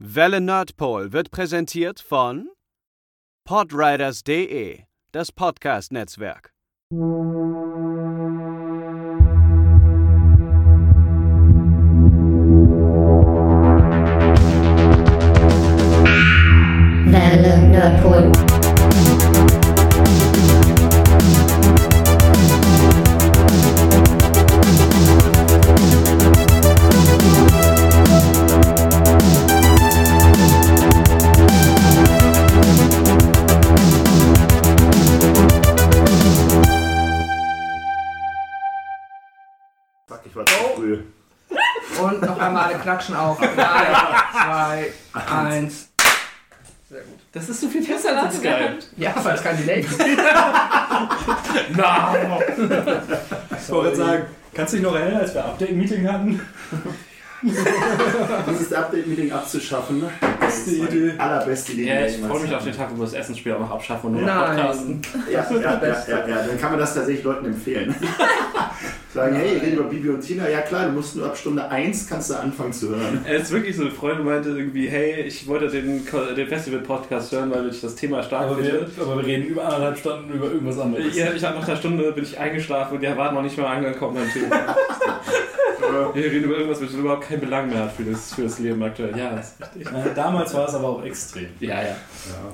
Welle Nerdpol wird präsentiert von Podriders.de, das Podcast-Netzwerk. Klatschen auf. 3, 2, 1. Sehr gut. Das ist so viel besser als Skype. Ja, weil es kein Delay gibt. Na, Ich wollte sagen, kannst du dich noch erinnern, als wir Update-Meeting hatten? Dieses Update-Meeting abzuschaffen, das ist meine Idee. allerbeste Idee. ja, die ich freue mich auf den Tag, wo wir das Essensspiel auch noch abschaffen und nur noch Nein. podcasten. Ja, ja, ja, ja, ja, dann kann man das tatsächlich Leuten empfehlen. Sagen, hey, reden über Bibi und Tina. Ja klar, du musst nur ab Stunde 1 kannst du anfangen zu hören. Es ist wirklich so, eine Freundin meinte irgendwie, hey, ich wollte den, den Festival-Podcast hören, weil ich das Thema stark Aber finde. wir, aber wir reden über anderthalb Stunden über irgendwas anderes. Ja, ich habe nach einer Stunde bin ich eingeschlafen und die waren noch nicht mal angekommen beim Thema. Wir reden über irgendwas, was überhaupt keinen Belang mehr hat für das, für das Leben aktuell. Ja, das ist richtig. Äh, Damals war es aber auch extrem. Ja, ja. Ja.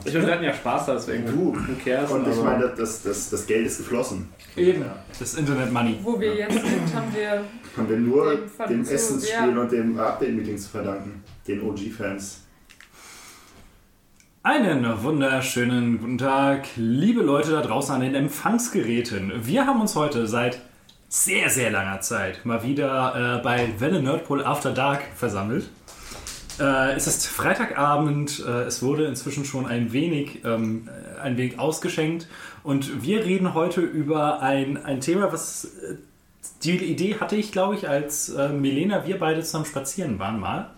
Ich meine, wir hatten ja Spaß da, deswegen. Du. Who cares? Und ich aber- meine, das, das, das Geld ist geflossen. Eben. Das Internet Money. Wo wir jetzt sind, haben wir. Haben wir nur Dem Essensspiel ja. und dem Update-Meeting zu verdanken. Den OG-Fans. Einen wunderschönen guten Tag, liebe Leute da draußen an den Empfangsgeräten. Wir haben uns heute seit sehr, sehr langer Zeit mal wieder äh, bei Welle Nerdpol After Dark versammelt. Äh, es ist Freitagabend, äh, es wurde inzwischen schon ein wenig, ähm, äh, ein wenig ausgeschenkt und wir reden heute über ein, ein Thema, was äh, die Idee hatte ich, glaube ich, als äh, Milena, wir beide zusammen spazieren waren mal.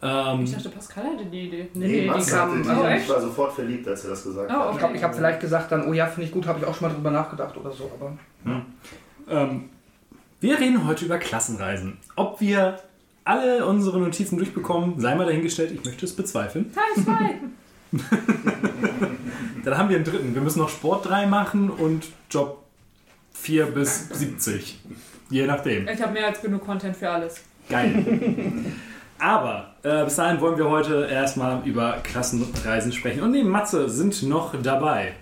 Ähm, Ich dachte, Pascal hatte die Idee. Nee, nee, die Mats kam. hatte die- echt? ich war sofort verliebt, als er das gesagt Oh, hat. okay. ich glaube, ich habe vielleicht gesagt dann, oh ja, finde ich gut, habe ich auch schon mal drüber nachgedacht oder so. Aber Ähm, wir reden heute über Klassenreisen. Ob wir alle unsere Notizen durchbekommen, sei mal dahingestellt, ich möchte es bezweifeln. Teil 2. Dann haben wir einen dritten. Wir müssen noch Sport 3 machen und Job 4 bis 70. Je nachdem. Ich habe mehr als genug Content für alles. Geil. Aber äh, bis dahin wollen wir heute erstmal über Klassenreisen sprechen. Und neben Matze sind noch dabei.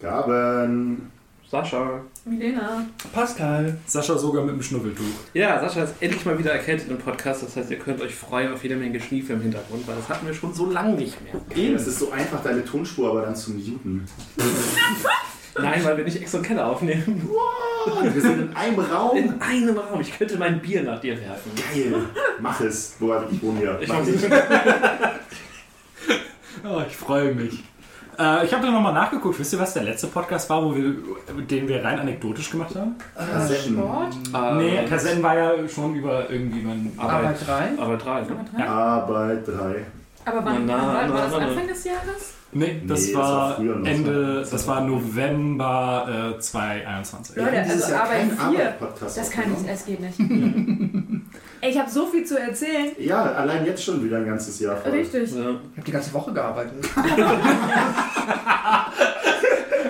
Gaben. Sascha. Milena. Pascal. Sascha sogar mit dem Schnuffeltuch. Ja, Sascha ist endlich mal wieder erkältet im Podcast. Das heißt, ihr könnt euch freuen auf jede Menge Schniefe im Hintergrund, weil das hatten wir schon so lange nicht mehr. Es ist so einfach, deine Tonspur aber dann zu muten. Nein, weil wir nicht extra einen Keller aufnehmen. Wow, wir sind in einem Raum. In einem Raum. Ich könnte mein Bier nach dir werfen. Geil. Mach es. Wo ich wohne hier. Ich Mach es. Oh, ich freue mich. Äh, ich habe da nochmal nachgeguckt. Wisst ihr, was der letzte Podcast war, wo wir, den wir rein anekdotisch gemacht haben? Kassetten. Sport. nee, Kassetten war ja schon über irgendwie mein Arbeit 3. Aber drei, ne? Arbeit 3. Aber wann, Na, na, wann war, na, war das na, na. Anfang des Jahres? Nee, das Nee, das war früher noch Ende, so. das war November äh, 2021. Leute, dieses also Jahr Arbeit keinen 4. Arbeit-Podcast Das kann nicht, es geht nicht. Ey, ich habe so viel zu erzählen. Ja, allein jetzt schon wieder ein ganzes Jahr voll. Richtig. Ja. Ich habe die ganze Woche gearbeitet.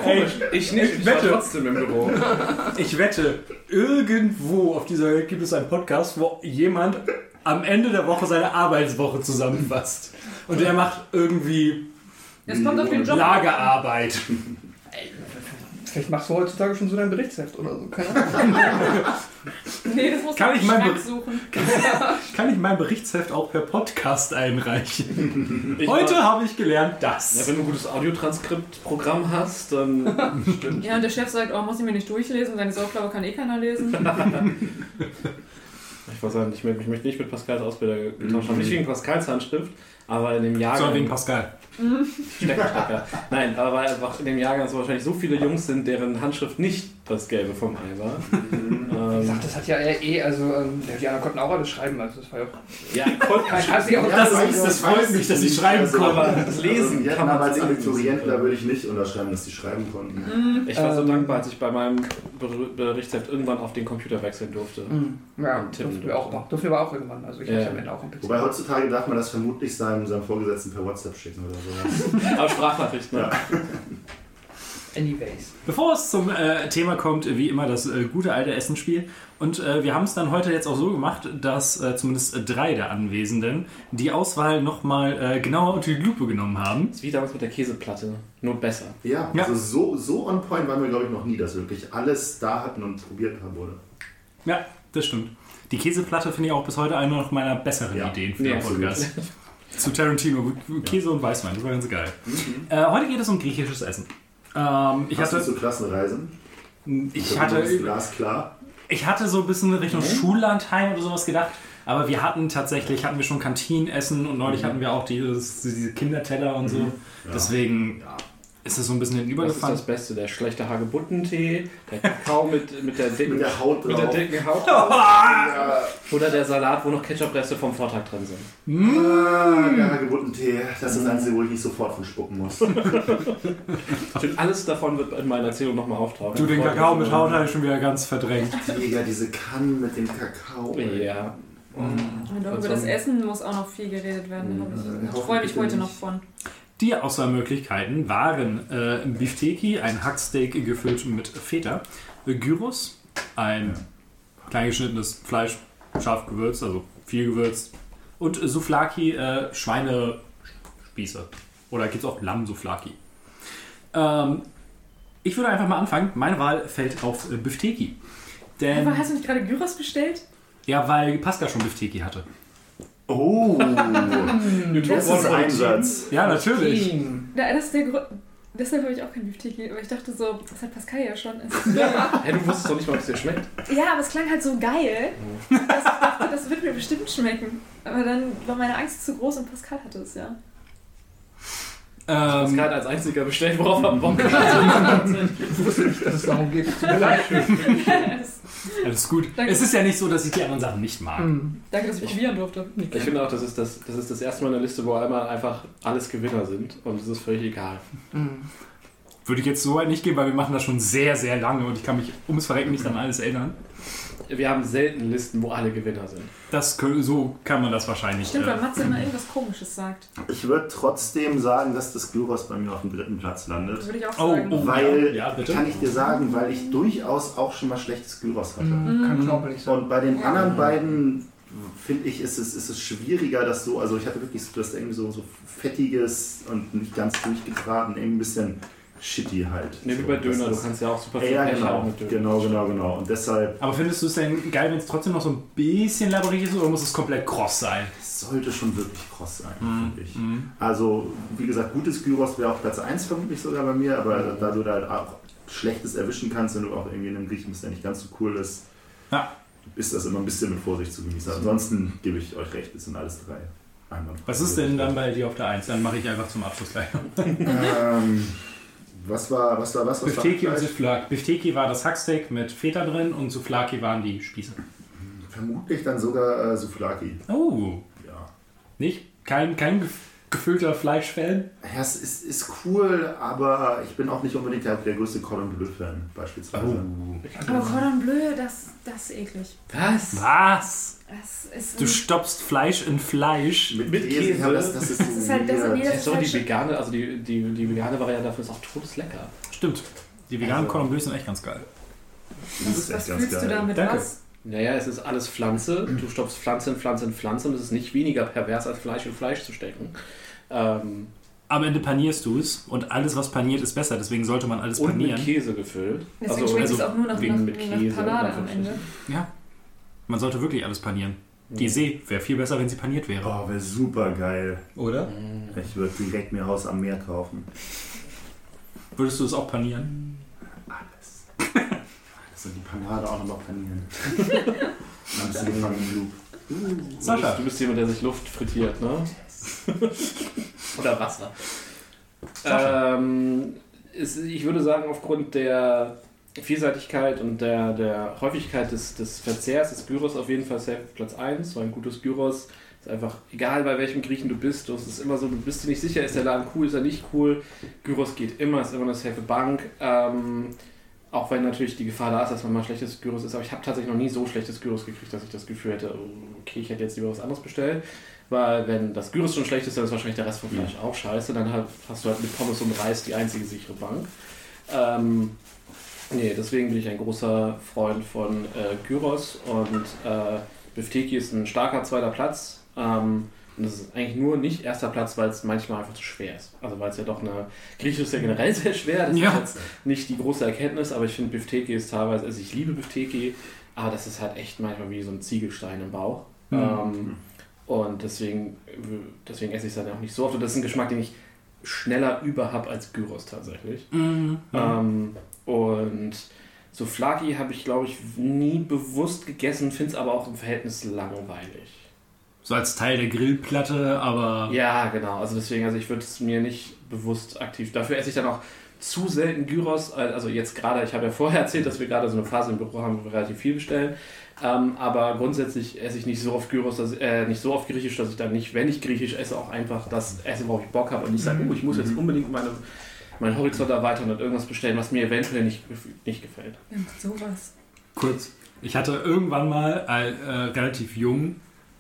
Komisch. Ich nicht, ich wette. trotzdem im Büro. Ich wette, irgendwo auf dieser Welt gibt es einen Podcast, wo jemand am Ende der Woche seine Arbeitswoche zusammenfasst. Und der macht irgendwie Es kommt auf den Job. an. Lagerarbeit. Vielleicht machst du heutzutage schon so dein Berichtsheft oder so. Keine Ahnung. Nee, das musst Kann ich mein suchen. Kann ich mein Berichtsheft auch per Podcast einreichen? Ich Heute habe ich gelernt Ja, das. wenn du ein gutes Audiotranskript-Programm hast, dann stimmt. Ja, und der Chef sagt, oh, muss ich mir nicht durchlesen, seine Sauklaue kann eh keiner lesen. Ich weiß nicht, ich möchte mich nicht mit Pascals Ausbilder getauscht haben. Nicht wegen Pascals Handschrift, aber in dem Jahrgang. Sondern wegen Pascal. Stecker, Stecker. Nein, aber weil einfach in dem Jahrgang so wahrscheinlich so viele Jungs sind, deren Handschrift nicht das Gelbe vom Ei war. Wie gesagt, das hat ja eh, also ähm, ja, die anderen konnten auch alles schreiben, also das war ja auch. Ja, auch Ja, Das, weiß- ist, das weiß freut mich, dass ich schreiben Also, konnte. aber das Lesen Ja, kann man aber als. Abiturientler würde ich nicht unterschreiben, dass die schreiben konnten. Ich war so Ähm. dankbar, als ich bei meinem Ber- Berichtsheft irgendwann auf den Computer wechseln durfte. Ja, Und tippen durften wir auch, durfte. durften wir aber auch irgendwann. Also ich Ja. hab's am Ende auch ein bisschen. Wobei heutzutage darf man das vermutlich seinem, seinem Vorgesetzten per WhatsApp schicken oder sowas. Aber Sprachnachricht, ne? Ja. Anyways. Bevor es zum äh, Thema kommt, wie immer das äh, gute alte Essensspiel. Und äh, wir haben es dann heute jetzt auch so gemacht, dass äh, zumindest drei der Anwesenden die Auswahl nochmal äh, genauer unter die Lupe genommen haben. Das ist wie damals mit der Käseplatte. Nur besser. Ja, Ja. also so, so on point waren wir, glaube ich, noch nie, dass wir wirklich alles da hatten und probiert haben wurde. Ja, das stimmt. Die Käseplatte finde ich auch bis heute eine noch meiner besseren Ja. Ideen für Ja, den Podcast. Zu Tarantino, Käse und Weißwein, das war ganz geil. Äh, heute geht es um griechisches Essen. Ähm, ich, Hast du hatte, zu Klassenreisen? ich, hatte, Glas klar. ich hatte so ein bisschen Richtung Schullandheim oder sowas gedacht, aber wir hatten tatsächlich, hatten wir schon Kantinenessen und neulich hatten wir auch dieses, diese Kinderteller und so. Deswegen ist es so ein bisschen Was ist hinübergefallen. das Beste? Der schlechte Hagebuttentee, der Kakao mit, mit der dicken Mit der Haut mit der drauf. dicken Haut Ja, oder der Salat, wo noch Ketchupreste vom Vortag drin sind. ah, der Hagebuttentee, das ist das Einzige, wo ich nicht sofort von spucken muss. Stimmt, alles davon wird in meiner Erzählung nochmal auftauchen. Du, den Kakao mit Haut habe ich schon wieder ganz verdrängt. Digga, diese Kannen mit dem Kakao. Ja. Und auch Und über das Essen muss auch noch viel geredet werden. Mhm. ich- freue mich heute noch von. Die Auswahlmöglichkeiten waren äh, Bifteki, ein Hacksteak gefüllt mit Feta, äh, Gyros, ein kleingeschnittenes Fleisch, scharf gewürzt, also viel gewürzt, und Souflaki, äh, Schweinespieße. Oder gibt es auch Lamm-Souflaki. Ähm, ich würde einfach mal anfangen. Meine Wahl fällt auf äh, Bifteki. Denn, Aber hast du nicht gerade Gyros bestellt? ja, weil Pascal schon Bifteki hatte. Oh, das ist One Einsatz. Ja, natürlich. Da, das ist der Grund. Deshalb habe ich auch kein Beeftiki, aber ich dachte so, das hat Pascal ja schon. Ja, Hä, du wusstest doch nicht mal, ob es dir schmeckt. aber es klang halt so geil, dass ich dachte, das wird mir bestimmt schmecken. Aber dann war meine Angst zu groß und Pascal hatte es ja. Ähm, hat als einziger bestellt, worauf er Bock hat. Ich wusste nicht, dass es darum geht. Tut mir leid. Das- alles gut. Danke. Es ist ja nicht so, dass ich die anderen Sachen nicht mag. Hm. Danke, dass ich probieren durfte. Ich finde auch, das ist das, das ist das erste Mal eine Liste, wo einmal einfach alles Gewinner sind und es ist völlig egal. Hm. Würde ich jetzt so weit nicht gehen, weil wir machen das schon sehr, sehr lange und ich kann mich ums Verrecken nicht an alles erinnern. Wir haben selten Listen, wo alle Gewinner sind. Das, so kann man das wahrscheinlich. Stimmt, weil Äh, Matze immer irgendwas Komisches sagt. Ich würde trotzdem sagen, dass das Gyros bei mir auf dem dritten Platz Das landet. würde ich auch Oh, sagen. oh. Weil, Ja, bitte. kann ich dir sagen, weil ich durchaus auch schon mal schlechtes Gyros hatte. Hm. Kann knorpelig sein. Und bei den Ja. anderen beiden finde ich, ist es, ist es schwieriger, das so, also ich hatte wirklich so, das irgendwie so, so fettiges und nicht ganz durchgebraten, irgendwie ein bisschen shitty halt. Ne, wie so, bei das Döner, du kannst ja auch super viel Ja, genau, mit Döner. genau, genau, genau. Und deshalb aber findest du es denn geil, wenn es trotzdem noch so ein bisschen labberig ist oder muss es komplett kross sein? es sollte schon wirklich kross sein, Mhm. finde ich. Mhm. Also, wie gesagt, gutes Gyros wäre auch Platz 1 vermutlich sogar bei mir, aber Mhm. da du da halt auch Schlechtes erwischen kannst, wenn du auch irgendwie in einem Griechen bist, der nicht ganz so cool ist, Ja. ist das immer ein bisschen mit Vorsicht zu genießen. Ansonsten gebe ich euch recht, es sind alles drei. Einwandfrei. Was ist denn dann bei dir auf der 1? Dann mache ich einfach zum Abschluss gleich. Ähm, was war, was war, was war Bifteki und? Souflaki. Bifteki war das Hacksteak mit Feta drin und Souflaki waren die Spieße. Vermutlich dann sogar äh, Souflaki. Oh, Ja. nicht? Kein, kein gef- gefüllter Fleischfan? Ja, es ist, ist cool, aber ich bin auch nicht unbedingt der, der größte Cordon Bleu-Fan, beispielsweise. Oh. Aber Cordon Bleu, das, das ist eklig. Was? Was? Ist, Du stopfst Fleisch in Fleisch? Mit, Mit Käse, Käse. Ja, das, das ist, Das ist halt- das Ja, sorry, die vegane, also die, die, die vegane Variante davon ist auch todeslecker. Stimmt. Die veganen Also- Cordon Bleus sind echt ganz geil. Das ist was echt ganz fühlst du geil. damit? Danke. Was? Naja, es ist alles Pflanze. Du stopfst Pflanze in Pflanze in Pflanze und es ist nicht weniger pervers, als Fleisch in Fleisch zu stecken. Ähm, Am Ende panierst du es und alles, was paniert, ist besser. Deswegen sollte man alles und mit panieren. Käse gefüllt. Deswegen also, schmeckt also, es auch nur nach, wegen nach, mit nach Käse Panade und am Ende. Ja. Man sollte wirklich alles panieren. Die See wäre viel besser, wenn sie paniert wäre. Oh, wäre super geil. Oder? Ich würde direkt mir Haus am Meer kaufen. Würdest du es auch panieren? Sind die Panade auch nochmal panieren. Dann bist du gefangen im Loop. Sascha. bist, du bist jemand, der sich Luft frittiert, ne? Oder Wasser. Ähm, es, ich würde sagen, aufgrund der Vielseitigkeit und der, der Häufigkeit des, des Verzehrs ist Gyros auf jeden Fall safe auf Platz 1, weil ein gutes Gyros ist einfach, egal bei welchem Griechen du bist, du es ist immer so, du bist dir nicht sicher, ist der Laden cool, ist er nicht cool. Gyros geht immer, ist immer eine safe Bank. Ähm, auch wenn natürlich die Gefahr da ist, dass man mal schlechtes Gyros ist, aber ich habe tatsächlich noch nie so schlechtes Gyros gekriegt, dass ich das Gefühl hätte, oh, okay, ich hätte jetzt lieber was anderes bestellt. Weil wenn das Gyros schon schlecht ist, dann ist wahrscheinlich der Rest vom Fleisch auch scheiße. Dann hast du halt mit Pommes und Reis die einzige sichere Bank. Ähm, nee, deswegen bin ich ein großer Freund von äh, Gyros und äh, Bifteki ist ein starker zweiter Platz. Ähm, und das ist eigentlich nur nicht erster Platz, weil es manchmal einfach zu schwer ist. Also weil es ja doch eine. Griechisch ist ja generell sehr schwer, das Ja. ist jetzt nicht die große Erkenntnis, aber ich finde Bifteki ist teilweise, also ich liebe Bifteki, aber das ist halt echt manchmal wie so ein Ziegelstein im Bauch. Mhm. Ähm, und deswegen, deswegen esse ich es dann auch nicht so oft. Und das ist ein Geschmack, den ich schneller über habe als Gyros tatsächlich. Mhm. Ähm, und Souflaki habe ich, glaube ich, nie bewusst gegessen, finde es aber auch im Verhältnis langweilig. So als Teil der Grillplatte, aber. Ja, genau. Also deswegen, also ich würde es mir nicht bewusst aktiv. Dafür esse ich dann auch zu selten Gyros. Also jetzt gerade, ich habe ja vorher erzählt, dass wir gerade so eine Phase im Büro haben, wo wir relativ viel bestellen. Ähm, aber grundsätzlich esse ich nicht so oft Gyros, dass, äh, nicht so oft Griechisch, dass ich dann nicht, wenn ich Griechisch esse, auch einfach das esse, worauf ich Bock habe und nicht sage, oh, ich muss jetzt unbedingt meine, meinen Horizont erweitern und irgendwas bestellen, was mir eventuell nicht, nicht gefällt. Sowas? Kurz. Ich hatte irgendwann mal, äh, äh, relativ jung,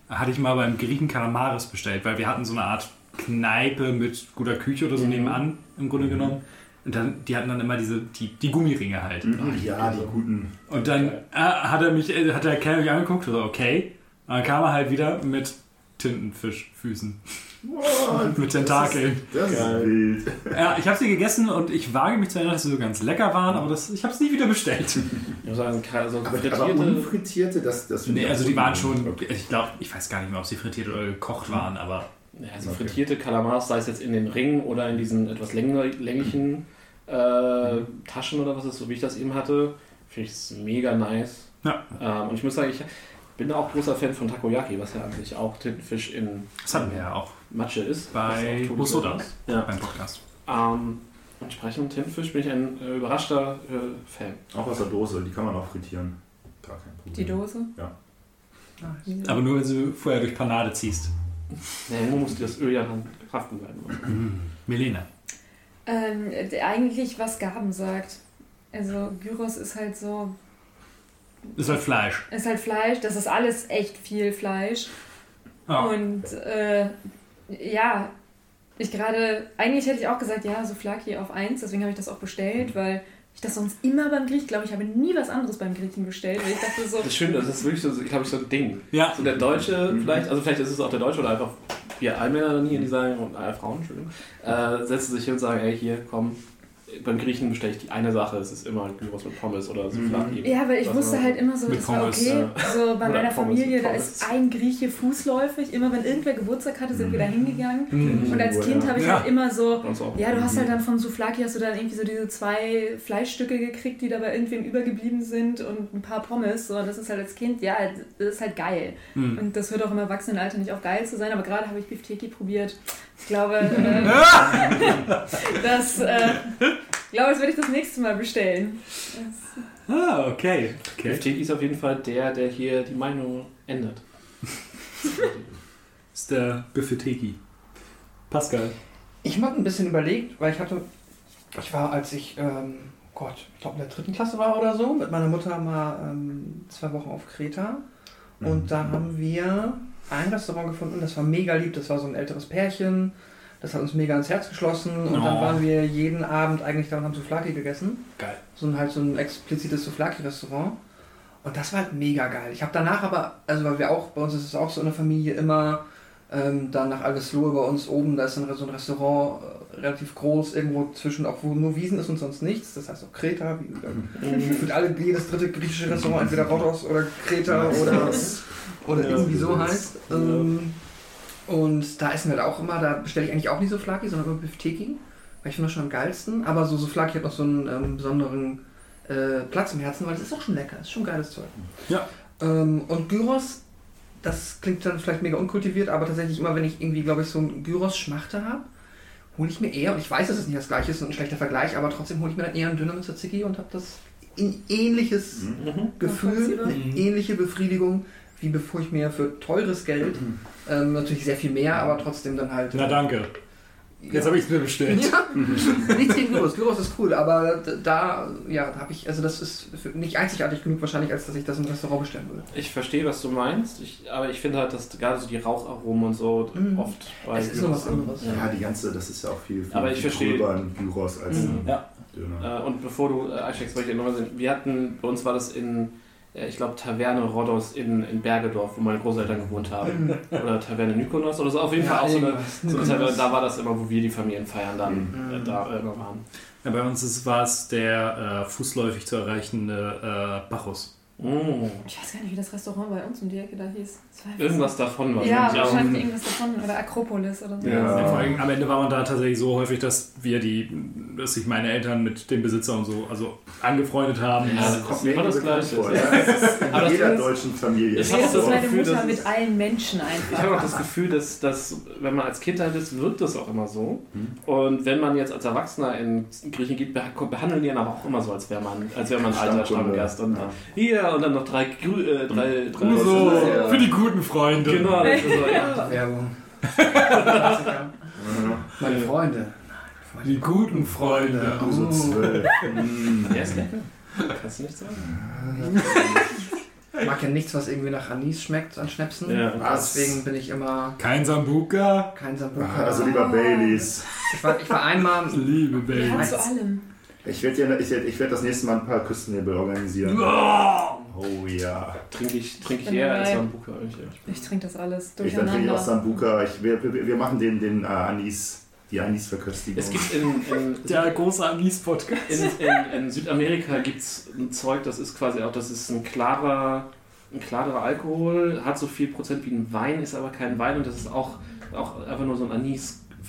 hatte ich mal beim Griechen Kalamaris bestellt, weil wir hatten so eine Art Kneipe mit guter Küche oder so Mhm. nebenan, im Grunde genommen. Und dann, die hatten dann immer diese, die, die Gummiringe halt. Ach ja, die guten. Und dann äh, hat er mich, äh, hat der Kerl mich angeguckt, so, okay. Und dann kam er halt wieder mit Tintenfischfüßen. Mit Tentakeln. Das ist Geil. wild. Ja, ich habe sie gegessen und ich wage mich zu erinnern, dass sie so ganz lecker waren, aber das, ich habe es nie wieder bestellt. Ich muss sagen, also Aber, aber frittierte, unfrittierte, das, das finde Nee, also die waren schon, ich glaube, ich weiß gar nicht mehr, ob sie frittiert oder gekocht waren, aber ja, also Okay. frittierte Kalamars, sei es jetzt in den Ringen oder in diesen etwas länglichen äh, Taschen oder was ist, so wie ich das eben hatte, finde ich es mega nice. ja, Ähm, und ich muss sagen, ich bin auch großer Fan von Takoyaki, was ja an sich auch Tintenfisch in das hatten wir ja auch Matsche ist. bei. Hosoda Ja. beim Podcast. Ähm, entsprechend Tintenfisch bin ich ein äh, überraschter äh, Fan. Auch aus der Dose, die kann man auch frittieren. Gar kein Problem. Die Dose? Ja. Aber nur, wenn du vorher durch Panade ziehst. Nee, nur muss das Öl ja dann haften bleiben. Melena. Ähm, d- eigentlich, was Gaben sagt. Also Gyros ist halt so, Ist halt Fleisch. ist halt Fleisch, das ist alles echt viel Fleisch. Ja. Und äh, ja, ich gerade, eigentlich hätte ich auch gesagt, ja, Souflaki auf 1, deswegen habe ich das auch bestellt, weil ich das sonst immer beim Griechen, glaube ich, habe nie was anderes beim Griechen bestellt, weil ich dachte so, Das Schöne, das ist wirklich so, glaube ich, so ein Ding. Ja, So der Deutsche vielleicht, also vielleicht ist es auch der Deutsche oder einfach wir Allmänner noch nie, die sagen, und alle Frauen, Entschuldigung, äh, setzen sich hin und sagen, ey, hier, komm, beim Griechen bestelle ich die eine Sache, es ist immer Gyros mit Pommes oder Souflaki. Ja, weil ich wusste halt immer so, das war okay. So bei Oder meiner Pommes, Familie, da ist ein Grieche fußläufig. Immer wenn irgendwer Geburtstag hatte, sind wir da hingegangen. Mhm. Und als Kind habe ich Ja. halt immer so, ja, du hast halt dann von Souflaki hast du dann irgendwie so diese zwei Fleischstücke gekriegt, die dabei irgendwem übergeblieben sind und ein paar Pommes. So, und das ist halt als Kind, ja, das ist halt geil. Mhm. Und das hört auch im Erwachsenenalter nicht auf geil zu sein, aber gerade habe ich Bifteki probiert. Ich glaube, äh, das, äh, ich glaube, das werde ich das nächste Mal bestellen. Das, Ah, okay. okay. Bifteki ist auf jeden Fall der, der hier die Meinung ändert. ist der Buffeteki. Pascal. Ich habe ein bisschen überlegt, weil ich hatte, ich war, als ich, ähm, Gott, ich glaube in der dritten Klasse war oder so, mit meiner Mutter mal ähm, zwei Wochen auf Kreta. Und da haben wir ein Restaurant gefunden, das war mega lieb, das war so ein älteres Pärchen. Das hat uns mega ins Herz geschlossen und dann Oh. waren wir jeden Abend eigentlich da und haben Souflaki gegessen. Geil. So ein halt so ein explizites Souflaki-Restaurant. Und das war halt mega geil. Ich habe danach aber, also weil wir auch, bei uns ist es auch so in der Familie immer, ähm, dann nach Alveslohe bei uns oben, da ist dann so ein Restaurant äh, relativ groß, irgendwo zwischen, auch wo nur Wiesen ist und sonst nichts. Das heißt auch Kreta, wie, äh, für alle, jedes dritte griechische Restaurant, entweder Rhodos oder Kreta oder, oder Ja, irgendwie so das- heißt. Ähm, und da essen wir halt auch immer, da bestelle ich eigentlich auch nicht so Flaki, sondern immer Bifteki, weil ich finde das schon am geilsten. Aber so Souflaki hat noch so einen ähm, besonderen äh, Platz im Herzen, weil das ist auch schon lecker, ist schon geiles Zeug. Ja. Ähm, und Gyros, das klingt dann vielleicht mega unkultiviert, aber tatsächlich immer, wenn ich irgendwie, glaube ich, so ein Gyros-Schmachte habe, hole ich mir eher, und ich weiß, dass es nicht das gleiche ist und ein schlechter Vergleich, aber trotzdem hole ich mir dann eher ein Döner mit Tzatziki und habe das ein ähnliches Mhm. Gefühl, Nachvollziehbar. eine ähnliche Befriedigung, wie bevor ich mir für teures Geld, ähm, natürlich sehr viel mehr, aber trotzdem dann halt. Na danke. Jetzt habe ich es mir bestellt. Ja, nichts gegen Gyros. Gyros ist cool, aber da, ja, da habe ich, also das ist für nicht einzigartig genug wahrscheinlich, als dass ich das im Restaurant bestellen würde. Ich verstehe, was du meinst, ich, aber ich finde halt, dass gerade so die Raucharomen und so Mhm. oft bei Es ist noch was anderes. Ja. Ja, die ganze, das ist ja auch viel, viel, Aber ich verstehe. in Gyros als Mhm. Ja. Döner. Äh, und bevor du äh, einsteigst, wollte ich nochmal sagen, wir hatten, bei uns war das in, äh, ich glaube, Taverne Rodos in, in Bergedorf, wo meine Großeltern gewohnt haben. oder Taverne Mykonos oder so. Auf jeden Fall auch so eine, so eine Taverne, da war das immer, wo wir die Familienfeiern dann Mhm. äh, da äh, immer waren. Ja, bei uns ist, war es der äh, fußläufig zu erreichende äh, Bacchus. Mm. Ich weiß gar nicht, wie das Restaurant bei uns um die Ecke da hieß. Irgendwas davon so- war Ja, nämlich auch- wahrscheinlich irgendwas davon. Oder Akropolis oder so. Ja. Ja, vor allem am Ende war man da tatsächlich so häufig, dass wir die, dass sich meine Eltern mit dem Besitzer und so also angefreundet haben. Ja, das kommt ist immer das Gleiche. vor. Ja, das ist in Aber jeder ist- deutschen Familie. Ich Nee, das ist das meine Gefühl, Mutter mit allen Menschen einfach. Ich habe auch das Gefühl, dass, dass wenn man als Kind halt ist, wirkt das auch immer so. Mhm. Und wenn man jetzt als Erwachsener in Griechen geht, beh- behandeln die einen aber auch immer so, als wäre man, als wäre man ein alter. Stammgast. Und Ja. hier und dann noch drei, Grü äh, drei, drei So, Ja. für die guten Freunde. Genau, das ist so, ja. Werbung. Mhm. Meine Freunde. Die guten Freunde. So zwölf. Mm. Der ist lecker. Kannst du nicht sagen? Ich mag ja nichts, was irgendwie nach Anis schmeckt an Schnäpsen. Ja. Deswegen bin ich immer Kein Sambuka. kein Sambuca. Ah, Also lieber Baileys. ich, war, ich war einmal. Liebe Ja, Baby. zu allem. Ich werde ja, ich werd, ich werd das nächste Mal ein paar Küstennebel organisieren. Oh ja. Trinke ich, trink ich eher als. Sambuca. ja. Ich trinke das alles Ich dann trinke ich auch durcheinander. Sambuca. Ich, wir, wir, wir machen den, den äh, Anis, die Anis-Verköstigung. Es gibt in, in, Der große Anis-Podcast. in, in, in Südamerika gibt es ein Zeug, das ist quasi auch, das ist ein klarer, ein klarer Alkohol, hat so viel Prozent wie ein Wein, ist aber kein Wein und das ist auch, auch einfach nur so ein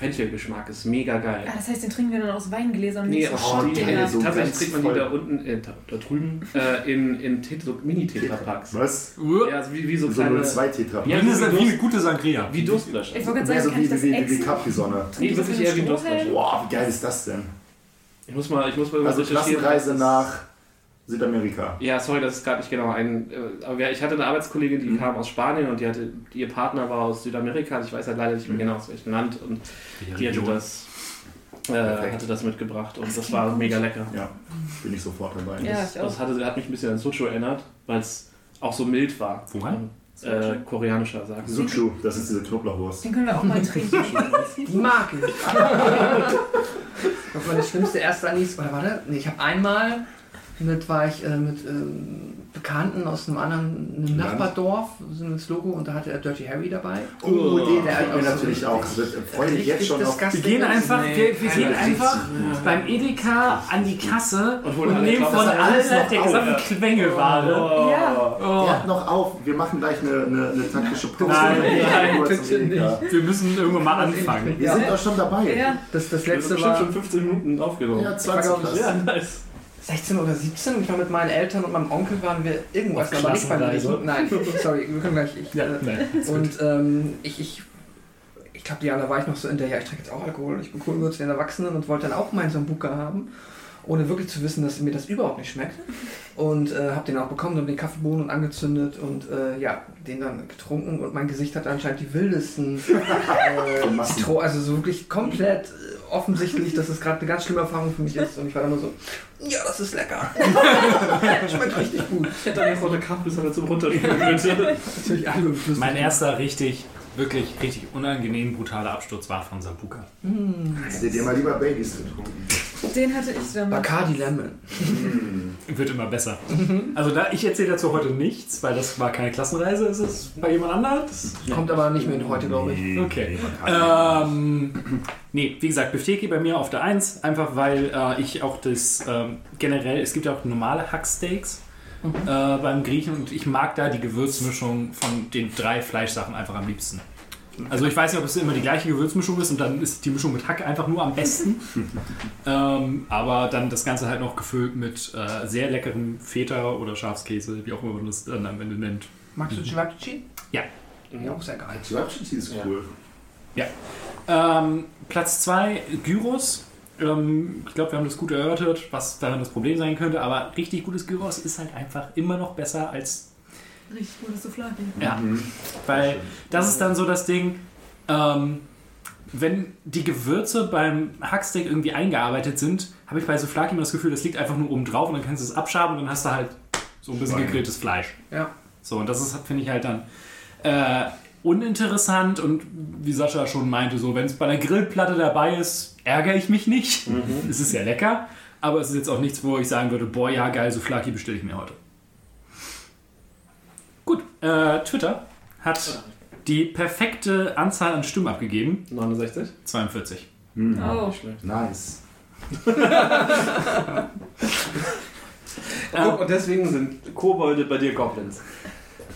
Anis-Fenchel-Geschmack, ist mega geil. Ah, das heißt, den trinken wir dann aus Weingläsern und Nee, nicht so oh, die, so tatsächlich kriegt man die da unten, äh, da, drüben, äh, in, in Tet- so Mini-Tetrapacks. Was? Ja, also wie, wie so So kleine, 02 Tetra. Ja, Das ist wie wie eine gute Sangria. wie Durstlöscher. Ich wollte gerade sagen, so kann ich wie, das wie, wie, wie? Capri-Sonne. Nee, wirklich eher wie ein Durstlöscher. Boah, wie geil ist das denn? Ich muss mal, ich muss mal Also Klassenreise nach Südamerika. Ja, sorry, das ist gerade nicht genau ein. äh, Aber ich hatte eine Arbeitskollegin, die Mhm. kam aus Spanien und die hatte, ihr Partner war aus Südamerika. Also ich weiß halt leider nicht mehr Mhm. genau aus welchem Land. Und die hatte das, äh, hatte das mitgebracht und das, klingt war gut. mega lecker. Ja, bin ich sofort dabei. Ja, das, ich auch. das hatte, hat mich ein bisschen an Socho erinnert, weil es auch so mild war. Woran? Äh, koreanischer sagt. Suchu, das ist diese Knoblauchwurst. Den können wir auch mal trinken. Die mag ich. Das war meine schlimmste erste Anis. Oder warte? Nee, ich habe einmal mit, war ich äh, mit ähm, Bekannten aus einem anderen einem? Nachbardorf, sind ins Logo und da hatte er Dirty Harry dabei. Oh, den der hat mich auch so natürlich auch. Das wird- Freue mich jetzt schon auf. Wir gehen einfach, Nee, wir, wir gehen einfach beim Edeka an die Kasse Und und, nehmen von alles der gesamten ja. Quengelware. Ja. Oh. Der hat noch auf. Wir machen gleich eine, eine, eine taktische Pause. Nein, nein, zum Edeka. Wir müssen irgendwann mal anfangen. Wir sind auch schon dabei. Ja. Das, das Wir letzte bestimmt war schon 15 Minuten aufgenommen. Ja, 20 glaub ich, plus. Ja, nice. 16 oder 17 und ich war mit meinen Eltern und meinem Onkel waren wir irgendwo Auf essen, aber nicht beim? Griechen. Nein, sorry, wir können gleich. Ich, Ja, äh, nein. Und ähm, ich, ich, ich glaube, da war ich noch so in der, ja, ich trinke jetzt auch Alkohol, ich bin cool mit den Erwachsenen und wollte dann auch meinen Sambuka haben, ohne wirklich zu wissen, dass mir das überhaupt nicht schmeckt. Und äh, habe den auch bekommen, dann den Kaffeebohnen und angezündet und äh, ja, den dann getrunken und mein Gesicht hat anscheinend die wildesten äh. Zitro, also so wirklich komplett äh, offensichtlich, dass es gerade eine ganz schlimme Erfahrung für mich ist und ich war dann nur so, ja, das ist lecker. Schmeckt richtig gut. Ich hätte eine rote Kaffeesonne zum Runterspülen, bitte. Natürlich alle Mein erster richtig, wirklich richtig unangenehm brutaler Absturz war von Sambuka. Hättet ihr mal lieber Baileys getrunken? Den hatte ich dann. Bacardi Lemon. Wird immer besser. Also da, ich erzähle dazu heute nichts, weil das war keine Klassenreise, ist es bei jemand anders? Kommt aber nicht mehr in heute, glaube ich. Nee, Okay. Ähm, nee, wie gesagt, Bifteki bei mir auf der 1, einfach weil äh, ich auch das ähm, generell, es gibt ja auch normale Hacksteaks äh, beim Griechen und ich mag da die Gewürzmischung von den drei Fleischsachen einfach am liebsten. Also ich weiß nicht, ob es immer die gleiche Gewürzmischung ist und dann ist die Mischung mit Hack einfach nur am besten. ähm, aber dann das Ganze halt noch gefüllt mit äh, sehr leckerem Feta oder Schafskäse, wie auch immer man das dann am Ende nennt. Magst du Chivapchichi? Ja. Ja, auch sehr geil. Chivapchichi ist cool. Ähm, Platz 2, Gyros. Ähm, ich glaube, wir haben das gut erörtert, was daran das Problem sein könnte, aber richtig gutes Gyros ist halt einfach immer noch besser als. Richtig gutes Souflaki. Ja. Mhm. Weil das ist dann so das Ding, ähm, wenn die Gewürze beim Hacksteak irgendwie eingearbeitet sind, habe ich bei Souflaki immer das Gefühl, das liegt einfach nur oben drauf und dann kannst du es abschaben und dann hast du halt so ein bisschen gegrilltes Fleisch. Ja. So, und das ist, finde ich halt dann äh, uninteressant und wie Sascha schon meinte, so, wenn es bei einer Grillplatte dabei ist, ärgere ich mich nicht. Es ist ja lecker, aber es ist jetzt auch nichts, wo ich sagen würde, boah, ja, geil, Souflaki bestelle ich mir heute. Gut, äh, Twitter hat die perfekte Anzahl an Stimmen abgegeben. 69? 42. Mhm. Oh. Nice. Guck, und deswegen sind Kobolde bei dir Goblins.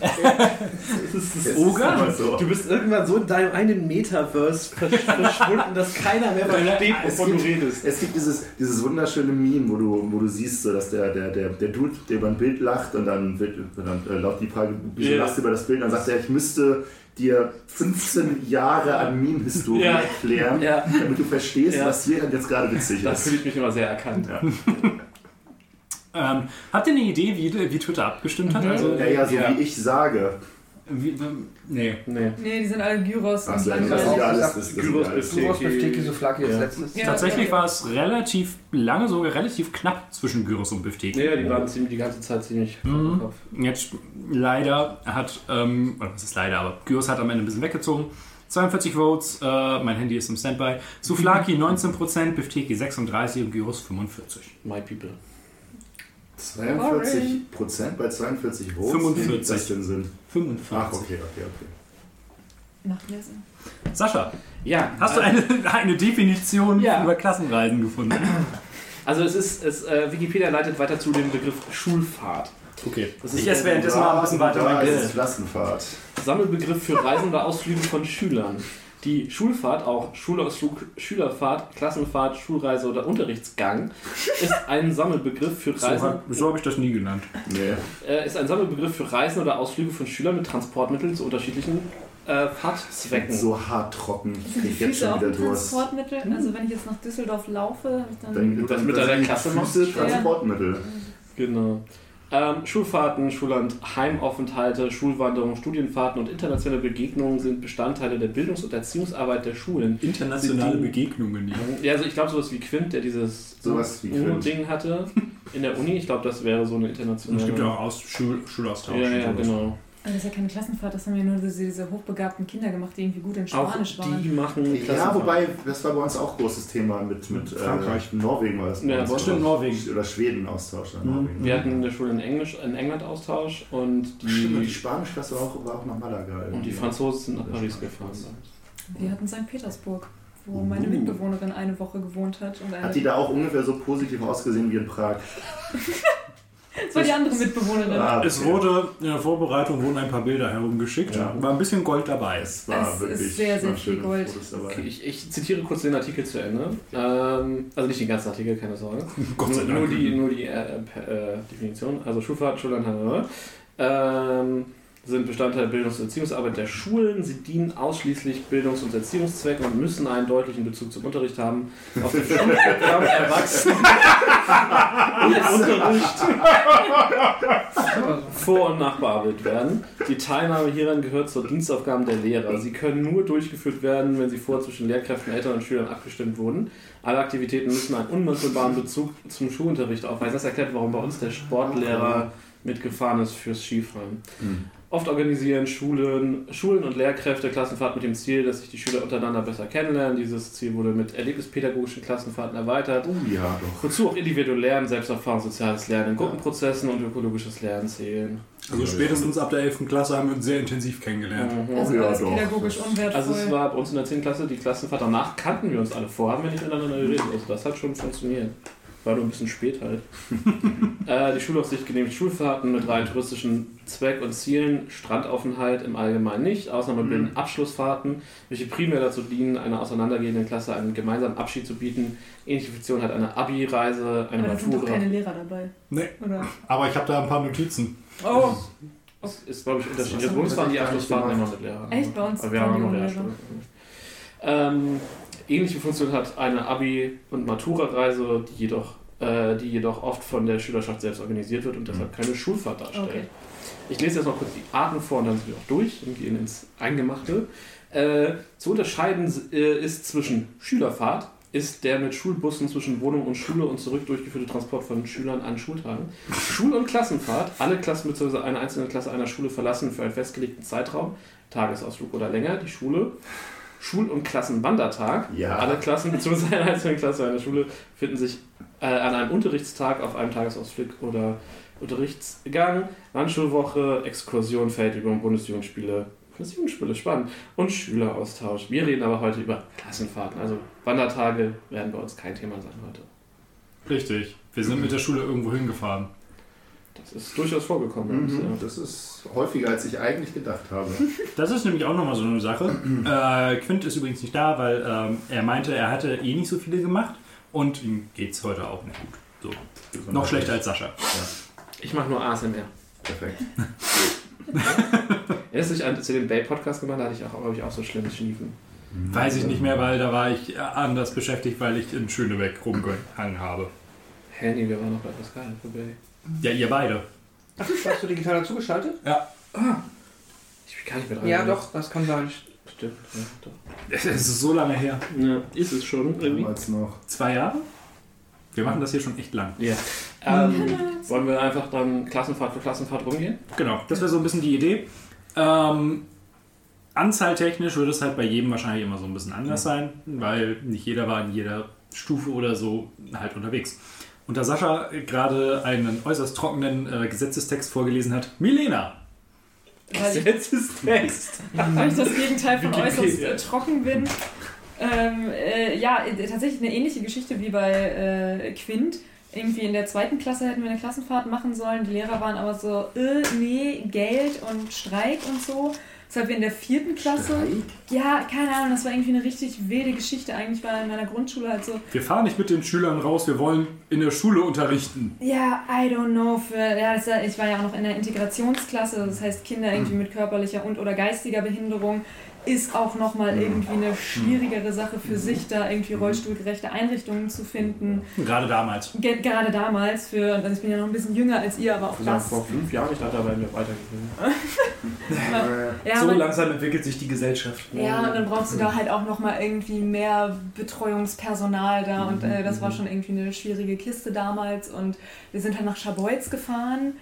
das ist das aber so. Du bist irgendwann so in deinem einen Metaverse versch- verschwunden, dass keiner mehr versteht, Es wovon du gibt, redest. es gibt dieses, dieses wunderschöne Meme, wo du, wo du siehst, so, dass der, der, der, der Dude, der über ein Bild lacht und dann, wird, und dann äh, lautet die Frage, wieso Ja. lachst du über das Bild? Und dann sagt er, ich müsste dir 15 Jahre an Meme-Historie Ja. erklären, Ja. damit du verstehst, Ja. was hier jetzt gerade witzig ist. fühle ich mich immer sehr erkannt. Ähm, habt ihr eine Idee, wie, wie Twitter abgestimmt hat? Also, Ja, ja, so Ja. wie ich sage. wie, nee. Nee. Nee, die sind alle Gyros Ach, und so, das ja auch alles. Das, das Gyros Gyros, Befteki, Souflaki als Ja. letztes. Ja. Tatsächlich ja. war es relativ lange, sogar relativ knapp zwischen Gyros und Beefsteak. Ja, die waren ziemlich, die ganze Zeit ziemlich Mhm. im Kopf. Jetzt leider hat, ähm, oder was ist leider, aber Gyros hat am Ende ein bisschen weggezogen. 42 Votes, äh, mein Handy ist im Standby. Souflaki 19%, Befteki 36 und Gyros 45. My people. 42 Prozent bei 42 Votes? 45. Wie macht das denn Sinn? 45. Ach, okay, okay, okay. Nachlesen. Sascha, Ja. hast du äh, eine, eine Definition Ja. über Klassenreisen gefunden? Also es ist, es, äh, Wikipedia leitet weiter zu dem Begriff Schulfahrt. Okay. Das Ich ist esse währenddessen mal ein bisschen weiter mein. Klassenfahrt. Sammelbegriff für Reisen oder Ausflüge von Schülern. Die Schulfahrt, auch Schulausflug, Schülerfahrt, Klassenfahrt, Schulreise oder Unterrichtsgang, ist ein Sammelbegriff für So, Reisen, hab- so habe ich das nie genannt. Nee. äh, ist ein Sammelbegriff für Reisen oder Ausflüge von Schülern mit Transportmitteln zu unterschiedlichen äh, Fahrtzwecken. So hart trocken. Ich krieg jetzt schon wieder Durst. Transportmittel? Also wenn ich jetzt nach Düsseldorf laufe, habe ich dann... Dann, das mit dann deiner Klasse machst? Transportmittel. Genau. Ähm, Schulfahrten, Schulland, Heimaufenthalte, Schulwanderungen, Studienfahrten und internationale Begegnungen sind Bestandteile der Bildungs- und Erziehungsarbeit der Schulen. Internationale die- Begegnungen, ja. Ja, also ich glaube sowas wie Quint, der dieses Sowas wie Quint. UNO-Ding hatte in der Uni. Ich glaube, das wäre so eine Und internationale. es gibt ja auch Aus Schul Schulaustausch. Ja, und ja, genau. Also das ist ja keine Klassenfahrt, das haben ja nur diese, diese hochbegabten Kinder gemacht, die irgendwie gut in Auch Spanisch waren. die machen Ja, Klassenfahrt. wobei, das war bei uns auch großes Thema mit, mit Frankreich. Äh, Norwegen war das. Ja, das stimmt, Oder- Norwegen. Oder Schweden Austausch. Oder Mhm. Wir hatten in der Schule in, Englisch, in England Austausch und Stimmt, und die die, Spanischklasse war auch, war auch nach Malaga. und die. Franzosen sind nach Paris gefahren. Wir hatten St. Petersburg, wo meine Uh. Mitbewohnerin eine Woche gewohnt hat. Und eine Hat die da auch ungefähr so positiv ausgesehen wie in Prag? das war die andere Mitbewohnerin. Ah, Es wurde in der Vorbereitung wurden ein paar Bilder herumgeschickt. Ja. War ein bisschen Gold dabei. Es war Es ist wirklich sehr, sehr waren viel Gold. Okay, ich, ich zitiere kurz den Artikel zu Ende. Ähm, also nicht den ganzen Artikel, keine Sorge. Gott sei nur, Dank. nur die, nur die äh, äh, Definition. Also Schulfahrt, Schullandhandel ähm, sind Bestandteil der Bildungs- und Erziehungsarbeit der Schulen. Sie dienen ausschließlich Bildungs- und Erziehungszwecken und müssen einen deutlichen Bezug zum Unterricht haben. Auf dem Schulprogramm Erwachsenen und Unterricht vor- und nachbearbeitet werden. Die Teilnahme hieran gehört zur Dienstaufgaben der Lehrer. Sie können nur durchgeführt werden, wenn sie vorher zwischen Lehrkräften, Eltern und Schülern abgestimmt wurden. Alle Aktivitäten müssen einen unmittelbaren Bezug zum Schulunterricht aufweisen. Das erklärt, warum bei uns der Sportlehrer mitgefahren ist fürs Skifahren. Hm. Oft organisieren Schulen, Schulen und Lehrkräfte Klassenfahrten mit dem Ziel, dass sich die Schüler untereinander besser kennenlernen. Dieses Ziel wurde mit erlebnispädagogischen Klassenfahrten erweitert. Oh ja, doch. Wozu auch individuelles Lernen, Selbsterfahrung, soziales Lernen in Gruppenprozessen und ökologisches Lernen zählen. Also spätestens ab der 11. Klasse haben wir uns sehr intensiv kennengelernt. Mhm. Also Oh ja, alles doch. pädagogisch unwertvoll. Also es war bei uns in der 10. Klasse die Klassenfahrt. Danach kannten wir uns alle. Vorher haben wir nicht miteinander geredet. Also das hat schon funktioniert. War nur ein bisschen spät halt. äh, die Schulaufsicht genehmigt Schulfahrten mit rein touristischen Zweck und Zielen. Strandaufenthalt im Allgemeinen nicht. Ausnahme bilden Abschlussfahrten, welche primär dazu dienen, einer auseinandergehenden Klasse einen gemeinsamen Abschied zu bieten. Ähnliche Funktion hat eine Abi-Reise, eine Aber da sind doch Matura. keine Lehrer dabei. Nee, Oder? aber ich habe da ein paar Notizen. Oh, Das ist, glaube ich, unterschiedlich. Bei uns haben waren die Abschlussfahrten immer mit Lehrern. Echt? Bei uns Aber wir haben auch noch waren die Lehrstunden. Ähm, Ähnliche Funktion hat eine Abi- und Matura-Reise, die jedoch, äh, die jedoch oft von der Schülerschaft selbst organisiert wird und deshalb keine Schulfahrt darstellt. Okay. Ich lese jetzt noch kurz die Arten vor und dann sind wir auch durch und gehen ins Eingemachte. Äh, zu unterscheiden äh, ist zwischen Schülerfahrt, ist der mit Schulbussen zwischen Wohnung und Schule und zurück durchgeführte Transport von Schülern an Schultagen. Schul- und Klassenfahrt, alle Klassen bzw. eine einzelne Klasse einer Schule verlassen für einen festgelegten Zeitraum, Tagesausflug oder länger, die Schule. Schul- und Klassenwandertag. Ja. Alle Klassen bzw. eine einzelne Klasse einer Schule finden sich äh, an einem Unterrichtstag auf einem Tagesausflug oder Unterrichtsgang, Landschulwoche, Exkursion, Feldübung, Bundesjugendspiele, Bundesjugendspiele, spannend, und Schüleraustausch. Wir reden aber heute über Klassenfahrten, also Wandertage werden bei uns kein Thema sein heute. Richtig. Wir sind mit der Schule irgendwo hingefahren. Das ist durchaus vorgekommen. Mhm, das ist häufiger, als ich eigentlich gedacht habe. Das ist nämlich auch nochmal so eine Sache. Äh, Quint ist übrigens nicht da, weil ähm, er meinte, er hatte eh nicht so viele gemacht und ihm geht es heute auch nicht gut. So. Noch schlechter als Sascha. Ich mache nur ASMR. Perfekt. Erinnerst du dich an, wir den Bay-Podcast gemacht da hatte ich auch, glaube ich, auch so schlimmes Schniefen. Weiß ich nicht mehr, weil da war ich äh, anders beschäftigt, weil ich in Schönebeck rumgehangen habe. Hä, nee, wir waren noch bei Pascal für Bay. Ja, ihr beide. Ach, hast du digital dazugeschaltet? Ich bin gar nicht mehr dran. Ja, doch, das kann sein. Stimmt, ja, doch. Es ist so lange her. Ja, ist es schon irgendwie. Damals noch. Zwei Jahre? Wir machen das hier schon echt lang. Ja. Ähm, wollen wir einfach dann Klassenfahrt für Klassenfahrt rumgehen? Genau, das wäre so ein bisschen die Idee. Ähm, anzahltechnisch wird es halt bei jedem wahrscheinlich immer so ein bisschen anders sein, weil nicht jeder war in jeder Stufe oder so halt unterwegs. Und da Sascha gerade einen äußerst trockenen äh, Gesetzestext vorgelesen hat, Milena, Gesetzestext. weil ich das Gegenteil von äußerst äh, trocken bin. Ähm, äh, ja, äh, tatsächlich eine ähnliche Geschichte wie bei äh, Quint. Irgendwie in der zweiten Klasse hätten wir eine Klassenfahrt machen sollen. Die Lehrer waren aber so, äh, nee, Geld und Streik und so. Deshalb wir in der vierten Klasse. Ja, keine Ahnung, das war irgendwie eine richtig wilde Geschichte. Eigentlich war in meiner Grundschule halt so, wir fahren nicht mit den Schülern raus, wir wollen in der Schule unterrichten. Ja, I don't know. Für, ja, das, ich war ja auch noch in der Integrationsklasse, das heißt Kinder irgendwie mit körperlicher und oder geistiger Behinderung ist auch nochmal irgendwie eine schwierigere Sache für sich, da irgendwie rollstuhlgerechte Einrichtungen zu finden. Gerade damals. Ge gerade damals für, also ich bin ja noch ein bisschen jünger als ihr, aber auch sagen, das. vor fünf Jahren, ich dachte, da werden wir weitergegangen. Ja, so aber- langsam entwickelt sich die Gesellschaft. Ja, und dann brauchst du da halt auch nochmal irgendwie mehr Betreuungspersonal da und äh, das war schon irgendwie eine schwierige Kiste damals und wir sind halt nach Scharbeutz gefahren,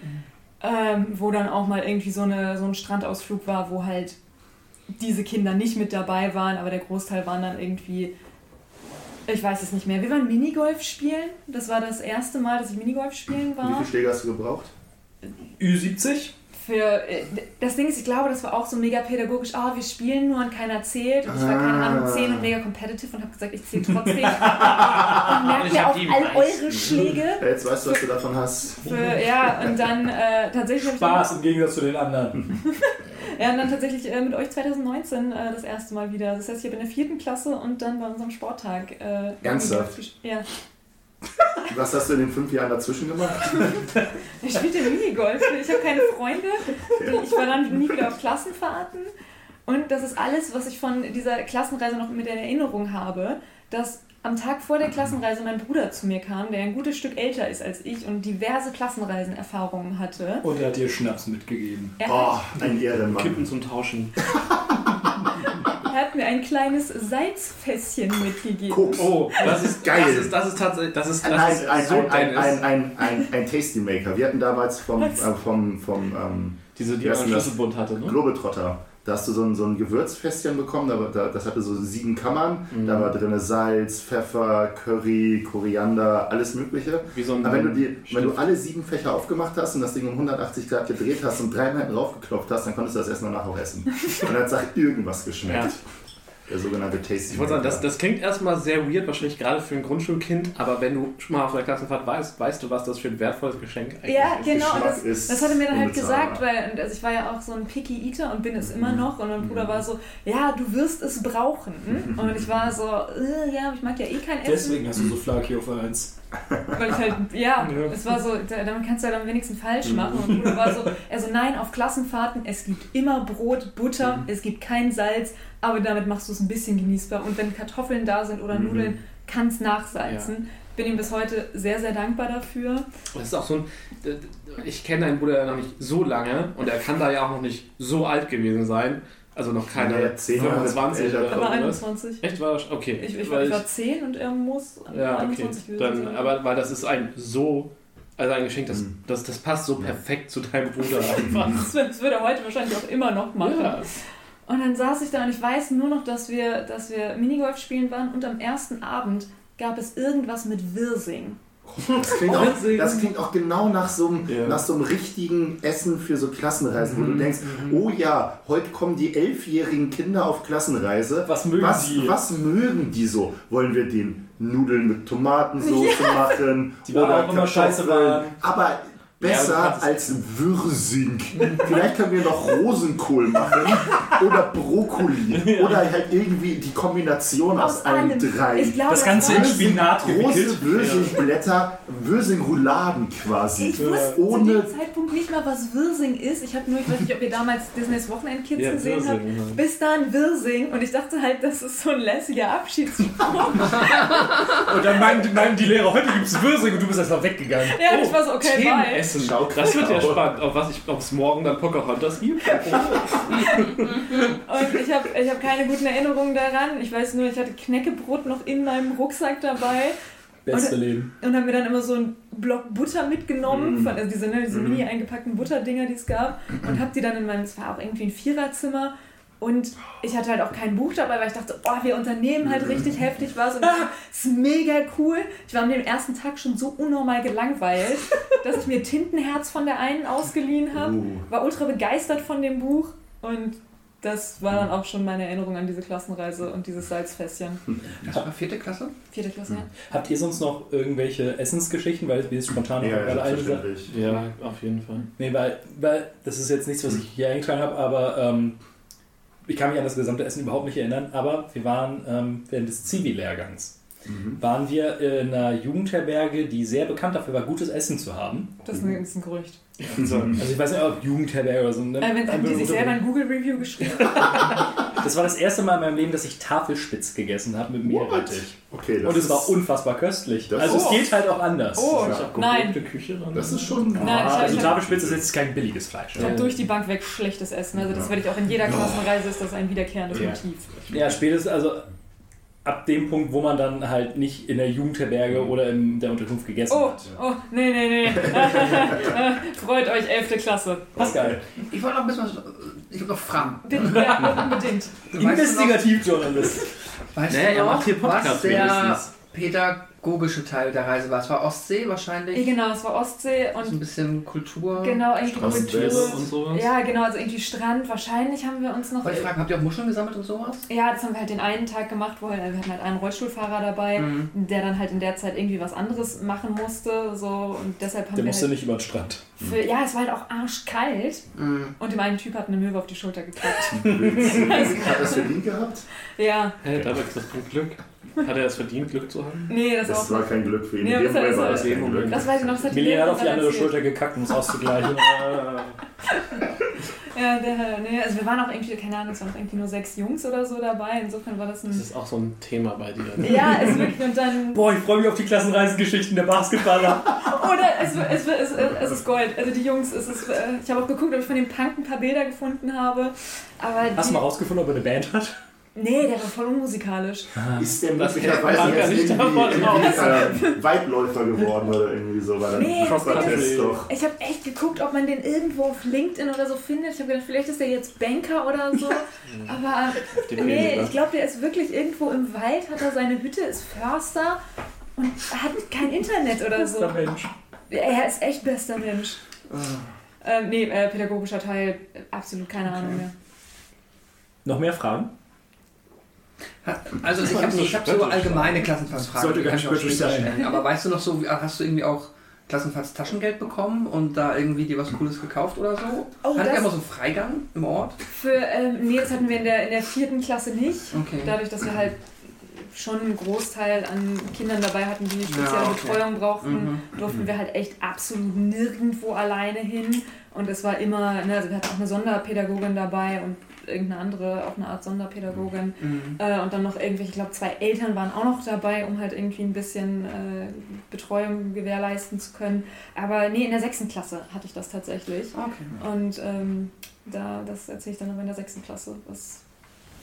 ähm, wo dann auch mal irgendwie so, eine, so ein Strandausflug war, wo halt diese Kinder nicht mit dabei waren, aber der Großteil waren dann irgendwie, ich weiß es nicht mehr. Wir waren Minigolf spielen, das war das erste Mal, dass ich Minigolf spielen Wie war. viele Schläge hast du gebraucht? Ü70? Für, äh, das Ding ist, ich glaube, das war auch so mega pädagogisch. Ah, wir spielen nur und keiner zählt. Und ich war, keine Ahnung, 10 und mega competitive und habe gesagt, ich zähle trotzdem. und merkt ich mir auch die all eure Schläge. Ja, Jetzt weißt du, was du davon hast. Für, ja, und dann äh, tatsächlich habe ich dann, Spaß im Gegensatz zu den anderen. ja, und dann tatsächlich äh, mit euch 2019 äh, das erste Mal wieder. Das heißt, ich habe in der vierten Klasse und dann bei unserem Sporttag. Äh, Ernsthaft? Ja. Was hast du in den fünf Jahren dazwischen gemacht? Ich spielte Minigolf. Ich habe keine Freunde. Ich war dann nie wieder auf Klassenfahrten. Und das ist alles, was ich von dieser Klassenreise noch mit in Erinnerung habe, dass am Tag vor der Klassenreise mein Bruder zu mir kam, der ein gutes Stück älter ist als ich und diverse Klassenreisenerfahrungen hatte. Und er hat dir Schnaps mitgegeben. Er, Oh, ein Ehrenmann. Kippen zum Tauschen. er hat mir ein kleines Salzfässchen mitgegeben. Koks. Oh, das ist Geil. Das ist, das ist tatsächlich. Das ist, das Nein, ist ein, so ein, ein, ein, ein, ein, Tasty Maker. Wir hatten damals vom, äh, vom, vom ähm, Diese, die man? Schlüsselbund hatte, ne? Globetrotter. Da hast du so ein, so ein Gewürzfässchen bekommen, da, da, das hatte so sieben Kammern. Mhm. Da war drin Salz, Pfeffer, Curry, Koriander, alles Mögliche. Wie so ein Aber wenn du, die, wenn du alle sieben Fächer aufgemacht hast und das Ding um 180 Grad gedreht hast und dreimal draufgeklopft hast, dann konntest du das Essen danach auch essen. Und dann hat sagt irgendwas geschmeckt. Ja. Der sogenannte Tasty Ich wollte sagen, das, das klingt erstmal sehr weird, wahrscheinlich gerade für ein Grundschulkind, aber wenn du schon mal auf der Klassenfahrt weißt, weißt du, was das für ein wertvolles Geschenk eigentlich Ja, ist. genau. Und Geschmack das, ist das hat er mir dann halt gesagt, weil und also ich war ja auch so ein Picky Eater und bin es immer Mhm. noch. Und mein Bruder war so, ja, du wirst es brauchen. Und ich war so, äh, ja, ich mag ja eh kein Essen. Deswegen hast du so Flaki auf 1. Weil ich halt, ja, es war so, da- damit kannst du halt am wenigsten falsch machen. Und Bruder war so, er so, nein, auf Klassenfahrten, es gibt immer Brot, Butter, Mhm. es gibt kein Salz, aber damit machst du es ein bisschen genießbar. Und wenn Kartoffeln da sind oder Mhm. Nudeln, kannst nachsalzen. Bin ihm bis heute sehr, sehr dankbar dafür. Das ist auch so ein. Ich kenne deinen Bruder ja noch nicht so lange und er kann da ja auch noch nicht so alt gewesen sein. Also noch keine Ja, zehn Jahre 25 älter. oder Er war was. 21. Echt war das? Okay. Ich, ich, war, Weil ich war 10 und er muss Ja, okay. 21 gewesen Dann, sein. aber weil das ist ein so. Also ein Geschenk, das, Mhm. das, das passt so perfekt zu deinem Bruder einfach. Das, wird- das würde er heute wahrscheinlich auch immer noch machen. ja. Und dann saß ich da und ich weiß nur noch, dass wir, dass wir Minigolf spielen waren und am ersten Abend gab es irgendwas mit Wirsing. Das klingt, auch, das klingt auch genau nach so, einem, Ja. nach so einem richtigen Essen für so Klassenreisen, wo du denkst, oh ja, heute kommen die elfjährigen Kinder auf Klassenreise. Was mögen was, die? Was mögen die so? Wollen wir den Nudeln mit Tomatensauce machen? Die waren auch immer scheiße waren. Aber besser Ja, als Würsing. Vielleicht können wir noch Rosenkohl machen oder Brokkoli oder halt irgendwie die Kombination aus, allen drei. Ich glaube, Das Ganze in Spinat. Große Würsingblätter, Würsingrouladen quasi. Ich wusste Ohne zu dem Zeitpunkt nicht mal, was Wirsing ist. Ich habe nur, ich weiß nicht, ob ihr damals Disneys Wochenendkids Ja, gesehen Wirsing, habt. ja. Bis dahin Wirsing und ich dachte halt, das ist so ein lässiger Abschiedsspruch. Und dann meinen, meinen die Lehrer, heute gibt es Würsing und du bist erstmal weggegangen. ja, und ich war so, okay, bye. Essen. Das wird ja spannend, auf was ich, ob es morgen dann Pocahontas gibt. Und ich habe ich hab keine guten Erinnerungen daran. Ich weiß nur, ich hatte Knäckebrot noch in meinem Rucksack dabei Beste Leben. und habe mir dann immer so einen Block Butter mitgenommen, von, also diese, ne, diese mini eingepackten Butterdinger, die es gab, und habe die dann in meinem, es war auch irgendwie ein Viererzimmer. Und ich hatte halt auch kein Buch dabei, weil ich dachte, oh, wir unternehmen halt richtig heftig was und es ist mega cool. Ich war am dem ersten Tag schon so unnormal gelangweilt, dass ich mir Tintenherz von der einen ausgeliehen habe, Uh. war ultra begeistert von dem Buch und das war dann auch schon meine Erinnerung an diese Klassenreise und dieses Salzfässchen. Das war vierte Klasse? Vierte Klasse, ja. Habt ihr sonst noch irgendwelche Essensgeschichten, weil wir jetzt spontan ja, Sache. selbstverständlich. Ja, auf jeden Fall. Nee, weil, weil das ist jetzt nichts, was ich hier eingetragen habe, aber ähm, ich kann mich an das gesamte Essen überhaupt nicht erinnern, aber wir waren ähm, während des Zivi-Lehrgangs waren wir in einer Jugendherberge, die sehr bekannt dafür war, gutes Essen zu haben. Das ist das ist ein Gerücht. So. Also ich weiß nicht, ob Jugendherberge oder so. Ne? Äh, wenn, haben die sich selber ein Google-Review geschrieben? Das war das erste Mal in meinem Leben, dass ich Tafelspitz gegessen habe mit Meerrettich. Okay, das Und es war ist- unfassbar köstlich. Das Also ist- es geht halt auch anders. Oh, Ja. nein. Küche. Das ist schon. Nein, ich hab- Also Tafelspitz ist jetzt kein billiges Fleisch. Ich habe durch die Bank weg schlechtes Essen. Also das werde ich auch in jeder Klassenreise, ist das ein wiederkehrendes Ja. Motiv. Ja, spätestens, also ab dem Punkt, wo man dann halt nicht in der Jugendherberge oder in der Unterkunft gegessen Oh, hat. oh, nee, nee, nee. Freut euch, 11. Klasse. Pascal. Ich wollte noch ein bisschen was. Ich habe noch Fragen. Bitte, ja, unbedingt. Investigativjournalist. Weißt Naja, du er noch, macht hier Podcast was der wenigstens. Pädagogische Teil der Reise war? Es war Ostsee wahrscheinlich. Genau, es war Ostsee So ein und bisschen Kultur. genau, irgendwie Kultur. und sowas. Ja, genau, also irgendwie Strand. Wahrscheinlich haben wir uns noch... Wollte ich fragen, habt ihr auch Muscheln gesammelt und sowas? Ja, das haben wir halt den einen Tag gemacht, wo wir hatten halt einen Rollstuhlfahrer dabei, Mhm. der dann halt in der Zeit irgendwie was anderes machen musste. So, und deshalb haben Der wir musste halt nicht über den Strand. für, Ja, es war halt auch arschkalt. Mhm. Und dem einen Typ hat eine Möwe auf die Schulter geklappt. Hat das verdient gehabt? ja, Hä, dabei ist das Glück. Hat er es verdient, Glück zu haben? nee, das, Das auch war nicht. kein Glück für ihn. Nee, das ist- war das das ist- kein Glück. Das weiß ich noch, das Millie hat auf die andere erzählt. Schulter gekackt, um es auszugleichen. Ja, der, nee, also wir waren auch irgendwie, keine Ahnung, es waren auch irgendwie nur sechs Jungs oder so dabei. Insofern war das Das ein. ist auch so ein Thema bei dir. Ja, es wirklich und dann. Boah, ich freue mich auf die Klassenreisengeschichten der Basketballer. Oder es, es, es, es, es ist Gold. Also die Jungs, es ist, äh, ich habe auch geguckt, ob ich von dem Punk ein paar Bilder gefunden habe. Aber Hast die, du mal rausgefunden, ob er eine Band hat? Nee, der war voll unmusikalisch. Ist der möglicherweise kann jetzt gar nicht irgendwie, äh, Weitläufer geworden oder irgendwie so? War dann Nee, war- doch. Ich habe echt geguckt, ob man den irgendwo auf LinkedIn oder so findet. Ich habe gedacht, vielleicht ist der jetzt Banker oder so. Aber nee, Bilder. ich glaube, der ist wirklich irgendwo im Wald, hat er seine Hütte, ist Förster und hat kein Internet oder so. Der Mensch. Er ist echt bester Mensch. Ähm, nee, äh, pädagogischer Teil, äh, absolut keine Ahnung mehr. Noch mehr Fragen? Also ich habe ich hab so allgemeine Klassenfahrtsfragen. Sollte die gar kann nicht ich auch spöttisch später sein. stellen. Aber weißt du noch so, wie- hast du irgendwie auch Klassenfahrtstaschengeld bekommen und da irgendwie dir was Cooles gekauft oder so? Oh, Hattet ihr immer so einen Freigang im Ort? Für, ähm, nee, das hatten wir in der, in der vierten Klasse nicht. Okay. Dadurch, dass wir halt schon einen Großteil an Kindern dabei hatten, die spezielle Ja, okay. Betreuung brauchten, Mhm. durften wir halt echt absolut nirgendwo alleine hin. Und es war immer, ne, also wir hatten auch eine Sonderpädagogin dabei und irgendeine andere, auch eine Art Sonderpädagogin. Mhm. Äh, und dann noch irgendwelche, ich glaube, zwei Eltern waren auch noch dabei, um halt irgendwie ein bisschen äh, Betreuung gewährleisten zu können. Aber nee, in der sechsten Klasse hatte ich das tatsächlich. Okay. Und ähm, da, das erzähle ich dann aber in der sechsten Klasse, was,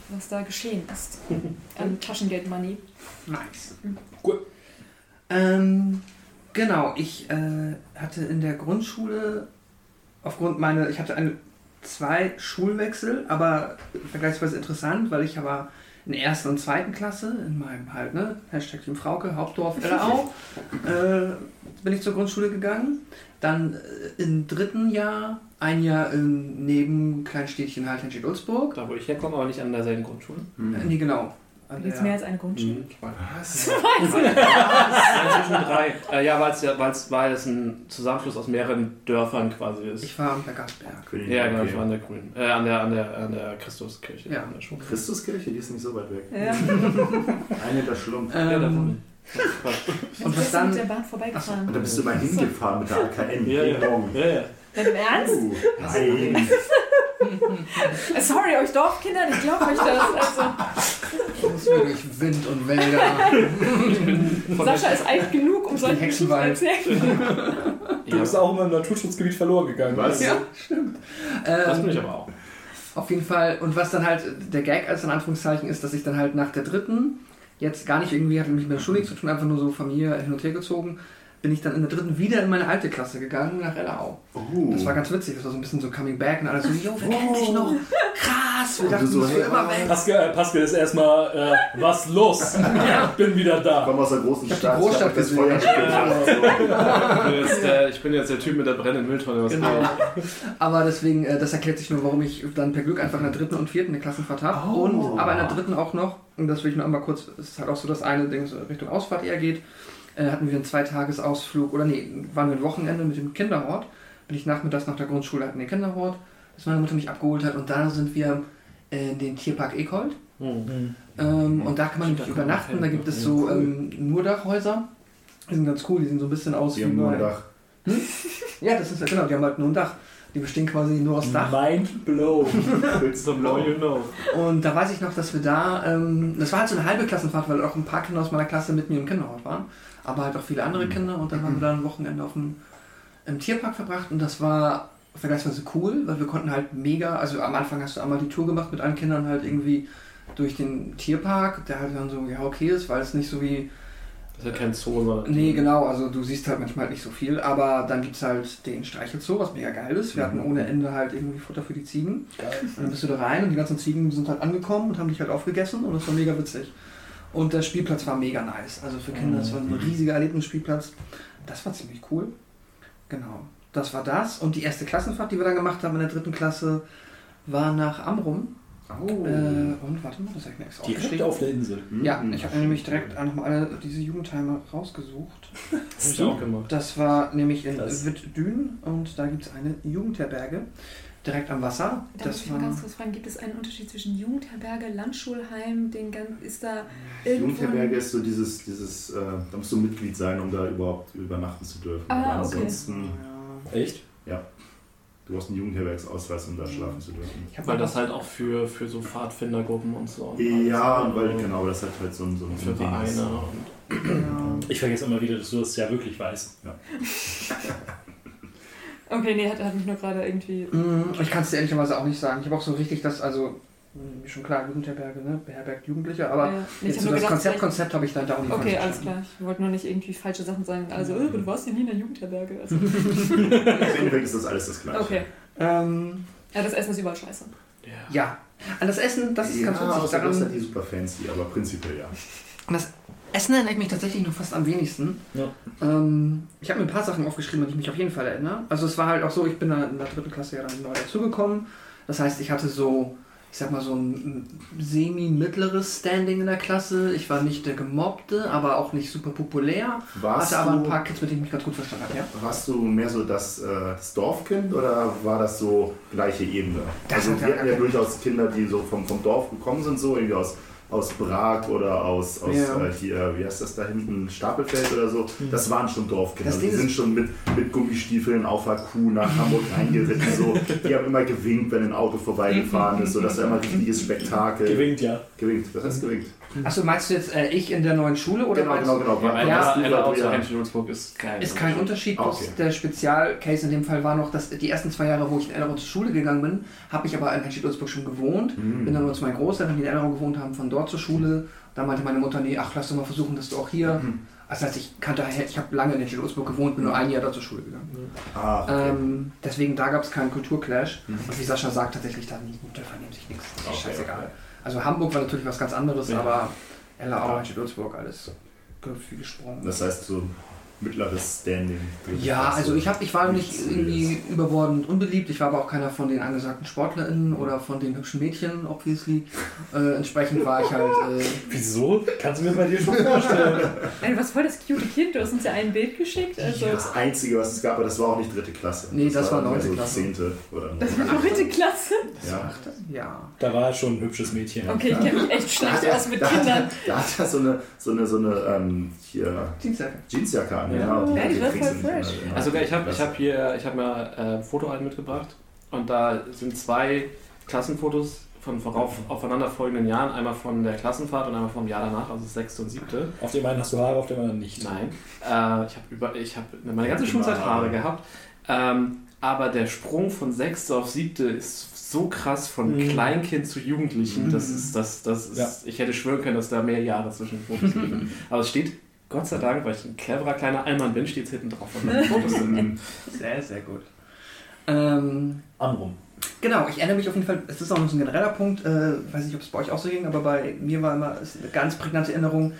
was da geschehen ist. An Taschengeld-Money. Nice. Cool. Ähm, genau, ich äh, hatte in der Grundschule aufgrund meiner, ich hatte eine, zwei Schulwechsel, aber vergleichsweise interessant, weil ich aber in der ersten und zweiten Klasse, in meinem halt, ne, Hashtag Team Frauke, Hauptdorf Ellerau, äh, bin ich zur Grundschule gegangen. Dann äh, im dritten Jahr, ein Jahr im neben Kleinstädtchen halt in Ulzburg. Da, wo ich herkomme, aber nicht an derselben Grundschule. Äh, nee, genau. An gibt es der- mehr als eine Grundschule. Was? Zwischen drei. Äh, ja, weil es ja, weil's, weil es ein Zusammenschluss aus mehreren Dörfern quasi ist. Ich war am Bergersberg. ja, genau, ich war an der Grünen. Äh, an der, an der, an der Christuskirche. Ja. An der Schule. Christuskirche, die ist nicht so weit weg. Ja. Eine der Schlumpf. Ja, Ähm, davon. Ich Und was dann- mit der Bahn vorbeigefahren. Und da bist du mal hingefahren mit der AKN. Ja, ja. Ja, ja. Dein Ernst? Uh, nein. Sorry, euch Dorfkinder, ich glaube euch das. Also, wir durch Wind und Wälder. Sascha ist alt genug, um solche Geschichten zu erzählen. Du bist auch immer im Naturschutzgebiet verloren gegangen. Was? Ja, stimmt. Das Ähm, bin ich aber auch. Auf jeden Fall. Und was dann halt der Gag als in Anführungszeichen ist, dass ich dann halt nach der dritten, jetzt gar nicht irgendwie, hatte mich mit der Schule nichts zu tun, einfach nur so Familie hin und her gezogen, bin ich dann in der dritten wieder in meine alte Klasse gegangen, nach Ellerau. Uh. Das war ganz witzig, das war so ein bisschen so Coming Back und alles so, jo, wir kennen dich noch. Krass, wir dachten, so, du bist für hey, immer ah. weg. Pascal, Pascal ist erstmal, äh, was los? Ich bin wieder Ich da. komme aus der großen Ich hab die Stadt. Großstadt hab das gesehen. Feuer nicht Ich bin, jetzt der, ich bin jetzt der Typ mit der brennenden Mülltonne. Was Genau. Aber deswegen, äh, das erklärt sich nur, warum ich dann per Glück einfach in der dritten und vierten eine Klassenfahrt habe. Oh. Und aber in der dritten auch noch, und das will ich nur einmal kurz, es ist halt auch so das eine Ding, so Richtung Ausfahrt eher geht, äh, hatten wir einen Zweitagesausflug, oder nee, waren wir ein Wochenende mit dem Kinderhort. Bin ich nachmittags nach der Grundschule hatten den Kinderhort, dass meine Mutter mich abgeholt hat und da sind wir in den Tierpark Ekold. Hm. Ähm, und da kann man da kann man übernachten. hin. Da gibt es Ja, so cool. ähm, nur Dachhäuser. Die sind ganz cool, die sehen so ein bisschen aus Die haben nur ein Dach. Ja, das ist ja genau, die haben halt nur ein Dach. Die bestehen quasi nur aus Dach. Mind blown. The more you know. Und da weiß ich noch, dass wir da, ähm, das war halt so eine halbe Klassenfahrt, weil auch ein paar Kinder aus meiner Klasse mit mir im Kinderhort waren, aber halt auch viele andere Kinder. Und dann haben wir da ein Wochenende auf dem, im Tierpark verbracht. Und das war vergleichsweise cool, weil wir konnten halt mega, also am Anfang hast du einmal die Tour gemacht mit allen Kindern halt irgendwie durch den Tierpark, der halt dann so, ja okay ist, weil es nicht so wie Das ist ja kein Zoo, sondern. Nee, genau, also du siehst halt manchmal nicht so viel, aber dann gibt es halt den Streichelzoo, was mega geil ist. Wir hatten ohne Ende halt irgendwie Futter für die Ziegen. Und dann bist du da rein und die ganzen Ziegen sind halt angekommen und haben dich halt aufgegessen. Und das war mega witzig. Und der Spielplatz war mega nice. Also für Kinder, das war ein riesiger Erlebnisspielplatz. Das war ziemlich cool. Genau. Das war das. Und die erste Klassenfahrt, die wir dann gemacht haben in der dritten Klasse, war nach Amrum. Oh. Äh, und warte mal, das habe ich mir extra Direkt aufgeschrieben. auf der Insel. Ja, ich habe mir nämlich direkt nochmal alle diese Jugendheime rausgesucht. Hab ich auch gemacht. Das war nämlich in. Wittdün und da gibt es eine Jugendherberge direkt am Wasser. Da muss Das ich mal ganz kurz fragen, gibt es einen Unterschied zwischen Jugendherberge, Landschulheim, den gan- ist da. Jugendherberge ist so dieses, dieses äh, da musst du Mitglied sein, um da überhaupt übernachten zu dürfen. Ah, Aber okay. ansonsten, Echt? du brauchst einen Jugendherbergsausweis, um da schlafen zu dürfen. Weil das halt auch für, für so Pfadfindergruppen und so. Ja, und weil genau, das hat halt so ein, so ein Für. Vereine. Und ja. Ich vergesse immer wieder, dass du das ja wirklich weißt. Okay, nee, hat, hat mich nur gerade irgendwie... Mm, Ich kann es dir ehrlicherweise auch nicht sagen. Ich habe auch so richtig das, also mm, schon klar, Jugendherberge, ne? beherbergt Jugendliche, aber Ja, nee, jetzt so das gedacht, Konzept, Konzept habe ich dann da auch nicht Okay, alles klar. Ich wollte nur nicht irgendwie falsche Sachen sagen. Also, äh, du warst ja nie in der Jugendherberge. Also, Im Endeffekt ist das alles das Gleiche. okay. Ähm, Ja, das Essen ist überall scheiße. ja. ja, an das Essen, das ist ja, ganz witzig. außer du hast halt Daran, die super fancy, aber prinzipiell ja. das Essen erinnere ich mich tatsächlich nur fast am wenigsten. Ja. Ähm, ich habe mir ein paar Sachen aufgeschrieben, an die ich mich auf jeden Fall erinnere. Also es war halt auch so, ich bin in der dritten Klasse ja dann neu dazugekommen. Das heißt, ich hatte so, ich sag mal so ein semi-mittleres Standing in der Klasse. Ich war nicht der Gemobbte, aber auch nicht super populär. Warst hatte aber ein paar Kids, mit denen ich mich ganz gut verstanden habe, ja. Warst du mehr so das, äh, das Dorfkind oder war das so gleiche Ebene? Das also wir hatten ja durchaus Kinder, die so vom, vom Dorf gekommen sind, so irgendwie aus aus Prag oder aus, aus Ja. äh, hier, wie heißt das da hinten, Stapelfeld oder so, das waren schon Dorfkinder. Die sind schon mit, mit Gummistiefeln auf der Kuh nach Hamburg eingeritten. So. Die haben immer gewinkt, wenn ein Auto vorbeigefahren ist. So, das war immer ein richtiges Spektakel. Gewinkt, ja. Gewinkt. Was heißt gewinkt? Achso, meinst du jetzt äh, ich in der neuen Schule oder Genau, meinst genau, du- genau. Ja, weil Ja, auch zu ja. Henschel-Ulzburg ist kein Ist kein Unterschied, Ah, okay. der Spezialcase in dem Fall war noch, dass die ersten zwei Jahre, wo ich in Ellerau zur Schule gegangen bin, habe ich aber in Henstedt-Ulzburg schon gewohnt. Mhm. Bin dann nur zu meinen Großeltern, die in Ellerau gewohnt haben, von dort zur Schule. Da meinte meine Mutter, nee, ach, lass doch mal versuchen, dass du auch hier... Mhm. Das heißt, ich kannte, ich habe lange in Henstedt-Ulzburg gewohnt, bin nur ein Jahr dort zur Schule gegangen. Ah, okay. Ähm, deswegen, da gab es keinen Kulturclash. Mhm. Und wie Sascha sagt, tatsächlich, da da vernehmen sich nichts. Okay, scheißegal. okay. Also Hamburg war natürlich was ganz anderes, Ja. aber Ja. Henstedt-Ulzburg, alles wie gesprungen. Das heißt so mittleres Standing. Ja, also ich, hab, ich war nicht so irgendwie ist. überbordend unbeliebt. Ich war aber auch keiner von den angesagten SportlerInnen oder von den hübschen Mädchen, obviously. Äh, entsprechend war ich halt. Äh, Wieso? Kannst du mir bei dir schon vorstellen? Du warst voll das cute Kind, du hast uns ja ein Bild geschickt. Also, Das Einzige, was es gab, aber das war auch nicht dritte Klasse. Nee, das war mehr neunte so Klasse. Zehnte oder das war neunte Klasse. ja. ja. Da war er schon ein hübsches Mädchen. Okay, ich kenne mich echt schlecht hat aus mit da hat Kindern. er, da hat er so eine, so eine, so eine ähm, hier, Dienstag. Jeansjacke an. Ja. genau. Die- Ja, die die war voll fresh. Also ich habe ich hab hier, ich habe mir äh, ein Fotoalbum mitgebracht und da sind zwei Klassenfotos von vorauf, aufeinanderfolgenden Jahren, einmal von der Klassenfahrt und einmal vom Jahr danach, also das sechste und siebte. Auf dem einen hast du Haare, auf dem anderen nicht. Nein, äh, ich habe über, ich habe meine ganze Schulzeit Haare Haare. gehabt, ähm, aber der Sprung von sechste auf siebte ist so krass von Mhm. Kleinkind zu Jugendlichen, das ist, das, das ist, Ja. ich hätte schwören können, dass da mehr Jahre zwischen den Fotos liegen. Aber es steht, Gott sei Dank, weil ich ein cleverer kleiner Allmann bin, steht es hinten drauf. Sehr, sehr gut. Ähm, Amrum. genau, ich erinnere mich auf jeden Fall, es ist auch noch so ein genereller Punkt, äh, weiß nicht, ob es bei euch auch so ging, aber bei mir war immer eine ganz prägnante Erinnerung,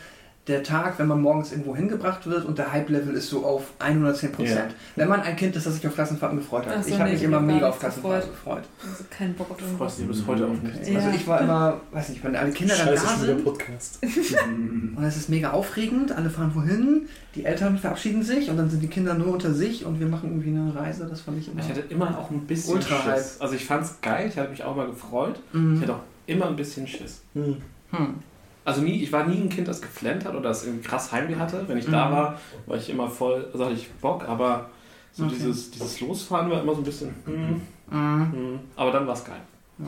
der Tag, wenn man morgens irgendwo hingebracht wird und der Hype-Level ist so auf 110 Prozent. Ja. Wenn man ein Kind ist, das sich auf Klassenfahrten gefreut hat. So, ich habe nee, mich ich immer mega auf Klassenfahrten gefreut. Also keinen Bock auf freust irgendwas. dich bis heute auch nicht. Ja. Also ich war immer, weiß nicht, wenn alle Kinder dann Scheiße, da schon wieder sind Podcast. und es ist mega aufregend, alle fahren wohin, die Eltern verabschieden sich und dann sind die Kinder nur unter sich und wir machen irgendwie eine Reise, das fand ich immer. Ich hatte immer auch ein bisschen Ultra Schiss. Also ich fand es geil, ich hatte mich auch mal gefreut. Ich Mhm. hatte auch immer ein bisschen Schiss. Hm. Hm. Also nie, ich war nie ein Kind, das geflennt hat oder das irgendwie krass Heimweh hatte. Wenn ich da Mhm. war, war ich immer voll, also hatte ich Bock, aber so Okay. dieses, dieses Losfahren war immer so ein bisschen, hm, Mhm. hm. aber dann war es geil. Ja.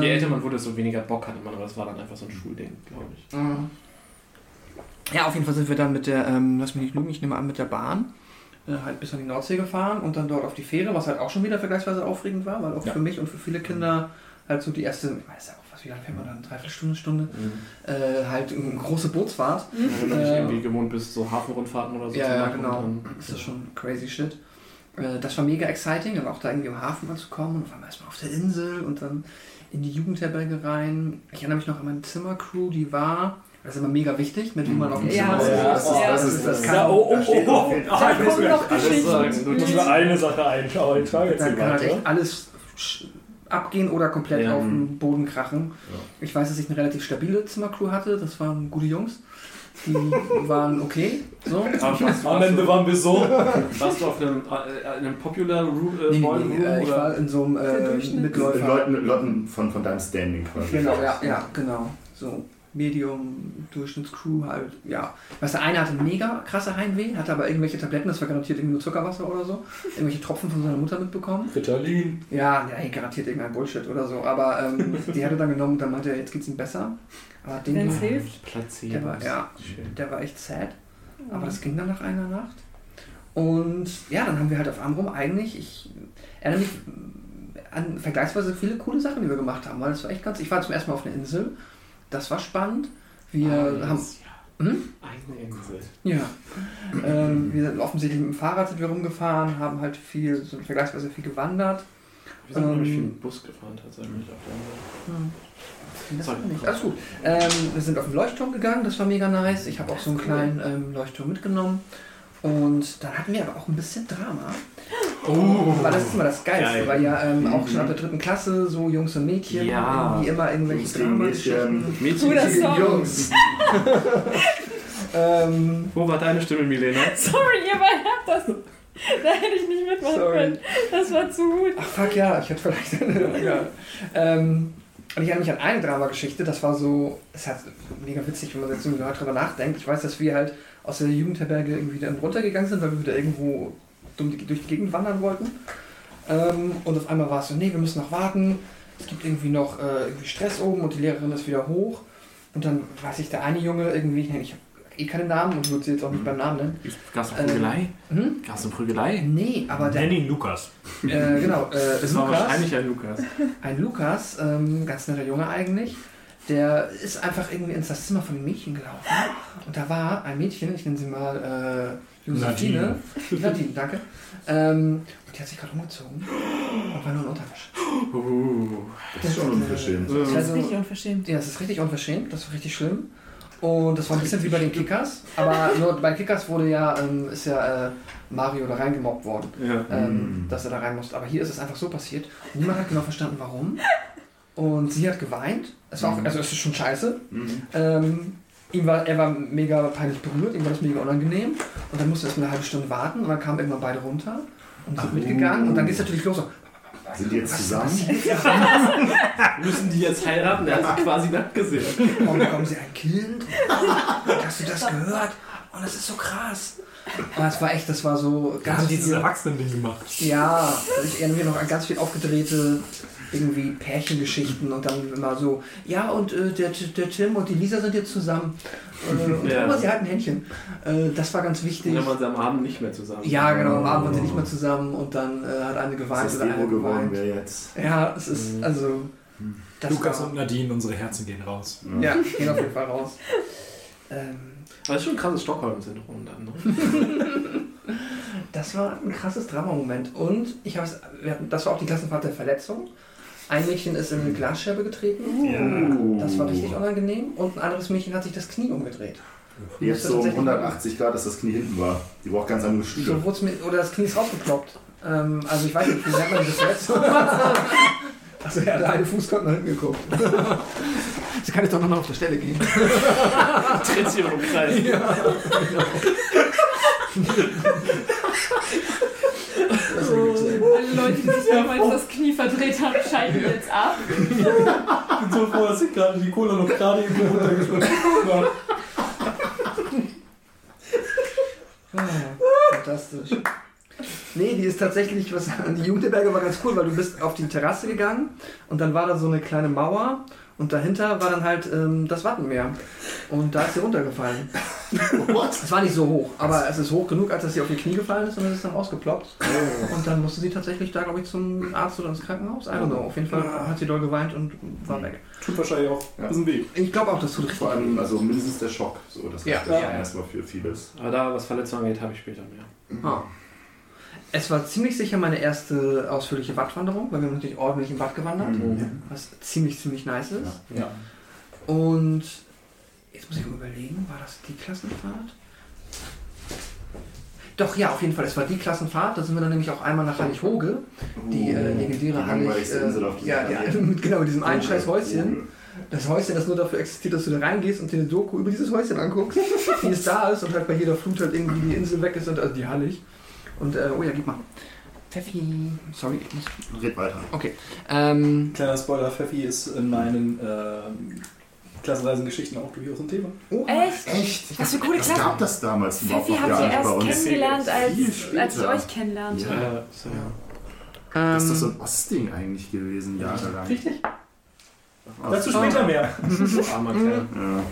Je Ähm, älter man wurde, desto weniger Bock hatte man, aber das war dann einfach so ein Schulding, glaube ich. Mhm. Ja, auf jeden Fall sind wir dann mit der, ähm, lass mich nicht lügen, ich nehme an, mit der Bahn äh, halt bis an die Nordsee gefahren und dann dort auf die Fähre, was halt auch schon wieder vergleichsweise aufregend war, weil auch Ja. für mich und für viele Kinder halt so die erste, ich weiß ja auch, wie lange fährt man dann? Dreiviertel Stunde, Stunde? Äh, halt eine große Bootsfahrt. Wenn du nicht Äh, irgendwie gewohnt bist, so Hafenrundfahrten oder so Ja, zu ja, genau. dann- Das ist schon crazy shit. Äh, Das war mega exciting, dann auch da irgendwie im Hafen anzukommen und auf einmal erstmal auf der Insel und dann in die Jugendherberge rein. Ich erinnere mich noch an meine Zimmercrew, die war, das ist immer mega wichtig, mit wem man auf dem Ja, Zimmer ist. ja, das ist, das ist, das kann- Ja, oh, oh, oh, oh. Ah, Da kommen noch Alles Geschichten. Ich will eine Sache ein, aber ich trage jetzt Da kann halt echt alles abgehen oder komplett Ja. auf den Boden krachen. Ich weiß, dass ich eine relativ stabile Zimmercrew hatte, das waren gute Jungs. Die waren okay. So. Am Ende waren wir so. warst du auf einem, äh, in einem Popular äh, Nee, nee, Ballroom nee, äh, ich oder? war in so einem äh. Mitläufer. Leuten, Leuten von, von deinem Standing quasi. Genau, ja, ja, genau. So Medium, Durchschnittscrew halt, ja. Weißt du, einer hatte mega krasse Heimweh, hatte aber irgendwelche Tabletten, das war garantiert irgendwie nur Zuckerwasser oder so. Irgendwelche Tropfen von seiner Mutter mitbekommen. Ritalin. Ja, ja, garantiert irgendein Bullshit oder so. Aber ähm, die hat er dann genommen und dann meinte er, jetzt geht's ihm besser. Aber den Wenn es hilft. Placebo. der war, ja, Schön. der war echt sad. Aber das ging dann nach einer Nacht. Und ja, dann haben wir halt auf Amrum eigentlich, ich erinnere mich an vergleichsweise viele coole Sachen, die wir gemacht haben, weil das war echt ganz. Ich war zum ersten Mal auf einer Insel. Das war spannend. Wir Eines haben. Jahr. Hm? Eine Insel. Ja. ähm, wir sind offensichtlich mit dem Fahrrad sind wir rumgefahren, haben halt viel, sind vergleichsweise viel gewandert. Wir sind, Ähm, viel mit Bus gefahren tatsächlich auf der Insel. Hm. Das Sorry. nicht. Alles gut. Ähm, wir sind auf den Leuchtturm gegangen, das war mega nice. Ich habe auch so einen kleinen ähm, Leuchtturm mitgenommen. Und dann hatten wir aber auch ein bisschen Drama. Oh. Weil das ist immer das Geilste, Geil. weil ja ähm, auch schon ab der dritten Klasse so Jungs und Mädchen Ja. irgendwie immer irgendwelche Drama-Geschichten. Mädchen, Guter Gegen. Jungs. ähm, wo war deine Stimme, Milena? Sorry, ihr beiden habt das. Da hätte ich nicht mitmachen Sorry. können. Das war zu gut. ach fuck ja, ich hätte vielleicht. egal. Ähm, Und ich erinnere mich an eine Dramageschichte, das war so, es hat mega witzig, wenn man jetzt irgendwie drüber nachdenkt. Ich weiß, dass wir halt aus der Jugendherberge irgendwie dann runtergegangen sind, weil wir wieder irgendwo durch die Gegend wandern wollten. Ähm, und auf einmal war es so, nee, wir müssen noch warten. Es gibt irgendwie noch äh, irgendwie Stress oben und die Lehrerin ist wieder hoch. Und dann weiß ich, der eine Junge irgendwie, ich, ich habe eh keinen Namen und würde sie jetzt auch nicht beim Namen nennen. Gab es eine Prügelei? Hm? Gab es eine Prügelei? Nee, aber der, Nenn ihn Lukas. äh, genau, äh, Das war Lukas, wahrscheinlich ein Lukas. ein Lukas, ähm, ganz netter Junge eigentlich, der ist einfach irgendwie ins das Zimmer von einem Mädchen gelaufen. Und da war ein Mädchen, ich nenne sie mal äh, Josephine. Nadine, danke. Ähm, und die hat sich gerade umgezogen und war nur ein Unterwäsche. Uh. Das ist schon unverschämt. Das ist Also- richtig unverschämt. Ja, das ist richtig unverschämt, das war richtig schlimm. Und das war ein bisschen wie bei den Kickers, aber nur bei Kickers wurde ja, ähm, ist ja äh, Mario da reingemobbt worden, Ja. ähm, Mm. dass er da rein musste. Aber hier ist es einfach so passiert. Und niemand hat genau verstanden, warum. Und sie hat geweint. Es war auch, also es ist schon scheiße. Mhm. Ähm, ihm war, er war mega peinlich berührt, ihm war das mega unangenehm. Und dann musste er erst eine halbe Stunde warten und dann kamen irgendwann beide runter und sind Ach, mitgegangen. oh. Und dann geht es natürlich los. So, Sind die jetzt was zusammen? Müssen die jetzt heiraten? Der hat sie quasi nackt gesehen. Warum bekommen sie ein Kind? Und hast du das gehört? Und das ist so krass. Aber es war echt, das war so ganz haben dieses viel, Erwachsenen-Ding gemacht. Ja, ich erinnere mich noch an ganz viel aufgedrehte irgendwie Pärchengeschichten und dann immer so, ja und äh, der, der Tim und die Lisa sind jetzt zusammen. Äh, und Ja. aber sie halten Händchen. Äh, das war ganz wichtig. Und dann waren sie am Abend nicht mehr zusammen. Ja, genau, am Abend waren sie nicht mehr zusammen und dann äh, hat eine geweint Das ist oder eine geworden geweint. wäre jetzt. Ja, es ist, Mhm. also. Das Lukas war, und Nadine, unsere Herzen gehen raus. Ja, gehen auf jeden Fall raus. Ähm, Aber das ist schon ein krasses Stockholm-Syndrom dann, ne? Das war ein krasses Drama-Moment. Und ich habe das war auch die Klassenfahrt der Verletzung. Ein Mädchen ist in eine Glasscherbe getreten. Oh. Das war richtig unangenehm. Und ein anderes Mädchen hat sich das Knie umgedreht. Jetzt so um 180 Grad, dass das Knie hinten war. Die braucht ganz andere So Stühle. wurd's mir, oder das Knie ist rausgeploppt. Ähm, also ich weiß nicht, wie nennt man diese Verletzung? Also ja, der eine Fuß kommt nach hinten geguckt. Sie kann jetzt doch noch mal auf der Stelle gehen. Tritt sich im Kreis. Alle Leute, die sich damals das Knie verdreht haben, schalten jetzt ab. Ich bin so froh, dass ich gerade die Cola noch gerade eben runtergeschmissen habe. Ah, fantastisch. Nee, die ist tatsächlich, was die Jugendherberge war ganz cool, weil du bist auf die Terrasse gegangen und dann war da so eine kleine Mauer und dahinter war dann halt ähm, das Wattenmeer. Und da ist sie runtergefallen. Es war nicht so hoch, aber es ist hoch genug, als dass sie auf ihr Knie gefallen ist und dann ist es dann ausgeploppt. Und dann musste sie tatsächlich da, glaube ich, zum Arzt oder ins Krankenhaus. I don't know. Auf jeden Fall hat sie doll geweint und war weg. Tut wahrscheinlich auch Ja. ein bisschen weh. Ich glaube auch, das tut richtig Vor allem, also mindestens der Schock. So, das Ja. reicht ja. Ja. erstmal für vieles. Aber da, was Verletzungen angeht, habe ich später mehr. Ah. Es war ziemlich sicher meine erste ausführliche Wattwanderung, weil wir haben natürlich ordentlich im Watt gewandert, Mhm. was ziemlich, ziemlich nice ist. Ja. Und jetzt muss ich mal überlegen, war das die Klassenfahrt? Doch, ja, auf jeden Fall, es war die Klassenfahrt. Da sind wir dann nämlich auch einmal nach Heilighoge, die äh, legendäre Oh, Insel auf dieser ja, ja, genau, mit diesem einen scheiß Häuschen. Das Häuschen, das nur dafür existiert, dass du da reingehst und dir eine Doku über dieses Häuschen anguckst, wie es da ist und halt bei jeder Flut halt irgendwie die Insel weg ist und also die Hallig. Und, äh, oh ja, gib mal. Pfeffi. Sorry, ich muss. Red weiter. Okay. Ähm, Kleiner Spoiler, Pfeffi ist in meinen ähm, Klassenreisengeschichten auch durchaus ein Thema. oh, Echt? Echt? Was für coole Das Klassen. gab das damals überhaupt Pfeffi noch gar nicht bei erst uns. kennengelernt, als, als ich euch kennenlernte. Ja. so. Das ist doch so ähm, ein Ostding eigentlich gewesen, jahrelang. Richtig. Dazu später mehr. Armer Kerl. Ja.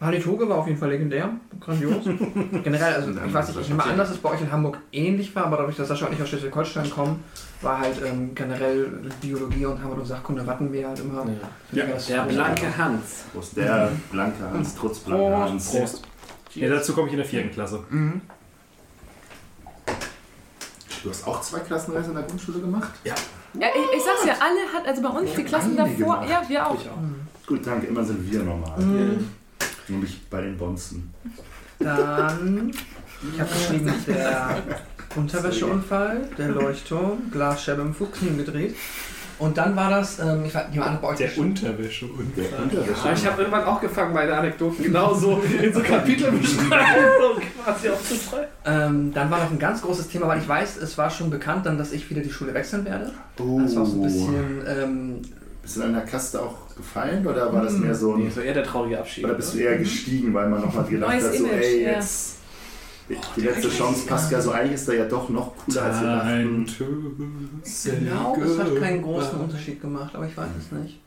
Halitoge war auf jeden Fall legendär, grandios. Generell, also ich weiß nicht, ich nehme an, dass es bei euch in Hamburg ähnlich war, aber dadurch, dass Sascha und ich aus Schleswig-Holstein kommen, war halt ähm, generell Biologie und Heimat- und Sachkunde Wattenmeer halt immer. Ja. das- Der blanke Hans. Prost, der blanke Hans, trotz blanker Prost. Hans. Prost. Ja, dazu komme ich in der vierten Klasse. Mhm. Du hast auch zwei Klassenreisen in der Grundschule gemacht? Ja, ich, ich sag's ja, alle hat, also bei uns die Klassen davor, gemacht. ja, wir auch. Ich auch. Gut, danke. Immer sind wir normal. Mhm. Nämlich bei den Bonzen. Dann, ich habe geschrieben, der Unterwäscheunfall, der Leuchtturm, Glasscherbe im Fuchsknie gedreht. Und dann war das, ähm, ich weiß nicht, andere bei euch Der geschrieben. Unterwäsche und Der Unterwäsche. Aber ich habe irgendwann auch gefangen, meine Anekdoten genauso in so Kapitelbeschreibungen quasi aufzuschreiben. Ähm, dann war noch ein ganz großes Thema, weil ich weiß, es war schon bekannt dann, dass ich wieder die Schule wechseln werde. Oh. Das war so ein bisschen ähm, Bist du an der Kaste auch gefallen oder war das mehr so Nee, ein. so eher der traurige Abschied. Oder bist du eher gestiegen, weil man nochmal gedacht Neues hat, so, Image, ey, ja. jetzt. Die letzte Chance passt ja so, eigentlich ist er ja doch noch cooler als wir dachten. glaube, es hat keinen großen Unterschied gemacht, aber ich weiß es nicht.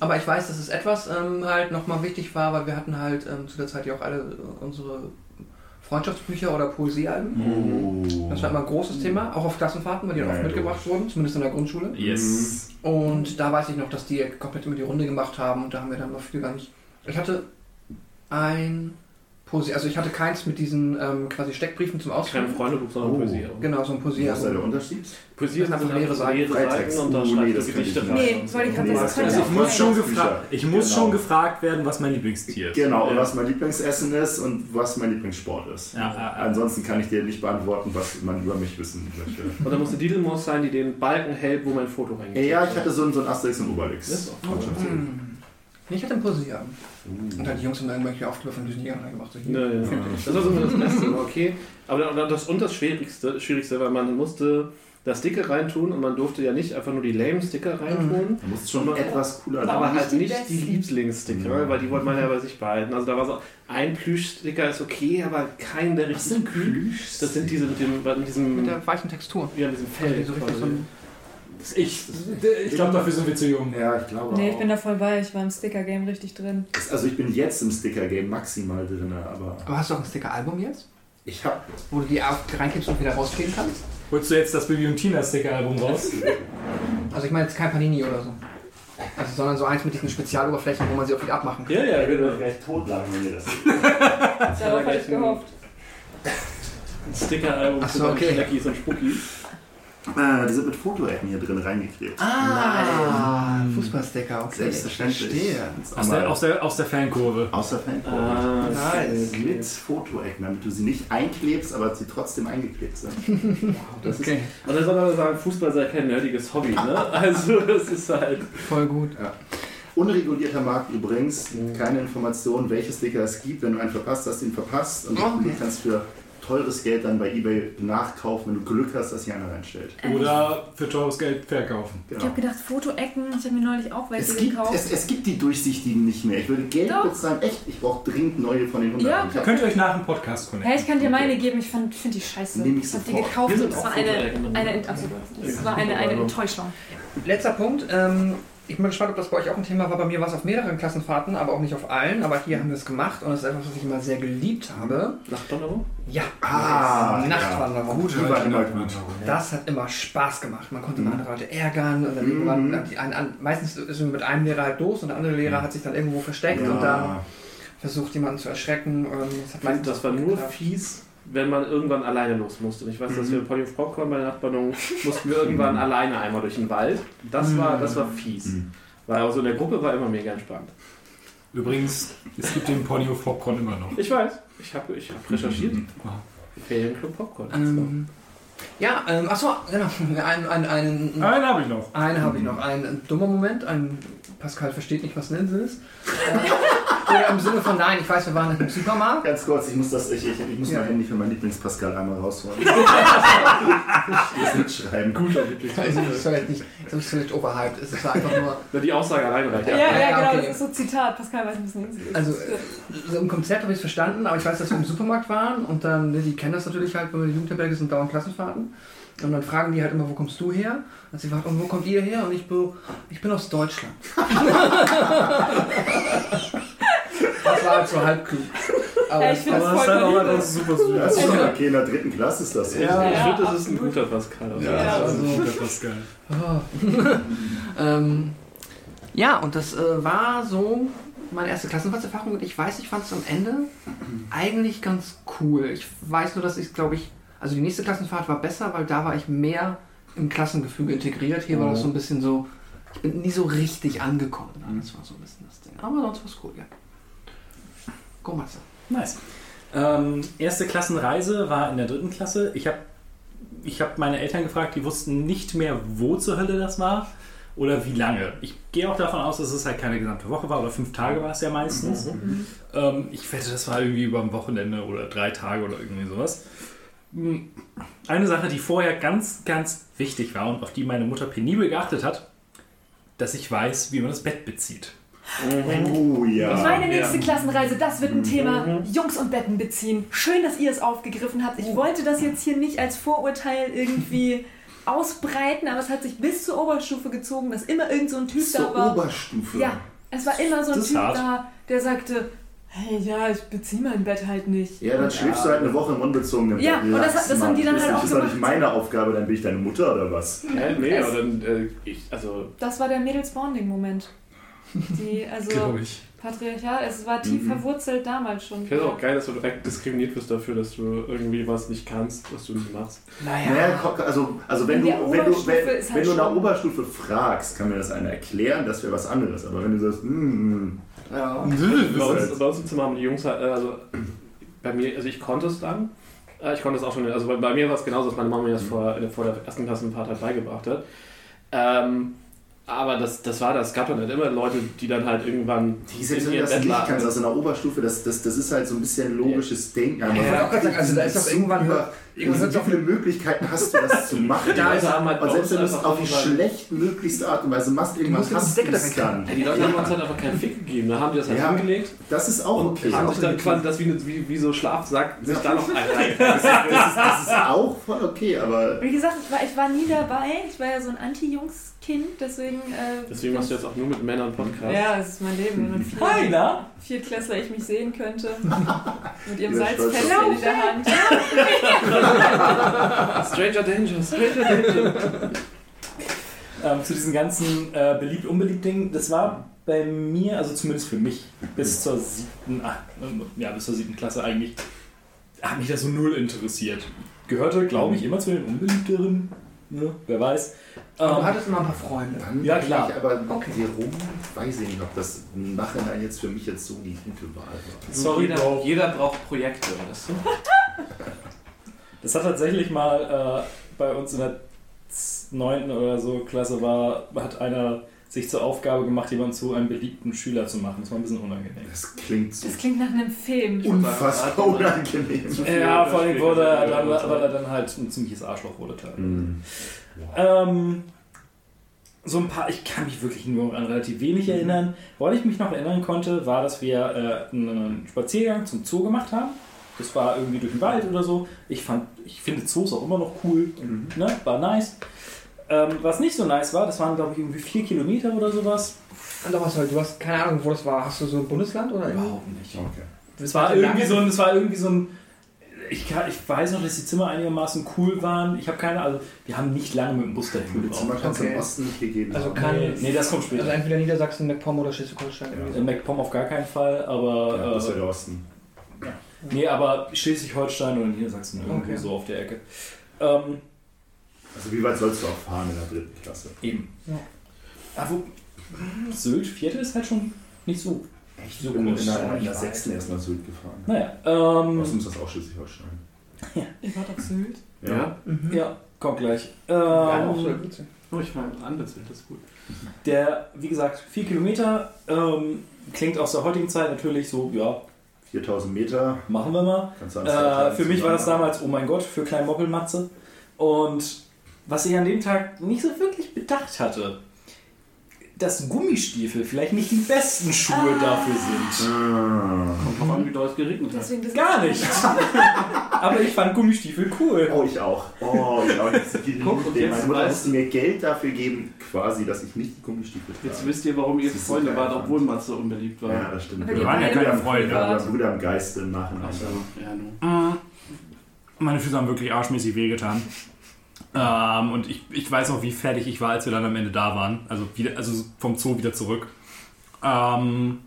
Aber ich weiß, dass es etwas ähm, halt nochmal wichtig war, weil wir hatten halt ähm, zu der Zeit ja auch alle äh, unsere Freundschaftsbücher oder Poesiealben. Oh. Das war immer ein großes Thema, auch auf Klassenfahrten, weil die dann Ja, oft mitgebracht wurden, zumindest in der Grundschule. Yes. Und da weiß ich noch, dass die komplett immer die Runde gemacht haben und da haben wir dann noch viel gar nicht. Ich hatte ein Poesie, also ich hatte keins mit diesen ähm, quasi Steckbriefen zum Kein Ausfüllen. Freundebuch, sondern Oh. Poesie. Genau, so ein Was ist da der. Unterschied? Poesie Das sind einfach leere Seiten. leere Freitext. Seiten und da Oh, nee, das Gedichte rein. Nee, und so. wollte ich gerade sagen, das das Also ich muss, schon gefra- ich muss Genau. schon gefragt werden, was mein Lieblingstier ist. Genau, und Ja. was mein Lieblingsessen ist und was mein Lieblingssport ist. Ja, ja, ja. Ansonsten kann ich dir nicht beantworten, was man über mich wissen möchte. Und da muss eine Didelmaus sein, die den Balken hält, wo mein Foto reingeht. Ja, ich hatte so ein, so ein Asterix und Das Obelix. ist auch Freundschaftsbuch. Hm. Ich hatte ein Poesiealbum. Und dann die Jungs haben dann irgendwelche Aufkleber von Düsenjägern gemacht. So hier. Ja, ja. Das war so das Beste, okay. Aber das und das Schwierigste, Schwierigste, weil man musste das Dicke reintun und man durfte ja nicht einfach nur die lame Sticker reintun, Da muss schon etwas cooler aber sein. halt die nicht die. Lieblingssticker, Mhm. weil die wollte man ja bei sich behalten. Also da war so ein Plüschsticker ist okay, aber kein der Was richtig sind kühl. Plüsch? Das sind diese mit dem, mit diesem, Mit der weichen Textur. ja, mit diesem Also Fell. die so Ich, ich glaube, dafür sind wir zu jung. Ja, ich glaube Nee, auch. ich bin da voll bei. Ich war im Sticker-Game richtig drin. Also ich bin jetzt im Sticker-Game maximal drin, aber Aber hast du auch ein Sticker-Album jetzt? ich habe Wo du die reinkippst und wieder rauskleben kannst? Holst du jetzt das Bibi und Tina Sticker-Album raus? Also ich meine jetzt kein Panini oder so. Also, sondern so eins mit diesen Spezialoberflächen, wo man sie auch wieder abmachen kann. Ja, ja, genau. gleich totlachen, wenn ihr das Darauf habe ich gehofft. Ein Sticker-Album Ach so, für okay. Schneckis und Spuckis. Äh, Die sind mit Fotoecken hier drin reingeklebt. Ah, Fußballsticker, okay. Selbstverständlich. Verstehe. Aus der, aus der, aus der Fankurve. Außer Fankurve. Ah, Nice. Mit Fotoecken, damit du sie nicht einklebst, aber sie trotzdem eingeklebt sind. Das Okay, ist, und dann soll man sagen, Fußball sei kein nerdiges Hobby, ne? Also das ist halt. voll gut. Unregulierter Markt übrigens, keine Information, welche Sticker es gibt. Wenn du einen verpasst hast, den verpasst und Okay. du kannst für teures Geld dann bei Ebay nachkaufen, wenn du Glück hast, dass hier einer reinstellt. Oder für teures Geld verkaufen. Ich Genau. habe gedacht, Fotoecken. Ich habe mir neulich auch welche Es gibt, gekauft. es, es gibt die durchsichtigen nicht mehr. Ich würde Geld Doch. bezahlen. Echt, ich brauche dringend neue von den 100. Ja. Ich hab- Könnt ihr euch nach dem Podcast connecten? Hey, ich kann dir Okay. meine geben. Ich finde die scheiße. Nehm ich ich habe die gekauft Wir und es auch war eine, eine, Ent- also, war eine, eine Enttäuschung. Letzter Punkt. Ähm, ich bin gespannt, ob das bei euch auch ein Thema war. Bei mir war es auf mehreren Klassenfahrten, aber auch nicht auf allen. Aber hier haben wir es gemacht und das ist etwas, was ich immer sehr geliebt habe. Nachtwanderung? Ja, Ah, Nachtwanderung. Gut, die war immer gut. Das hat immer Spaß gemacht. Man konnte Mhm. andere Leute ärgern und dann Mhm. die einen, an, meistens ist man mit einem Lehrer halt los und der andere Lehrer hat sich dann irgendwo versteckt und dann Ja. versucht jemanden zu erschrecken. Ähm, Das, Das war nur geklappt. fies, wenn man irgendwann alleine los musste. Und ich weiß, dass Mhm. wir Pony of Popcorn bei der Nachtwanderung mussten wir irgendwann alleine einmal durch den Wald. Das war, das war fies. Mhm. Weil also in der Gruppe war immer mega entspannt. Übrigens, es gibt den Pony of Popcorn immer noch. Ich weiß, ich habe ich hab recherchiert. Ferienclub Popcorn. Ähm, ja, ähm, achso, genau. Ein, ein, ein, Einen habe ich noch. Eine habe ich noch. Ein dummer Moment. Ein Pascal versteht nicht, was Insel ist. Oder im Sinne von, nein, ich weiß, wir waren im Supermarkt. Ganz kurz, ich muss, das, ich, ich, ich muss Ja. mein Handy für mein Lieblingspascal einmal rausholen. das mitschreiben. Guter Also, das ist vielleicht nicht, das ist vielleicht overhyped. Es ist einfach nur, Na, die Aussage alleine reicht. Ja, Ja. ja, ja, genau, okay. das ist so Zitat. Pascal weiß nicht, was eine Insel ist. also so im Konzept habe ich es verstanden, aber ich weiß, dass wir im Supermarkt waren und dann, ne, die kennen das natürlich halt, wenn wir Jugendherberge sind, dauernd Klassenfahrten. Und dann fragen die halt immer, wo kommst du her? Und sie fragt, und wo kommt ihr her? Und ich, so, ich bin aus Deutschland. das war halt so halb klug. Aber Ja, ich es finde war- das voll beliebt. das ist super süß. Das ist schon okay, in der dritten Klasse ist das so. Ja. Ich finde, das ist ein guter Pascal. Ja. Ja. Das ist super Pascal. ähm, ja, und das äh, war so meine erste Klassenfahrtserfahrung und ich weiß, ich fand es am Ende eigentlich ganz cool. Ich weiß nur, dass ich glaube ich, also die nächste Klassenfahrt war besser, weil da war ich mehr im Klassengefüge integriert. Hier war das so ein bisschen so, ich bin nie so richtig angekommen. Das war so ein bisschen das Ding. Aber sonst war es cool, ja. Matze. Nice. Ähm, erste Klassenreise war in der dritten Klasse. Ich habe ich hab meine Eltern gefragt, die wussten nicht mehr, wo zur Hölle das war oder wie lange. Ich gehe auch davon aus, dass es halt keine gesamte Woche war oder fünf Tage war es ja meistens. Ähm, ich wette, das war irgendwie über ein Wochenende oder drei Tage oder irgendwie sowas. Hm, Eine Sache, die vorher ganz, ganz wichtig war und auf die meine Mutter penibel geachtet hat, dass ich weiß, wie man das Bett bezieht. Oh ja. Meine nächste Klassenreise, das wird ein Thema Jungs und Betten beziehen. Schön, dass ihr es aufgegriffen habt. Ich wollte das jetzt hier nicht als Vorurteil irgendwie ausbreiten, aber es hat sich bis zur Oberstufe gezogen, dass immer irgend so ein Typ da Zur war. Oberstufe. Ja, es war immer so ein Das Typ hart. da, der sagte, hey, ja, ich beziehe mein Bett halt nicht. Ja, dann schläfst du halt eine Woche im unbezogenen Ja, Bett. und das- das haben die dann Das halt auch ist doch nicht gemacht. meine Aufgabe, dann bin ich deine Mutter oder was? Hä? Nee, dann, äh, ich, also, Das war der Mädels-Bonding-Moment. Die, also ich. Patriarchat, es war tief Mhm. verwurzelt damals schon. ich finde es auch geil, dass du direkt diskriminiert wirst dafür, dass du irgendwie was nicht kannst, was du nicht machst. Naja, ko- also, also wenn, du, wenn, du, Oberstufe wenn, ist wenn halt du in der Oberstufe fragst, kann mir das einer erklären, das wäre was anderes. Aber wenn du sagst, hm, Ja. Bei uns, bei uns im Zimmer haben die Jungs halt, äh, also bei mir, also ich konnte es dann. Äh, Ich konnte es auch schon, also bei, bei mir war es genauso, dass meine Mama mir das vor, äh, vor der ersten Klasse ein paar Tage beigebracht hat. Ähm, aber das, das war das. Es gab dann halt immer Leute, die dann halt irgendwann die wenn in das nicht kannst, lagen. also in der Oberstufe, das, das, das ist halt so ein bisschen logisches Denken. Ja, auch gerade sagen, also da ist doch irgendwann- Über, hört doch- viele Möglichkeiten hast du, das zu machen? Leute haben halt und selbst wenn du es auf die schlechtmöglichste Art und Weise machst, ja die hast du es dann. Ja, die Leute haben uns halt einfach keinen Fick gegeben. Da haben die das halt Ja. hingelegt Das ist auch und okay. haben sich dann quasi das wie, eine- wie, wie so Schlafsack sich da noch ein Das ist, das ist auch voll okay, aber Wie gesagt, ich war, ich war nie dabei. Ich war ja so ein Anti-Jungs-Kind, deswegen. Äh, Deswegen machst du jetzt auch nur mit Männern Podcast. Ja, das ist mein Leben. Wenn man vier, Hi, na? Viertklässler ich mich sehen könnte. Mit ihrem Ja, auf in der Hand. Stranger Danger, Stranger Danger. Ähm, zu diesen ganzen äh, beliebt unbeliebt Dingen, das war bei mir, also zumindest für mich, bis zur siebten, ah, ja, bis zur siebten Klasse eigentlich, hat mich das so null interessiert. Gehörte, glaube ich, immer zu den unbeliebteren, ne? wer weiß. Aber du Ähm, hattest immer ein paar Freunde. dann Ja, klar. Ich aber Okay. warum, weiß ich nicht, ob das im Nachhinein jetzt für mich jetzt so die gute Wahl war. Sorry, jeder, jeder braucht Projekte, weißt du? Das hat tatsächlich mal äh, bei uns in der neunten oder so Klasse war, hat einer sich zur Aufgabe gemacht, jemanden zu einem beliebten Schüler zu machen. Das war ein bisschen unangenehm. Das klingt so Das klingt nach einem Film. unfassbar unangenehm. Ja, vor allem wurde er dann, Ja, weil er dann halt ein ziemliches Arschloch wurde. Mhm. Ähm, so ein paar, ich kann mich wirklich nur an relativ wenig erinnern. Woran ich mich noch erinnern konnte, war, dass wir äh, einen Spaziergang zum Zoo gemacht haben. Das war irgendwie durch den Wald oder so. Ich fand, ich finde Zoos auch immer noch cool. Und, ne, war nice. Ähm, was nicht so nice war, das waren glaube ich irgendwie vier Kilometer oder sowas. Und was halt, du hast keine Ahnung, wo das war. Hast du so ein Bundesland oder? Überhaupt nicht. Okay. Es war irgendwie so ein, es war irgendwie so ein. Ich, kann, ich weiß noch, dass die Zimmer einigermaßen cool waren. Ich habe keine, also wir haben nicht lange mit dem Bus dahin Gute Zimmer gebraucht. kannst du Okay. im Osten nicht gegeben Also haben. kann- Nee, nee, das kommt Also später. entweder Niedersachsen, MacPom oder Schleswig-Holstein. Ja. In MacPom auf gar keinen Fall, aber. ja, das ist ja äh, der Osten. Nee, aber Schleswig-Holstein oder Niedersachsen irgendwie Okay. so auf der Ecke. Ähm, Also wie weit sollst du auch fahren in der dritten Klasse? eben. Ja. Aber wo, Sylt, vierte ist halt schon nicht so. Echt? So Ich bin in groß. der, in der Ich sechsten erst nach Sylt gefahren. Naja, ähm, Außerdem ist das auch Schleswig-Holstein. Ihr wart auf Sylt. Ja. Mhm. ja, kommt gleich. Ja, auch so Ähm, witzig. Oh, ich war anbezahlt, das ist gut. der, wie gesagt, vier Kilometer ähm, klingt aus der heutigen Zeit natürlich so, ja, 4000 Meter. machen wir mal. Äh, für mich war das damals, oh mein Gott, für Klein Moppelmatze. Und was ich an dem Tag nicht so wirklich bedacht hatte, dass Gummistiefel vielleicht nicht die besten Schuhe dafür sind. Ah. Kommt drauf an, wie doll es geregnet hat. Gar nicht. Aber ich fand Gummistiefel cool. Oh, ich auch. Oh, ich auch. Guck, und Meine jetzt Mutter musste mir Geld dafür geben, quasi, dass ich nicht die Gummistiefel trage. Jetzt wisst ihr, warum ihr Freunde so wart, obwohl Matze unbeliebt war. Ja, das stimmt. Wir die waren ja keine Freunde. Ja, aber Bruder im Geiste im Nachhinein. Ach so, ja, nur. Meine Füße haben wirklich arschmäßig wehgetan. Ähm, und ich, ich weiß noch, wie fertig ich war, als wir dann am Ende da waren. Also, wieder, also vom Zoo wieder zurück. Ähm,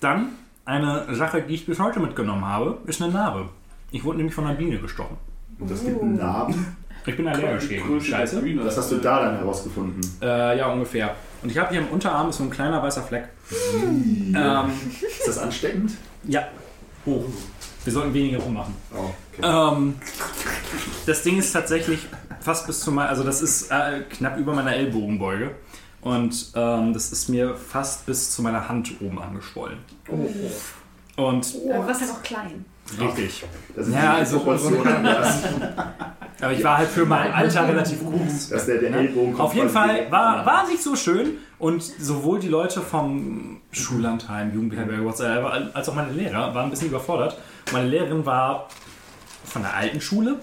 dann eine Sache, die ich bis heute mitgenommen habe, ist eine Narbe. Ich wurde nämlich von einer Biene gestochen. Und das gibt einen Namen. Ich bin allergisch gegen Scheiße. Das hast du da dann herausgefunden. Äh, ja, ungefähr. Und ich habe hier im Unterarm so ein kleiner weißer Fleck. ähm, Ist das ansteckend? ja, hoch. Wir sollten weniger rummachen. Oh, okay. Ähm, das Ding ist tatsächlich fast bis zu meiner, also das ist äh, knapp über meiner Ellbogenbeuge. Und ähm, das ist mir fast bis zu meiner Hand oben angeschwollen. Und Aber du warst halt auch klein. richtig. Das ist Ja, also-. Aber ich war halt für mein Alter relativ groß. Dass der, der Ellbogen kommt Auf jeden Fall war, war nicht so schön und sowohl die Leute vom Schullandheim, Jugendherberge, whatsoever, als auch meine Lehrer waren ein bisschen überfordert. Meine Lehrerin war von der alten Schule.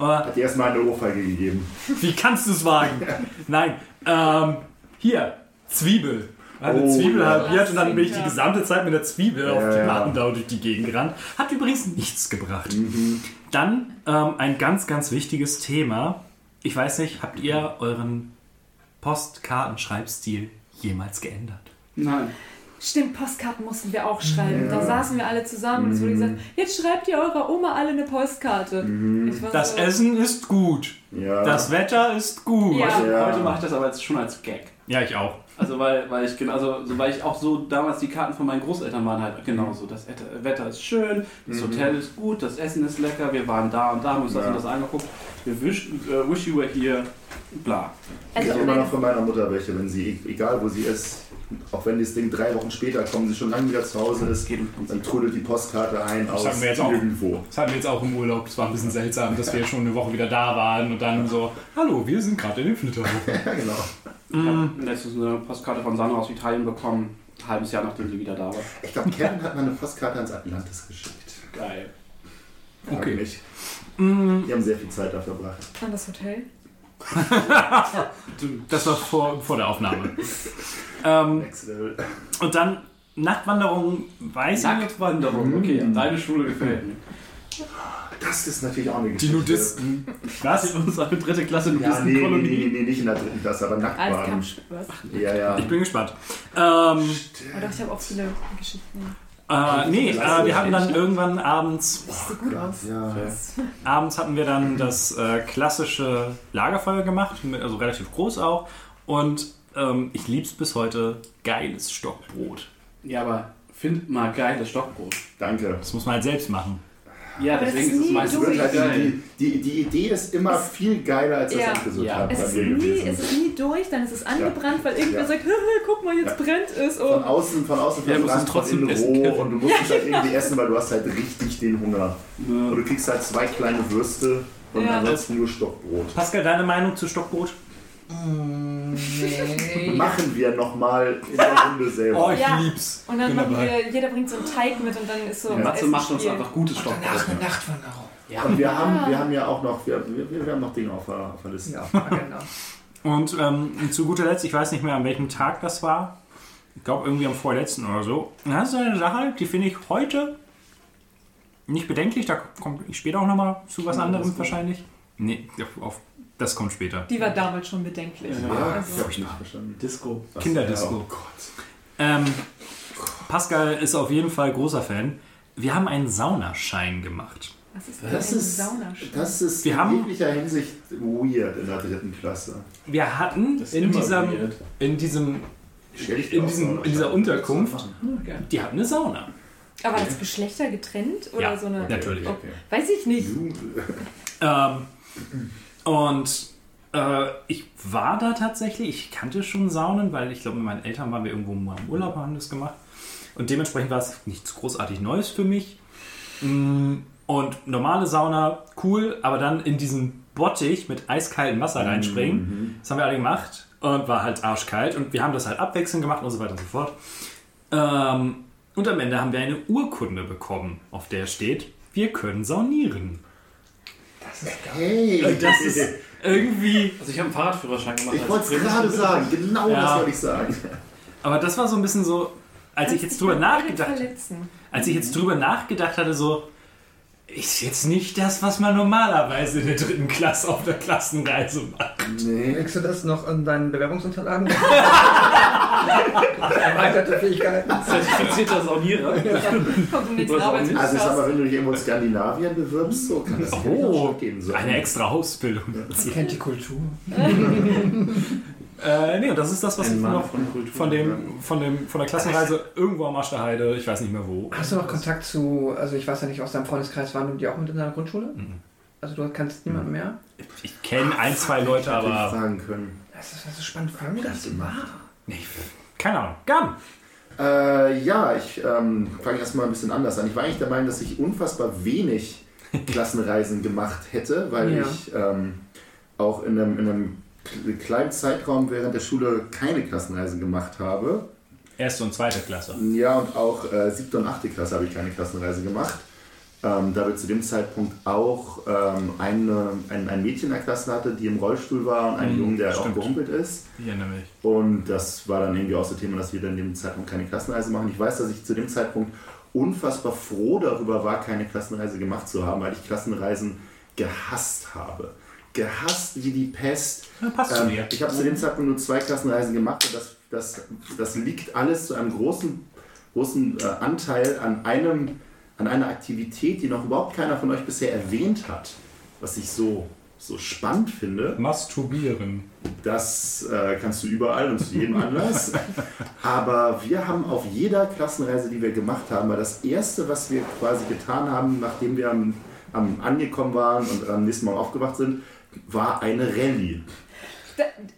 Äh, Hat dir erstmal eine Ohrfeige gegeben. wie kannst du es wagen? Nein, ähm, hier, Zwiebel. Eine Oh, Zwiebel ja. halbiert und dann bin ich die gesamte Zeit mit der Zwiebel auf Ja, die ja. Matten da durch die Gegend gerannt. Hat übrigens nichts gebracht. Mhm. Dann ähm, ein ganz, ganz wichtiges Thema. Ich weiß nicht, habt ihr euren Postkartenschreibstil jemals geändert? Nein. Stimmt, Postkarten mussten wir auch schreiben. Da saßen wir alle zusammen und es wurde gesagt, jetzt schreibt ihr eurer Oma alle eine Postkarte. Ich war Das so, Essen ist gut. Ja. Das Wetter ist gut. Ja. Ja. Heute mache ich das aber jetzt schon als Gag. Ja, ich auch. Also weil, weil ich genau, also so, weil ich auch so damals die Karten von meinen Großeltern waren halt genauso. Das Wetter- ist schön, das Hotel ist gut, das Essen ist lecker, wir waren da und da, haben uns das Ja. und das angeguckt. Wir wish, äh, wish you were here, bla. Ich also habe immer noch von meiner Mutter welche, wenn sie, egal wo sie ist, auch wenn das Ding drei Wochen später kommt, sie schon lange wieder zu Hause ist, dann trudelt die Postkarte ein aus haben wir jetzt auch. irgendwo. Das hatten wir jetzt auch im Urlaub. Es war ein bisschen seltsam, dass wir schon eine Woche wieder da waren und dann so, hallo, wir sind gerade in den Flitterwochen. Ja, genau. Ich habe letztens eine Postkarte von Sandra aus Italien bekommen, ein halbes Jahr nachdem sie wieder da war. Ich glaube, Kevin hat mal eine Postkarte ans Atlantis geschickt. Geil. Okay. mich. Die haben sehr viel Zeit da verbracht. an das Hotel. Das war vor, vor der Aufnahme. ähm, und dann Nachtwanderung, weiß ich nicht. Nacktwanderung, okay, deine Schule gefällt mir. Das ist natürlich auch eine Die Geschichte. Nudisten. Was? Unsere dritte Klasse Ja, nee, nee, nee, Nudistenkolonie. nee, nicht in der dritten Klasse, aber Alles Nacktbaden. Kampfspaß. Ja, ja. Ich bin gespannt. Ähm, doch, ich habe auch viele Geschichten. Äh, nee, äh, wir hatten dann irgendwann abends, Das sieht gut aus. Ja. abends hatten wir dann das äh, klassische Lagerfeuer gemacht, mit- also relativ groß auch. Und ähm, ich lieb's bis heute, geiles Stockbrot. Ja, aber find mal geiles Stockbrot. Danke. Das muss man halt selbst machen. Ja, Aber deswegen ist ist es nie meistens durch. Halt die, die, die Idee ist immer viel geiler als das Ja. Endresultat Ja. Es ist, nie, gewesen. es ist nie durch, dann ist es angebrannt, weil irgendwer Ja. sagt, guck mal, jetzt Ja. brennt es. Von Und außen, von außen Ja, du musst verbrannt, es trotzdem von essen innen roh und du musst es halt irgendwie essen, weil du hast halt richtig den Hunger. Und du kriegst halt zwei kleine Würste und Ja. ansonsten nur Stockbrot. Pascal, deine Meinung zu Stockbrot? Nee. Machen wir nochmal in der Runde selber. Oh, ich Ja. lieb's. Und dann Bin machen dabei. wir, jeder bringt so einen Teig mit und dann ist so. Ja. Matze macht uns einfach gutes Danach Stockbrot. eine Nachtwanderung. Und wir haben, wir haben ja auch noch, wir, wir, wir haben noch Dinge auf der, auf der Liste. Ja, Agenda. Und ähm, zu guter Letzt, ich weiß nicht mehr an welchem Tag das war. Ich glaube irgendwie am vorletzten oder so. Und Das ist eine Sache, die finde ich heute nicht bedenklich. Da komme ich später auch nochmal zu was anderem wahrscheinlich. Nee, auf, das kommt später. Die war damals schon bedenklich. Ja. Ja, Also- das habe ich nicht verstanden. Disco. Was? Kinderdisco. Ja, oh Gott. Ähm, Pascal ist auf jeden Fall großer Fan. Wir haben einen Saunaschein gemacht. Was ist Das denn ist, Saunaschein? das ist Wir in haben- jeglicher Hinsicht weird in der dritten Klasse. Wir hatten in diesem, in diesem, in, diesem, in dieser Unterkunft, Sache die hatten eine Sauna. Aber das Geschlechter getrennt oder Ja, so eine. natürlich. Oh, weiß ich nicht. Ähm, und äh, ich war da tatsächlich, ich kannte schon Saunen, weil ich glaube, mit meinen Eltern waren wir irgendwo mal im Urlaub, haben das gemacht. Und dementsprechend war es nichts großartig Neues für mich. Mm, Und normale Sauna, cool, aber dann in diesen Bottich mit eiskaltem Wasser reinspringen, das haben wir alle gemacht und war halt arschkalt. Und wir haben das halt abwechselnd gemacht und so weiter und so fort. Ähm, und am Ende haben wir eine Urkunde bekommen, auf der steht, wir können saunieren. Hey, Das ist irgendwie. Also ich habe einen Fahrradführerschein gemacht. ich wollte es gerade sagen, genau Ja. das wollte ich sagen. Aber das war so ein bisschen so, als ich jetzt drüber nachgedacht, als ich jetzt drüber nachgedacht hatte, so ist jetzt nicht das, was man normalerweise in der dritten Klasse auf der Klassenreise macht. Nee. Legst du das noch in deinen Bewerbungsunterlagen? Erweiterte Fähigkeiten. Zertifizierter Saunierer. Kommt im. Also ich sag mal, wenn du dich irgendwo in Skandinavien bewirbst, so kann das schon gehen. So. eine extra Ausbildung. Sie kennt die Kultur. Äh, nee, und das ist das, was Ein ich Mann noch von Kultur. von, dem, von, dem, von der Klassenreise irgendwo am Arsch der Heide, ich weiß nicht mehr wo. Hast du noch Kontakt zu, also ich weiß ja nicht, aus deinem Freundeskreis waren die auch mit in deiner Grundschule? Mhm. Also du kannst niemanden mehr? Ich kenne ein, zwei Leute, Hätte ich aber. fragen können. Das ist, das ist spannend. Warum das war? Nee, keine Ahnung. Gaben! Äh, ja, ich ähm, fange erstmal ein bisschen anders an. Ich war eigentlich der Meinung, dass ich unfassbar wenig Klassenreisen gemacht hätte, weil Ja. ich ähm, auch in einem, in einem kleinen Zeitraum während der Schule keine Klassenreise gemacht habe. Erste und zweite Klasse. Ja, und auch äh, siebte und achte Klasse habe ich keine Klassenreise gemacht. Ähm, da wir zu dem Zeitpunkt auch ähm, eine, ein, ein Mädchen in der Klasse hatte, die im Rollstuhl war und einen Mhm, Jungen, der auch stimmt. gehumpelt ist. Ich erinnere mich. Und das war dann irgendwie auch so Thema, dass wir dann in dem Zeitpunkt keine Klassenreise machen. Ich weiß, dass ich zu dem Zeitpunkt unfassbar froh darüber war, keine Klassenreise gemacht zu haben, weil ich Klassenreisen gehasst habe. Gehasst wie die Pest. Ja, passt zu Ähm, dir. ich habe zu dem Zeitpunkt nur zwei Klassenreisen gemacht und das, das, das liegt alles zu einem großen, großen äh, Anteil an, einem, an einer Aktivität, die noch überhaupt keiner von euch bisher erwähnt hat, was ich so, so spannend finde. Masturbieren. Das äh, kannst du überall und zu jedem Anlass. Aber wir haben auf jeder Klassenreise, die wir gemacht haben, war das Erste, was wir quasi getan haben, nachdem wir am, am angekommen waren und am nächsten Morgen aufgewacht sind, war eine Rallye.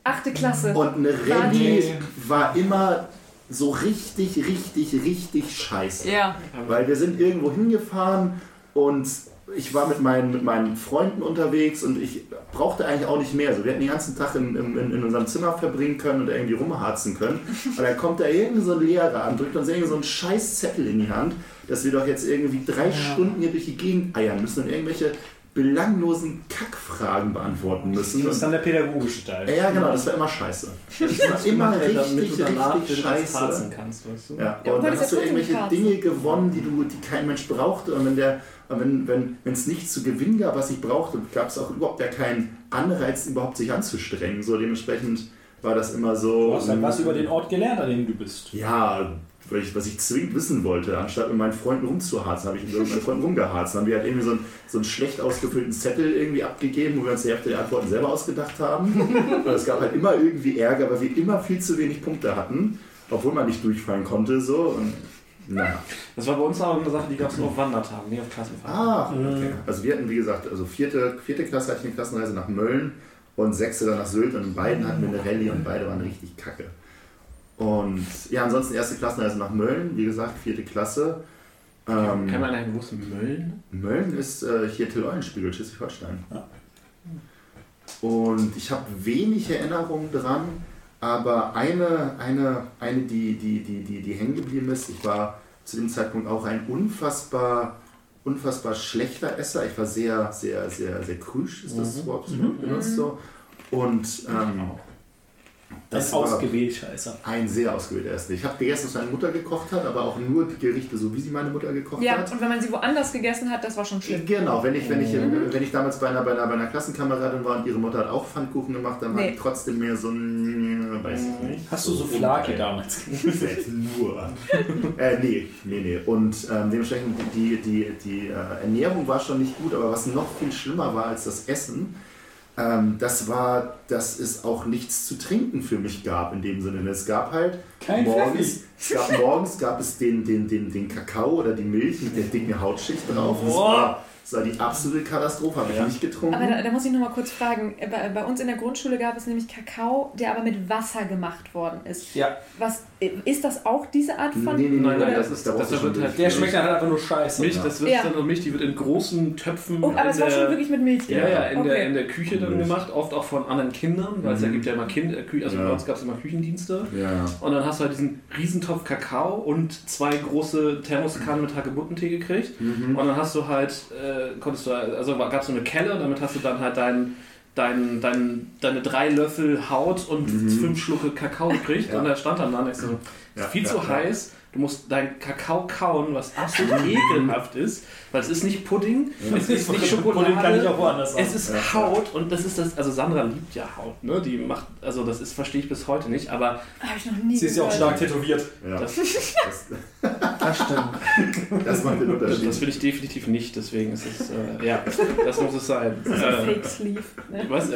Achte Klasse. Und eine Rallye war immer so richtig, richtig, richtig scheiße. Ja. Weil wir sind irgendwo hingefahren und ich war mit meinen, mit meinen Freunden unterwegs und ich brauchte eigentlich auch nicht mehr. So, wir hätten den ganzen Tag in, in, in unserem Zimmer verbringen können und irgendwie rumharzen können. Und dann kommt da irgendein so ein Lehrer an, drückt uns irgendwie so einen scheiß Zettel in die Hand, dass wir doch jetzt irgendwie drei Stunden hier durch die Gegend eiern müssen und irgendwelche belanglosen Kackfragen beantworten müssen. Das ist dann der pädagogische Teil. ja, genau, das war immer scheiße. Das war immer Damit richtig, du danach richtig scheiße. kannst, weißt du? Ja, Ja, und dann hast du irgendwelche Dinge gewonnen, die du, die kein Mensch brauchte. Und wenn der, wenn, wenn, wenn es nichts zu gewinnen gab, was ich brauchte, gab es auch überhaupt ja keinen Anreiz, überhaupt sich anzustrengen. So dementsprechend war das immer so. Du hast halt was über den Ort gelernt, an dem du bist. Ja, weil ich, was ich zwingend wissen wollte, anstatt mit meinen Freunden rumzuharzen, habe ich mit meinen Freunden rumgeharzt. Dann haben wir halt irgendwie so einen, so einen schlecht ausgefüllten Zettel irgendwie abgegeben, wo wir uns die Hälfte der Antworten selber ausgedacht haben. Und es gab halt immer irgendwie Ärger, weil wir immer viel zu wenig Punkte hatten, obwohl man nicht durchfallen konnte. So. Und, naja. Das war bei uns aber eine Sache, die gab es nur auf Wandertagen, nicht auf Klassenfahrten. Ah, okay. Also wir hatten, wie gesagt, also vierte, vierte Klasse hatte ich eine Klassenreise nach Mölln und sechste dann nach Sylt und in beiden hatten wir eine Rallye und beide waren richtig kacke. Und ja, ansonsten erste Klassenreise nach Mölln, wie gesagt, vierte Klasse. Ähm, Kann man einen großen Möllen? Mölln ist äh, hier Till Eulenspiegel, Schleswig-Holstein. Ja. Und ich habe wenig Erinnerungen dran, aber eine, eine, eine die, die, die, die, die hängen geblieben ist, ich war zu dem Zeitpunkt auch ein unfassbar, unfassbar schlechter Esser. Ich war sehr, sehr, sehr, sehr krüsch, ist das Wort benutzt so. Und ähm, Das ist war- ausgewählt, scheiße. ein sehr ausgewählter Essen. Ich habe gegessen, was meine Mutter gekocht hat, aber auch nur die Gerichte, so wie sie meine Mutter gekocht Ja, hat. und wenn man sie woanders gegessen hat, das war schon schlimm. Genau, wenn ich, wenn, ich, Mhm. wenn ich damals bei einer, bei, einer, bei einer Klassenkameradin war und ihre Mutter hat auch Pfannkuchen gemacht, dann war Nee. ich trotzdem mehr so ein, weiß ich nicht. Hast du so ungeil. Flake damals? Jetzt nur. äh, nee, nee, nee. Und ähm, dementsprechend, die, die, die äh, Ernährung war schon nicht gut, aber was noch viel schlimmer war als das Essen, ähm, das war, dass es auch nichts zu trinken für mich gab in dem Sinne. Es gab halt Kein morgens, es gab morgens gab es den, den, den, den Kakao oder die Milch mit der dicken Hautschicht drauf. Das war, das war die absolute Katastrophe, habe ich nicht getrunken. Aber da, da muss ich noch mal kurz fragen. Äh, Bei, bei uns in der Grundschule gab es nämlich Kakao, der aber mit Wasser gemacht worden ist. Ja. Was, ist das auch diese Art von... Nee, Nein, nein, oder? das ist- das schon wird halt-. Der schmeckt dann halt einfach nur scheiße. Milch, Ja. das wird Ja. dann und Milch, die wird in großen Töpfen. Oh, aber es war der- schon wirklich mit Milch. Ja, ja, in, der, Okay. in der Küche dann Milch. gemacht, oft auch von anderen Kindern, weil es ja Mhm. gibt ja immer Kind, äh, also Ja. bei uns gab es immer Küchendienste. Ja. Und dann hast du halt diesen Riesentopf Kakao und zwei große Thermoskannen mit Hagebuttentee gekriegt. Mhm. Und dann hast du halt, äh, konntest du, also gab es so eine Kelle, damit hast du dann halt dein, dein, dein, deine drei Löffel Haut und Mhm. fünf Schlucke Kakao gekriegt. Ja. Und da stand dann da nichts so, Ja, viel zu heiß. Du musst dein Kakao kauen, was absolut ekelhaft ist, weil es ist nicht Pudding, es ist nicht Schokolade. Pudding kann ich auch woanders Es haben. ist Ja. Haut und das ist das, also Sandra liebt ja Haut, ne? Die macht, also das ist, verstehe ich bis heute nicht, aber Habe ich noch nie Sie ist ja auch stark tätowiert. Ja. Das- Das, Das stimmt. das macht den Unterschied. das will ich definitiv nicht, deswegen ist es, äh, ja, das muss es sein. Das ist ein Äh, Fake Sleeve. Ne? was?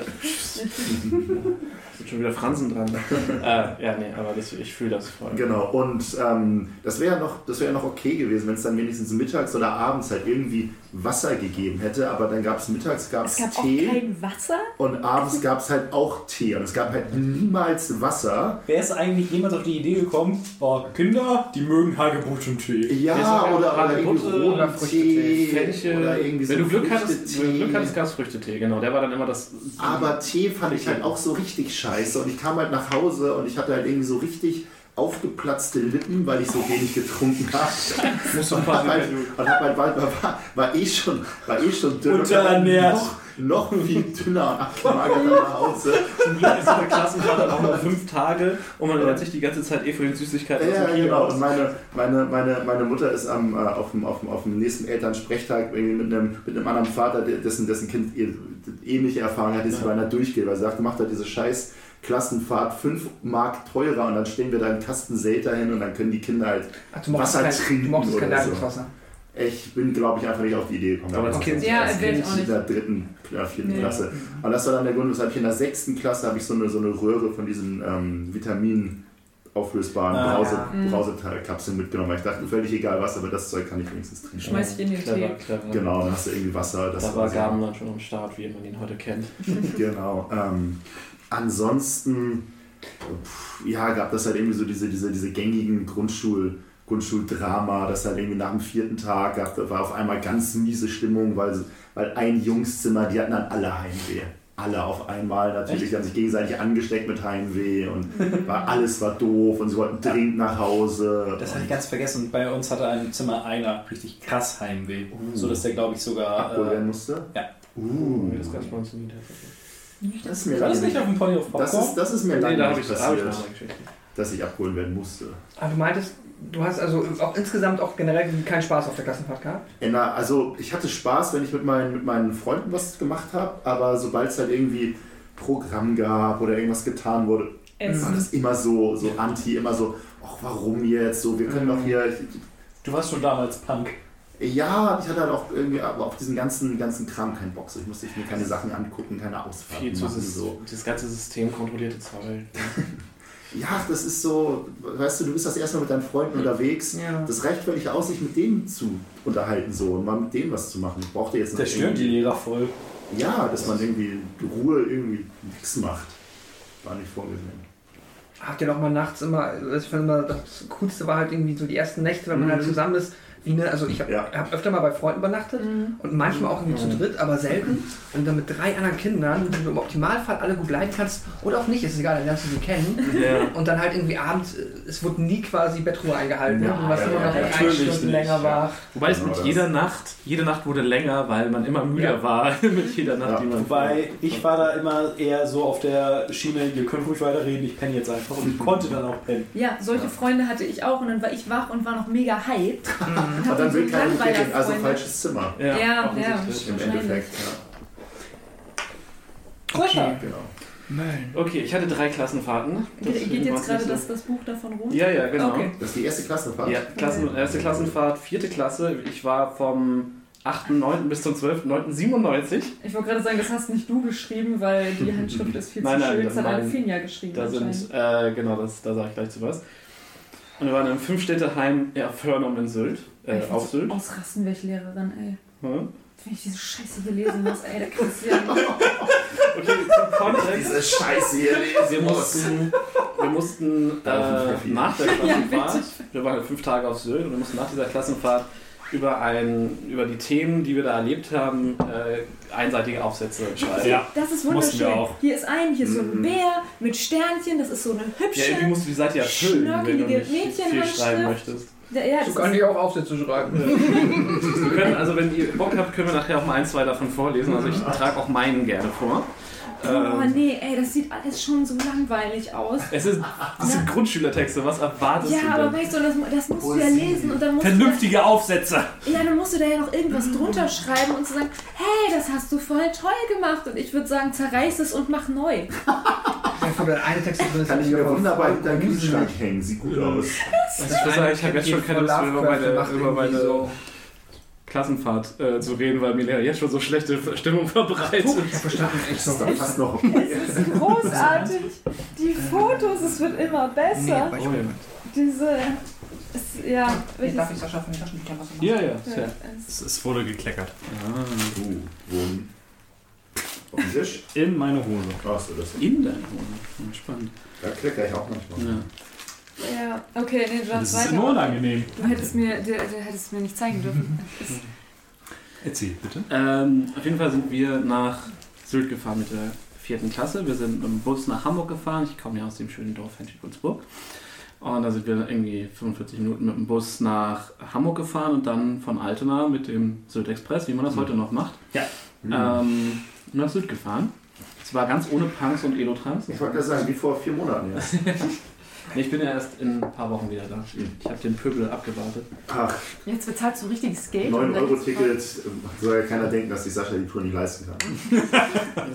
sind schon wieder Fransen dran. äh, ja, nee, aber das, ich fühle das voll. Genau, und ähm, das wäre ja noch, das wäre ja noch okay gewesen, wenn es dann wenigstens mittags oder abends halt irgendwie Wasser gegeben hätte, aber dann gab es mittags Es gab's gab auch Tee kein Wasser. und abends gab es halt auch Tee und es gab halt niemals Wasser. Wer ist eigentlich jemals auf die Idee gekommen, oh, Kinder, die mögen Hagebutt und Tee? Ja, oder, oder irgendwie Hagebutte roten oder Tee oder irgendwie so wenn du Glück hattest, wenn du. Glück hattest, gab es Früchtetee, genau. Der war dann immer das. Aber Tee fand ich halt auch so richtig scheiße und ich kam halt nach Hause und ich hatte halt irgendwie so richtig aufgeplatzte Lippen, weil ich so wenig getrunken habe. Und hab halt, und hab halt, war, war, war, eh schon, war eh schon dünn und Unterernährt. noch, noch viel dünner und abgemagert nach Hause. Zum Glück ist eine Klassenfahrt dann auch nur fünf Tage und man erinnert sich die ganze Zeit eh von den Süßigkeiten Ja, Kino genau. aus. Und meine, meine, meine, meine Mutter ist am, äh, auf, dem, auf, dem, auf dem nächsten Elternsprechtag irgendwie mit einem, mit einem anderen Vater, der- dessen, dessen Kind ähnliche Erfahrungen hat, die sie bei einer durchgeht, weil sie sagt, macht halt diese scheiß Klassenfahrt 5 Mark teurer und dann stellen wir da einen Kasten Selter hin und dann können die Kinder halt Ach, Wasser kein, trinken du mochtest kein oder so. Leitungswasser. Ich bin, glaube ich, einfach nicht auf die Idee gekommen. Aber Das okay. ist Ja, als Kind auch nicht. in der dritten oder vierten Nee. Klasse. Und das war dann der Grund, weshalb ich in der sechsten Klasse habe ich so eine, so eine Röhre von diesen ähm, Vitamin auflösbaren Ah, Brause, ja. Mhm. Brausekapseln mitgenommen. weil Ich dachte, völlig egal was, aber das Zeug kann ich wenigstens trinken. Schmeiß ich in den Tee. Genau, dann hast du irgendwie Wasser. Das Da war Gaben dann schon am Start, wie man ihn heute kennt. Genau. Ähm, ansonsten, ja, gab das halt irgendwie so diese, diese, diese gängigen Grundschul, Grundschuldrama, das halt irgendwie nach dem vierten Tag gab, da war auf einmal ganz miese Stimmung, weil, weil ein Jungszimmer, die hatten dann alle Heimweh. Alle auf einmal natürlich, die haben sich gegenseitig angesteckt mit Heimweh und war, alles war doof und sie wollten dringend nach Hause. Das hatte ich ganz vergessen. Bei uns hatte ein Zimmer einer richtig krass Heimweh. So dass der, glaube ich, sogar. abgeholt werden Äh, musste. ja. Uh, Das es bei uns nie. Tatsächlich. das ist mir das nicht auf dem Pony auf das Popcorn? ist, das ist mir Nee, lange da habe nicht ich, hab ich dass ich abgeholt werden musste. Ah, du meintest, du hast also auch insgesamt auch generell keinen Spaß auf der Klassenfahrt gehabt? Ja, na, also ich hatte Spaß, wenn ich mit meinen, mit meinen Freunden was gemacht habe, aber sobald es halt irgendwie Programm gab oder irgendwas getan wurde, Essen. war das immer so, so anti, immer so, ach warum jetzt, so, wir können doch hier, Du warst schon damals Punk. Ja, ich hatte halt auch irgendwie aber auf diesen ganzen, ganzen Kram keinen Bock, so, ich musste mir keine Sachen angucken, keine Ausfahrten Viel zu machen, so. das ganze System kontrollierte Zoll. Ja, das ist so, weißt du, du bist das erste Mal mit deinen Freunden unterwegs, Ja. das reicht völlig aus, sich mit denen zu unterhalten, so, und mal mit denen was zu machen. Ich brauchte jetzt Der nicht stört die Lehrer voll. Ja, dass man irgendwie Ruhe irgendwie nichts macht. War nicht vorgesehen. Habt ihr noch mal nachts immer, also ich finde immer, das Coolste war halt irgendwie so die ersten Nächte, wenn man Mhm. halt zusammen ist, wie eine, also ich habe Ja. hab öfter mal bei Freunden übernachtet und manchmal auch irgendwie zu dritt, aber selten. Und dann mit drei anderen Kindern, die du im Optimalfall alle gut leiden kannst oder auch nicht, ist egal, dann lernst du sie kennen. Ja. Und dann halt irgendwie abends, äh, es wurde nie quasi Bettruhe eingehalten. Ja, du warst ja, immer ja, noch drei Stunden nicht, länger ja. wach. Wobei es Genau mit das. jeder Nacht, jede Nacht wurde länger, weil man immer müder Ja. war mit jeder Nacht, Ja. die man Wobei, ich war da immer eher so auf der Schiene, ihr könnt ruhig weiterreden, ich penne jetzt einfach. Und ich konnte dann auch pennen. Ja, solche Freunde hatte ich auch und dann war ich wach und war noch mega hyped. Und dann will keiner mit dir gehen, also falsches Zimmer. Ja, Ja, offensichtlich. Im. Endeffekt. Okay. Ja, genau. Mölln. Okay, ich hatte drei Klassenfahrten. Das Ge- Geht jetzt gerade das, das Buch davon rum? Ja, ja, genau. Okay. Das ist die erste Klassenfahrt. Ja, Klassen, erste Klassenfahrt, vierte Klasse. Ich war vom 8.9. bis zum 12.9.97. Ich wollte gerade sagen, das hast nicht du geschrieben, weil die Handschrift ist viel Nein, zu nein, schön. Das hat nein. Finja geschrieben. Da sind, äh, genau, das, da sage ich gleich zu was. Und wir waren im Fünfstädteheim ja, Förnum in Sylt, äh, Ich auf Sylt. Ausrasten, welche Lehrerin, ey. Hm? Wenn ich diese Scheiße hier lesen muss, ey, da kannst du ja Okay, zum Kontext. Diese Scheiße hier Wir lesen muss. mussten, wir mussten äh, ich nach der Klassenfahrt, wir waren fünf Tage auf Sylt und wir mussten nach dieser Klassenfahrt über, ein, über die Themen, die wir da erlebt haben, äh, einseitige Aufsätze schreiben. Ja. Das ist wunderschön. Hier ist ein, hier ist so ein Mhm. Bär mit Sternchen, das ist so eine Ja, hübsche. irgendwie musst du die Seite ja füllen, wenn du nicht viel schreiben möchtest. ja, ja, So kann ich auch Aufsätze schreiben. Wir können, also wenn ihr Bock habt, können wir nachher auch mal ein, zwei davon vorlesen. Also ich trage auch meinen gerne vor. Oh Ähm, nee, ey, das sieht alles schon so langweilig aus. es ist, das sind Grundschülertexte, was erwartest Ja, du aber denn? weißt du, das, das musst du ja lesen und dann musst Vernünftige Aufsätze. du da, ja, dann musst du da ja noch irgendwas drunter schreiben und zu sagen, hey, das hast du voll toll gemacht und ich würde sagen, zerreiß es und mach neu. Wenn da eine Text drin ist, Kann ich mir aber wunderbar den gruselig. Kühlschrank hängen. Sieht gut aus. Das Ich sagen, ich habe jetzt schon keine Lust mehr über meine, über meine so. Klassenfahrt äh, zu reden, weil mir jetzt schon so schlechte Stimmung verbreitet. Ich habe verstanden, echt so. Ist fast noch okay. Es ist großartig. Die Fotos, es wird immer Nee, besser. ich will mit. Diese. Es, ja, welches? darf ich Sascha von den Taschentüchern was machen? Ja, ja, Ja. Es, es wurde gekleckert. Ah, Uh, wo? Auf dem Tisch? In meine Hose. Achso, das in deiner Hose. Spannend. Da kleckere ich auch manchmal. Ja. Ja, okay, nee, du Das darfst ist nur weiter. unangenehm. Du hättest mir, du, du hättest mir nicht zeigen dürfen. Erzähl, bitte. Ähm, auf jeden Fall sind wir nach Sylt gefahren mit der vierten Klasse. Wir sind mit dem Bus nach Hamburg gefahren. Ich komme ja aus dem schönen Dorf Henschel-Günzburg. Und da sind wir irgendwie 45 Minuten mit dem Bus nach Hamburg gefahren und dann von Altena mit dem Sylt Express, wie man das heute noch macht, Mhm. ähm, nach Sylt gefahren. Es war ganz ohne Punks und Elotrans. Ich wollte gerade sagen, wie vor vier Monaten jetzt. Nee, ich bin ja erst in ein paar Wochen wieder da. Ich habe den Pöbel abgewartet. Ach, Jetzt bezahlst du richtiges Geld. um 9-Euro-Ticket soll ja keiner denken, dass sich Sascha die Tour nicht leisten kann.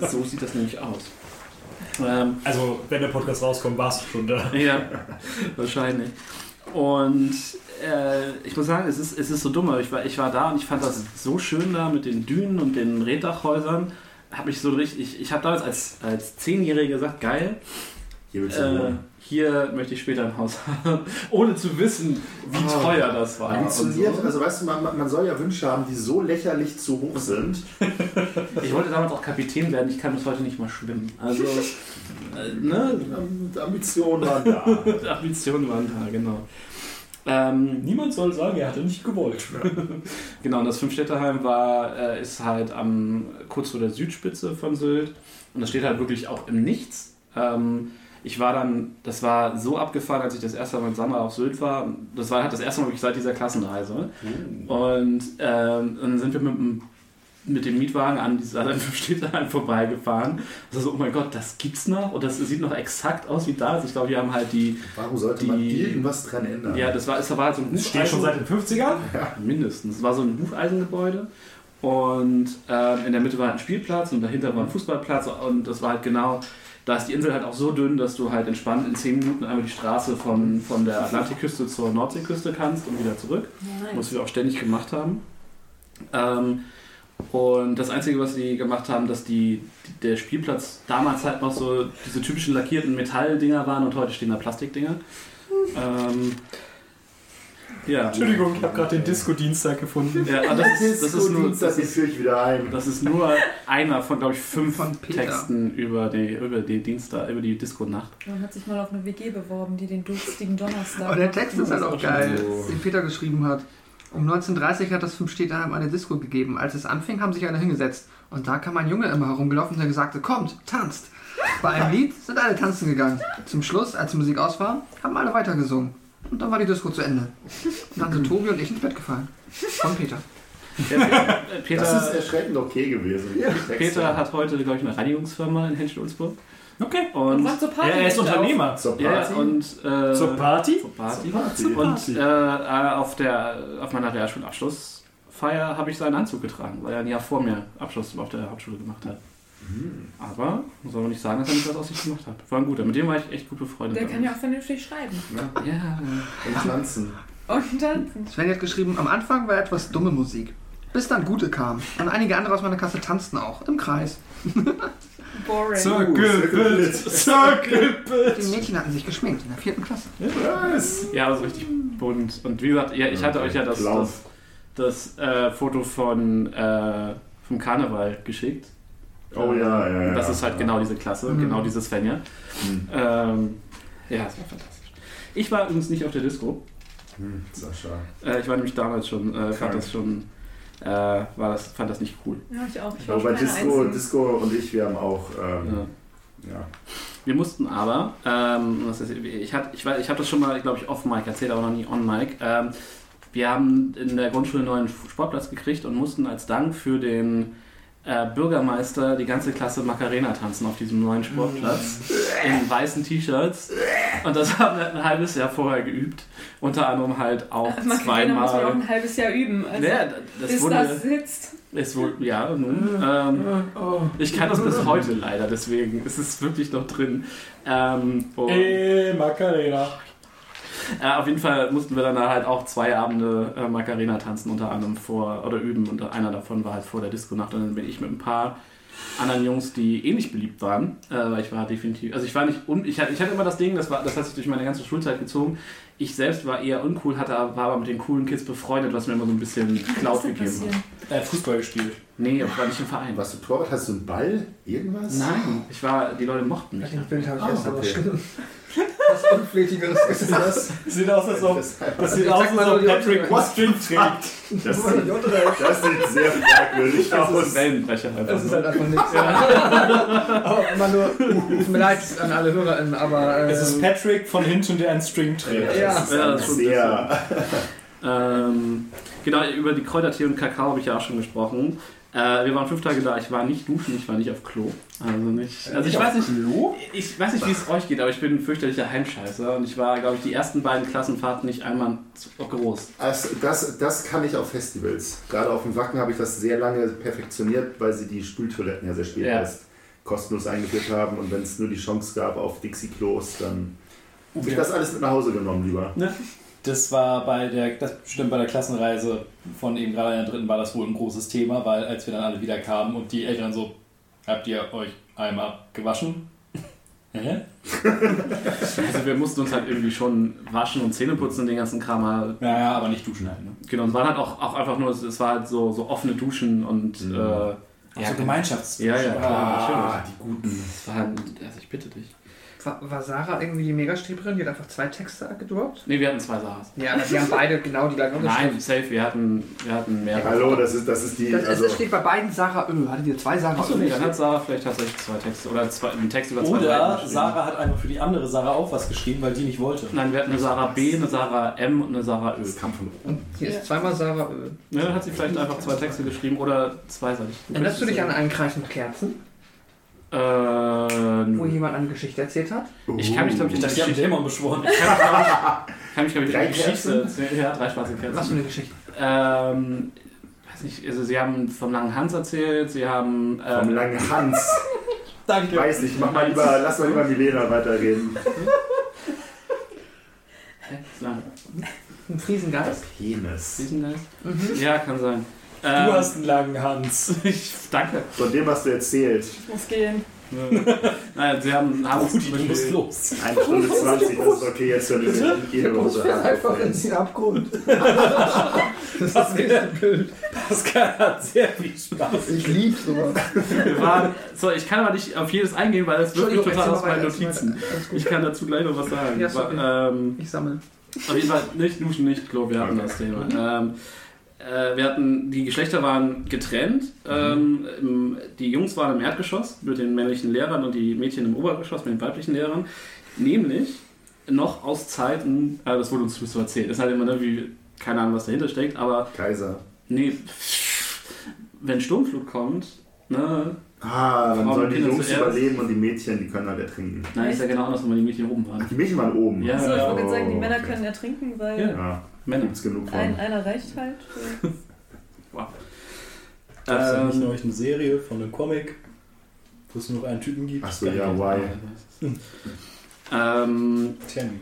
So sieht das nämlich aus. Ähm, Also, wenn der Podcast rauskommt, warst du schon da. Ja, wahrscheinlich. Und äh, ich muss sagen, es ist, es ist so dumm, aber ich war, ich war da und ich fand das so schön da mit den Dünen und den Reddachhäusern. Hab ich so richtig, ich, ich habe damals als, als Zehnjähriger gesagt, geil, Hier äh, hier möchte ich später ein Haus haben, ohne zu wissen, wie Oh. teuer das war. Ambitioniert, so. also weißt du, man, man soll ja Wünsche haben, die so lächerlich zu hoch sind. Ich wollte damals auch Kapitän werden, ich kann bis heute nicht mal schwimmen. Also, äh, ne, Am- Ambitionen waren da. Ambitionen waren da, genau. Ähm, Niemand soll sagen, er hatte nicht gewollt. Genau, und das Fünfstädterheim war, äh, ist halt am, kurz vor der Südspitze von Sylt. Und das steht halt wirklich auch im Nichts. Ähm, ich war dann, das war so abgefahren, als ich das erste Mal mit Sandra auf Sylt war. Das war halt das erste Mal wirklich seit dieser Klassenreise. Und ähm, dann sind wir mit, dem- mit dem Mietwagen an dieser Fünfstädterheim vorbeigefahren. Also, oh mein Gott, das gibt's noch? Und das sieht noch exakt aus wie da. Also ich glaube, wir haben halt die, Warum sollte man Die- irgendwas dran ändern? ja, das war, es war halt so ein Das steht schon Hufeisen- seit den 50ern? Mindestens. Es war so ein Bucheisengebäude und ähm, in der Mitte war halt ein Spielplatz und dahinter war ein Fußballplatz und das war halt genau, da ist die Insel halt auch so dünn, dass du halt entspannt in 10 Minuten einmal die Straße von, von der Atlantikküste zur Nordseeküste kannst und wieder zurück, was wir auch ständig gemacht haben. Ähm, und das Einzige, was die gemacht haben, dass die, die, der Spielplatz damals halt noch so diese typischen lackierten Metalldinger waren und heute stehen da Plastikdinger. Ähm, ja. Entschuldigung, ich habe gerade den Disco-Dienstag gefunden. Ja, aber das ist, das ist nur, das ist, ich wieder ein. das ist nur einer von, glaube ich, fünf Von. Texten über die, über die Dienstag, über die Disco-Nacht. Man hat sich mal auf eine WG beworben, die den durstigen Donnerstag. Aber der Text ist halt auch geil, so. den Peter geschrieben hat. Um 1930 hat das Fünfstädterheim eine Disco gegeben. Als es anfing, haben sich alle hingesetzt. Und da kam ein Junge immer herumgelaufen, der sagte, kommt, tanzt. Bei einem Lied sind alle tanzen gegangen. Zum Schluss, als die Musik aus war, haben alle weitergesungen. Und dann war die Disco zu Ende. Und dann sind Tobi und ich ins Bett gefallen. Von Peter. Ja, Pe- Peter, Das ist erschreckend okay gewesen. Texte. Peter hat heute, glaube ich, eine Reinigungsfirma in Henschel-Ulzburg. Okay. Und Und, macht so Party. Ja, er ist Unternehmer. Zur ja, Party. und äh, Zur Party? zur Party. Party. Und äh, auf, der, auf meiner Realschulabschlussfeier habe ich seinen Anzug getragen, weil er ein Jahr vor mir Abschluss auf der Hauptschule gemacht hat. Mhm. Aber soll man nicht sagen, dass er nicht was aus sich gemacht hat. War ein guter. Mit dem war ich echt gut befreundet. Der kann ja auch vernünftig schreiben. Ja, Und tanzen. Und tanzen. Sven hat geschrieben, am Anfang war etwas dumme Musik. Bis dann gute kam. Und einige andere aus meiner Klasse tanzten auch. Im Kreis. Boring. Circle Circle Die Mädchen hatten sich geschminkt in der vierten Klasse. Was? Ja, also richtig bunt. Und wie gesagt, ja, ich hatte euch ja das, Blau. das, das äh, Foto von, äh, vom Karneval geschickt. Oh ja, ja, ja. Das ist halt genau diese Klasse, Mhm. genau diese Svenja. Hm. Ähm, ja, das war fantastisch. Ich war übrigens nicht auf der Disco. Hm, Sascha. Äh, ich war nämlich damals schon, äh, fand das schon, äh, war das, fand das nicht cool. Ja, ich auch. Ich war Aber Disco. Disco und ich, wir haben auch. Ähm, Ja. ja. Wir mussten aber, ähm, was ist, ich habe ich, weiß- ich hab das schon mal, glaube ich, off-Mic erzählt, aber noch nie on-Mic. Ähm, wir haben in der Grundschule einen neuen Sportplatz gekriegt und mussten als Dank für den äh, Bürgermeister die ganze Klasse Macarena tanzen auf diesem neuen Sportplatz in weißen T-Shirts. Und das haben wir ein halbes Jahr vorher geübt. Unter anderem halt auch Macarena muss man auch zweimal. ein halbes Jahr üben. Also, Ja, das bis wurde, das sitzt. ist wohl, ja, nun. Ähm, ich kann das bis heute leider, deswegen ist es wirklich noch drin. Ähm, Ey, Macarena. Äh, auf jeden Fall mussten wir dann halt auch zwei Abende äh, Macarena tanzen, unter anderem vor, oder üben. Und einer davon war halt vor der Disco-Nacht. Und dann bin ich mit ein paar anderen Jungs, die ähnlich beliebt waren, äh, weil ich war definitiv, also ich war nicht, un, ich, hatte, ich hatte immer das Ding, das, war, das hat sich durch meine ganze Schulzeit gezogen, ich selbst war eher uncool, hatte, war aber mit den coolen Kids befreundet, was mir immer so ein bisschen Cloud gegeben hat. hat Fußball gespielt. Nee, ich war nicht im Verein. Warst du Torwart? Hast du einen Ball? Irgendwas? Nein, ich war, die Leute mochten mich. Das Bild habe ich Ah, erst aber okay. Was Unflätigeres ist das? Sieht aus, als ob, Das, das sieht aus, als ob Patrick. String trägt. das, das sieht sehr fragwürdig Das ist ein aus. Wellenbrecher einfach. Das ist nur. halt einfach nichts. aber immer nur, tut mir leid an alle HörerInnen, aber. Äh, Es ist Patrick von hinten, der einen String trägt. Ja. das ist Ja, ein das sehr. Ähm, genau, über die Kräutertee und Kakao habe ich ja auch schon gesprochen. Äh, wir waren fünf Tage da, ich war nicht duschen, ich war nicht auf Klo. Also nicht. Also ich weiß nicht. Ich weiß nicht, wie es euch geht, aber ich bin ein fürchterlicher Heimscheißer und ich war, glaube ich, die ersten beiden Klassenfahrten nicht einmal zu groß. Also das, das kann ich auf Festivals. Gerade auf dem Wacken habe ich das sehr lange perfektioniert, weil sie die Spültoiletten ja sehr spät Ja. erst kostenlos eingeführt haben. Und wenn es nur die Chance gab auf Dixie-Klos, dann habe ich das alles mit nach Hause genommen lieber. Das war bei der, das stimmt bei der Klassenreise von eben gerade in der dritten war das wohl ein großes Thema, weil als wir dann alle wieder kamen und die Eltern so, habt ihr euch einmal gewaschen? Hä? Also wir mussten uns halt irgendwie schon waschen und Zähne putzen und den ganzen Kram. halt. Ja, ja, aber nicht duschen halt. Ne? Genau, und es waren halt auch, auch einfach nur, es war halt so, so offene Duschen und Mhm. äh, Ja, ja, so Gemeinschafts. Ja, ja, klar, Ah, natürlich. die guten. Es war halt, also ich bitte dich. War, war Sarah irgendwie die Megastreberin? Die hat einfach zwei Texte gedroppt? Nee, wir hatten zwei Saras. Ja, aber die haben beide genau die gleiche Nein, safe, wir hatten, wir hatten mehr. Hallo, das ist, das ist die. Das, Also, es steht bei beiden Sarah Ö. Hattet ihr zwei Sarah Achso, Ö? nee, dann hat Sarah vielleicht tatsächlich zwei Texte oder zwei, einen Text über zwei Seiten Oder geschrieben. Sarah hat einfach für die andere Sarah auch was geschrieben, weil die nicht wollte. Nein, wir hatten eine Sarah B, eine Sarah M und eine Sarah Ö. das kam von Und hier ist zweimal Sarah Ö. Ja, dann hat sie vielleicht einfach zwei Texte geschrieben oder zweiseitig. Erinnerst du dich an einen Kreis mit Kerzen, Äh, wo jemand eine Geschichte erzählt hat? ich kann mich, glaube ich, Ich dachte, die haben Dämon beschworen. Ich kann, glaub ich, kann mich, glaube ich, Drei an die Geschichte. Kerzen? Ja, drei schwarze Was für Kerzen. eine Geschichte? Ähm, weiß nicht, also sie haben vom langen Hans erzählt, sie haben. Vom Ähm, langen Hans. Danke. Weiß nicht, mach mal lieber, lass mal lieber Milena weiterreden. Ein Friesengeist? Penis. Riesengeist? Ja, kann sein. Du Ähm, hast einen langen Hans. ich, danke. Von dem hast du erzählt. Muss gehen. Nein, sie haben, haben Rudi, du musst los. Eine Stunde 20, das ist okay, jetzt hören wir jede Woche den Abgrund. das ist das nächste Bild. Pascal hat sehr viel Spaß. Ich lieb sowas. Wir waren, so, ich kann aber nicht auf jedes eingehen, weil das wirklich total aus meinen Notizen. Ich kann dazu gleich noch was sagen. Ja. War, ähm, Ich sammle. auf jeden Fall nicht duschen, nicht Klo, wir hatten Okay. das Thema. Ähm, äh, wir hatten, die Geschlechter waren getrennt. Ähm, im, die Jungs waren im Erdgeschoss mit den männlichen Lehrern und die Mädchen im Obergeschoss mit den weiblichen Lehrern. Nämlich noch aus Zeiten, äh, das wurde uns so erzählt, ist halt immer irgendwie, keine Ahnung, was dahinter steckt, aber Kaiser. nee, wenn Sturmflut kommt, ne, Ah, dann Frauen sollen die Kinder Jungs zuerst. überleben und die Mädchen, die können halt ertrinken. nein, ist ja genau andersrum, weil die Mädchen oben Ach, waren. die Mädchen waren oben. Ja. So, ich wollte Oh, sagen, die Männer okay. können ertrinken, weil Ja. Ja, Männer. gibt's genug von. ein, einer reicht halt. Das ist ja nicht Ähm, nur eine Serie von einem Comic, wo es nur noch einen Typen gibt. Achso, ja, why? Ähm, Tell me.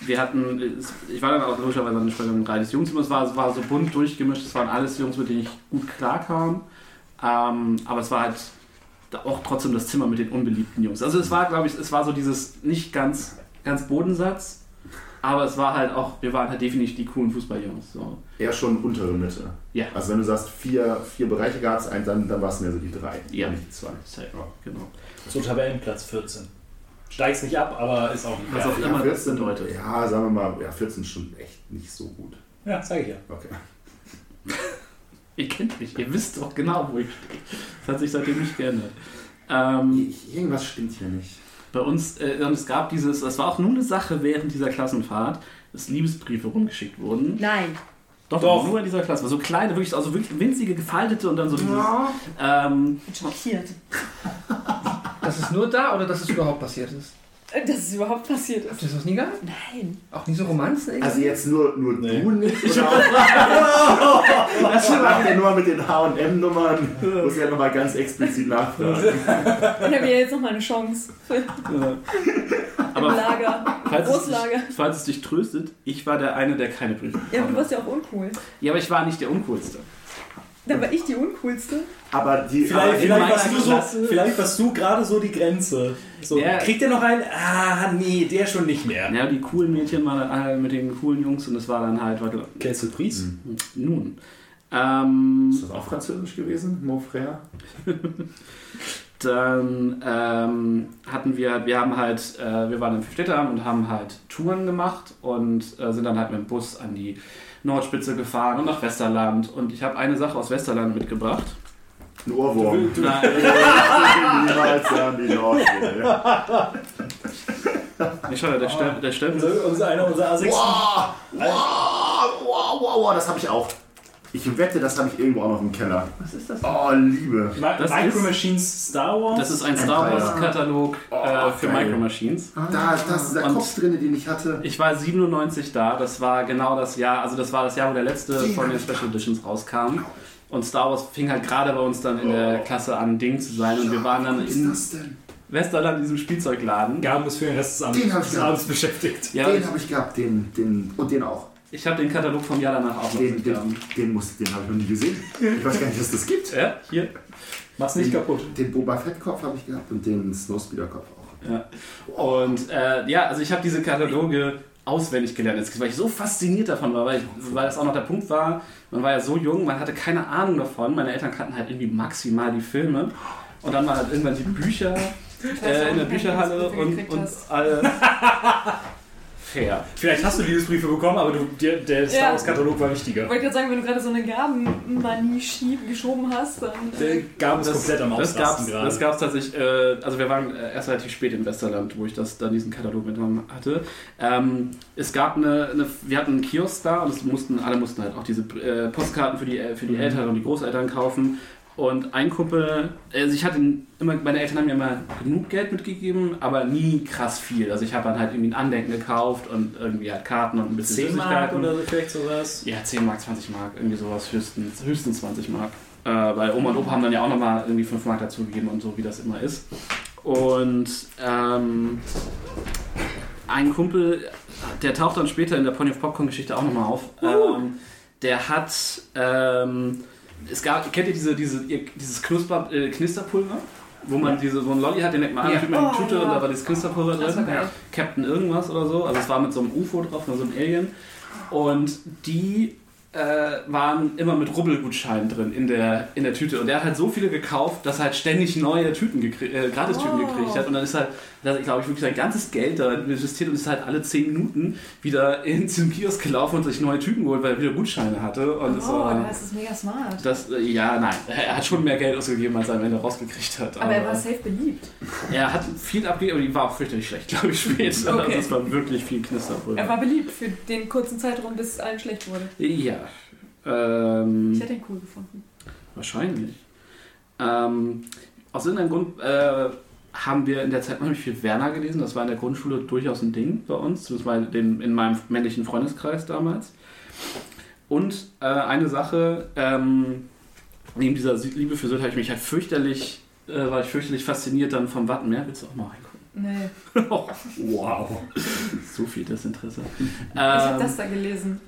wir hatten, ich war dann auch logischerweise nicht bei einem Reihe des Jugendzimmer, es war, es war so bunt durchgemischt, es waren alles Jungs, mit denen ich gut klarkam, ähm, aber es war halt auch trotzdem das Zimmer mit den unbeliebten Jungs. Also es war, glaube ich, es war so dieses nicht ganz, ganz Bodensatz, aber es war halt auch, wir waren halt definitiv die coolen Fußballjungs. So. Eher schon untere Mitte. Ja. Also wenn du sagst, vier, vier Bereiche gab es, dann, dann war es mehr so die drei, Ja. nicht die zwei. Safe, Ja. genau. So Tabellenplatz 14. Steigst nicht ab, aber ist auch nicht Was auch immer das bedeutet. Ja, sagen wir mal, ja, 14 ist schon echt nicht so gut. Ja, zeige ich ja. Okay. Ihr kennt mich, ihr wisst doch genau, wo ich stehe. Das hat sich seitdem nicht geändert. Ähm, Irgendwas stimmt hier nicht. Bei uns, äh, und es gab dieses, es war auch nur eine Sache während dieser Klassenfahrt, dass Liebesbriefe rumgeschickt wurden. Nein. Doch, Doch. nur in dieser Klasse. So kleine, wirklich, also wirklich winzige, gefaltete und dann so dieses. Ähm, Bin schockiert. Das ist nur da oder dass es überhaupt passiert ist? Dass es überhaupt passiert Habt ist. ihr das nie gehabt? Nein. Auch nie so Romanzen irgendwie? Also jetzt nur, nur Nee. du nicht? Oder auch, das macht ja nur mit den H&M-Nummern. Muss ja nochmal ganz explizit nachfragen. Ich habe ja jetzt noch mal eine Chance. Aber Im Lager. falls es, Großlager. dich, falls es dich tröstet, ich war der eine, der keine Briefe Ja, aber du warst ja auch uncool. Ja, aber ich war nicht der Uncoolste. Dann war ich die uncoolste. Aber die... Vielleicht, aber vielleicht, warst du so, Klasse- vielleicht warst du gerade so die Grenze. So, Ja. Kriegt der noch einen? Ah, nee, der schon nicht mehr. Ja, die coolen Mädchen waren dann alle mit den coolen Jungs und es war dann halt, warte, Quelle Surprise. nun. Ähm, Ist das auch französisch gewesen? Mon frère? dann ähm, hatten wir, wir haben halt, äh, wir waren im Städteamt und haben halt Touren gemacht und äh, sind dann halt mit dem Bus an die Nordspitze gefahren und nach Westerland. Und ich habe eine Sache aus Westerland mitgebracht. Ein Ohrwurm. Nein, Niemals an die Nordsee. ich schau, der, Stem, der Stempel. Unser, einer unserer A6. Wow, wow, wow, wow, wow, das habe ich auch. Ich wette, das habe ich irgendwo auch noch im Keller. Was ist das? Oh, Liebe. Ma- Das Micro ist- Machines Star Wars. Das ist ein Star Wars Katalog äh, für geil. Micro Machines. Da, da ist dieser Und- Kopf drin, den ich hatte. Ich war 97 da, das war genau das Jahr, also das war das Jahr, wo der letzte von den Special Editions rauskam. Und Star Wars fing halt gerade bei uns dann in der Klasse an, Ding zu sein. Und wir waren dann Was ist in das denn? Westerland in diesem Spielzeugladen. Gaben ist für den Rest des Abends, Den hab ich des gehabt. Abends beschäftigt. Ja, den habe ich gehabt, den, den und den auch. Ich habe den Katalog vom Jahr danach auch noch Den, den, den, muss- den habe ich noch nie gesehen. Ich weiß gar nicht, dass es das gibt. Ja, hier. Mach's nicht kaputt. Den Boba Fett Kopf habe ich gehabt und den Snowspeeder Kopf auch. Ja. Und äh, ja, also ich habe diese Kataloge auswendig gelernt, jetzt, weil ich so fasziniert davon war, weil, ich, weil das auch noch der Punkt war, man war ja so jung, man hatte keine Ahnung davon, meine Eltern kannten halt irgendwie maximal die Filme und dann waren halt irgendwann die Bücher äh, in der Bücherhalle und, und alle... Fair. Vielleicht hast du Liebesbriefe bekommen, aber du, der, der Star Ja. Wars Katalog war wichtiger. Ich wollte gerade sagen, wenn du gerade so eine Gabenmanie geschoben hast, dann. Der Gaben ist komplett am das gab's, gerade. das gab's tatsächlich, äh, also wir waren äh, erst relativ spät in Westerland, wo ich das dann diesen Katalog mitgenommen hatte. Ähm, es gab eine, eine, wir hatten einen Kiosk da und es mussten, alle mussten halt auch diese äh, Postkarten für die, äh, für die Eltern und die Großeltern kaufen. Und ein Kumpel, also ich hatte immer, meine Eltern haben mir immer genug Geld mitgegeben, aber nie krass viel. Also ich habe dann halt irgendwie ein Andenken gekauft und irgendwie halt Karten und ein bisschen 10 Mark oder so vielleicht sowas. Ja, 10 Mark, 20 Mark, irgendwie sowas, höchstens, höchstens 20 Mark. Äh, weil Oma und Opa haben dann ja auch nochmal irgendwie 5 Mark dazugegeben und so, wie das immer ist. Und ähm, ein Kumpel, der taucht dann später in der Pony of Popcorn Geschichte auch nochmal auf. Ähm, der hat, ähm, es gab, kennt ihr diese, diese, ihr- dieses Knusper, äh, Knisterpulver? Wo man diese, so einen Lolli hat, den leckt man an, Ja. die Oh, Tüte ja. und da war dieses Knisterpulver Das war drin. geil. Captain irgendwas oder so. Also es war mit so einem UFO drauf, mit so einem Alien. Und die äh, waren immer mit Rubbelgutscheinen drin in der, in der Tüte. Und der hat halt so viele gekauft, dass er halt ständig neue Tüten gekrie- äh, Gratistüten Oh. gekriegt hat. Und dann ist halt, da glaube ich, wirklich sein ganzes Geld da investiert und ist halt alle 10 Minuten wieder in zum Kiosk gelaufen und sich neue Tüten geholt, weil er wieder Gutscheine hatte. Und das Oh, war, das ist mega smart. das, äh, ja, nein, er hat schon mehr Geld ausgegeben, als er am Ende rausgekriegt hat. Aber er war safe beliebt. er hat viel abgegeben, aber die war auch fürchterlich schlecht, glaube ich, später. Okay. Das war wirklich viel Knisterpulver. Er war beliebt für den kurzen Zeitraum, bis es allen schlecht wurde. Ja. Ähm, Ich hätte ihn cool gefunden. wahrscheinlich. Ähm, aus irgendeinem Grund äh, haben wir in der Zeit unheimlich viel Werner gelesen. Das war in der Grundschule durchaus ein Ding bei uns, zumindest den, in meinem männlichen Freundeskreis damals. Und äh, eine Sache, ähm, neben dieser Liebe für Sylt habe ich mich halt fürchterlich, äh, war ich fürchterlich fasziniert dann vom Wattenmeer. Willst du auch mal reingucken? Nee. wow. So viel Desinteresse. ich habe Ähm, das da gelesen.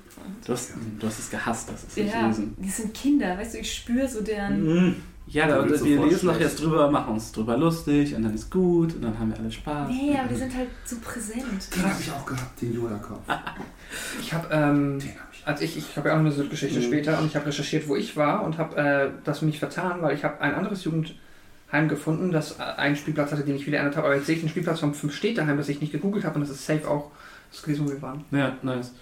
Du hast, du hast es gehasst, das ist Ja, lesen. die sind Kinder, weißt du, ich spüre so deren. Mhm. Ja, da, wir lesen noch schlecht. jetzt drüber, machen uns drüber lustig und dann ist gut und dann haben wir alle Spaß. Nee, aber die sind halt so präsent. Den habe ich auch gehabt, den Yoda-Kopf. Ich habe, ähm, Den habe ich. als ich, ich habe ja auch eine Geschichte später und ich habe recherchiert, wo ich war und habe äh, das mich vertan, weil ich habe ein anderes Jugendheim gefunden, das äh, einen Spielplatz hatte, den ich wieder ändert habe. Aber jetzt sehe ich einen Spielplatz vom Fünf-Städteheim, das ich nicht gegoogelt habe und das ist safe auch das gewesen, wo wir waren. Ja, nice.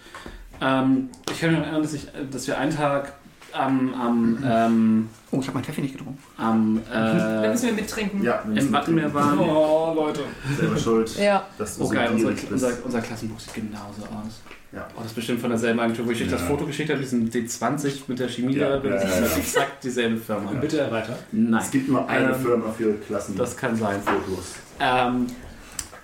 Ähm, ich kann mich noch erinnern, dass, ich, dass wir einen Tag am, am, ähm, Oh, ich habe meinen Kaffee nicht getrunken. am Da äh, müssen wir mittrinken. Ja, im Wattenmeer waren. Oh, Leute. Selber schuld. Ja. Dass du Oh so geil, unser, unser, unser Klassenbuch sieht genauso aus. Ja. Oh, das ist bestimmt von derselben Agentur, wo ich euch das. Foto geschickt habe, diesen D20 mit der Chemie Ja, da drin. ja, Das ja, ist ja. exakt dieselbe Firma. Und bitte weiter. Nein. Es gibt nur eine Ähm, Firma für Klassen. Das kann sein. Fotos. Ähm,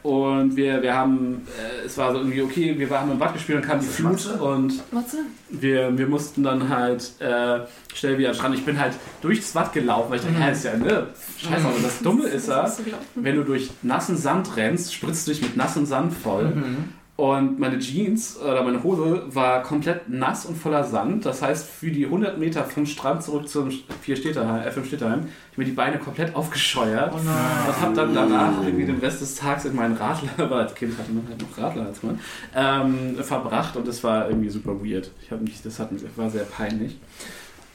Und wir, wir haben, äh, es war so irgendwie okay, wir haben im Bad gespielt und kam die Flut und Matze? wir, wir mussten dann halt äh, schnell wieder an den Strand. Ich bin halt durchs Watt gelaufen, weil ich dachte, ja, ist ja, ne? Scheiße, aber das Dumme ist ja, wenn du durch nassen Sand rennst, spritzt du dich mit nassem Sand voll. Mhm. Und meine Jeans oder meine Hose war komplett nass und voller Sand. Das heißt, für die 100 Meter vom Strand zurück zum Vierstädterheim, äh, Fünfstädterheim, ich mir die Beine komplett aufgescheuert. Oh. Und habe dann danach irgendwie den Rest des Tages in meinen Radler, aber als Kind hatte man halt noch Radler als Mann, ähm, verbracht und das war irgendwie super weird. Ich habe mich, das hat, war sehr peinlich.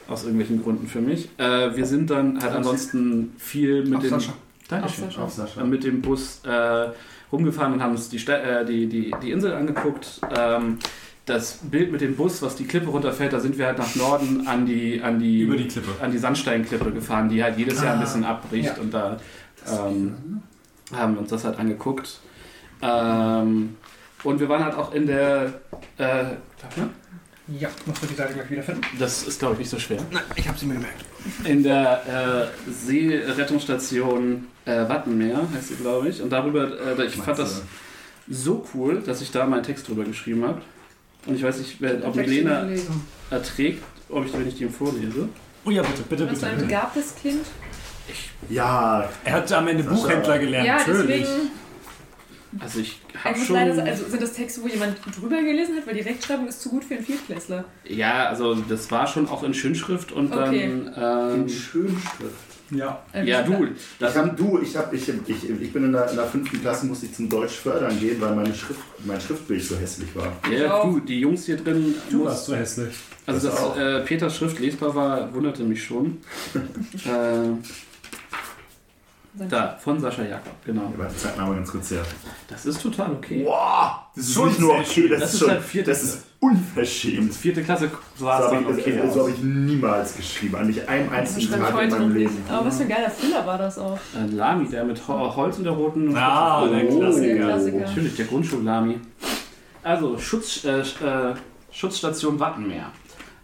Aus irgendwelchen Gründen für mich. Äh, wir sind dann halt ansonsten viel mit dem. Dankeschön. Auf Sascha. Äh, mit dem Bus äh, rumgefahren und haben uns die, äh, die, die, die Insel angeguckt. Ähm, das Bild mit dem Bus, was die Klippe runterfällt, da sind wir halt nach Norden an die, an die, Über die Klippe. an die Sandsteinklippe gefahren, die halt jedes Jahr ein Ah, bisschen abbricht ja. und da ähm, haben wir uns das halt angeguckt. Ähm, und wir waren halt auch in der, äh, Ja, musst du die Seite gleich wiederfinden? das ist glaube ich nicht so schwer, Nein, ich habe sie mir gemerkt. in der äh, Seerettungsstation äh, Wattenmeer, heißt sie glaube ich. Und darüber, äh, ich fand das so cool, dass ich da meinen Text drüber geschrieben habe. Und ich weiß nicht, wer, ob Milena erträgt, ob ich, wenn ich die ihm vorlese. Oh ja, bitte, bitte, Du bist bitte. ein bitte. begabtes Kind. Ja, Er hat am Ende. Buchhändler gelernt, Ja, natürlich. deswegen. Also ich habe Ich schon... leider also sind das Texte, wo jemand drüber gelesen hat, weil die Rechtschreibung ist zu gut für einen Viertklässler. Ja, also das war schon auch in Schönschrift und Okay. dann... in Ähm, Schönschrift. Ja. Äh, ja, du, Ich, das hab, du, ich, hab, ich, ich, ich bin in der, in der fünften Klasse, musste ich zum Deutsch fördern gehen, weil meine Schrift, mein Schriftbild so hässlich war. Ja, du, die Jungs hier drin. Du warst so hässlich. Also, Das dass auch. äh, Peters Schrift lesbar war, wunderte mich schon. äh, da, von Sascha Jakob, genau. Aber zeig mal ganz kurz her. Das ist total okay. Boah, das ist Schon nicht nur okay, das, Das ist schon, halt vierte das ist unverschämt. Vierte Klasse So war es habe dann ich, okay. so hab ich niemals geschrieben, an nicht einem einzigen Tag in meinem. Leben. Aber was für ein geiler Füller war das auch. Ein Lami, der mit Ho- Holz in der roten. Ah, Oh, der Klassiker. Ja, Klassiker. Natürlich, der Grundschullami. Also, Schutz, äh, äh, Schutzstation Wattenmeer.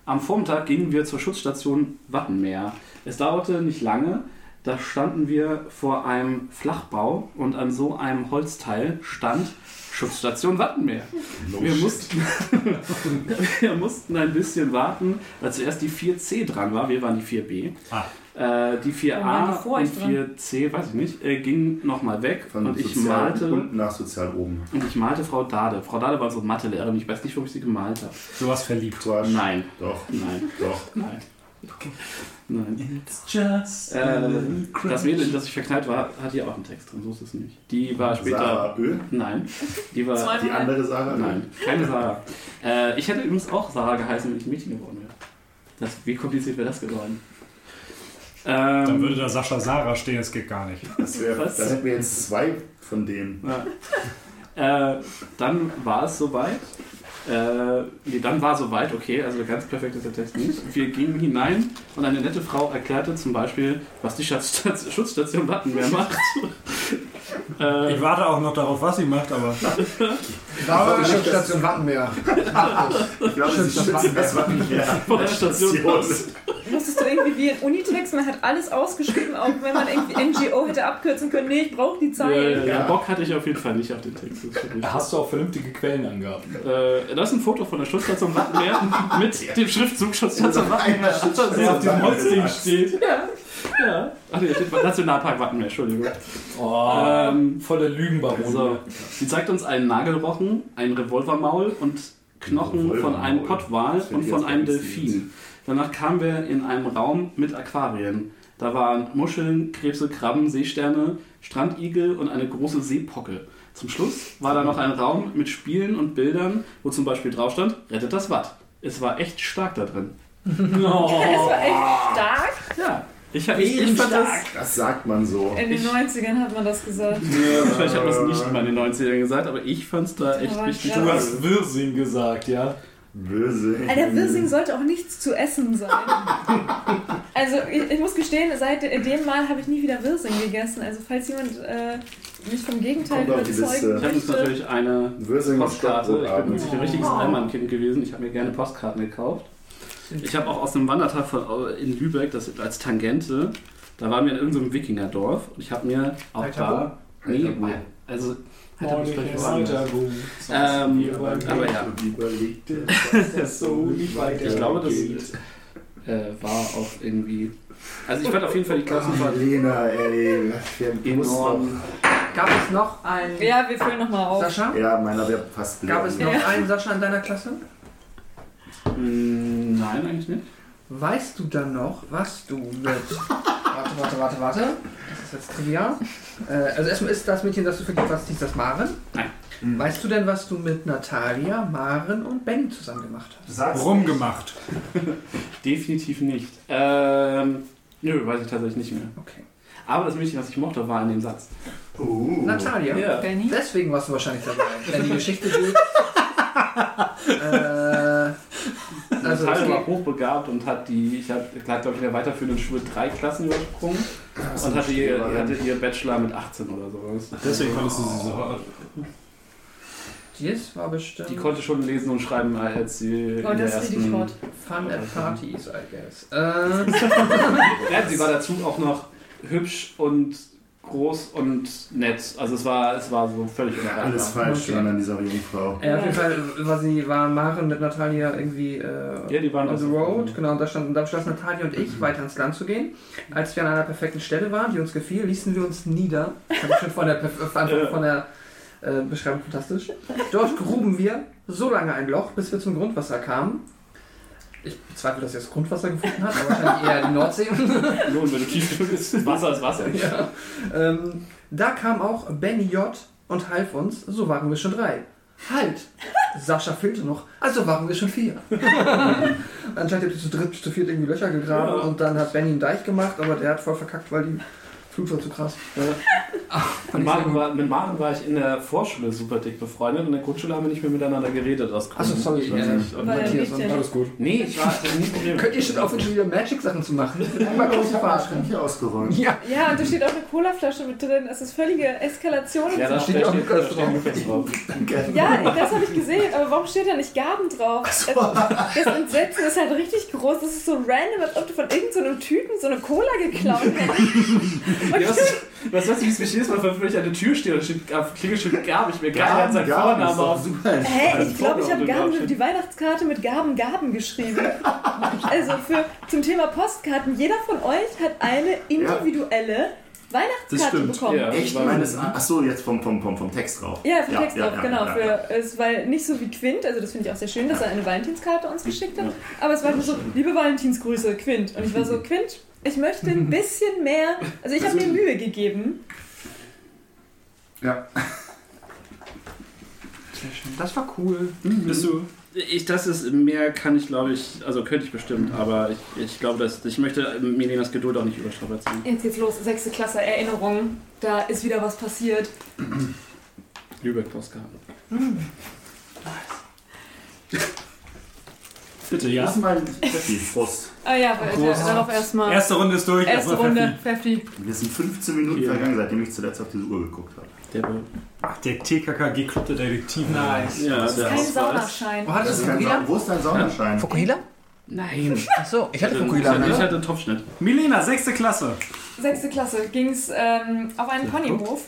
Am Vormittag gingen wir zur Schutzstation Wattenmeer. Es dauerte nicht lange. Da standen wir vor einem Flachbau und an so einem Holzteil stand Schutzstation Wattenmeer. Wir mussten, wir mussten ein bisschen warten, weil zuerst die 4C dran war. Wir waren die 4B. Ah. Äh, die Warum waren 4A die und euch dran? 4C, weiß ich nicht, äh, ging nochmal weg Von und ich sozial malte unten nach sozial oben. und ich malte Frau Dade. Frau Dade war so Mathelehrerin, ich weiß nicht, warum ich sie gemalt habe. Du warst verliebt. Quatsch. Nein, Doch, nein, doch. nein. Nein. It's just Äh, das Mädel, in das ich verknallt war, hat hier auch einen Text drin, so ist es nicht. Die war später. Sarah Ö, Nein, die war. Zwei- die andere Sarah. Nein, keine Sarah. Äh, ich hätte übrigens auch Sarah geheißen, wenn ich ein Mädchen geworden wäre. Das, wie kompliziert wäre das geworden? Ähm, Dann würde da Sascha Sarah stehen, das geht gar nicht. Das wär, Was? dann hätten wir jetzt zwei von denen. Ja. Äh, dann war es soweit. Äh, nee, dann war soweit, okay, also ganz perfekt ist der Text nicht. Wir gingen hinein und eine nette Frau erklärte zum Beispiel, was die Schutzstation Wattenmeer macht. Äh, Ich warte auch noch darauf, was sie macht, aber Da nicht, Schutzstation Wattenmeer. Ich glaube, sie Stimmt, das schützen das der Station aus. Musstest du irgendwie wie ein Unitext, man hat alles ausgeschrieben, auch wenn man irgendwie NGO hätte abkürzen können. Nee, ich brauche die Ja, Zeit. ja, ja. Ja. Bock hatte ich auf jeden Fall nicht auf den Text. Das. Hast du auch vernünftige Quellenangaben? Äh, das ist ein Foto von der Schutzstation Wattenmeer mit dem Schriftzug Schutzstation Wattenmeer. Der auf dem Holzding steht. Ja. Ja. Ach nee, steht Nationalpark Wattenmeer, Entschuldigung. Oh, Ähm, voller Lügenbaron. So. Sie zeigt uns einen Nagelrochen, ein Revolvermaul und Knochen Ein von einem. Pottwal und von einem Delfin. Danach kamen wir in einen Raum mit Aquarien. Da waren Muscheln, Krebse, Krabben, Seesterne, Strandigel und eine große Seepocke. Zum Schluss war da noch ein Raum mit Spielen und Bildern, wo zum Beispiel drauf stand, rettet das Watt. Es war echt stark da drin. Das war echt stark. Ja, ich, hab- ich, ich fand das... Das sagt man so. In den Ich- 90ern hat man das gesagt. Ja, wahrscheinlich hat man es nicht mal in den 90ern gesagt, aber ich fand es da echt richtig krass. Du hast Wirsing gesagt, ja? Böse. Alter, Wirsing sollte auch nichts zu essen sein. Also, ich, ich muss gestehen, seit dem Mal habe ich nie wieder Wirsing gegessen. Also, falls jemand äh, mich vom Gegenteil Kommt überzeugen Liste. Ich habe jetzt möchte. natürlich eine Postkarte. Ich bin wirklich ein richtiges Allmann-Kind gewesen. Ich habe mir gerne Postkarten gekauft. Ich habe auch aus einem Wandertag von, in Lübeck, das als Tangente, da waren wir in irgendeinem Wikingerdorf und ich habe mir auch da. Nee, also Hätte woanders. gut. Ähm, aber ja, so ich glaube, das äh, war auch irgendwie. Also ich fand auf jeden Fall die Klassenfahrt Lena, ey, enorm. Gab es noch einen Ja, wir füllen nochmal auf. Sascha? Ja, meiner wäre fast Gab es noch einen Sascha in deiner Klasse? Mm, Nein, eigentlich nicht. Weißt du dann noch, was du mit. warte, warte, warte, warte. Das ist jetzt trivial. Äh, also, erstmal ist das Mädchen, das du vergibst, was hieß das Maren? Nein. Hm. Weißt du denn, was du mit Natalia, Maren und Ben zusammen gemacht hast? Sag's Rumgemacht. Definitiv nicht. Ähm, nö, weiß ich tatsächlich nicht mehr. Okay. Aber das Mädchen, was ich mochte, war in dem Satz. Uh. Natalia? Ja. Benny? Deswegen warst du wahrscheinlich dabei. Wenn die Geschichte geht. äh, also, Natalia es war hochbegabt und hat die, ich habe, glaube ich, in der weiterführenden Schule drei Klassen übersprungen und hatte ihr, hatte ihr Bachelor mit 18 oder sowas. Deswegen fandest du sie so hart. das war bestimmt Die konnte schon lesen und schreiben, als sie Oh, in der ist ersten... Fun at Parties, I guess. Äh, Ja, sie war dazu auch noch hübsch und groß und nett. Also es war, es war so völlig unerreichbar. Alles falsch Okay. an dieser Jungfrau. ja, auf jeden Fall war sie, war Maren mit Natalia irgendwie äh, Ja, die waren on the road, genau, und da stand, und da beschlossen Natalia und ich, weiter ins Land zu gehen. Als wir an einer perfekten Stelle waren, die uns gefiel, ließen wir uns nieder. Das habe ich schon von der, von, von der äh, Beschreibung fantastisch. Dort gruben wir so lange ein Loch, bis wir zum Grundwasser kamen. Ich bezweifle, dass er das Grundwasser gefunden hat, aber wahrscheinlich eher die Nordsee. Nun, wenn du tief bist, Wasser ist Wasser. ja. ähm, da kam auch Benny J. und half uns, so waren wir schon drei. Halt! Sascha fehlte noch, also waren wir schon vier. Anscheinend habt ihr zu dritt, zu viert irgendwie Löcher gegraben Ja. und dann hat Benny einen Deich gemacht, aber der hat voll verkackt, weil die War zu krass. Mit Maren, war, mit Maren war ich in der Vorschule super dick befreundet und in der Grundschule haben wir nicht mehr miteinander geredet. Aus Achso, Gründen. sorry, Ich weiß nicht. Und- Matthias und Alles gut. Nee, ich war nie Problem. Könnt ihr schon aufhören, schon wieder Magic-Sachen zu machen? Ich bin immer Ich groß habe meine verarscht. Schränke ausgeräumt. Ja, Ja, und da steht auch eine Colaflasche mit drin. Das ist völlige Eskalation. Ja, da steht, auch Lukas drauf. Ja, das habe ich gesehen, aber warum steht da nicht Gaben drauf? Also, das Entsetzen ist halt richtig groß. Das ist so random, als ob du von irgendeinem so Typen so eine Cola geklaut hättest. Ja, was, was weißt du, wie es mich jedes Mal verwirrt, wenn ich an der Tür stehe und steht auf Klingelschild Gab, ich mir gar nicht seinen Gaben ist Vornamen doch auf. super. Hä? Ich glaube, ich habe Gaben, die Weihnachtskarte mit Gaben, Gaben geschrieben. Also für, zum Thema Postkarten, jeder von euch hat eine individuelle Das Weihnachtskarte stimmt. bekommen. Ja. Echt? Meines, achso, jetzt vom, vom, vom, vom Text drauf. Ja, für Text ja, drauf, ja, genau. ja, für, ja. Es war nicht so wie Quint, also das finde ich auch sehr schön, dass er eine Valentinskarte uns geschickt hat. Aber es war nur so, liebe Valentinsgrüße, Quint. Und ich war so, Quint, ich möchte ein bisschen mehr. Also ich habe mir Mühe gegeben. Ja. Sehr schön. Das war cool. Bist du? Ich, das ist, mehr kann ich, glaube ich, also könnte ich bestimmt, aber ich, ich glaube, dass ich möchte Milenas Geduld auch nicht überstrapazieren. Jetzt geht's los, sechste Klasse Erinnerung. Da ist wieder was passiert. Lübeck-Postkarten. Bitte, Ja. Das ist mal Pfeffi, Prost. Ah ja, Prost. darauf erstmal. Erste Runde ist durch. Erste Runde, Pfeffi. Wir sind 15 Minuten Ja. vergangen, seitdem ich zuletzt auf diese Uhr geguckt habe. Der Ach, der TKKG Club der Detektive. Nice. ja, der Kein Ausweis. Saunaschein. Wo hattest Das du ist kein? Sa Wo ist dein Saunaschein? Fukuhila? Nein. Achso, ich hatte Ich Fukuhila. hatte, ich Ne? hatte einen Topfschnitt. Milena, sechste Klasse. Sechste Klasse ging's ähm, auf einen Ponyhof.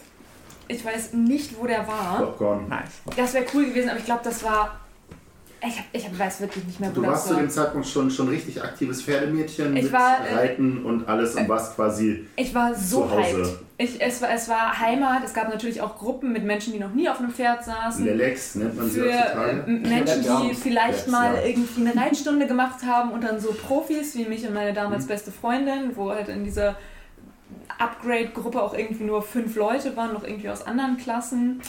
Ich weiß nicht, wo der war. Popcorn. Nice. Das wäre cool gewesen, aber ich glaube, das war. Ich, hab, ich hab, weiß wirklich nicht mehr, wo Du warst zu war. dem Zeitpunkt schon, schon richtig aktives Pferdemädchen Ich mit war, äh, Reiten und alles und warst quasi Ich war so zu Hause. hyped. Ich, es, war, es war Heimat. Es gab natürlich auch Gruppen mit Menschen, die noch nie auf einem Pferd saßen. Lelex nennt man sie Für äh, heutzutage. Menschen, die vielleicht Ja, mal ja. irgendwie eine Reitstunde gemacht haben und dann so Profis wie mich und meine damals beste Freundin, wo halt in dieser Upgrade-Gruppe auch irgendwie nur fünf Leute waren, noch irgendwie aus anderen Klassen.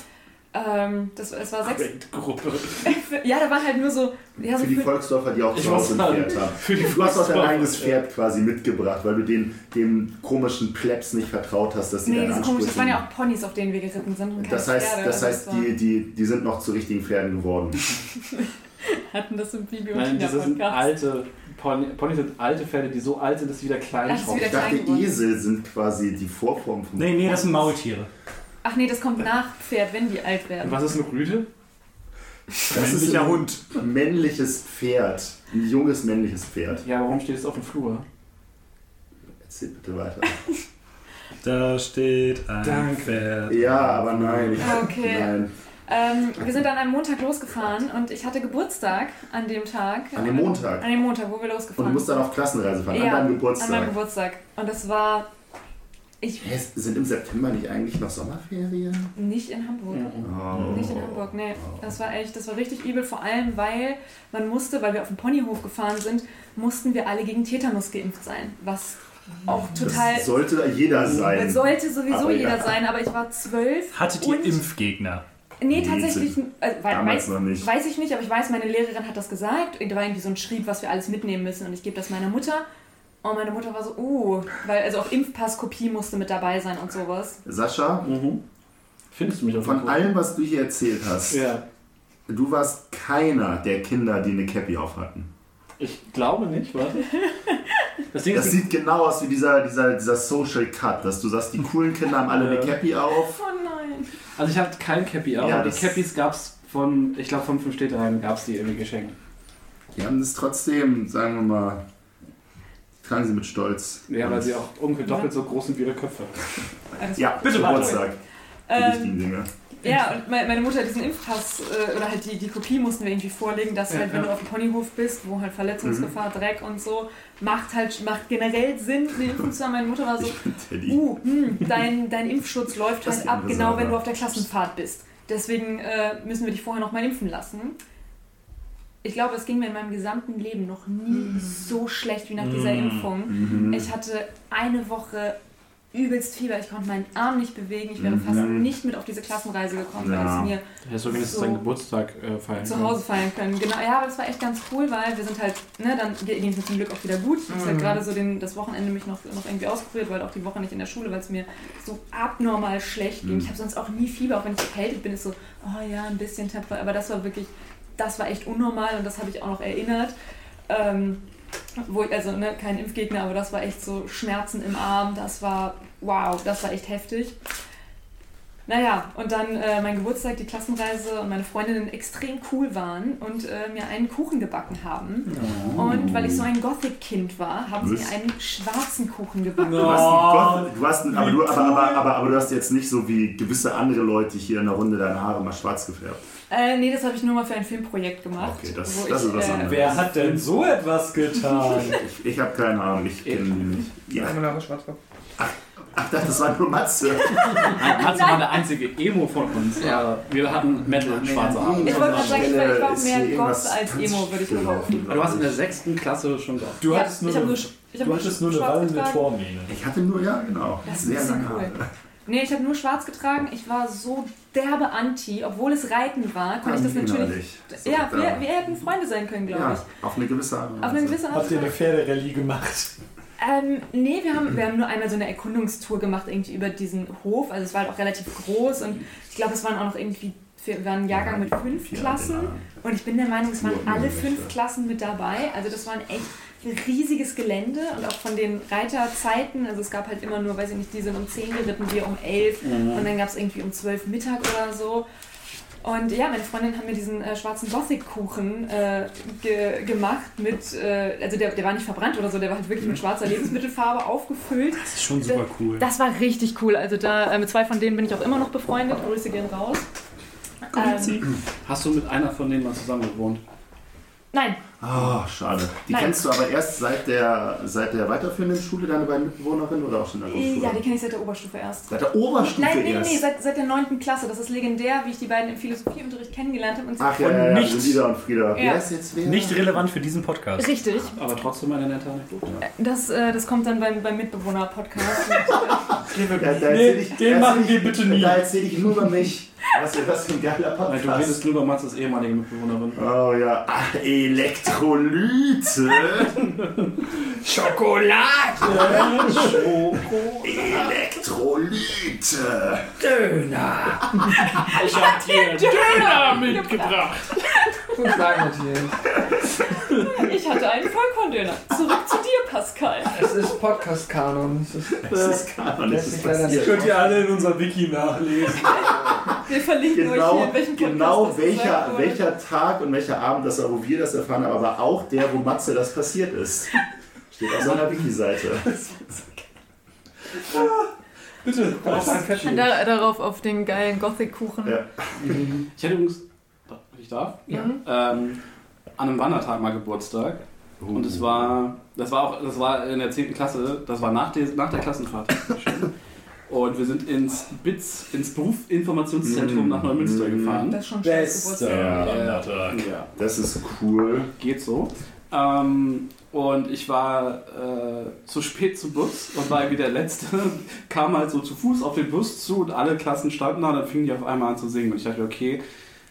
Ähm, das, es war sechs. Gruppe. Ja, da waren halt nur so. Ja, so Für die Volksdorfer, die auch zu Hause ein Pferd haben. für die Du hast auch dein eigenes ja. Pferd quasi mitgebracht, weil du den, dem komischen Plebs nicht vertraut hast, dass sie nee, deine das ist komisch. Das waren Ansprüche... ja auch Ponys, auf denen wir geritten sind. Das heißt, Pferde. das Also heißt die, die, die sind noch zu richtigen Pferden geworden. hatten das im Bibi und Nein, das sind alte Pony, Ponys sind alte Pferde, die so alt sind, dass sie wieder klein wieder Ich dachte. Esel sind quasi die Vorform von... Nee, nee, das sind Maultiere. Ach nee, das kommt nach Pferd, wenn die alt werden. Und was ist eine Rüde? Das ist ein Hund. männliches Pferd. Ein junges männliches Pferd. Ja, warum steht es auf dem Flur? Erzähl bitte weiter. Da steht ein Danke. Pferd. Ja, aber nein. Ich, Okay. Nein. Ähm, wir sind an einem Montag losgefahren und ich hatte Geburtstag an dem Tag. An dem Montag. An dem Montag, wo wir Und losgefahren du musst dann auf Klassenreise fahren, an Ja, deinem An Geburtstag. meinem Geburtstag. Und das war. Ich. Hä, sind im September nicht eigentlich noch Sommerferien? Nicht in Hamburg. Oh. Nicht in Hamburg, nee. Das war echt, das war richtig übel, vor allem weil man musste, weil wir auf den Ponyhof gefahren sind, mussten wir alle gegen Tetanus geimpft sein. Was auch total. Das sollte jeder sein. sollte sowieso Aber jeder ja. sein, aber ich war zwölf. Hattet ihr Impfgegner? Nee, tatsächlich äh, damals weiß, weiß ich nicht, aber ich weiß, meine Lehrerin hat das gesagt. Da war irgendwie so ein Schrieb, was wir alles mitnehmen müssen und ich gebe das meiner Mutter. Und meine Mutter war so, uh, weil also auch Impfpasskopie musste mit dabei sein und sowas. Sascha, Mhm. Findest du mich auf von allem, was du hier erzählt hast, Ja. du warst keiner der Kinder, die eine Cappy auf hatten. Ich glaube nicht, warte. Das Ding Das sieht genau aus wie dieser, dieser, dieser Social Cut, dass du sagst, die coolen Kinder haben alle eine. Cappy auf. Oh nein. also ich hatte kein Cappy, aber Ja, die Cappies gab es von, ich glaube von fünf Städteheim gab es die irgendwie geschenkt. Die haben das trotzdem, sagen wir mal, tragen sie mit Stolz. Ja, weil sie auch ungefähr doppelt so groß sind wie ihre Köpfe. Alles Ja, Bitte Geburtstag. Die Ähm, wichtigen Dinge. ja, und me- meine Mutter hat diesen Impfpass äh, oder halt die, die Kopie mussten wir irgendwie vorlegen, dass Ja, halt, wenn ja. du auf dem Ponyhof bist, wo halt Verletzungsgefahr, Dreck und so, macht halt macht generell Sinn, eine Impfung zu haben. Meine Mutter war so, uh, hm, dein, dein Impfschutz läuft Das halt ab, genau wenn du auf der Klassenfahrt bist. Deswegen äh, müssen wir dich vorher noch mal impfen lassen. Ich glaube, es ging mir in meinem gesamten Leben noch nie so schlecht wie nach dieser Impfung. Mhm. Ich hatte eine Woche übelst Fieber. Ich konnte meinen Arm nicht bewegen. Ich wäre Mhm. fast nicht mit auf diese Klassenreise gekommen, weil Ja. es mir Du hättest wenigstens So. seinen Geburtstag äh, feiern zu. Hause feiern können. Genau, ja, aber das war echt ganz cool, weil wir sind halt, ne, dann ging es mir zum Glück auch wieder gut. Ich habe halt gerade so den, das Wochenende mich noch, noch irgendwie auskuriert, weil auch die Woche nicht in der Schule, weil es mir so abnormal schlecht ging. Ich habe sonst auch nie Fieber, auch wenn ich erkältet bin, ist so, oh ja, ein bisschen Temperatur, aber das war wirklich, das war echt unnormal und das habe ich auch noch erinnert. Ähm, wo ich, also ne, kein Impfgegner, aber das war echt so Schmerzen im Arm, das war, wow, das war echt heftig. Naja, und dann äh, mein Geburtstag, die Klassenreise und meine Freundinnen extrem cool waren und äh, mir einen Kuchen gebacken haben. Und weil ich so ein Gothic-Kind war, haben sie mir einen schwarzen Kuchen gebacken. Du hast, einen Gott, du hast einen, aber, du, aber, aber, aber, aber du hast jetzt nicht so wie gewisse andere Leute hier in der Runde deine Haare mal schwarz gefärbt. Äh, nee, das habe ich nur mal für ein Filmprojekt gemacht. Okay, das- das ich, ist was äh, anderes. Wer hat denn so etwas getan? Ich, ich habe keine Ahnung, ich kenne. Ja. Schwarzkopf. Ach, das war nur Matze. Matze war der einzige Emo von uns. Ja. Wir hatten Metal und schwarze Haare. Ich wollte gerade sagen, ich war, mehr Goth als Emo, würde ich behaupten. Du hast in der sechsten Klasse schon gehabt. Du Ja, hattest nur, ich eine, nur ich du hattest nur eine wallende. Tormähne. Ich hatte nur, ja, genau. Das ist Sehr lange cool. Haare. Nee, ich habe nur schwarz getragen. Ich war so derbe Anti, obwohl es Reiten war, konnte ich das natürlich. So, ja, wir, wir hätten Freunde sein können, glaube ja, ich. auf eine gewisse Art und Auf eine Weise. gewisse Art. Habt ihr eine und Weise. Pferderallye gemacht? Ähm, nee, wir haben, wir haben nur einmal so eine Erkundungstour gemacht, irgendwie über diesen Hof. Also es war halt auch relativ groß und ich glaube, es waren auch noch irgendwie, wir waren ein Jahrgang mit fünf Klassen. Und ich bin der Meinung, es waren alle fünf Klassen mit dabei. Also das war ein echt riesiges Gelände und auch von den Reiterzeiten. Also es gab halt immer nur, weiß ich nicht, die sind um 10 geritten, wir um 11 und dann gab es irgendwie um 12 Mittag oder so. Und ja, meine Freundin hat mir diesen äh, schwarzen Gothic-Kuchen äh, ge gemacht mit, äh, also der, der war nicht verbrannt oder so, der war halt wirklich mit schwarzer Lebensmittelfarbe aufgefüllt. Das ist schon super cool. Das war richtig cool. Also da äh, mit zwei von denen bin ich auch immer noch befreundet. Grüße gehen raus. Ähm, Hast du mit einer von denen mal zusammen gewohnt? Nein, Ah, schade. Die Nein. kennst du aber erst seit der, seit der weiterführenden Schule, deine beiden Mitbewohnerinnen oder auch schon in der Grundschule? ja, die kenne ich seit der Oberstufe erst. Seit der Oberstufe Nein, nee, erst? nee, seit, seit der 9. Klasse. Das ist legendär, wie ich die beiden im Philosophieunterricht kennengelernt habe. Und Ach ja, ja, ja, nicht- Lida und Frieda. Ja. Wer ist jetzt wer? Nicht relevant für diesen Podcast. Richtig. Aber trotzdem eine nette Anekdote. Das, äh, das kommt dann beim, beim Mitbewohner-Podcast. Ich, den da machen wir bitte nie. Da erzähle ich nur über mich. Was ist das für ein geiler Weil du redest Podcast? nur über Matzes ehemalige Mitbewohnerin. Oh ja, Ach, Elektrolyte. Schokolade! Elektrolyte. Döner! Ich hab dir Döner mitgebracht. Guten Tag, Matthias. ich hatte einen Vollkorndöner. Zurück zu dir, Pascal. Es ist Podcast-Kanon. Es ist- Das ist Lässt sich leider passiert. Könnt ihr alle in unser Wiki nachlesen. Wir verlinken euch hier, Genau, in welchem Podcast genau das welcher, welcher Tag und welcher Abend das war, wo wir das erfahren haben, aber auch der, wo Matze das passiert ist. Steht auf seiner Wiki-Seite. Bitte, Was? ein Fettchen. Da, darauf auf den geilen Gothic-Kuchen. Ja. Ich hatte übrigens, ich darf, Ja. Ähm, an einem Wandertag mal Geburtstag. Und es war, das war auch, das war in der 10. Klasse, das war nach der, nach der Klassenfahrt. Und wir sind ins BITS, ins Berufsinformationszentrum Mm. nach Neumünster Mm. gefahren. Das ist schon Bester. Ja. Ja, Das ist cool. geht so. Ähm, und ich war äh, zu spät zum Bus und war irgendwie der Letzte. Kam halt so zu Fuß auf den Bus zu und alle Klassen standen da und dann fingen die auf einmal an zu singen. Und ich dachte, okay,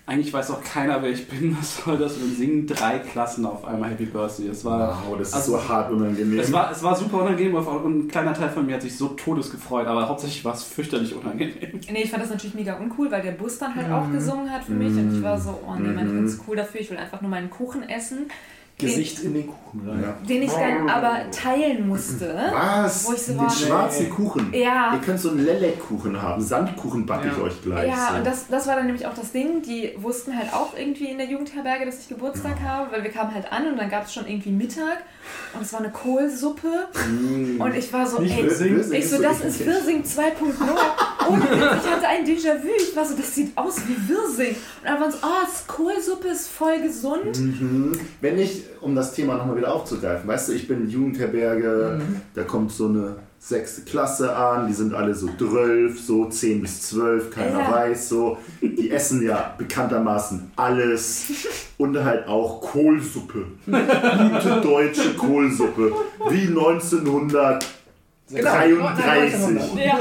eigentlich weiß auch keiner, wer ich bin. Was soll das? Und dann singen drei Klassen auf einmal Happy Birthday. Es war, Wow, das ist Also- so hart unangenehm. es war, es war super unangenehm und ein kleiner Teil von mir hat sich so todes gefreut, aber hauptsächlich war es fürchterlich unangenehm. Nee, ich fand das natürlich mega uncool, weil der Bus dann halt auch gesungen hat für mich und ich war so, oh nee, man, ich zu cool dafür, ich will einfach nur meinen Kuchen essen, Gesicht in den Kuchen rein. ja. den ich dann aber teilen musste. Was? Wo ich so Den war- schwarzen Kuchen. Ja. Ihr könnt so einen Lelek-Kuchen haben. Sandkuchen backe ich Ja. euch gleich. Ja, so. und das, das war dann nämlich auch das Ding. Die wussten halt auch irgendwie in der Jugendherberge, dass ich Geburtstag habe, weil wir kamen halt an und dann gab es schon irgendwie Mittag und es war eine Kohlsuppe Mm. und ich war so, Nicht ey, Wirsing? Wirsing ich so, das ist. Wirsing 2.0. Und ich hatte ein Déjà-vu. Ich war so, das sieht aus wie Wirsing. Und dann waren so, oh, Kohlsuppe ist voll gesund. Mhm. Wenn ich, um das Thema nochmal wieder aufzugreifen, weißt du, ich bin Jugendherberge, Mhm. da kommt so eine sechste Klasse an, die sind alle so 12, so 10 bis 12, keiner Ja. weiß so. Die essen ja bekanntermaßen alles und halt auch Kohlsuppe. Gute deutsche Kohlsuppe. Wie 1933. Ja.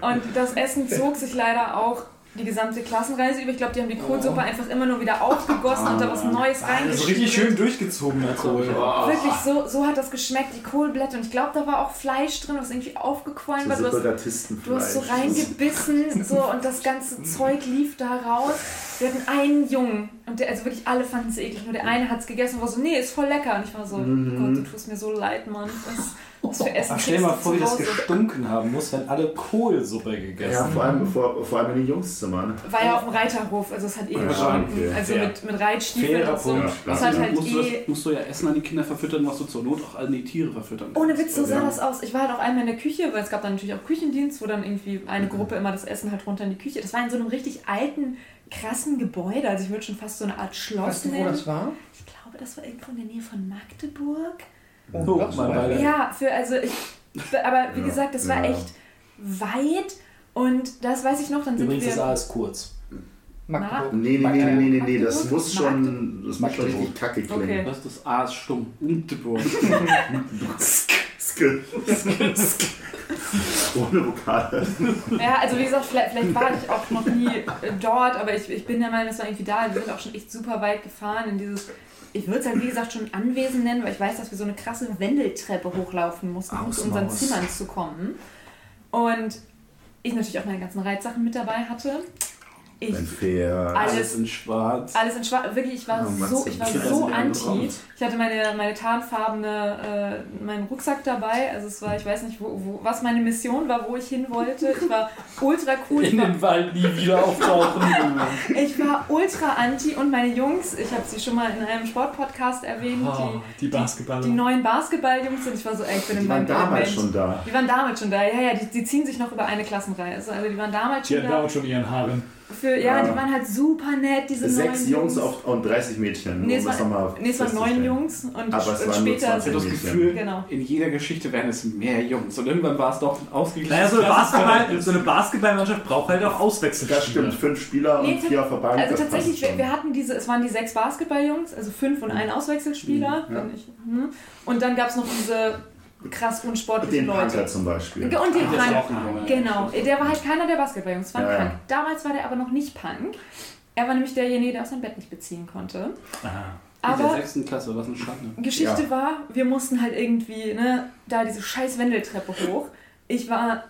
Und das Essen zog sich leider auch die gesamte Klassenreise über. Ich glaube, die haben die Kohlsuppe einfach immer nur wieder aufgegossen und da was Neues Das ist richtig schön durchgezogener Kohl. Wirklich, so, so hat das geschmeckt, die Kohlblätter. Und ich glaube, da war auch Fleisch drin, was irgendwie aufgequollen war. Du hast, du hast so reingebissen so, und das ganze Zeug lief da raus. Wir hatten einen Jungen und der, also wirklich alle fanden es eklig. Nur der eine hat es gegessen und war so, nee, ist voll lecker. Und ich war so, Mhm. Gott, du tust mir so leid, Mann. Was, was für Essen Ach, stell dir mal du vor, wie das gestunken haben muss, wenn alle Kohlsuppe gegessen Ja, vor allem, vor, vor allem in den Jungszimmern. War ja auf dem Reiterhof, also es hat eh Ja, gestunken. okay. Also mit, mit Reitstiefeln Fairer und so. Punkt. Das Ja, hat halt musst, du eh... das, musst du ja Essen an die Kinder verfüttern, was du zur Not auch an die Tiere verfüttern kannst. Ohne Witz, so sah Ja. das aus. Ich war halt auch einmal in der Küche, weil es gab dann natürlich auch Küchendienst, wo dann irgendwie Mhm. eine Gruppe immer das Essen halt runter in die Küche. Das war in so einem richtig alten, krassen Gebäude. Also ich würde schon fast so eine Art Schloss Weißt du, wo nennen. das war? Ich glaube, das war irgendwo in der Nähe von Magdeburg. Oh, das. Ja, für also ich. Aber wie Ja, gesagt, das war ja. echt weit. Und das weiß ich noch, dann sind Übrigens, das wir. A ist kurz. Magdeburg. Nee, nee, nee, nee, nee, nee, das muss schon, das muss schon richtig kacke klingen. Okay. Das, das A ist stumm. Magdeburg. Ske, ske, ske. Ohne Vokale. Ja, also wie gesagt, vielleicht, vielleicht war ich auch noch nie dort, aber ich, ich bin der Meinung, das war irgendwie da. Wir sind auch schon echt super weit gefahren in dieses. Ich würde es halt wie gesagt schon Anwesen nennen, weil ich weiß, dass wir so eine krasse Wendeltreppe hochlaufen mussten, um zu unseren. Zimmern zu kommen. Und ich natürlich auch meine ganzen Reitsachen mit dabei hatte. Ich, Pferd. Alles- Alles in schwarz. alles in schwarz. Wirklich, ich war Oh, so, ich war so anti. Ich hatte meine, meine tarnfarbene, äh, meinen Rucksack dabei. Also es war, ich weiß nicht, wo, wo, was meine Mission war, wo ich hin wollte. Ich war ultra cool. In war, den Wald nie wieder auftauchen. ich war ultra anti und meine Jungs, ich habe sie schon mal in einem Sportpodcast erwähnt, Oh, die Basketballer. die, die neuen Basketballjungs und ich war so, ey, ich bin Die in waren damals Element. schon da. Die waren damals schon da, ja, ja, die, die ziehen sich noch über eine Klassenreise. Also die waren damals Die schon hatten da. damals schon ihren Haaren. Für, ja, Ja. die waren halt super nett, diese Sechs Jungs auf, und 30 Mädchen. Nee, es, das war, nee, es waren neun. Jungs und, Aber es und waren später habe das. Gefühl, Genau. in jeder Geschichte werden es mehr Jungs. Und irgendwann war es doch ein ausgeglichenes Naja, so eine. Basketball, so eine Basketballmannschaft braucht halt auch Auswechselspieler. Das stimmt, fünf Spieler Nee, und vier auf der Bank. Also tatsächlich, wir, wir hatten diese, es waren die sechs Basketballjungs, also fünf und ein Auswechselspieler. Mhm, ja. wenn ich, hm. Und dann gab es noch diese krass unsportlichen den Punker Leute. zum Beispiel. Und den Punk. ein. Genau, der war halt keiner der Basketballjungs, war ein Ja, ja. Punk. Damals war der aber noch nicht Punk. Er war nämlich derjenige, der aus seinem Bett nicht beziehen konnte. Aha. In der Aber sechsten Klasse, was eine Schande. Geschichte Ja. war, wir mussten halt irgendwie, ne, da diese scheiß Wendeltreppe hoch. Ich war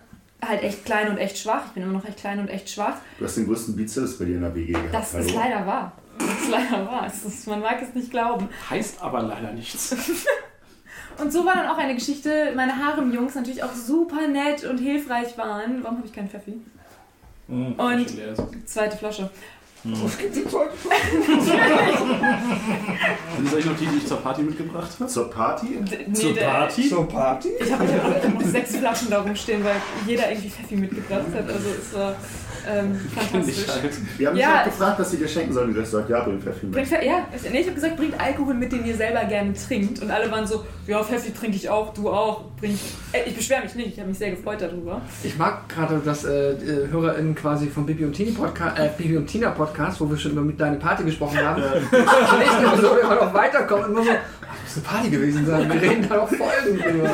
halt echt klein und echt schwach. Ich bin immer noch echt klein und echt schwach. Du hast den größten Bizeps bei dir in der WG gehabt. Das hallo? ist leider wahr. Das ist leider wahr. Ist, man mag es nicht glauben. Heißt aber leider nichts. Und so war dann auch eine Geschichte, meine Harem-Jungs natürlich auch super nett und hilfreich waren. Warum habe ich keinen Pfeffi? Mhm. Und zweite Flasche. Was gibt's im Zeug? Sind das eigentlich noch die, die ich zur Party mitgebracht habe? Zur Party? D- Nee, Zur Party? Zur Party? Ich habe hab sechs Flaschen da rumstehen, weil jeder irgendwie Pfeffi mitgebracht hat. Also es war ähm, fantastisch. Wir haben dich Ja. auch gefragt, was sie dir schenken sollen. Du hast gesagt, ja, bring Pfeffi mit. Bringt Pfeffi, ja, ich- nee, ich habe gesagt, bringt Alkohol mit, den ihr selber gerne trinkt. Und alle waren so, ja, Pfeffi trinke ich auch, du auch. Bring, äh, ich beschwere mich nicht, ich habe mich sehr gefreut darüber. Ich mag gerade, dass äh, HörerInnen quasi vom Bibi und, Tini Podcast, äh, Bibi und Tina Podcast, wo wir schon über mit deine Party gesprochen haben, in der nächsten Episode immer noch weiterkommen und immer so, eine Party gewesen sein. Wir reden da noch Folgen drüber.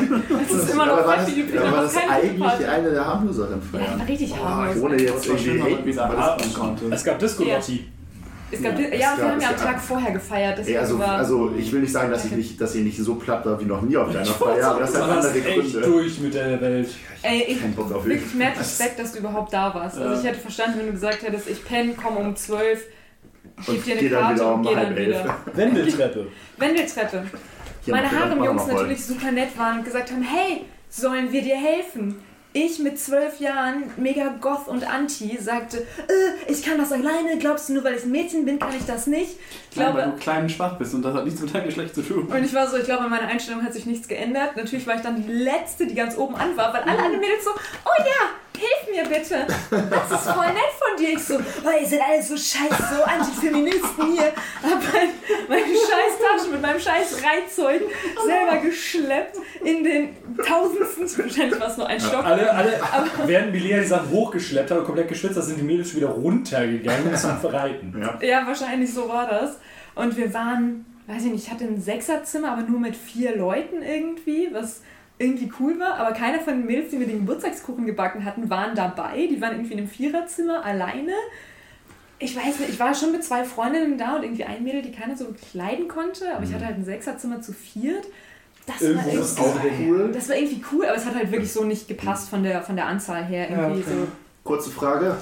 Es ist immer noch aber war das, Pfeffi übrig, aber war das eigentlich Party. eine der harmloseren Ja, Feiern? war richtig harmlos. ohne jetzt Das irgendwie haten, wieder das atmen konnte. Es gab Disco-Lotti. Es gab, Ja, ja, es gab- wir haben ja am Tag vorher gefeiert. Ey, Deswegen also, war, also ich will nicht sagen, dass ich nicht, dass ihr nicht so platt war wie noch nie auf deiner Feier, aber das hat Du warst andere echt Gründe. durch mit der Welt. ey, ich, Kein Bock auf wirklich mehr Das- Respekt, dass du überhaupt da warst. Also Ja. ich hätte verstanden, wenn du gesagt hättest, ich penne, komme um 12, gib Und dir eine geh dann Karte wieder und um geh halb dann elf. wieder. Wendeltreppe. Wendeltreppe. Hier Meine ihr dann Harem-Jungs auch noch voll. natürlich super nett waren und gesagt haben, hey, sollen wir dir helfen? Ich mit zwölf Jahren, mega goth und anti, sagte, äh, ich kann das alleine, glaubst du nur, weil ich ein Mädchen bin, kann ich das nicht? Ich Nein, weil glaube, du klein und schwach bist und das hat nichts mit deinem Geschlecht zu tun. und ich war so, ich glaube, meine Einstellung hat sich nichts geändert. Natürlich war ich dann die Letzte, die ganz oben an war, weil alle anderen Mädels so, oh ja, hilf mir bitte. Das ist voll nett von dir. Ich so, oh, ihr seid alle so scheiße, so Antifeministen hier. Hab mein, meine scheiß Tasche mit meinem scheiß Reitzeug selber geschleppt in den tausendsten, wahrscheinlich war es nur ein Stock. Alle, alle, während Milea die Sachen hochgeschleppt hat und komplett geschwitzt hat, sind die Mädels schon wieder runtergegangen zum Verreiten. Ja. Ja, wahrscheinlich so war das. Und wir waren, weiß ich nicht, ich hatte ein Sechserzimmer, aber nur mit vier Leuten irgendwie, was irgendwie cool war. Aber keiner von den Mädels, die mir den Geburtstagskuchen gebacken hatten, waren dabei. Die waren irgendwie in einem Viererzimmer alleine. Ich weiß nicht, ich war schon mit zwei Freundinnen da und irgendwie ein Mädel, die keiner so bekleiden konnte, aber ich hatte halt ein Sechserzimmer zu viert. Das war, irgendwie, ist auch Cool. das war irgendwie cool, aber es hat halt wirklich so nicht gepasst von der, von der Anzahl her. Irgendwie Ja, okay. so. Kurze Frage.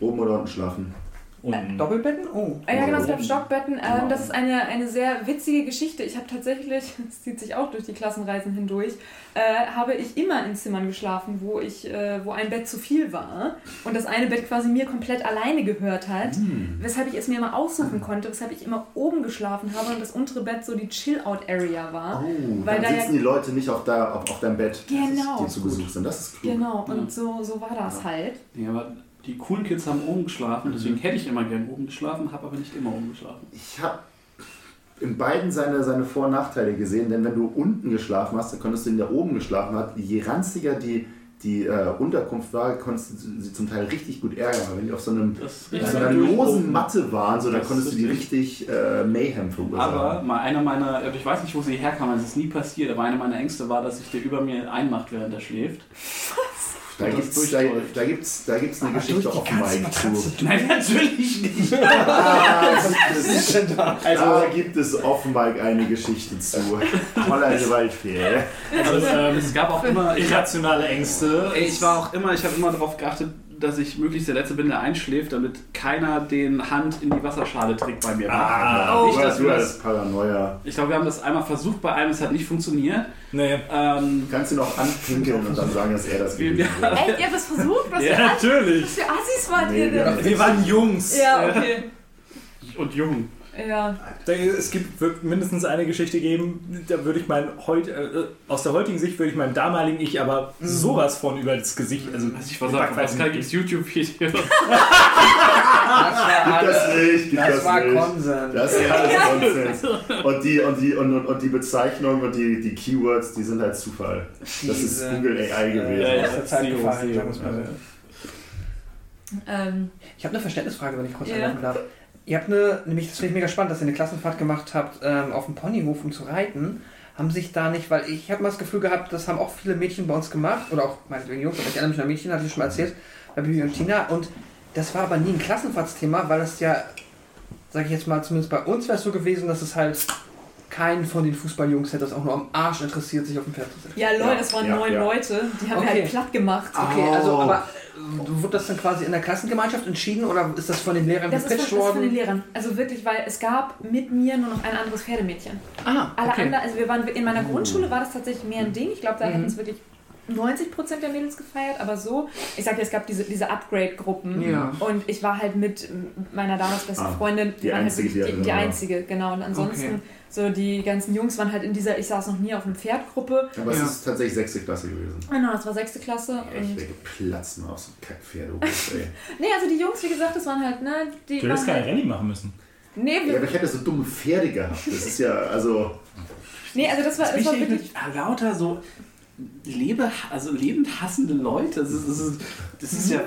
Oben oder unten schlafen? Und Doppelbetten? Oh. Ah Ja, genau, es gab Stockbetten. Genau. Ähm, das ist eine, eine sehr witzige Geschichte. Ich habe tatsächlich, das zieht sich auch durch die Klassenreisen hindurch, äh, habe ich immer in Zimmern geschlafen, wo, ich, äh, wo ein Bett zu viel war und das eine Bett quasi mir komplett alleine gehört hat, Hm. weshalb ich es mir immer aussuchen konnte, weshalb ich immer oben geschlafen habe und das untere Bett so die Chill-Out-Area war. Oh, Weil dann da ja- sitzen die Leute nicht auf, da, auf, auf deinem Bett, Genau. die zu Besuch sind. Das ist klug. Genau, und Ja. so, so war das halt. Nee, aber die coolen Kids haben oben geschlafen, deswegen hätte ich immer gern oben geschlafen, habe aber nicht immer oben geschlafen. Ich habe in beiden seine, seine Vor- und Nachteile gesehen, denn wenn du unten geschlafen hast, dann konntest du in der oben geschlafen hast. Je ranziger die, die äh, Unterkunft war, konntest du sie zum Teil richtig gut ärgern. Aber wenn die auf so, einem, auf richtig so einer losen. Matte waren, so, dann Das konntest du die richtig. äh, Mayhem verursachen. Aber mal einer meiner, also ich weiß nicht, wo sie herkam, es ist nie passiert, aber einer meiner Ängste war, dass sich der über mir einmacht, während er schläft. da gibt es da, da gibt's, da gibt's eine Geschichte offen ganze Mike Nein, natürlich nicht. Ah, gibt es, Also, da gibt es offen Mike eine Geschichte zu. Holland Waldfee. Also, ähm, es gab auch immer, Irrationale Ängste. ich war auch immer, ich habe immer darauf geachtet, dass ich möglichst der Letzte bin, der einschläft, damit keiner den Hand in die Wasserschale trägt bei mir. Ah, nicht, du, dass du das, als Paranoia. ich glaube, wir haben das einmal versucht bei einem, es hat nicht funktioniert. Nee. Ähm, Du kannst ihn auch anpinkeln und dann sagen, dass er das gewesen ist. Echt, ihr habt es versucht? Was, Ja, natürlich. was für Assis wart Nee, ihr denn? wir- Wir waren Jungs. Ja, okay. und jung. Ja. Es gibt wird mindestens eine Geschichte geben, da würde ich mein heut, äh, aus der heutigen Sicht würde ich meinem damaligen Ich aber sowas von über das Gesicht, also Also ich war sagen, Pascal gibt es YouTube-Videos. Gibt das nicht, gibt Das das, war nicht. Konsens. Das ist alles Nonsens. Und die, und, die, und, und, und die Bezeichnung und die, die Keywords, die sind halt Zufall. Das ist Google AI gewesen. Ja, ja. der Zeit SEO, gefallen. Ähm, Ich habe eine Verständnisfrage, wenn ich kurz Ja. einwerfen darf. Ihr habt eine, nämlich das finde ich mega spannend, dass ihr eine Klassenfahrt gemacht habt ähm, auf dem Ponyhof, um zu reiten. Haben sich da nicht, weil ich habe mal das Gefühl gehabt, das haben auch viele Mädchen bei uns gemacht, oder auch meinetwegen Jungs, aber ich erinnere mich an Mädchen, hatte ich schon mal erzählt, bei Bibi und Tina. Und das war aber nie ein Klassenfahrtsthema, weil das ja, sage ich jetzt mal, zumindest bei uns wäre es so gewesen, dass es halt keinen von den Fußballjungs hätte das auch nur am Arsch interessiert, sich auf dem Pferd zu setzen. ja, Leute, es waren Ja, neun ja. Leute, die haben wir Okay. halt platt gemacht. Okay, also, aber äh, wird das dann quasi in der Klassengemeinschaft entschieden oder ist das von den Lehrern Das ist, von, das gepitcht ist von den worden? Lehrern. Also wirklich, weil es gab mit mir nur noch ein anderes Pferdemädchen. Ah, Alle okay. anderen, also wir waren in meiner Grundschule war das tatsächlich mehr ein Ding. Ich glaube, da Mhm. hätten es wirklich 90% der Mädels gefeiert, aber so, ich sag ja, es gab diese, diese Upgrade-Gruppen Ja. und ich war halt mit meiner damals besten Ah, Freundin, die waren einzige, halt die die, die war. einzige, genau. Und ansonsten, Okay. so die ganzen Jungs waren halt in dieser, ich saß noch nie auf einem Pferdgruppe. Aber es Ja. ist tatsächlich sechste Klasse gewesen. Genau, das war sechste Klasse. Ja, ich Und, wäre geplatzt mal auf so ein Kackpferd. du bist, ey. nee, also die Jungs, wie gesagt, das waren halt, ne, die Du hättest halt, Rallye machen müssen. nee, Ja, wir, aber ich hätte so dumme Pferde gehabt. Das ist ja, also. nee, also das war, das war Mich wirklich, mit lauter so lebe, also lebend hassende Leute. Das ist, das ist, das ist ja.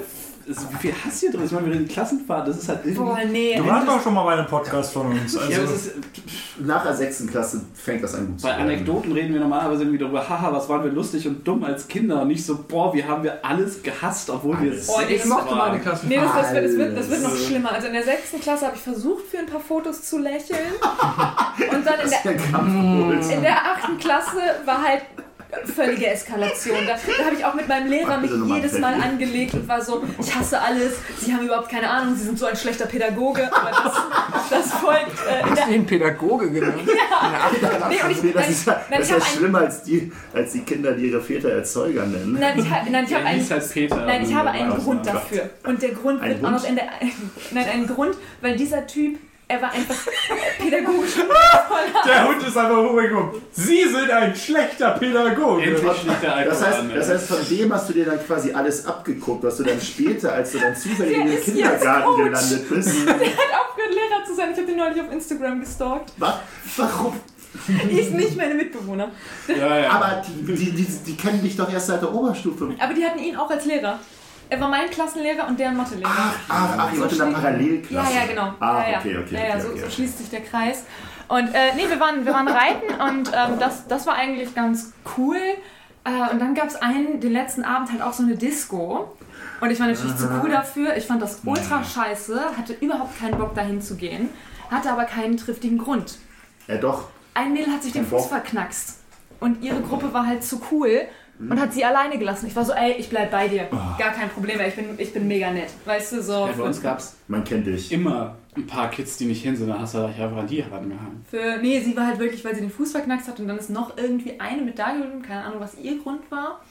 Das ist, wie viel Hass hier drin ist? Ich meine, wir in Klassenfahrt, das ist halt irgendwie. boah, nee. Du warst doch schon mal bei einem Podcast von uns. Also, ja, es ist, Nach der sechsten Klasse fängt das an gut zu bei werden. Anekdoten reden wir normalerweise irgendwie darüber, haha, was waren wir lustig und dumm als Kinder und nicht so, boah, wie haben wir alles gehasst, obwohl wir Alles. Oh, ich mochte meine Klasse. Nee, das, das, wird, das, wird, das wird noch Alles. schlimmer. Also in der sechsten Klasse habe ich versucht, für ein paar Fotos zu lächeln. Und dann in Das ist der, in der achten Klasse war halt völlige Eskalation. Da, da habe ich auch mit meinem Lehrer mich jedes Mal angelegt und war so, ich hasse alles, sie haben überhaupt keine Ahnung, sie sind so ein schlechter Pädagoge. Aber das, das folgt äh, Hast du ihn Pädagoge genannt? Nee, und ich, Nee, das ist, ja- nein, das ich ist ja schlimmer als die, als die Kinder, die ihre Väter Erzeuger nennen. Nein, ich, ha- nein, ich habe einen, halt Peter. nein, ich habe einen Grund dafür. Und der Grund Ein wird auch noch Hund? in der. Nein, einen Grund, weil dieser Typ, er war einfach pädagogisch der Hund ist einfach hochgekommen. Sie sind ein schlechter Pädagoge. Der Das heißt, das heißt, von dem hast du dir dann quasi alles abgeguckt, was du dann später, als du dann zufällig in Der den ist Kindergarten gelandet bist. aufgehört, Lehrer zu sein. Ich habe den neulich auf Instagram gestalkt. Was? Warum? Ich nicht meine Mitbewohner. ja, ja. Aber die, die, die, die kennen dich doch erst seit der Oberstufe. Aber die hatten ihn auch als Lehrer. Er war mein Klassenlehrer und deren Mathelehrer. Ach, ach, ach, ihr wart in der Parallelklasse. Ja, ja, genau. Ah, ja, ja. okay, okay, ja, okay, ja, so, okay, so okay. schließt sich der Kreis. Und äh, nee, wir waren, wir waren reiten und ähm, das, das war eigentlich ganz cool. Äh, und dann gab es einen, den letzten Abend halt auch so eine Disco. Und ich war natürlich zu cool dafür. Ich fand das ultra scheiße, hatte überhaupt keinen Bock dahin zu gehen, hatte aber keinen triftigen Grund. Ja, doch. Ein Mädel hat sich den Fuß verknackst. Und ihre Gruppe war halt zu cool und hat sie alleine gelassen. Ich war so, ey, ich bleib bei dir. Gar kein Problem, ey, ich bin, ich bin mega nett. Weißt du, so. Ja, bei uns gab es Man kennt dich. immer ein paar Kids, die nicht hin sind, dann hast du dich einfach an die herangehangen. Für, nee, sie war halt wirklich, weil sie den Fuß verknackst hat und dann ist noch irgendwie eine Medaille geblieben, keine Ahnung, was ihr Grund war.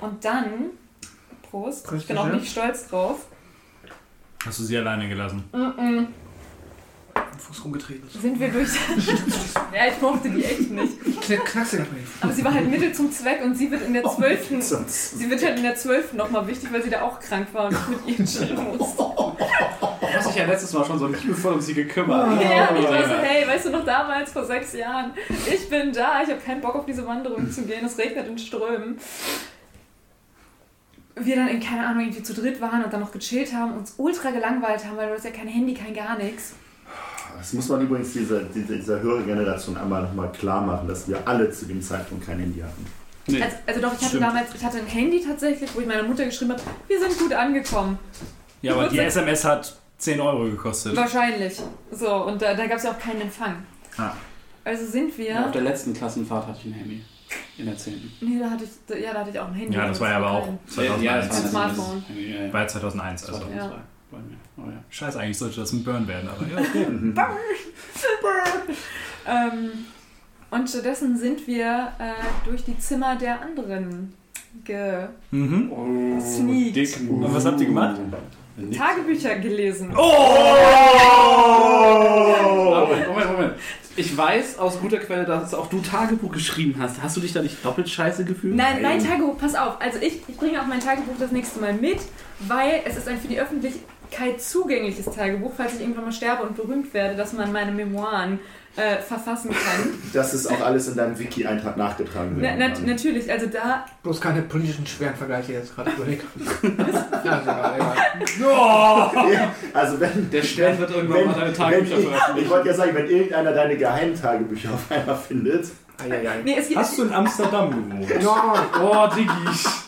Und dann, Prost, ich bin auch nicht stolz drauf, Hast du sie alleine gelassen? mm, Fuß rumgetreten. sind wir durch. ja, ich mochte die echt nicht. Knack- mal Aber sie war halt Mittel zum Zweck und sie wird in der zwölften. Sonst. Sie wird halt in der 12. nochmal wichtig, weil sie da auch krank war und ich mit ihr chillen musste. Du hast dich ja letztes Mal schon so liebevoll um sie gekümmert. Ja, und ich war so, hey, weißt du noch damals, vor sechs Jahren, ich bin da, ich habe keinen Bock auf diese Wanderung zu gehen, es regnet in Strömen. Wir dann in, keine Ahnung, irgendwie zu dritt waren und dann noch gechillt haben, uns ultra gelangweilt haben, weil du hast ja kein Handy, kein gar nichts. Das muss man übrigens dieser, dieser, dieser höheren Generation einmal nochmal klar machen, dass wir alle zu dem Zeitpunkt kein Handy hatten. Nee. Also, also doch, ich hatte Stimmt. damals, ich hatte ein Handy tatsächlich, wo ich meiner Mutter geschrieben habe, wir sind gut angekommen. Ja, aber die SMS hat 10 Euro gekostet. Wahrscheinlich. So, und da, da gab es ja auch keinen Empfang. Ah. Also sind wir. Ja, auf der letzten Klassenfahrt hatte ich ein Handy. In der 10. nee, da hatte ich, ja, da hatte ich auch ein Handy. Ja, das war ja aber auch kein- 2001. Ein Smartphone. Ja, ja. Bei 2001, also. 2002 Ja. Oh, ja. Scheiße, eigentlich sollte das ein Burn werden, aber ja, okay. Ähm, und stattdessen sind wir äh, durch die Zimmer der anderen mhm. Oh, Sneaked. dick. Und was habt ihr gemacht? Tagebücher gelesen. Oh! Moment, Moment, Moment. Ich weiß aus guter Quelle, dass auch du Tagebuch geschrieben hast. Hast du dich da nicht doppelt scheiße gefühlt? Nein, mein Tagebuch, pass auf. Also ich, ich bringe auch mein Tagebuch das nächste Mal mit, weil es ist ein für die Öffentlichkeit zugängliches Tagebuch, falls ich irgendwann mal sterbe und berühmt werde, dass man meine Memoiren äh, verfassen kann. Das ist auch alles in deinem Wiki-Eintrag nachgetragen. Na, kann. natürlich, also da, Bloß keine politischen schweren Vergleiche jetzt gerade überlegt. ja, ist egal, egal. Ja, also wenn, Der Stern wird irgendwann wenn, mal deine Tagebücher ich, veröffentlichen. ich wollte ja sagen, wenn irgendeiner deine Geheimtagebücher auf einmal findet, Eieiei. nee, Hast du in Amsterdam gewohnt? Ja, Oh, Diggi.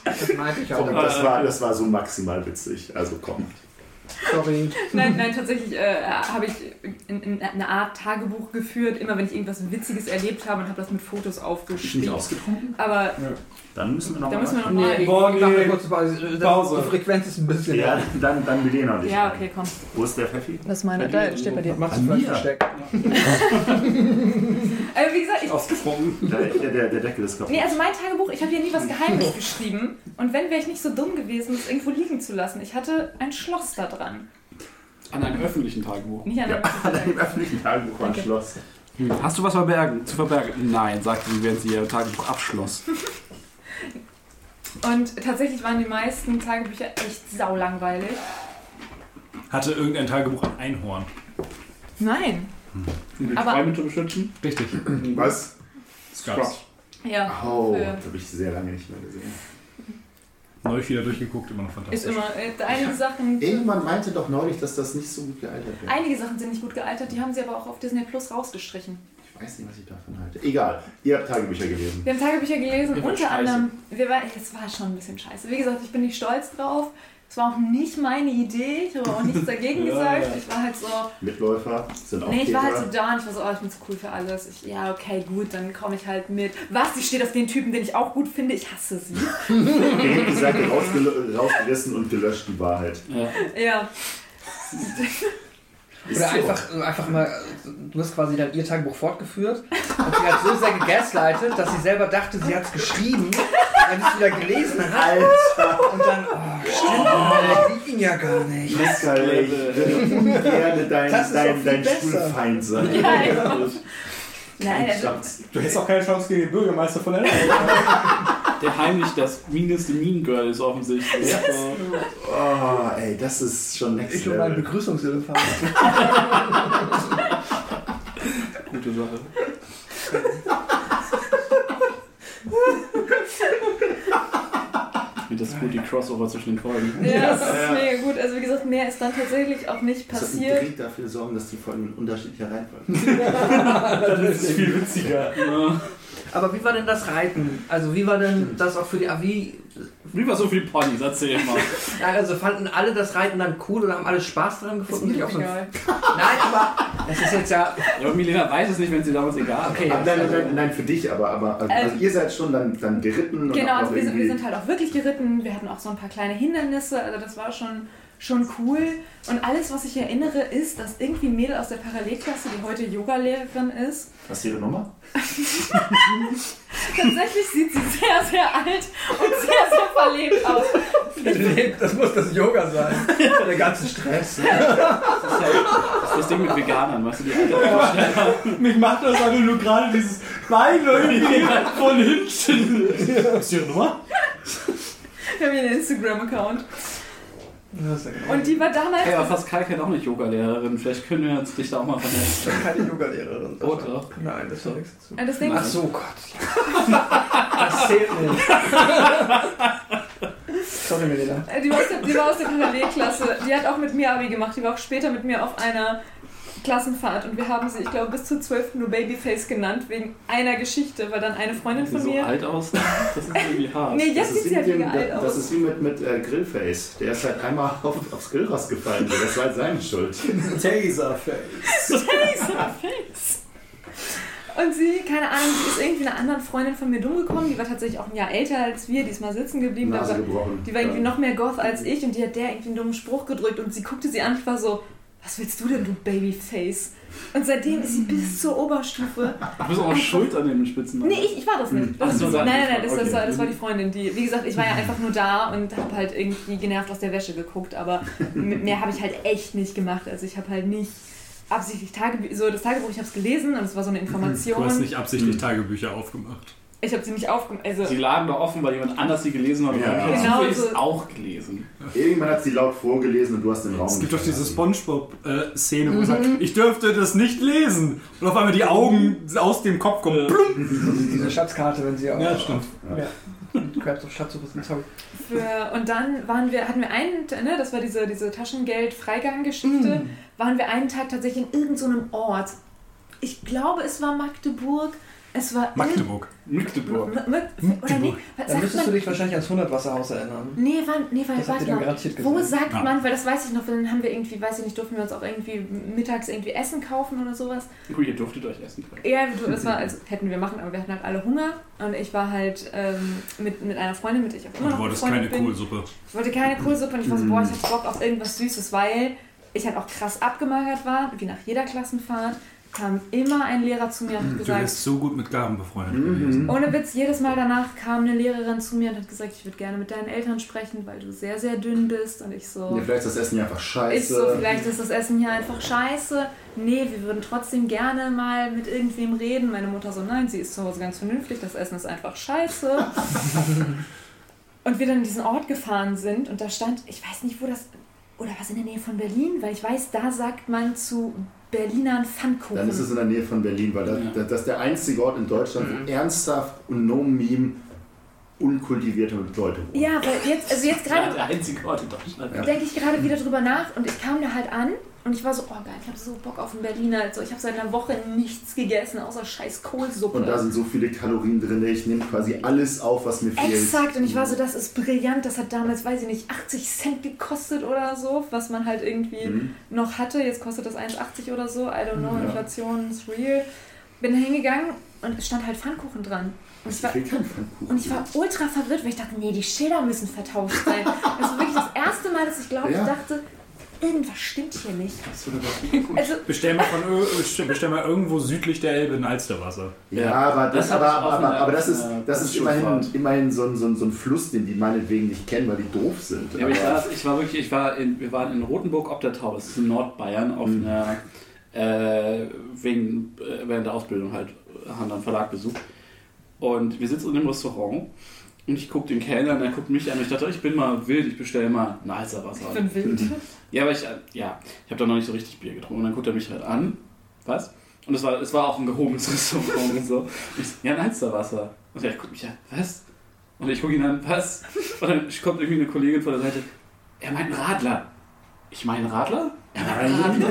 das meinte ich auch. das, war, das war so maximal witzig. Also komm. Sorry. Nein, nein, tatsächlich äh, habe ich in, in eine Art Tagebuch geführt, immer wenn ich irgendwas Witziges erlebt habe und habe das mit Fotos Ist nicht aufgeschrieben. ausgetrunken? Aber Dann müssen wir noch da mal müssen wir noch weiter. mal. Nee, Boah, nee. eine kurze Pause. Pause. Die Frequenz ist ein bisschen. Ja, dann, dann will ich noch nicht. Ja, okay, komm. Wo ist der Pfeffi? Das ist meine. Da steht bei dir. Machst An du? Versteck? Also wie gesagt, ich, Ausgetrunken. Der, der, der, der Deckel ist kaputt. Nee, also mein Tagebuch, ich habe ja nie was Geheimes geschrieben. Und wenn, wäre ich nicht so dumm gewesen, es irgendwo liegen zu lassen. Ich hatte ein Schloss da dran. An einem öffentlichen Tagebuch. Nicht an Ja, einem an einem öffentlichen Tagebuch war ein. Schloss. Hm. Hast du was verbergen, zu verbergen? Nein, sagte sie, während sie ihr Tagebuch abschloss. Und tatsächlich waren die meisten Tagebücher echt saulangweilig. Hatte irgendein Tagebuch ein Einhorn. Nein. Um die Aber- Träume zu beschützen? Richtig. Was? Das gab's. Ja. Oh, das habe ich sehr lange nicht mehr gesehen. Neulich wieder durchgeguckt, immer noch Ist fantastisch. immer. Äh, einige Sachen. Irgendwann meinte doch neulich, dass das nicht so gut gealtert wäre. Einige Sachen sind nicht gut gealtert, die haben sie aber auch auf Disney Plus rausgestrichen. Ich weiß nicht, was ich davon halte. Egal, ihr habt Tagebücher gelesen. Wir haben Tagebücher gelesen, unter scheiße. anderem, wir war, es war schon ein bisschen scheiße. Wie gesagt, ich bin nicht stolz drauf. Es war auch nicht meine Idee, ich habe auch nichts dagegen Ja, gesagt. ja. Ich war halt so, Mitläufer sind auch nee, ich war halt so da und ich war so, oh, ich bin zu cool für alles. Ich, ja, okay, gut, dann komme ich halt mit. Was, sie steht auf den Typen, den ich auch gut finde, ich hasse sie. Seite rausgel- rausgerissen und gelöscht, die Wahrheit. Ja. ja, Ist Oder so. einfach, einfach mal, du hast quasi dann ihr Tagebuch fortgeführt und sie hat so sehr gegaslightet, dass sie selber dachte, sie hat es geschrieben, dann es wieder gelesen hat Alter! und dann, oh, stimmt, oh, die ging ja gar nicht. Michael, ich würde ungern dein, Das dein, dein. Schulfeind sein. Ja, einfach. nein, also. Du hättest auch keine Chance gegen den Bürgermeister von der Der heimlich das meaneste Mean Girl ist offensichtlich. Ja. Oh, ey, das ist schon next Ich und mein. Begrüßungselefant. Gute Sache. Wie das gut, die Crossover zwischen den Folgen. ja, das ist mega gut. Also wie gesagt, mehr ist dann tatsächlich auch nicht Das passiert. dringend dafür sorgen, dass die Folgen in unterschiedlicher Reihenfolge Das ist viel witziger. Ja. Aber wie war denn das Reiten? Also wie war denn das auch für die Avi? Wie war so viel Ponys? Erzähl mal. Ja, Also fanden alle das Reiten dann cool oder haben alle Spaß daran Ist gefunden? mir doch auf so egal. Nein, aber es ist jetzt ja. Ja, aber Milena weiß es nicht, wenn sie damals egal Okay. Aber nein, nein, nein, nein, für dich aber. aber also, Ähm, also ihr seid schon dann, dann geritten und Genau, also wir sind, wir sind halt auch wirklich geritten. Wir hatten auch so ein paar kleine Hindernisse. Also das war schon, schon cool. Und alles, was ich erinnere, ist, dass irgendwie ein Mädel aus der Parallelklasse, die heute Yogalehrerin ist, Was ist ihre Nummer? tatsächlich sieht sie sehr, sehr alt und sehr, sehr verlebt aus. Das muss das Yoga sein. Der ganze Stress. Das ist, halt, das ist das Ding mit Veganern, weißt du, die Alter. Mich macht das einfach nur gerade dieses Bein irgendwie von hinten. Ist Ihre Nummer? Wir haben hier einen Instagram-Account. Ja. Und die war damals. Hey, aber Pascal kennt auch eine Yoga-Lehrerin. Vielleicht können wir uns dich da auch mal vernetzen. keine Yoga-Lehrerin. Oh, doch. Nein, das ist doch nichts dazu. Ja, Ding Ach so, Gott. Das zählt nicht. Sorry, Melina. äh, die war, aus der, die war aus der Parallelklasse. Die hat auch mit mir Abi gemacht. Die war auch später mit mir auf einer Klassenfahrt. Und wir haben sie, ich glaube, bis zur 12. nur Babyface genannt, wegen einer Geschichte, weil dann eine Freundin Sieht von so mir. alt aus. Das ist irgendwie hart. Nee, Das jetzt ist, sieht wie sie halt dem, alt das aus. ist wie mit, mit äh, Grillface. Der ist halt einmal auf, aufs Grill rausgefallen. Das war halt seine Schuld. Taserface. Taserface. Und sie, keine Ahnung, sie ist irgendwie einer anderen Freundin von mir dumm gekommen. Die war tatsächlich auch ein Jahr älter als wir. Die ist mal sitzen geblieben. Nase aber gebrochen. die war irgendwie Ja. noch mehr Goth als ich und die hat der irgendwie einen dummen Spruch gedrückt und sie guckte sie an und war so, was willst du denn, du Babyface? Und seitdem ist sie bis zur Oberstufe. Du bist auch schuld an dem Spitznamen. Nee, ich, ich war das nicht. Das so, ist, dann- nein, nein, nein, das, das, okay. war, das war die Freundin, die, wie gesagt, ich war ja einfach nur da und habe halt irgendwie genervt aus der Wäsche geguckt, aber mehr habe ich halt echt nicht gemacht. Also ich habe halt nicht absichtlich Tagebuch, so das Tagebuch, ich habe es gelesen und es war so eine Du hast Information. nicht absichtlich Tagebücher aufgemacht. Ich habe sie nicht aufgemacht. Also, Sie lagen da offen, weil jemand anders sie gelesen hat. Und Ja. hast Genau es so. auch gelesen. Irgendwann hat sie laut vorgelesen und du hast den Raum. Es gibt doch diese. Spongebob-Szene, wo er sagt, ich dürfte das nicht lesen. Und auf einmal die Augen aus dem Kopf kommen. Ja. Diese Schatzkarte, wenn sie auch. Ja, stimmt. Ja. Crabs auf Schatzsuche sind, sorry. für, und dann waren wir, hatten wir einen, ne, das war diese, diese Taschengeld-Freigang-Geschichte, waren wir einen Tag tatsächlich in irgendeinem Ort. Ich glaube, es war Magdeburg. Es war Magdeburg. Magdeburg. Ir- M- M- Oder nee, sagt müsstest du dich wahrscheinlich ans 100-Wasserhaus erinnern. Nee, war, nee, weil, Das warte mal. Wo sagt Ja. man, weil das weiß ich noch, dann haben wir irgendwie, weiß ich nicht, durften wir uns auch irgendwie mittags irgendwie Essen kaufen oder sowas. Gut, ihr durftet euch essen können. Ja, das war, also hätten wir machen, aber wir hatten halt alle Hunger und ich war halt ähm, mit, mit einer Freundin, mit der ich auch immer Und noch du wolltest keine bin. Kohlsuppe. Ich wollte keine Kohlsuppe und ich war so, boah, ich hab Bock auf irgendwas Süßes, weil ich halt auch krass abgemagert war, wie nach jeder Klassenfahrt kam immer ein Lehrer zu mir und hat Du gesagt, bist so gut mit Gaben befreundet Mhm. gewesen. ohne Witz, jedes Mal danach kam eine Lehrerin zu mir und hat gesagt, ich würde gerne mit deinen Eltern sprechen, weil du sehr, sehr dünn bist. Und ich so, Ja, vielleicht ist das Essen ja einfach ich scheiße. so, vielleicht ist das Essen hier einfach scheiße. Nee, wir würden trotzdem gerne mal mit irgendwem reden. Meine Mutter so, nein, sie ist zu Hause ganz vernünftig, das Essen ist einfach scheiße. und wir dann in diesen Ort gefahren sind und da stand, ich weiß nicht, wo das, oder was in der Nähe von Berlin, weil ich weiß, da sagt man zu Berlinern Pfannkuchen. Dann ist es in der Nähe von Berlin, weil das, Ja. das, ist der einzige Ort in Deutschland, Mhm. wo ernsthaft und no meme unkultivierte Leute wohnen. ja, weil jetzt, also jetzt Gerade gerade der einzige Ort in Deutschland. Ja. denke ich gerade wieder drüber nach und ich kam da halt an und ich war so, oh geil, ich habe so Bock auf einen Berliner. Also ich habe seit einer Woche nichts gegessen, außer scheiß Kohlsuppe. Und da sind so viele Kalorien drin, ich nehme quasi alles auf, was mir fehlt. Exakt, und ich war so, das ist brillant. Das hat damals, weiß ich nicht, 80 Cent gekostet oder so, was man halt irgendwie Mhm. noch hatte. Jetzt kostet das 1,80 oder so. I don't know, Ja. Inflation ist real. Bin da hingegangen und es stand halt Pfannkuchen dran. Und ich, war, und ich war ultra verwirrt, weil ich dachte, nee, die Schilder müssen vertauscht sein. Das war wirklich das erste Mal, dass ich glaube, Ja. ich dachte, irgendwas stimmt hier nicht. Das würde doch gut. Also, Bestell mal, von, bestell mal irgendwo südlich der Elbe ein Alsterwasser. Ja, Ja, aber das, das aber, aber, in aber das ist, einer das ist immerhin, immerhin so, ein, so, ein, so ein Fluss, den die meinetwegen nicht kennen, weil die doof sind. Ja, aber ich war, ich war wirklich, ich war in, wir waren in Rotenburg ob der Tau, das ist in Nordbayern, auf Mhm. einer, äh, wegen, äh, während der Ausbildung halt, haben dann einen Verlag besucht. Und wir sitzen in einem Restaurant und ich gucke den Kellner und er guckt mich an und ich dachte, ich bin mal wild, ich bestelle mal ein Alsterwasser. ich bin wild. Ja, aber ich, äh, ja, ich habe da noch nicht so richtig Bier getrunken. Und dann guckt er mich halt an. Was? Und es war, es war auch ein gehobenes Restaurant und so. Und ich so, ja, ein Alsterwasser. Und er guckt mich an, was? Und ich gucke ihn an, was? Und dann kommt irgendwie eine Kollegin von der Seite, er meint einen Radler. Ich meine Radler? Er einen Radler.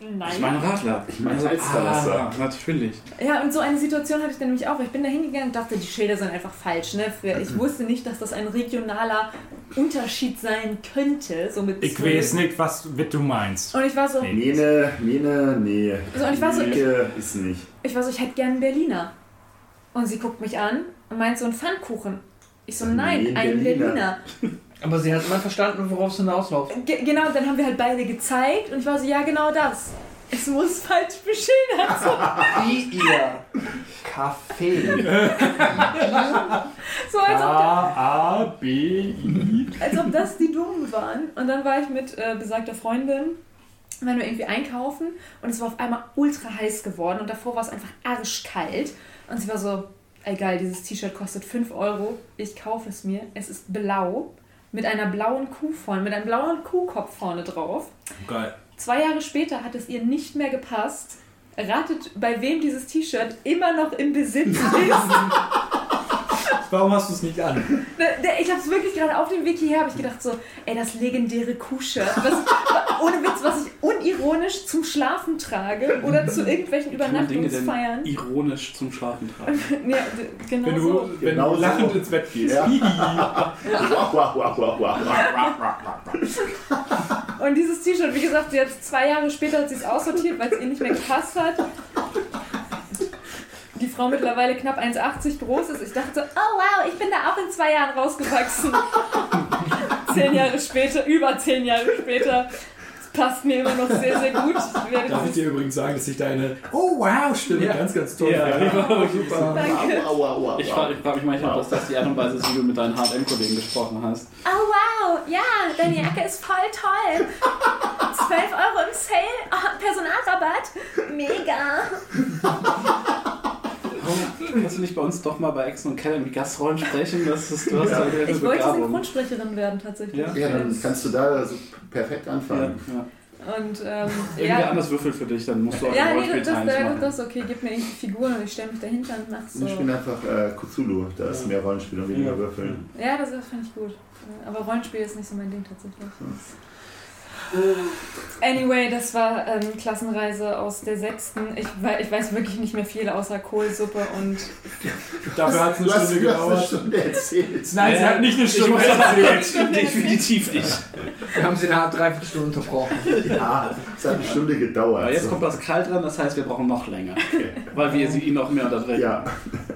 Ich Nein. meine Radler. Ich meine Alsterwasser. Ah, natürlich. Ja, und so eine Situation hatte ich dann nämlich auch. weil Ich bin da hingegangen und dachte, die Schilder sind einfach falsch. Ne? Ich wusste nicht, dass das ein regionaler Unterschied sein könnte. So mit Ich zwölf. weiß nicht, was du meinst. Und ich war so, Nee. Mene, Mene, nee. Also, und ich war so- Mieke ist nicht. ich war so, ich hätte gern einen Berliner. Und sie guckt mich an und meint so einen Pfannkuchen. Ich so, nein, Nee, ein ein Berliner. Berliner. Aber sie hat immer verstanden, worauf es hinausläuft. Ge genau, dann haben wir halt beide gezeigt und ich war so, ja, genau das. Es muss falsch beschildert sein. Wie ihr Kaffee. So, als ob, A, A, B, I. als ob das die Dummen waren. Und dann war ich mit äh, besagter Freundin, waren wir irgendwie einkaufen und es war auf einmal ultra heiß geworden und davor war es einfach arschkalt. Und sie war so, egal, dieses T-Shirt kostet 5 Euro, ich kaufe es mir. Es ist blau, mit einer blauen Kuh vorne, mit einem blauen Kuhkopf vorne drauf. Geil. Zwei Jahre später hat es ihr nicht mehr gepasst. Ratet, bei wem dieses T-Shirt immer noch im Besitz ist. Warum hast du es nicht an? Ne, der- Ich habe es wirklich gerade auf dem Weg hierher, habe ich gedacht so, ey, das legendäre Kuh-Shirt, was, ohne Witz, was ich unironisch zum Schlafen trage oder zu irgendwelchen Übernachtungsfeiern. ironisch zum Schlafen tragen? Ja, genau Wenn du, so. wenn Genau du so. lachend ins Bett gehst. Ja. Und dieses T-Shirt, wie gesagt, hat zwei Jahre später hat sie es aussortiert, weil es ihr nicht mehr gepasst hat. Die Frau mittlerweile knapp 1,80 groß ist. Ich dachte, oh wow, ich bin da auch in zwei Jahren rausgewachsen. zehn Jahre später, über zehn Jahre später. Passt mir immer noch sehr, sehr gut. Ich werde Darf ich dir übrigens sagen, dass ich deine Oh wow Stimme Ja. ganz, ganz toll Ja, wirklich super. Danke. Wow, wow, wow, Ich wow. frage frag mich manchmal, ob das, das die Art und Weise ist, wie du mit deinen HM-Kollegen gesprochen hast. Oh wow, ja, deine Jacke ist voll toll. 12 Euro im Sale, oh, Personalrabatt. Mega. Kannst du nicht bei uns doch mal bei Exen und Keller wie Gastrollen sprechen? Das ist, du hast Ja. eine Ich wollte Begabung. Synchronsprecherin werden tatsächlich. Ja? Ja, dann kannst du da so perfekt Ja, anfangen. ja. Und ähm, Irgendwer ja. anders würfelt für dich, dann musst du auch Ja, nee, Rollenspiel das, das, das, okay. Gib mir irgendwie Figuren und ich stelle mich dahinter und mach so. Ich bin einfach äh, Cthulhu, da ist mehr Rollenspiel und weniger Ja. Würfeln. Ja, das, das fand ich gut. Aber Rollenspiel ist nicht so mein Ding tatsächlich. Anyway, das war ähm, Klassenreise aus der sechsten. Ich, wei ich weiß wirklich nicht mehr viel außer Kohlsuppe und Dafür hat es eine Stunde eine gedauert. Stunde erzählt. Nein, sie hat nicht eine Stunde erzählt. Definitiv nicht. Wir haben sie in einer Dreiviertelstunde unterbrochen. Ja, es hat eine Stunde gedauert. Aber jetzt so. kommt Pascal dran, das heißt, wir brauchen noch länger. Weil wir sie ihn noch mehr unterbrechen. Ja,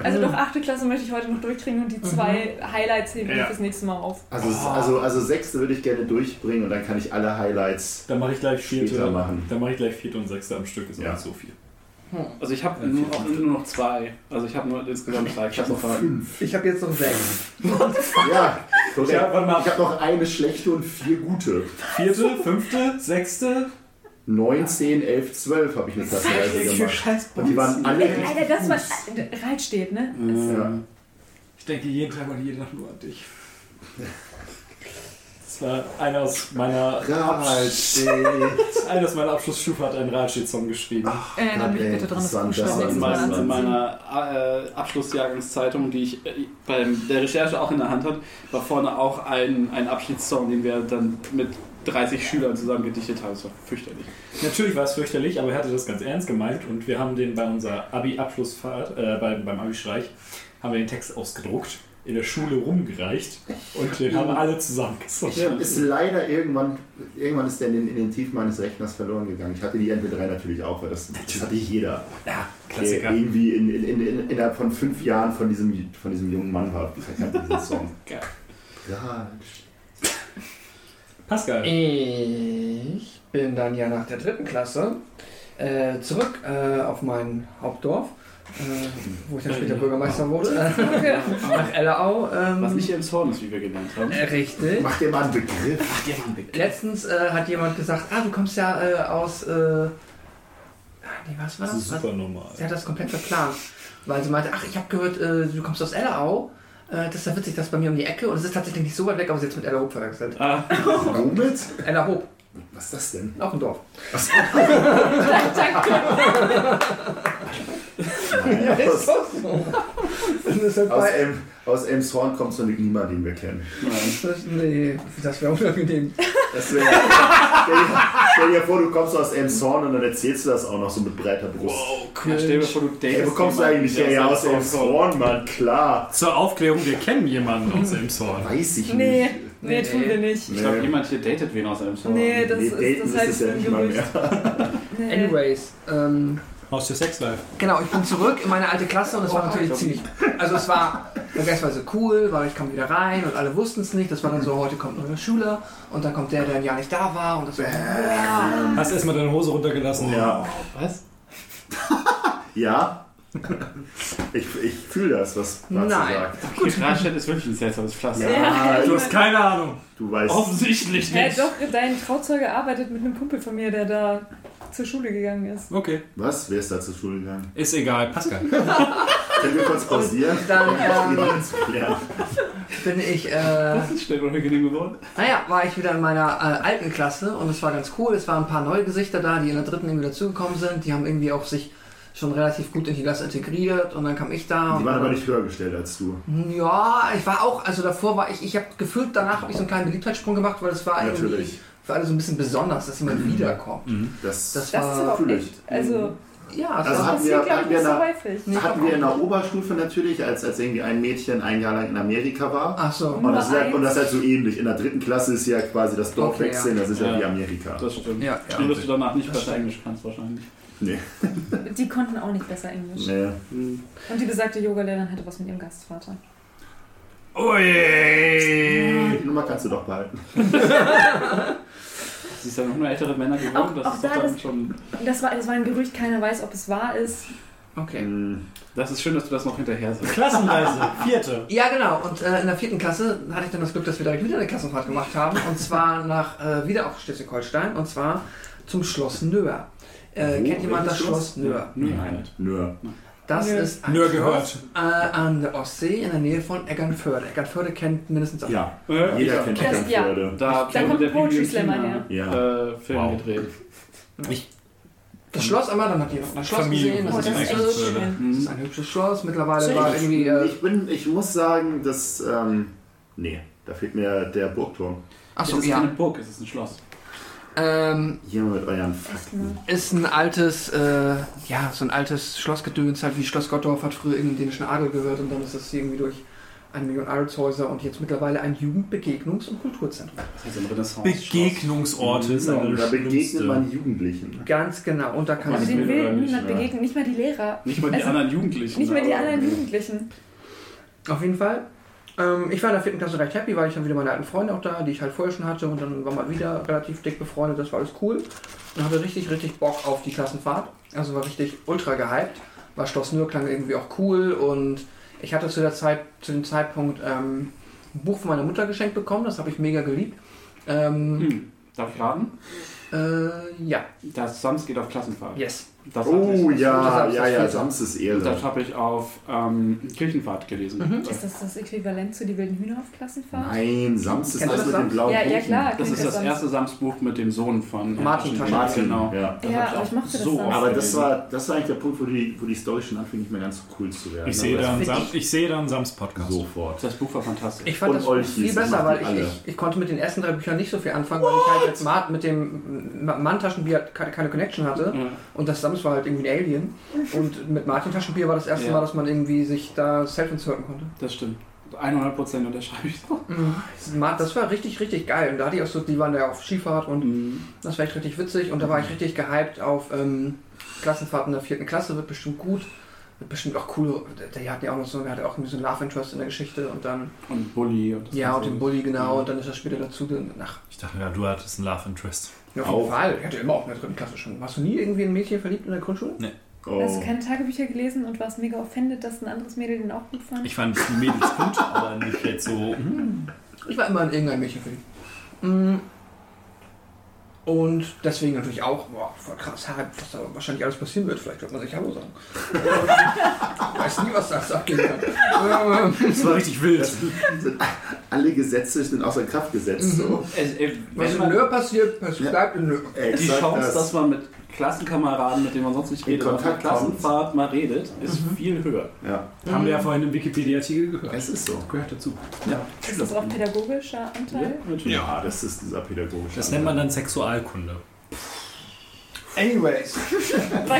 also doch achte Klasse möchte ich heute noch durchkriegen und die zwei Highlights heben wir Ja. fürs nächste Mal auf. also, also, also sechste würde ich gerne durchbringen und dann kann ich alle Highlights. Dann mache ich gleich vierte. Später machen. Dann mache ich gleich vierte und sechste am Stück. Ist auch Ja. nicht so viel. Also ich habe Ja, nur, auch nur noch zwei. Also ich habe nur insgesamt drei Klassenfahrten. Ich habe jetzt noch sechs. Ja, korrekt. Ja, warte mal. Ich habe noch eine schlechte und vier gute. Vierte, fünfte, sechste. 9, 10, 11, 12 habe ich eine Klassenreise gemacht. Scheiß Und die waren alle Alter, das war gut. Reit steht, ne? Ja. Ich denke jeden Tag und jede Nacht nur an dich. Einer aus meiner, aus meiner Abschlussstufe hat einen Ratstedt-Song geschrieben. Erinnere mich Gott, ey, bitte dran, das das in, meiner, in meiner äh, Abschlussjahrgangszeitung, die ich äh, bei der Recherche auch in der Hand hatte, war vorne auch ein, ein Abschiedssong, den wir dann mit 30 Schülern zusammen gedichtet haben. Das war fürchterlich. Natürlich war es fürchterlich, aber er hatte das ganz ernst gemeint und wir haben den bei unserer Abi-Abschlussfahrt, äh, beim, beim Abi-Streich, haben wir den Text ausgedruckt, in der Schule rumgereicht und den haben alle zusammen gesungen. Ich ist leider irgendwann, irgendwann ist der in den, in den Tiefen meines Rechners verloren gegangen. Ich hatte die MP3 natürlich auch, weil das, das hatte jeder. Ja, Der Klassiker. irgendwie in, in, in, in, innerhalb von fünf Jahren von diesem, von diesem jungen Mann war. Ich diesen Song. Geil. Ja, Pascal. Ich bin dann ja nach der dritten Klasse äh, zurück äh, auf mein Hauptdorf, wo ich dann später Bürgermeister wurde, äh, nach Ellerau. Ähm, Was nicht im Zorn ist, wie wir gelernt haben. äh, richtig. mach dir mal einen Begriff. Letztens äh, hat jemand gesagt, ah, du kommst ja äh, aus, äh, ah, nee, was war Das das? ist Was? super normal. Sie hat das komplett verplant, weil sie meinte, ach, ich habe gehört, äh, du kommst aus Ellerau. Äh, das ist ja witzig, das ist bei mir um die Ecke und es ist tatsächlich nicht so weit weg, aber sie jetzt mit Ellerhoop verwechselt. Ah, Womit? Ellerhoop, Was ist das denn? auch ein Dorf. Ja, aus, doch so. Das ist halt aus, Elm, aus Elmshorn kommt so niemand, den wir kennen. nein. das, nee, das wäre unangenehm. Das wär, stell, dir, stell dir vor, du kommst aus Elmshorn und dann erzählst du das auch noch so mit breiter Brust. Ja, stell dir vor, du datest Ey, wo kommst du eigentlich her? Ja, aus Elmshorn- Elmshorn, Mann, klar. Zur Aufklärung, wir kennen jemanden aus Elmshorn. Weiß ich Nee, nicht. nee, Nee. tun wir nicht. Ich glaube, jemand hier datet wen aus einem Zorn. Nee, das nee, ist das ist heißt es ja ein nicht mal Gerücht. mehr. Nee. Anyways, ähm, Aus der Sex Life. genau, ich bin zurück in meine alte Klasse und es war natürlich ziemlich, also es war vergleichsweise cool, weil ich kam wieder rein und alle wussten es nicht. Das war dann so, heute kommt ein neuer Schüler und dann kommt der, der ein Jahr nicht da war und das war, Hast du erstmal deine Hose runtergelassen? Ja. Was? Ja. Ich, ich fühle das, was Matze Nein. sagt. Ist wirklich ein seltsames Pflaster. Ja, Du hast keine Ahnung. du weißt. Offensichtlich Ja, nicht. doch, dein Trauzeuge arbeitet mit einem Kumpel von mir, der da zur Schule gegangen ist. Okay. Was? Wer ist da zur Schule gegangen? Ist egal. Pascal. Können wir kurz pausieren? dann um ähm, das bin ich, äh, Das ist schnell unangenehm geworden. naja, war ich wieder in meiner äh, alten Klasse und es war ganz cool. Es waren ein paar neue Gesichter da, die in der dritten irgendwie dazugekommen sind. Die haben irgendwie auch sich schon relativ gut in die Klasse integriert und dann kam ich da. Die und waren aber dann- nicht höher gestellt als du. Ja, ich war auch, also davor war ich, ich habe gefühlt, danach habe ich so einen kleinen Beliebtheitssprung gemacht, weil es war irgendwie Natürlich. Für alle so ein bisschen besonders, dass jemand wiederkommt. Das, Das Das ist aber auch fühl ich. echt. Also, Ja, es Also das hatten wir- passiert, glaube hatten ich, wir nicht so häufig. Nee, hatten wir in der Oberstufe natürlich, als, als irgendwie ein Mädchen ein Jahr lang in Amerika war. Ach so. Und das, ist halt, und das ist halt so ähnlich. In der dritten Klasse ist ja quasi das Dorf Okay, wechseln, das ist ja, Ja. wie Amerika. Das stimmt. Ja, ja. Dass du danach nicht Das besser. Englisch kannst, wahrscheinlich. Nee. Die konnten auch nicht besser Englisch. nee. Und die besagte Yogalehrerin hatte was mit ihrem Gastvater. Ui. Die Nummer kannst du doch behalten. Sie ist ja noch nur ältere Männer geworden. Auch- das auch ist doch da dann das- schon. Das war, das war ein Gerücht, keiner weiß, ob es wahr ist. Okay. Hm. Das ist schön, dass du das noch hinterher sagst. Klassenreise. Vierte. Ja, genau. Und äh, in der vierten Klasse hatte ich dann das Glück, dass wir direkt wieder eine Klassenfahrt gemacht haben. Und zwar nach, äh, wieder auch Schleswig-Holstein. Und zwar zum Schloss Nöhr. Äh, kennt jemand das Schloss Schloss? Nöhr? Nein. Nö. Das Nö. ist ein Schloss gehört. äh, an der Ostsee in der Nähe von Eckernförde. Eckernförde kennt mindestens auch. Ja, Äh, jeder ja. kennt Das- Eckernförde. Da, Da wurde kommt der Poetry Slammer her. Ja. Äh, Film Wow. gedreht. Das Schloss einmal, dann habt ihr noch das Schloss Familie. gesehen. Oh, Das, das ist, schön. das ist ein hübsches Schloss. Mittlerweile Schön. war irgendwie. Äh, Ich, bin, ich muss sagen, dass. Ähm, nee, da fehlt mir der Burgturm. achso, es ist ja. keine Burg, es ist ein Schloss. Ähm, Hier mit euren Fakten. ist ein altes, äh, ja, so ein altes Schlossgedöns, halt wie Schloss Gottorf hat früher irgendwie den dänischen Adel gehört und dann ist das irgendwie durch eine Million Adelshäuser und jetzt mittlerweile ein Jugendbegegnungs- und Kulturzentrum. Das heißt ein Renaissance. Begegnungsorte ist Ja, eine da begegnet man Jugendlichen. Ganz genau. Und da kann Aber man den will niemand ja. begegnen, nicht mal die Lehrer. Nicht mal die Also, anderen Jugendlichen. Nicht mal die aber- anderen Jugendlichen. Auf jeden Fall. Ähm, ich war in der vierten Klasse recht happy, weil ich dann wieder meine alten Freunde auch da, die ich halt vorher schon hatte und dann war man wieder relativ dick befreundet, das war alles cool. Und hatte richtig, richtig Bock auf die Klassenfahrt. Also war richtig ultra gehypt. War Schloss Nür klang irgendwie auch cool und ich hatte zu der Zeit, zu dem Zeitpunkt ähm, ein Buch von meiner Mutter geschenkt bekommen, das habe ich mega geliebt. Ähm, Hm. Darf ich raten? äh, ja, Das Sams geht auf Klassenfahrt. yes. Das Oh ich. ja, ja, ja. Sams Ehre. das habe ich auf ähm, Kirchenfahrt gelesen. Mhm. Ist das das Äquivalent zu die wilden Hühner auf Klassenfahrt? Nein, Sams ist das das mit Sams? blauen Ja, ja klar. Das ist das Sams. erste Sams-Buch mit dem Sohn von Martin Taschentuch. Martin, Genau. ja. Das Ja, ich ich mochte das so Aber das war, das war eigentlich der Punkt, wo die, wo die Story schon anfing, nicht mehr ganz so cool zu werden. Ich sehe dann, Sam, ich- ich sehe dann Sams Podcast. sofort. Das Buch war fantastisch. Ich fand Und das Olchis, viel besser, weil ich, alle. ich, ich konnte mit den ersten drei Büchern nicht so viel anfangen, weil ich halt mit, dem Mann-Taschenbier keine, Connection hatte. Und das Sams war halt irgendwie ein Alien. Und mit Martin Taschenbier war das erste Ja. Mal, dass man irgendwie sich da self-inserten konnte. Das stimmt. 100 Prozent unterschreibe ich so. Ma- Das war richtig, richtig geil. Und da hatte ich auch so, die waren ja auf Skifahrt und Mhm. das war echt richtig witzig. Und da war ich richtig gehypt auf ähm, Klassenfahrten der vierten Klasse, wird bestimmt gut. Wird bestimmt auch cool. Der, der hat ja auch noch so, der hatte auch irgendwie so ein Love Interest in der Geschichte und dann, Und Bully. Und das ja, und den Bully, genau. Mhm. Und dann ist er später dazu, ach, Ich dachte, ja, du hattest einen Love Interest. Ja, auf jeden Auch. Fall. Ich hatte immer auch in der dritten Klasse schon. Warst du nie irgendwie in ein Mädchen verliebt in der Grundschule? Oh. Hast du keine Tagebücher gelesen und warst mega offended, dass ein anderes Mädel den auch gut fand? Ich fand die Mädels gut, aber nicht jetzt so. Ich war immer in irgendein Mädchen verliebt. Und deswegen natürlich auch, boah, voll krass, was da wahrscheinlich alles passieren wird. Vielleicht wird man sich Hallo sagen. ich weiß nie, was das abgehen kann. Das war richtig wild. Das sind, alle Gesetze sind außer Kraft gesetzt. So. Es, äh, Was wenn in man, Nö passiert, passiert bleibt in Nö. die Chance, das. dass man mit Klassenkameraden, mit denen man sonst nicht In redet, auf kommt. Klassenfahrt mal redet, ist viel höher. Ja, Haben wir ja vorhin im Wikipedia-Artikel gehört. es ist so. Gehört dazu. Ja, Ist das auch pädagogischer Anteil? natürlich. Ja, das ist dieser pädagogische. Das nennt man dann Sexualkunde. Anyways.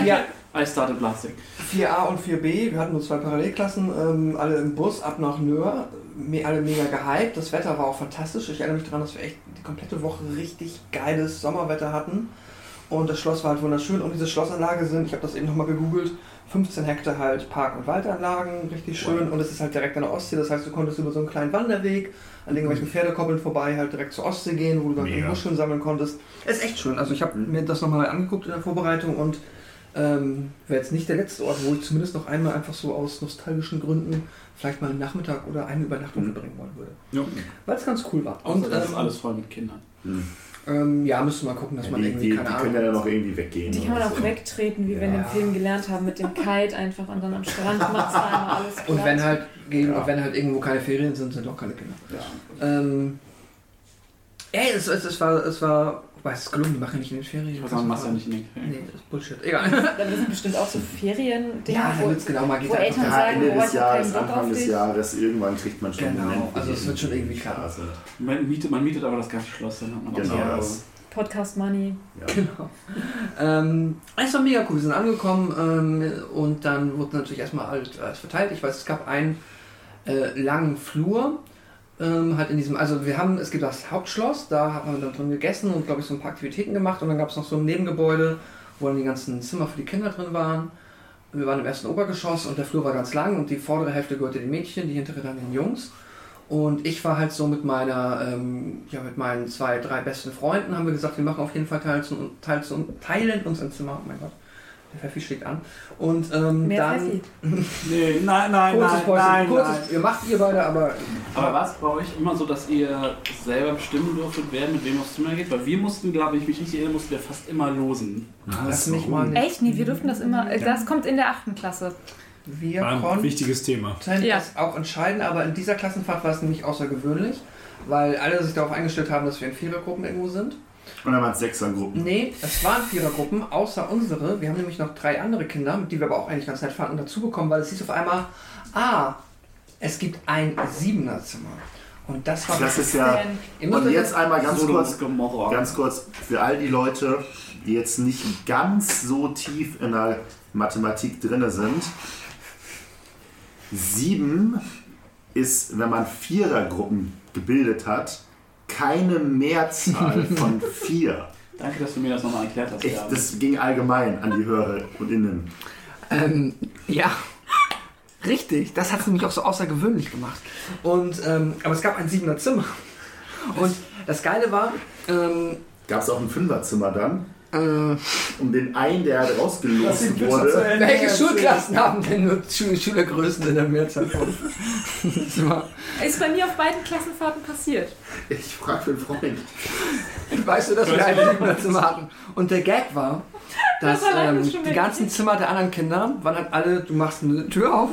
ja, I started blasting. 4a und 4b, wir hatten nur zwei Parallelklassen, ähm, alle im Bus ab nach Nöhr, me alle mega gehypt. Das Wetter war auch fantastisch. Ich erinnere mich daran, dass wir echt die komplette Woche richtig geiles Sommerwetter hatten. Und das Schloss war halt wunderschön. Und diese Schlossanlage sind, ich habe das eben nochmal gegoogelt, 15 Hektar halt Park- und Waldanlagen, richtig schön. Und es ist halt direkt an der Ostsee, das heißt, du konntest über so einen kleinen Wanderweg an irgendwelchen Pferdekoppeln vorbei halt direkt zur Ostsee gehen, wo du dann Muscheln sammeln konntest. Ist echt schön. Also ich habe mir das nochmal angeguckt in der Vorbereitung und ähm, wäre jetzt nicht der letzte Ort, wo ich zumindest noch einmal einfach so aus nostalgischen Gründen vielleicht mal einen Nachmittag oder eine Übernachtung Mhm. verbringen wollen würde. Ja. Weil es ganz cool war. Außer Und das ist ähm, alles voll mit Kindern. Hm. Ähm, ja, müsste mal gucken, dass Ja, man die, irgendwie, die, die keine können Ahnung. ja dann noch irgendwie weggehen. Die kann man auch so. wegtreten, wie wir in Ja. dem Film gelernt haben, mit dem Kite einfach und dann am Strand macht einmal alles platt. und wenn halt, gegen, Ja. wenn halt irgendwo keine Ferien sind, sind auch keine Kinder. Ja. Ähm, ey, es, es, es war, es war, wobei es ist gelungen, die machen nicht in den Ferien. Ich weiß auch, machst ja nicht in den Ferien. Nee, das ist Bullshit. Egal. Dann sind bestimmt auch so Ferien, ja, wo, damit es genau mal geht. Eltern Ja, sagen, Ende boah, des Jahres, Anfang des. Jahres, irgendwann kriegt man schon einen Genau, Moment, wo also es wird schon irgendwie klar. sind. Man mietet, man mietet aber das ganze Schloss, dann hat man Genau auch das. Podcast Money. Ja. Genau. Ähm, es war mega cool. Wir sind angekommen ähm, und dann wurde natürlich erstmal alles, alles verteilt. Ich weiß, es gab einen äh, langen Flur. Ähm, halt in diesem, also wir haben, es gibt das Hauptschloss, da haben wir dann drin gegessen und glaube ich so ein paar Aktivitäten gemacht und dann gab es noch so ein Nebengebäude, wo dann die ganzen Zimmer für die Kinder drin waren. Wir waren im ersten Obergeschoss und der Flur war ganz lang und die vordere Hälfte gehörte den Mädchen, die hintere dann den Jungs. Und ich war halt so mit meiner, ähm, ja, mit meinen zwei, drei besten Freunden, haben wir gesagt, wir machen auf jeden Fall Teil zu, Teil zu, teilen uns ein Zimmer. Oh mein Gott, Pfeffi schlägt an. Und ähm, Mehr dann. Pfeffi. Nee, nein, nein, Kurzes nein, Päuschen, nein, kurzes, nein. ihr macht ihr beide, aber. Aber war es bei euch immer so, dass ihr selber bestimmen durftet, wer mit wem aufs Zimmer geht? Weil wir mussten, glaube ich, mich richtig erinnern, mussten wir fast immer losen. Lass mich mal. Echt? Nee, wir durften das immer. äh, Das kommt in der achten Klasse. Wir War ein konnten wichtiges Thema. Ja. das auch entscheiden, aber in dieser Klassenfahrt war es nämlich außergewöhnlich, weil alle sich darauf eingestellt haben, dass wir in Vierergruppen irgendwo sind. Und dann waren es Sechsergruppen. Nee, es waren Vierergruppen, außer unsere. Wir haben nämlich noch drei andere Kinder, die wir aber auch eigentlich ganz nett fanden, dazu bekommen, weil es hieß auf einmal, ah, es gibt ein Siebenerzimmer. Und das war Das ist ja. Und jetzt einmal ganz Sodom kurz, ganz kurz für all die Leute, die jetzt nicht ganz so tief in der Mathematik drin sind. Sieben ist, wenn man Vierergruppen gebildet hat, keine Mehrzahl von vier. Danke, dass du mir das nochmal erklärt hast. Ich, das ging allgemein an die Hörer und Innen. Ähm, ja, richtig. Das hat es nämlich auch so außergewöhnlich gemacht. Und, ähm, aber es gab ein siebener Zimmer. Und das Geile war, ähm, Gab es auch ein Fünferzimmer dann? Äh, Um den einen, der rausgelost wurde. welche Schulklassen haben denn nur Schü Schülergrößen in der Mehrzahl von? Ist bei mir auf beiden Klassenfahrten passiert. Ich frage für einen Freund. Weißt du, dass wir ein siebener Zimmer hatten? Und der Gag war, dass ähm, die ganzen Zimmer der anderen Kinder waren halt alle, du machst eine Tür auf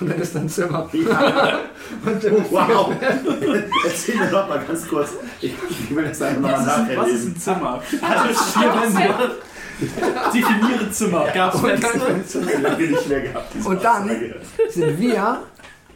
und dann ist dein Zimmer. Ja. Und dann Wow! Erzähl mir doch mal ganz kurz. Ich, ich will das einfach nochmal Was ist ein Zimmer? Hatte vier Wände. Definiere Zimmer. Gab es Und Fenster? Und dann- sind wir,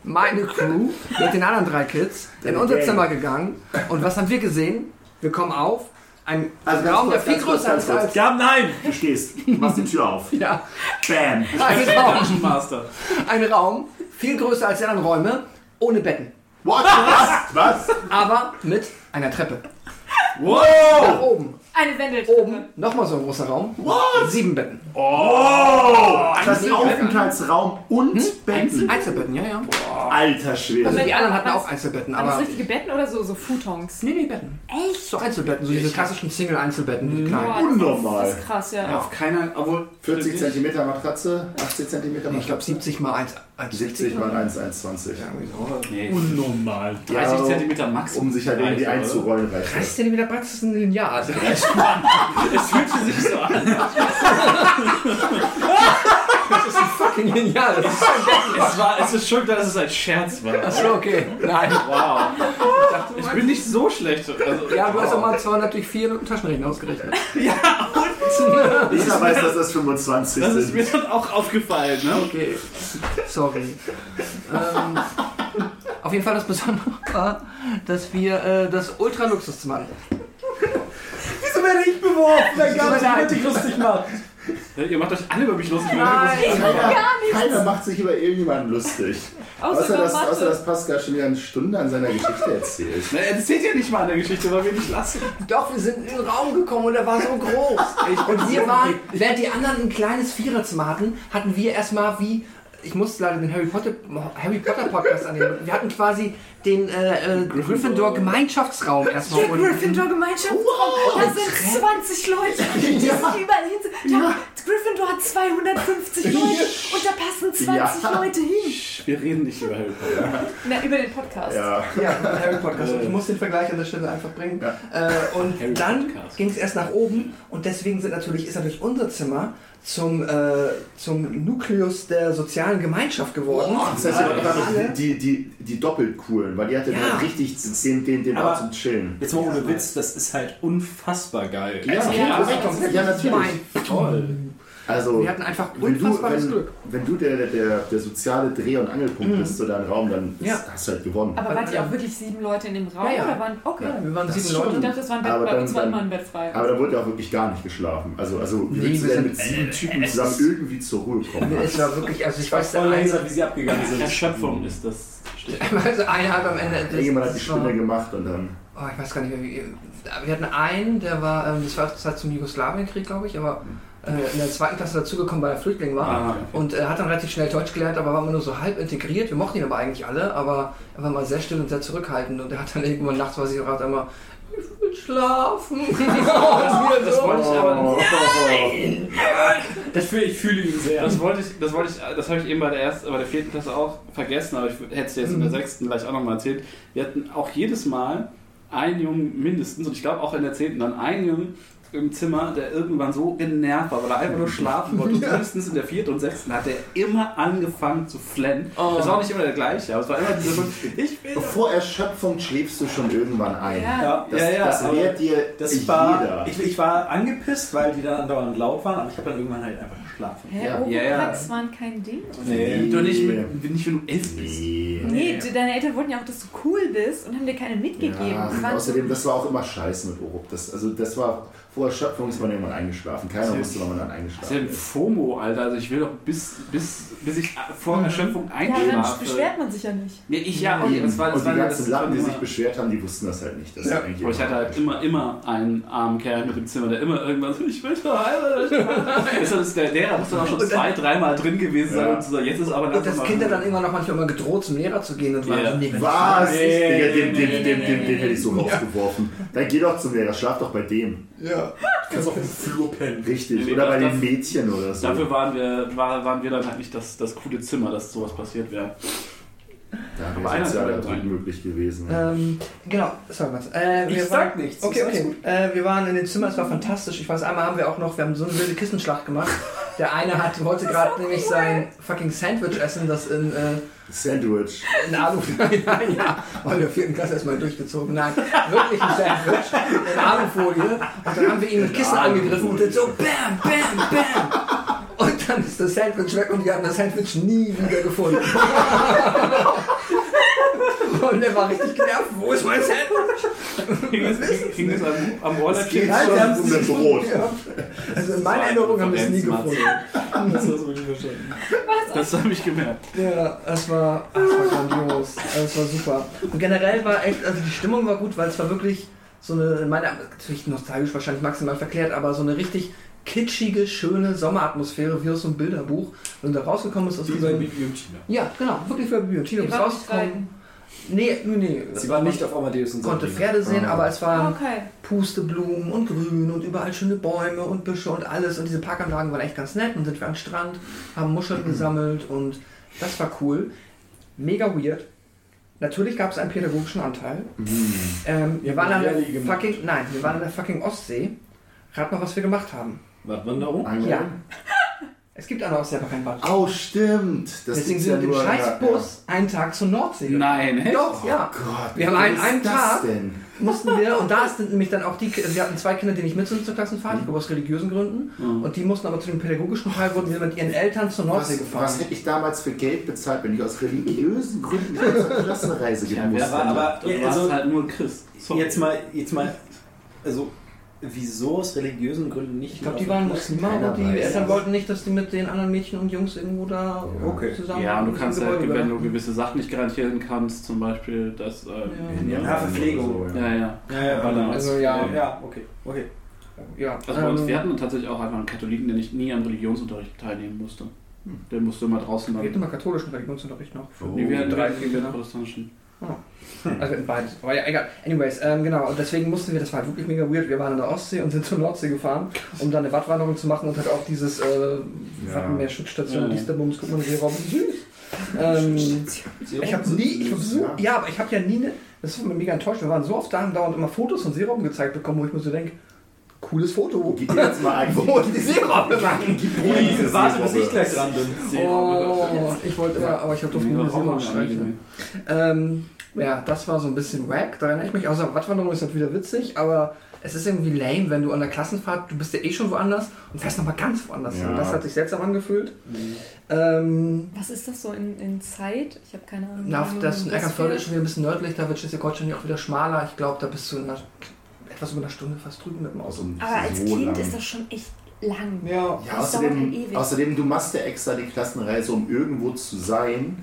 meine Crew, mit den anderen drei Kids, in unser. Zimmer gegangen. Und was haben wir gesehen? Wir kommen auf, ein Also Raum, der viel größer ist als... Ja, nein! Du stehst, du machst die Tür auf. Ja, Bam! ein Raum, Master. ein Raum, viel größer als die anderen Räume, ohne Betten. What? Was? Was? Aber mit einer Treppe. Nach Wow! oben. Eine Wendeltreppe. Oben, nochmal so ein großer Raum. Sieben Betten. Oh! Das ist Einzelbetten. Aufenthaltsraum und Betten. Einzelbetten, ja, ja. Alter Schwede. Also die anderen hatten Was? auch Einzelbetten, Waren das aber... richtige Betten oder so, so Futons? Nee, nee, Betten. Echt? So Einzelbetten, so diese klassischen Single-Einzelbetten, die kleinen. Boah, das Unnormal. ist- Das ist krass, ja. Auf keiner, obwohl 40 cm Matratze, 80 cm Matratze. Ich glaube 70 mal 1, 70 mal 1, 1,20. Nee, Unnormal. 30 Ja, cm Max. Um sich halt irgendwie einzurollen reicht 30 cm Platz ist ein Lineal. Also Es fühlt sich so an. das ist fucking Lineal. Das ist Es, war, es ist schon klar, dass es ein Scherz war. Achso, okay. Nein. Wow. Ich bin nicht so schlecht. Also, Ja, du hast auch mal 204 mit dem Taschenrechner ausgerechnet. Jeder weiß, dass das 25 Das ist sind. mir dann auch aufgefallen, ne? Okay. Sorry. ähm, auf jeden Fall das Besondere war, dass wir äh, das Ultra-Luxuszimmer hatten. Wieso werde ich beworfen? Dann gab es jemand, die lustig macht. Ihr macht euch alle über mich lustig. Nein. Keiner, keiner macht sich über irgendjemanden lustig. Außer, Außer dass, außer dass Pascal schon wieder eine Stunde an seiner Geschichte erzählt. Na, er erzählt ja nicht mal an der Geschichte, weil wir nicht lassen. Doch, wir sind in den Raum gekommen und der war so groß. Und wir waren, während die anderen ein kleines Viererzimmer hatten, hatten wir erstmal wie. Ich musste leider den Harry Potter, Harry Potter Podcast annehmen. Wir hatten quasi den äh, äh, Gryffindor Gemeinschaftsraum erstmal Der unten. Gryffindor Gemeinschaft. da sind 20 Leute. Die sind überall hin. Da, Gryffindor hat 250 Leute und da passen 20 Ja. Leute hin. Wir reden nicht über Harry Potter. Na, über den Podcast. Ja. Ja, Harry Podcast. Ich muss den Vergleich an der Stelle einfach bringen. Ja. Äh, und Harry dann ging es erst nach oben und deswegen sind natürlich, ist natürlich unser Zimmer zum, äh, zum Nukleus der sozialen Gemeinschaft geworden. Das heißt, ja, die, die, die doppelt coolen, weil die hatte Ja. dann richtig den, den, den Ort zum Chillen. Jetzt mal ohne Witz, das ist halt unfassbar geil. Ja, Ja, korrekt. ja, natürlich. Toll. Also, wir hatten einfach wenn du, unfassbares wenn, Glück. wenn du der, der, der soziale Dreh- und Angelpunkt bist zu deinem Raum, dann ist, Ja. hast du halt gewonnen. Aber wart ihr auch wirklich sieben Leute in dem Raum? Ja, ja. Oder waren, okay. Ja, wir waren Das sieben ist Ich Leute. dachte, das war ein Bett, Aber bei dann- uns war dann- immer ein Bett frei. Aber da wurde ja auch wirklich gar nicht geschlafen. Also, also wie Nee, willst du wir denn sind- mit sieben Typen zusammen irgendwie zur Ruhe kommen? Es war wirklich, also ich weiß, der Voll langsam, wie sie abgegangen sind. Erschöpfung ist das also einer hat am Ende. Irgendjemand hat die Spinne gemacht und dann. Oh, ich weiß gar nicht mehr, wie. Wir hatten einen, der war, ähm, das war zur Zeit zum Jugoslawienkrieg, glaube ich, aber äh, in der zweiten Klasse dazugekommen, weil er Flüchtling war. Ah, okay. Und er hat dann relativ schnell Deutsch gelernt, aber war immer nur so halb integriert. Wir mochten ihn aber eigentlich alle, aber er war mal sehr still und sehr zurückhaltend. Und er hat dann irgendwann nachts, weiß ich gerade immer, ich will schlafen. das, Das wollte ich aber. Das fühl, ich fühle ihn sehr. Das wollte ich, das wollte ich, das habe ich eben bei der ersten, bei der vierten Klasse auch vergessen, aber ich hätte es jetzt in der sechsten gleich auch nochmal erzählt. Wir hatten auch jedes Mal einen Jungen mindestens, und ich glaube auch in der zehnten dann einen Jungen, im Zimmer, der irgendwann so genervt war, weil er einfach nur schlafen wollte. Und mindestens in der vierten und sechsten hat er immer angefangen zu flennen. Oh. Das war auch nicht immer der gleiche, aber es war immer dieser so, ich will Vor Erschöpfung schläfst du schon irgendwann ein. Ja. Ja, Das, ja, ja. das lehrt dir das war, jeder. ich, ich war angepisst, weil die dann andauernd laut waren, aber ich habe dann irgendwann halt einfach geschlafen. Hä, Ja. Ja, ja. waren kein Ding? Nee. doch nicht, mit, nicht, wenn du elf bist. Nee. Nee, du- deine Eltern wollten ja auch, dass du cool bist und haben dir keine mitgegeben. Ja, und außerdem, das war auch immer scheiße mit Orup. Das, also das war, vor Erschöpfung ist man irgendwann eingeschlafen. Keiner ist- wusste, wann man dann Das ist ja eingeschlafen ein ist. FOMO, Alter. Also ich will doch bis, bis, bis ich vor Erschöpfung ja, dann einschlafe. beschwert man sich ja nicht. Ja, ich ja, okay, das war, das und die ja- ganzen das Lappen, die sich beschwert haben, die wussten das halt nicht. Das ist eigentlich Aber ich hatte halt immer, immer einen armen Kerl mit dem Zimmer, der immer irgendwann so, ich will verheiratet. das ist der Lehrer muss dann auch schon zwei, dreimal drin gewesen sein Ja. und zu sagen, jetzt ist aber Und das Kind hat dann irgendwann noch manchmal immer gedroht, zum Lehrer zu gehen und war Ja. so, nee, Was? Nee, den, den, nee, den, den, den, nee, hätte ich so rausgeworfen. Dann geh doch zum Lehrer, schlaf doch bei dem. Ja. Du kannst auch im Flur pennen. Richtig. Nee, Oder bei den Mädchen oder so. Dafür waren wir, war, waren wir dann halt nicht das, das coole Zimmer, dass sowas passiert wäre. da wäre hat Druck rein. möglich gewesen. Ähm, genau, sorry was. Äh, Ich wir sag waren- nichts, Okay, okay. Äh, wir waren in den Zimmern, es war fantastisch. Ich weiß, einmal haben wir auch noch, wir haben so eine wilde Kissenschlacht gemacht. Der eine hat, wollte gerade nämlich sein fucking Sandwich essen, das in, äh, Sandwich. in Alu. Nein, nein, ja. Weil der vierten Klasse erstmal durchgezogen. Nein, wirklich ein Sandwich in Alufolie. Und dann haben wir ihn mit Kissen angegriffen und dann so bam, bam, bam. Und dann ist das Sandwich weg und wir haben das Sandwich nie wieder gefunden. Und er war richtig genervt. Wo ist mein Sandwich? Hing es, hing es am, am Es Rollerchen? geht wir haben um das Brot. Also in meiner Erinnerung haben wir es nie gefunden. Das hast du wirklich verstanden. Das habe ich gemerkt. Ja, es war, es war grandios. Es war super. Und generell war echt, also die Stimmung war gut, weil es war wirklich so eine, in meiner, natürlich nostalgisch wahrscheinlich maximal verklärt, aber so eine richtig kitschige, schöne Sommeratmosphäre wie aus so einem Bilderbuch. Und da rausgekommen ist aus Die bei diesem. Bibi und Tina. Ja, genau, wirklich für Bibi und Tina. Die bist rausgekommen. Nee, nee, nee. Sie waren nicht auf Amadeus und konnte Sabrina. Pferde sehen, Ah. aber es waren Okay. Pusteblumen und Grün und überall schöne Bäume und Büsche und alles. Und diese Parkanlagen waren echt ganz nett. Und sind wir am Strand, haben Muscheln gesammelt und das war cool. Mega weird. Natürlich gab es einen pädagogischen Anteil. Ähm, wir waren an der fucking, nein, wir waren an der fucking Ostsee. Rat mal, was wir gemacht haben. Wattwanderung? Angeln? Ja. Es gibt an der Ostsee aber kein Bad. Oh, stimmt. Das Deswegen sind wir mit dem Scheißbus einen Tag zur Nordsee. Nein, echt? Doch, ja. Gott, Wir haben einen- ist einen das Tag. denn? mussten wir, und da sind nämlich dann auch die, wir hatten zwei Kinder, die nicht mit sind zur Klassenfahrt, ich glaube aus religiösen Gründen, Mhm. und die mussten aber zu dem pädagogischen Teil, wurden wir mit ihren Eltern zur Nordsee Was, gefahren. was hätte ich damals für Geld bezahlt, wenn ich aus religiösen Gründen zur Klassenreise gehen Ja, musste? aber- aber- Du Ja, warst also- halt nur ein Christ. Sorry. Jetzt mal, jetzt mal, also, wieso aus religiösen Gründen nicht? Ich glaube, die waren Muslime und die weiß Eltern wollten nicht, dass die mit den anderen Mädchen und Jungs irgendwo da Okay. zusammen Ja, und du kannst halt, wenn du gewisse Sachen nicht garantieren kannst, zum Beispiel, dass. Äh, Ja, Verpflegung. So, ja, ja. Ja, ja, Also, ja. Ja, okay, okay. Ja, Also bei uns, ähm, wir hatten tatsächlich auch einfach einen Katholiken, der nicht nie an Religionsunterricht teilnehmen musste. Der musste immer draußen dann. immer katholischen Religionsunterricht noch. Oh. Nee, wir hatten drei, vier ne? protestantischen. Also in beides. Aber ja, egal. Anyways, ähm, genau. Und deswegen mussten wir, das war halt wirklich mega weird. Wir waren in der Ostsee und sind zur Nordsee gefahren, um dann eine Wattwanderung zu machen und halt auch dieses äh, Wattenmeer-Schutzstation, Ja. dies, der Bums, guck mal, süß. Ähm, ich habe nie, ich hab so, Ja. ja, aber ich habe ja nie, ne, das ist mir mega enttäuscht. Wir waren so oft da und dauernd immer Fotos von Seeraum gezeigt bekommen, wo ich mir so denke, cooles Foto. Gib mir jetzt mal ein. Wo ist die Seerobbe? Diese Warte, bis ich gleich dran bin. Oh, ich wollte immer, aber ich habe durfte Nee, nur man Seerobbe mehr. Ähm, ja, das war so ein bisschen wack, da erinnere ich mich. Außer Wattwanderung ist halt wieder witzig, aber es ist irgendwie lame, wenn du an der Klassenfahrt, du bist ja eh schon woanders und fährst nochmal ganz woanders hin. Ja. Das hat sich seltsam angefühlt. Ähm, Was ist das so in, in Zeit? Ich habe keine Ahnung. na, das in das Eckernförde ist schon wieder ein bisschen nördlich, da wird Schleswig-Holstein ja auch wieder schmaler. Ich glaube, da bist du in einer, etwas über einer Stunde fast drüben mit dem Auto. Aber als So Kind lang. ist das schon echt lang. Ja, Ja, dauert halt außerdem, ewig. außerdem, du machst ja extra die Klassenreise, um irgendwo zu sein.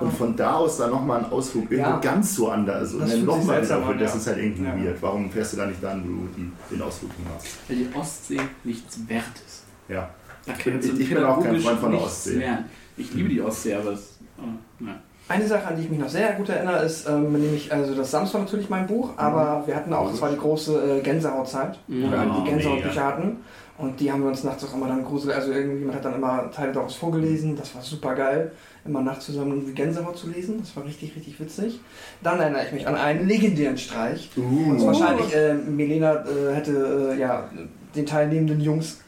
Und von da aus dann nochmal einen Ausflug irgendwo Ja. ganz so anders. Und Das dann nochmal wieder. an, Das ja. ist halt irgendwie Ja. weird. Warum fährst du da nicht dann, wo du den Ausflug machst? Weil die Ostsee nichts wert ist. Ja. Da Ich bin- ich bin auch kein Freund von der Ostsee. lernen. Ich liebe die Ostsee, aber es. Oh. Eine Sache, an die ich mich noch sehr gut erinnere, ist ähm, nämlich, also das Sams war natürlich mein Buch, aber wir hatten auch, es war die große äh, Gänsehautzeit, wo wir alle die Oh, Gänsehautbücher hatten. Und die haben wir uns nachts auch immer dann gruselig, also irgendjemand hat dann immer Teile daraus vorgelesen, das war super geil, immer nachts zusammen irgendwie Gänsehaut zu lesen, das war richtig, richtig witzig. Dann erinnere ich mich an einen legendären Streich. Und Uh, wahrscheinlich, äh, Milena äh, hätte äh, ja, den teilnehmenden Jungs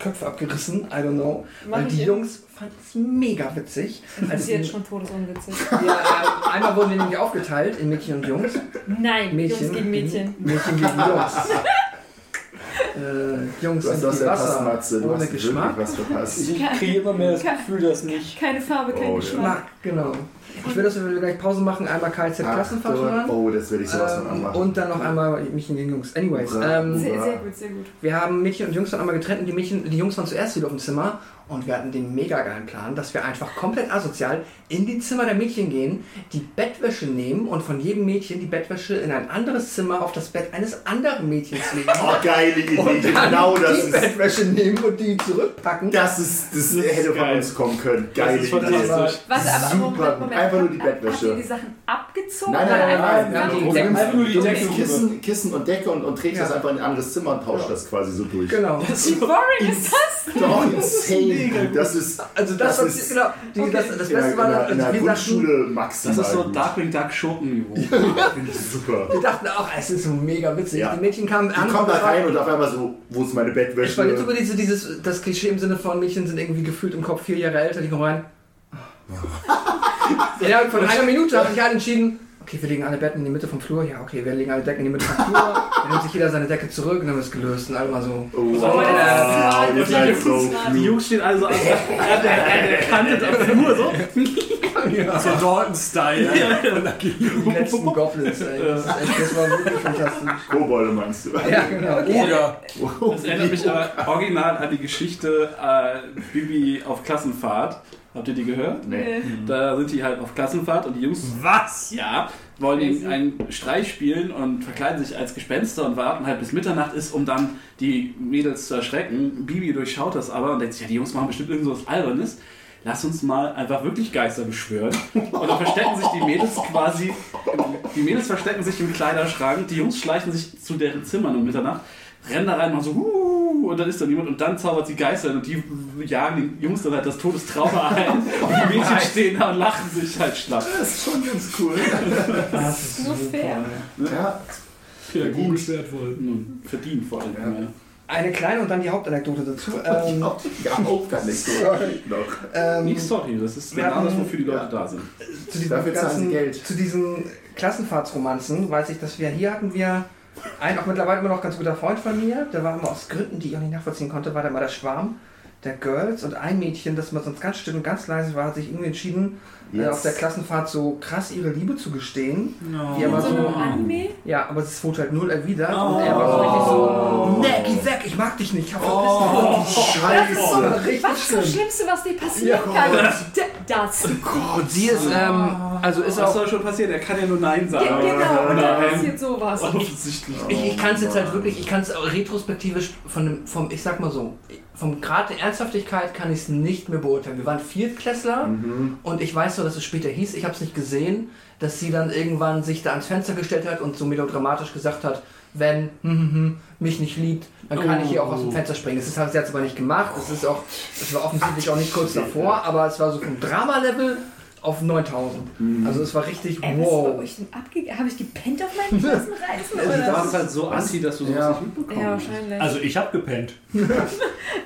Köpfe abgerissen, I don't know. Mach Weil die. Jungs fanden es mega witzig. Das Als ist jetzt schon todesunwitzig. ja, äh, einmal wurden wir nämlich aufgeteilt in Mädchen und Jungs. Nein, Mädchen Jungs gegen Mädchen. Mädchen gegen Jungs. Äh, Jungs du hast wie der Wasser, Passmatze, du ohne hast Geschmack. was verpasst. Ich kriege immer mehr das Gefühl, dass nicht. Keine Farbe, kein Oh, ja. Geschmack. Geschmack, genau. Ich will, dass wir gleich Pause machen, einmal KZ Klassenfahrt hören. Oh, das werde ich sowas von Ähm, anmachen. und dann noch einmal Mädchen gegen Jungs. Anyways, ähm, Sehr, sehr gut, sehr gut. wir haben Mädchen und Jungs dann einmal getrennt und die, Mädchen, die Jungs waren zuerst wieder auf dem Zimmer und wir hatten den mega geilen Plan, dass wir einfach komplett asozial in die Zimmer der Mädchen gehen, die Bettwäsche nehmen und von jedem Mädchen die Bettwäsche in ein anderes Zimmer auf das Bett eines anderen Mädchens legen. Oh, geile Idee. und dann Genau die das ist. Bettwäsche nehmen und die zurückpacken. Das ist, das hätte von geil. uns kommen können. Geile ist Idee. fantastisch. Warte, aber Super. Moment, Moment. Einfach nur die Habt- Habt Bettwäsche. ihr die Sachen abgezogen? Nein, nein, nein, oder nein. einfach nein, nur die Du Decke- die. Kissen, Kissen und Decke und, und trägst Ja. das einfach in ein anderes Zimmer und tauscht Ja. das quasi so durch. Genau. Wie boring ist das? Doch, insane. Das ist, Also das, Das was ist- genau, die, Okay. das, das Beste in war, der, also in der wir, dachten, Grundschule Das maximal. ist so gut. Darkwing Duck Schurkenniveau. Finde ich super. wir dachten auch, es ist so mega witzig. Ja. Die Mädchen kamen Die an. kommen da rein und auf einmal so, wo ist meine Ich war Bettwäsche? jetzt über diese, dieses, das Klischee im Sinne von Mädchen sind irgendwie gefühlt im Kopf vier Jahre älter, die kommen rein. ja, von einer Minute habe ich halt entschieden, okay, wir legen alle Betten in die Mitte vom Flur. Ja, okay, wir legen alle Decken in die Mitte vom Flur. Dann nimmt sich jeder seine Decke zurück und dann ist es gelöst. Und alle mal so. Oh, Oh, wow, das ihr ist seid smart. so. Die. Jungs stehen also an der, an der, an der Kante am Flur so. So Dalton-Style. Die letzten Goblins, ey. Das, ist echt, das war wirklich fantastisch. Kobolde meinst du? Ja, genau. Oder Das erinnert mich aber original an die Geschichte äh, Bibi auf Klassenfahrt. Habt ihr die gehört? Nee. Da sind die halt auf Klassenfahrt und die Jungs was? Ja, wollen ihnen einen Streich spielen und verkleiden sich als Gespenster und warten halt bis Mitternacht ist, um dann die Mädels zu erschrecken. Bibi durchschaut das aber und denkt sich, ja, die Jungs machen bestimmt irgend so was Albernes. Lass uns mal einfach wirklich Geister beschwören. Und dann verstecken sich die Mädels quasi, die Mädels verstecken sich im Kleiderschrank, die Jungs schleichen sich zu deren Zimmern um Mitternacht, rennen da rein, machen so, uh, und dann ist da niemand und dann zaubert sie Geister und die jagen den Jungs dann halt das Todestrauma ein und die Mädchen stehen da und lachen sich halt schlapp. Das ist schon ganz cool. Das ist Nur fair. Ja, Pädagogisch wertvoll. Verdient vor allem. Ja. Ja. Eine kleine und dann die Hauptanekdote dazu. Ähm, ja, auch gar nicht so. Sorry. Noch. ähm, Nicht sorry, das ist Wir genau das, hatten- wofür die Leute ja. da sind. zu diesen Dafür zahlen sie ganzen, Geld. zu diesen Klassenfahrtsromanzen weiß ich, dass wir hier hatten wir einen auch mittlerweile immer noch ganz guter Freund von mir, der war immer aus Gründen, die ich auch nicht nachvollziehen konnte, war der mal der Schwarm der Girls. Und ein Mädchen, das mal sonst ganz still und ganz leise war, hat sich irgendwie entschieden, äh, Jetzt. auf der Klassenfahrt so krass ihre Liebe zu gestehen. Die aber So so, Anime? ja, aber es wurde halt null erwidert und er war so richtig so, nee, geh weg, ich mag dich nicht, ich hab Oh, vergessen. Scheiße. richtig Was ist das schlimm. Schlimmste, was dir passieren Ja, kann? D- Das. Und sie ist, ähm, also ist Was auch soll schon passieren? Er kann ja nur Nein Ge- sagen. Genau, und dann passiert sowas. Offensichtlich. Ich, ich kann es jetzt halt wirklich, ich kann es retrospektivisch von dem, vom, ich sag mal so, vom Grad der Ernsthaftigkeit kann ich es nicht mehr beurteilen. Wir waren Viertklässler Mhm. und ich weiß so, dass es später hieß, ich habe es nicht gesehen, dass sie dann irgendwann sich da ans Fenster gestellt hat und so melodramatisch gesagt hat, wenn hm, hm, hm, mich nicht liebt, dann kann ich hier auch aus dem Fenster springen. Das ist, hat sie jetzt aber nicht gemacht. Das ist auch, das war offensichtlich auch nicht kurz davor, aber es war so vom Drama-Level auf 9000. Also es war richtig Ey, was ist bei wow. euch denn abgegangen? Habe ich gepennt auf meinen Klassenreisen? Also Du warst halt so anti, dass du sowas Ja. nicht mitbekommst. Ja, wahrscheinlich. Also ich hab gepennt. ich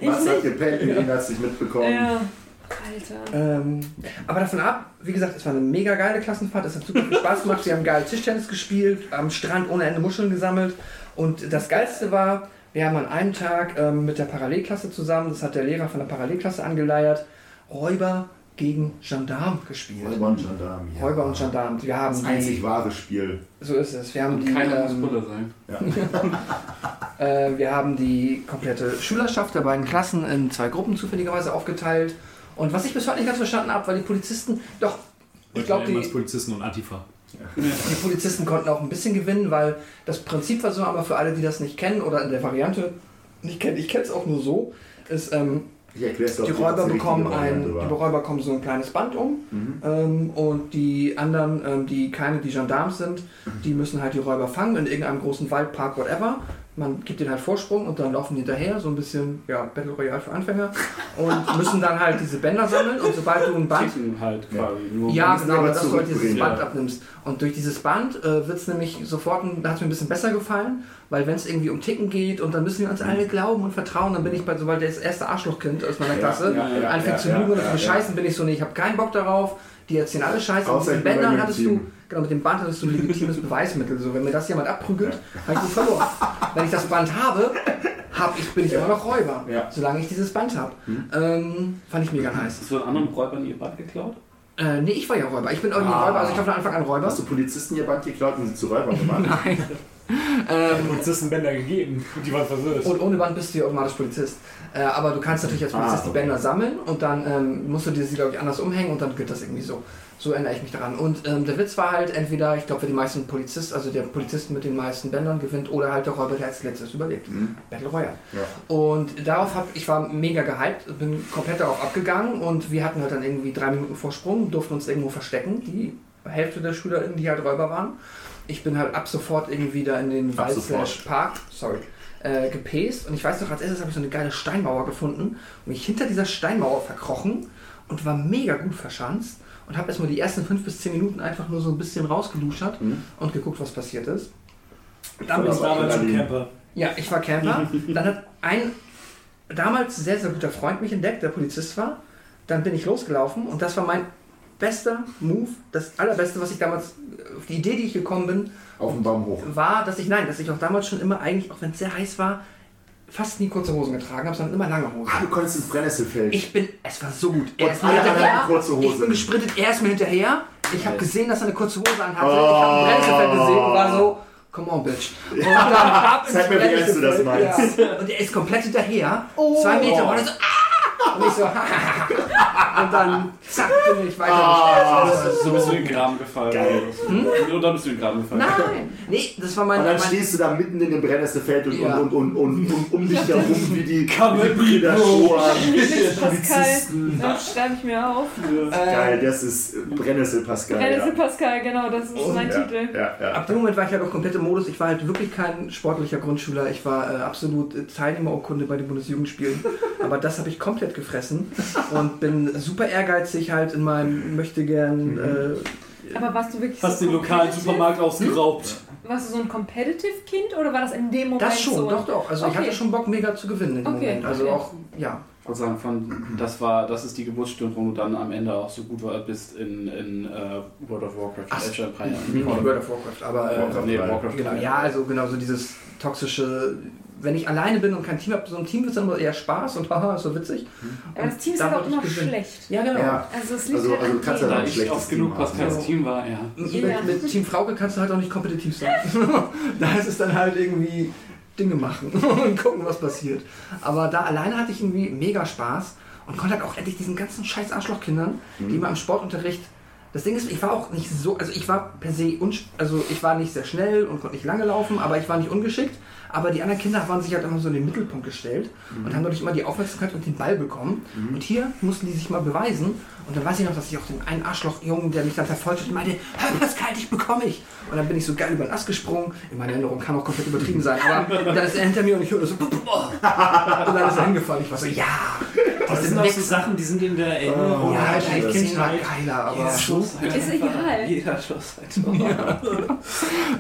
Was hat nicht. gepennt? Den hast du nicht mitbekommen. Ja. Alter. Ähm, aber davon ab, wie gesagt, es war eine mega geile Klassenfahrt, es hat super viel Spaß gemacht. Wir haben geil Tischtennis gespielt, am Strand ohne Ende Muscheln gesammelt. Und das Geilste war, wir haben an einem Tag ähm, mit der Parallelklasse zusammen, das hat der Lehrer von der Parallelklasse angeleiert, Räuber gegen Gendarm gespielt. Räuber und Gendarm. Ja. Räuber und Gendarm. Wir haben Das einzig die, wahre Spiel. so ist es. Wir haben Und die, keiner muss ähm, Bulle sein. äh, wir haben die komplette Schülerschaft der beiden Klassen in zwei Gruppen zufälligerweise aufgeteilt. Und was ich bis heute nicht ganz verstanden habe, weil die Polizisten, doch, ich glaube, die, Polizisten und Antifa. Die Polizisten konnten auch ein bisschen gewinnen, weil das Prinzip war so, aber für alle, die das nicht kennen oder in der Variante nicht kennen, ich kenne es auch nur so, ist, ähm, Ich. Die Räuber bekommen ein, die Räuber bekommen so ein kleines Band um Mhm. ähm, und die anderen, ähm, die keine, die Gendarmes sind, die müssen halt die Räuber fangen in irgendeinem großen Wald, Park, whatever. Man gibt denen halt Vorsprung und dann laufen die hinterher, so ein bisschen ja, Battle Royale für Anfänger und müssen dann halt diese Bänder sammeln und sobald du ein Band halt Ja. quasi. Nur ja, genau, aber dass du halt dieses Band ja. abnimmst. Und durch dieses Band äh, wird es nämlich sofort, ein- da hat es mir ein bisschen besser gefallen, weil wenn es irgendwie um Ticken geht und dann müssen wir uns alle glauben und vertrauen, dann bin ich bei, sobald das erste Arschlochkind aus meiner Klasse ja, ja, anfängt ja, zu ja, lügen und ja, zu bescheißen, bin ich so, nee, ich habe keinen Bock darauf, die erzählen alle Scheiße. Und mit ich den bin Bändern hattest du, Team. Genau, mit dem Band hattest du ein legitimes Beweismittel. So, wenn mir das jemand abprügelt, habe ich gut verloren. wenn ich das Band habe, hab ich, bin ich immer noch Räuber, Ja. solange ich dieses Band habe. Ähm, fand ich mega nice. Hast du einen anderen Räubern ihr Band geklaut? Äh, nee, ich war ja Räuber. Ich bin irgendwie Ah. Räuber, also ich war von Anfang an Räuber. Hast du Polizisten ihr Band geklaut und sie zu Räubern gemacht? Nein. ähm, Polizisten Bänder gegeben und die waren verwirrt. und ohne Band bist du ja automatisch Polizist. Äh, aber du kannst natürlich als Polizist Ah, die okay. Bänder sammeln und dann ähm, musst du dir sie, glaube ich, anders umhängen und dann geht das irgendwie so. So erinnere ich mich daran. Und ähm, der Witz war halt entweder, ich glaube, wer die meisten Polizist, also der Polizist mit den meisten Bändern gewinnt oder halt der Räuber, der als letztes überlebt. Mhm. Battle Royale. Ja. Und darauf hab ich war mega gehypt, bin komplett darauf abgegangen und wir hatten halt dann irgendwie drei Minuten Vorsprung, durften uns irgendwo verstecken, die Hälfte der SchülerInnen, die halt Räuber waren. Ich bin halt ab sofort irgendwie da in den Wald Park, sorry, äh, gepäst und ich weiß noch, als erstes habe ich so eine geile Steinmauer gefunden und mich hinter dieser Steinmauer verkrochen und war mega gut verschanzt und habe erstmal die ersten fünf bis zehn Minuten einfach nur so ein bisschen rausgeluschert Mhm. und geguckt, was passiert ist. Dann ich war damals schon. Camper. ja, ich war Camper. Dann hat ein damals sehr, sehr guter Freund mich entdeckt, der Polizist war. Dann bin ich losgelaufen und das war mein bester Move, das allerbeste, was ich damals, auf die Idee, die ich gekommen bin, Auf den Baum hoch. war, dass ich, nein, dass ich auch damals schon immer eigentlich, auch wenn es sehr heiß war, fast nie kurze Hosen getragen habe, sondern immer lange Hosen. Ah, du konntest ins Brennnesselfeld. Ich bin, es war so gut. Er Und ist alle hinterher, kurze Hosen. ich bin gesprintet, er ist mir hinterher. Ich habe gesehen, dass er eine kurze Hose anhatte. Oh. Ich habe ein Brennnesselfeld gesehen und war so, come on, bitch. Und dann ab ins Zeig mir, wie ernst du das Brennnesselfeld, Ja. Und er ist komplett hinterher. Zwei Meter. Und er so, ah! Und ich so, und dann zack, bin ich weiter. Ah. So bist du in den Graben gefallen. Geil. Und dann bist du in den Graben gefallen. Nein, nee, das war mein. Und dann mein stehst du da mitten in dem Brennnesselfeld und, Ja. und, und, und, und, um dich herum wie die, Predatoren. Pascal, Polizisten. das schreibe ich mir auf. Geil, das ist Brennnessel Pascal. Brennnesel Ja. Pascal, genau, das ist mein Ja, Titel. ja, ja. Ab dem Moment war ich halt auch komplett im Modus. Ich war halt wirklich kein sportlicher Grundschüler. Ich war äh, absolut äh, Teilnehmerurkunde bei den Bundesjugendspielen. Aber das habe ich komplett gefressen und bin super ehrgeizig halt in meinem möchte gern. Äh, Aber warst du wirklich Fast so den lokalen? Supermarkt ausgeraubt. Warst du so ein competitive Kind oder war das in dem Moment das schon, so? doch, doch. Also ich Okay. hatte schon Bock, mega zu gewinnen in dem Okay, Moment. Also okay. auch, ja. Ich wollte sagen, von, das, war, das ist die Geburtsstunde, wo du dann am Ende auch so gut war, bist in, in äh, World of Warcraft, Ach, Age of Empires. World of Warcraft. Aber äh, Warcraft Nee. Warcraft genau, 3. ja, also genau so dieses toxische. Wenn ich alleine bin und kein Team habe, so ein Team wird dann immer eher Spaß und haha, ist so witzig. Aber das Team ist halt auch immer schlecht. Ja, genau. Ja. Also es liegt Also- halt also an du kannst ein ich schlechtes oft genug was kein Team war, ja. Mit, Ja. mit Team Frauke kannst du halt auch nicht kompetitiv sein. da ist es dann halt irgendwie Dinge machen und gucken, was passiert. Aber da alleine hatte ich irgendwie mega Spaß und konnte halt auch endlich diesen ganzen scheiß Arschlochkindern, die immer im Sportunterricht. Das Ding ist, ich war auch nicht so, also ich war per se, unsch- also ich war nicht sehr schnell und konnte nicht lange laufen, aber ich war nicht ungeschickt. Aber die anderen Kinder waren sich halt immer so in den Mittelpunkt gestellt und haben dadurch immer die Aufmerksamkeit und den Ball bekommen. Und hier mussten die sich mal beweisen. Und dann weiß ich noch, dass ich auch den einen Arschlochjungen, der mich dann verfolgt hat, meinte, hör Pascal, dich bekomme ich. Und dann bin ich so geil über den Ast gesprungen. In meiner Erinnerung kann auch komplett übertrieben sein. Aber und dann ist er hinter mir und ich höre so, boah. und dann ist er hingefallen. Ich war so, ja. Das diese sind auch so Sachen, die sind in der Erinnerung. Ja, halt als Kind war geiler, aber Ist egal. Jeder Schuss halt.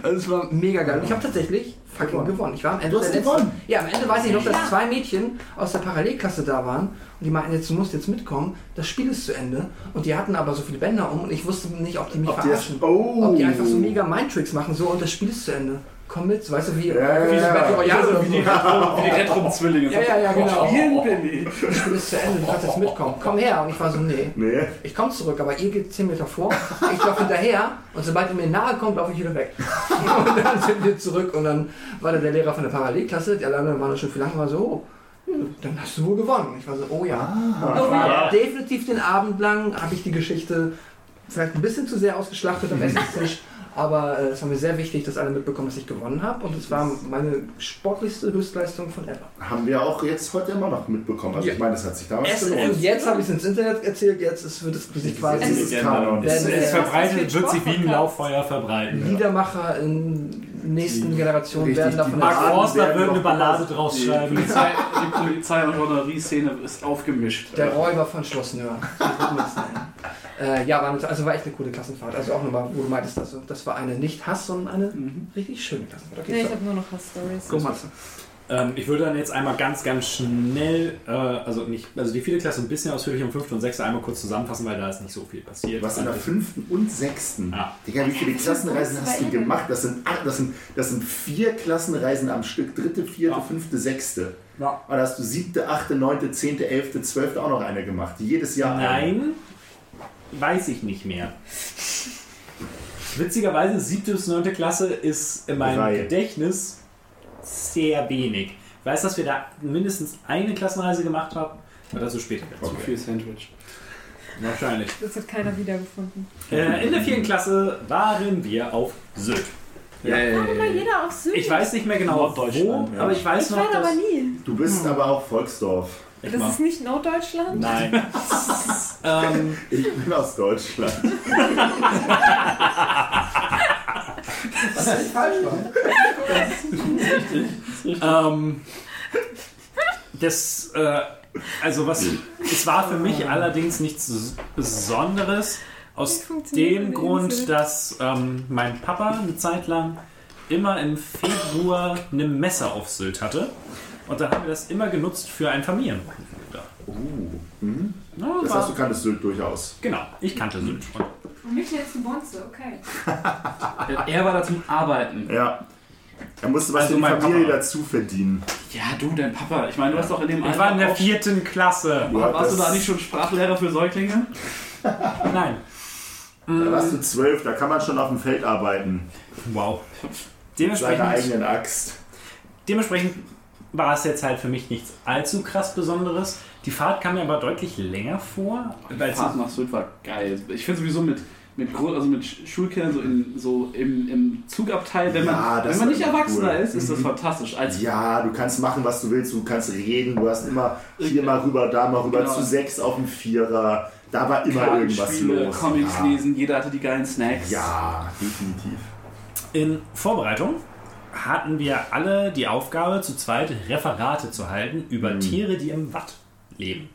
Also es war mega geil. Und ich habe tatsächlich fucking gewonnen. Ich war am Ende Du hast der letzten. gewonnen? Ja, am Ende weiß ich noch, dass zwei Mädchen aus der Parallelklasse da waren und die meinten jetzt, du musst jetzt mitkommen. Das Spiel ist zu Ende. Und die hatten aber so viele Bänder um und ich wusste nicht, ob die mich Ob die das- verarschen. oh. Ob die einfach so mega Mindtricks machen, so und das Spiel ist zu Ende. Komm mit, weißt du, wie, Ja, ja, wie so ja. Battle Royale oder Wie die so. Die Retro-Zwillinge. Ja, ja, ja, genau. Spielen, Billy. Das Spiel ist zu Ende, du kannst jetzt mitkommen. Komm her. Und ich war so, nee. Nee. Ich komme zurück, aber ihr geht 10 Meter vor, ich laufe hinterher und sobald ihr mir nahe kommt, laufe ich wieder weg. Und dann sind wir zurück und dann war da der Lehrer von der Parallelklasse, die anderen waren da schon viel lang, war so, oh, ja, dann hast du wohl gewonnen. Ich war so, oh ja. Und ich war definitiv den Abend lang, habe ich die Geschichte vielleicht ein bisschen zu sehr ausgeschlachtet am Essenstisch, aber äh, es war mir sehr wichtig, dass alle mitbekommen, dass ich gewonnen habe und es war meine sportlichste Höchstleistung von ever. Haben wir auch jetzt heute immer noch mitbekommen. Also Ja. ich meine, das hat sich damals Es, gelohnt. und jetzt habe ich es ins Internet erzählt, jetzt ist, wird es sich quasi... Jetzt ist es Kanon. Es- Es, es Ja, verbreitet, wird sich wie ein. Lauffeuer verbreiten. Liedermacher in nächsten Generationen Richtig, werden davon die Mark Forster würde eine Ballade draus Die schreiben. Polizei, die Polizei- und Honorarieszene ist aufgemischt. Der Räuber von Schloss Nöhr. Äh, ja, war, eine- also war echt eine coole Klassenfahrt. Also auch nochmal, wo du meintest, also das war eine nicht Hass, sondern eine Mhm. richtig schöne Klassenfahrt. Nee, Okay, ich so. habe nur noch Hass-Stories. Go, Matze. Ähm, ich würde dann jetzt einmal ganz, ganz schnell, äh, also nicht, also die vierte Klasse ein bisschen ausführlicher um fünfte und sechste einmal kurz zusammenfassen, weil da ist nicht so viel passiert. Was in der fünften und sechsten? Ja. Digga, wie viele Klassenreisen hast du gemacht? Das sind, acht, das, sind, das sind vier Klassenreisen am Stück. Dritte, vierte, Ja. fünfte, sechste. Ja. Und da hast du siebte, achte, neunte, zehnte, elfte, zwölfte auch noch eine gemacht. Jedes Jahr eine. Weiß ich nicht mehr. Witzigerweise, siebte bis neunte Klasse ist in meinem Drei. Gedächtnis sehr wenig. Ich weiß, dass wir da mindestens eine Klassenreise gemacht haben, aber dazu später. Zu viel Sandwich. Wahrscheinlich. Das hat keiner wiedergefunden. Äh, in der vierten Klasse waren wir auf Sylt. Warum war jeder auf Sylt? Ich weiß nicht mehr genau wo, ja. aber ich weiß Ich noch, dass... aber nie. Du bist aber auch Volksdorf. Ich Das mach- ist nicht Norddeutschland? Nein. ähm, Ich bin aus Deutschland. Was nicht falsch war. ähm, das, äh, also was, es war für mich allerdings nichts Besonderes aus dem Grund, Insel? dass ähm, mein Papa eine Zeit lang immer im Februar eine Messe auf Sylt hatte. Und dann haben wir das immer genutzt für ein Familienwochenende. Uh, mhm. Ja, Das heißt, du kanntest Sylt durchaus. Genau, ich kannte Sylt schon. Und mich jetzt die Bonze, okay. Er war da zum Arbeiten. Ja. Er musste was Also für die Familie Papa. dazu verdienen. Ja, du, dein Papa. Ich meine, du hast doch in dem Ich war in der vierten Klasse. Ja, Warst du da nicht schon Sprachlehrer für Säuglinge? Nein. Da warst du zwölf, da kann man schon auf dem Feld arbeiten. Wow. Mit seiner Dementsprechend eigenen Axt. Dementsprechend war es jetzt halt für mich nichts allzu krass Besonderes. Die Fahrt kam mir aber deutlich länger vor. Die Weil Fahrt nach Sylt war geil. Ich finde sowieso mit, mit, also mit Sch- Schulkindern so, in, so im, im Zugabteil, wenn man, Ja, wenn man nicht Erwachsener cool. ist, ist das fantastisch. Als Ja, du kannst machen, was du willst. Du kannst reden. Du hast immer hier mal rüber, da mal rüber. Genau. Zu sechs auf dem Vierer. Da war immer irgendwas los. Comics ja. lesen, jeder hatte die geilen Snacks. Ja, definitiv. in Vorbereitung hatten wir alle die Aufgabe, zu zweit Referate zu halten über Tiere, die im Watt leben.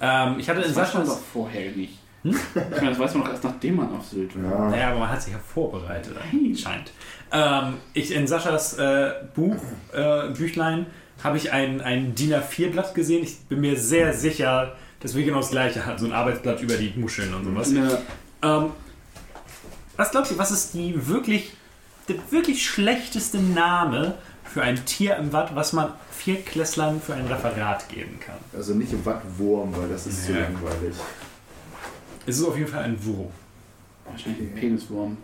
Ähm, ich hatte in Das weiß man Saschas... doch vorher nicht. Ich meine, das weiß man doch erst nachdem man auf Sylt war. Ja. Naja, aber man hat sich ja vorbereitet, scheint. Ähm, ich, in Saschas äh, Buch, äh, Büchlein, habe ich ein, ein DIN A4-Blatt gesehen. Ich bin mir sehr sicher, dass wir genau das gleiche hatten. So ein Arbeitsblatt über die Muscheln und sowas. Eine, Ähm, was glaubst du, was ist die wirklich, der wirklich schlechteste Name für ein Tier im Watt, was man Viertklässlern für ein Referat geben kann? Also nicht im Wattwurm, weil das ist zu Ja. langweilig. Es ist auf jeden Fall ein Wurm. wahrscheinlich ein Peniswurm.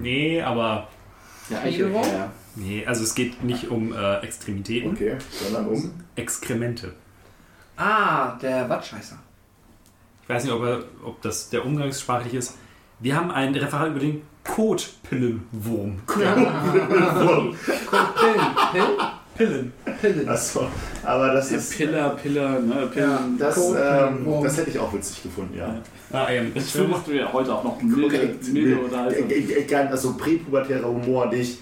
Nee, aber Der? Eichelherr. nee, also es geht nicht um äh, Extremitäten, Okay, sondern um. Exkremente. Ah, der Wattscheißer. Ich weiß nicht, ob, er, ob das der umgangssprachlich ist. Wir haben ein Referat über den Kotpillenwurm. Wurm. Pillen. Pillen? Pillen. Pillen. Achso, aber das ist. Piller, Piller, ne? Pillen. Das, Kot, ähm, das hätte ich auch witzig gefunden, ja. Ah, ähm, Das findest du ja heute auch noch milde, milde oder also. Also präpubertärer Humor und ich,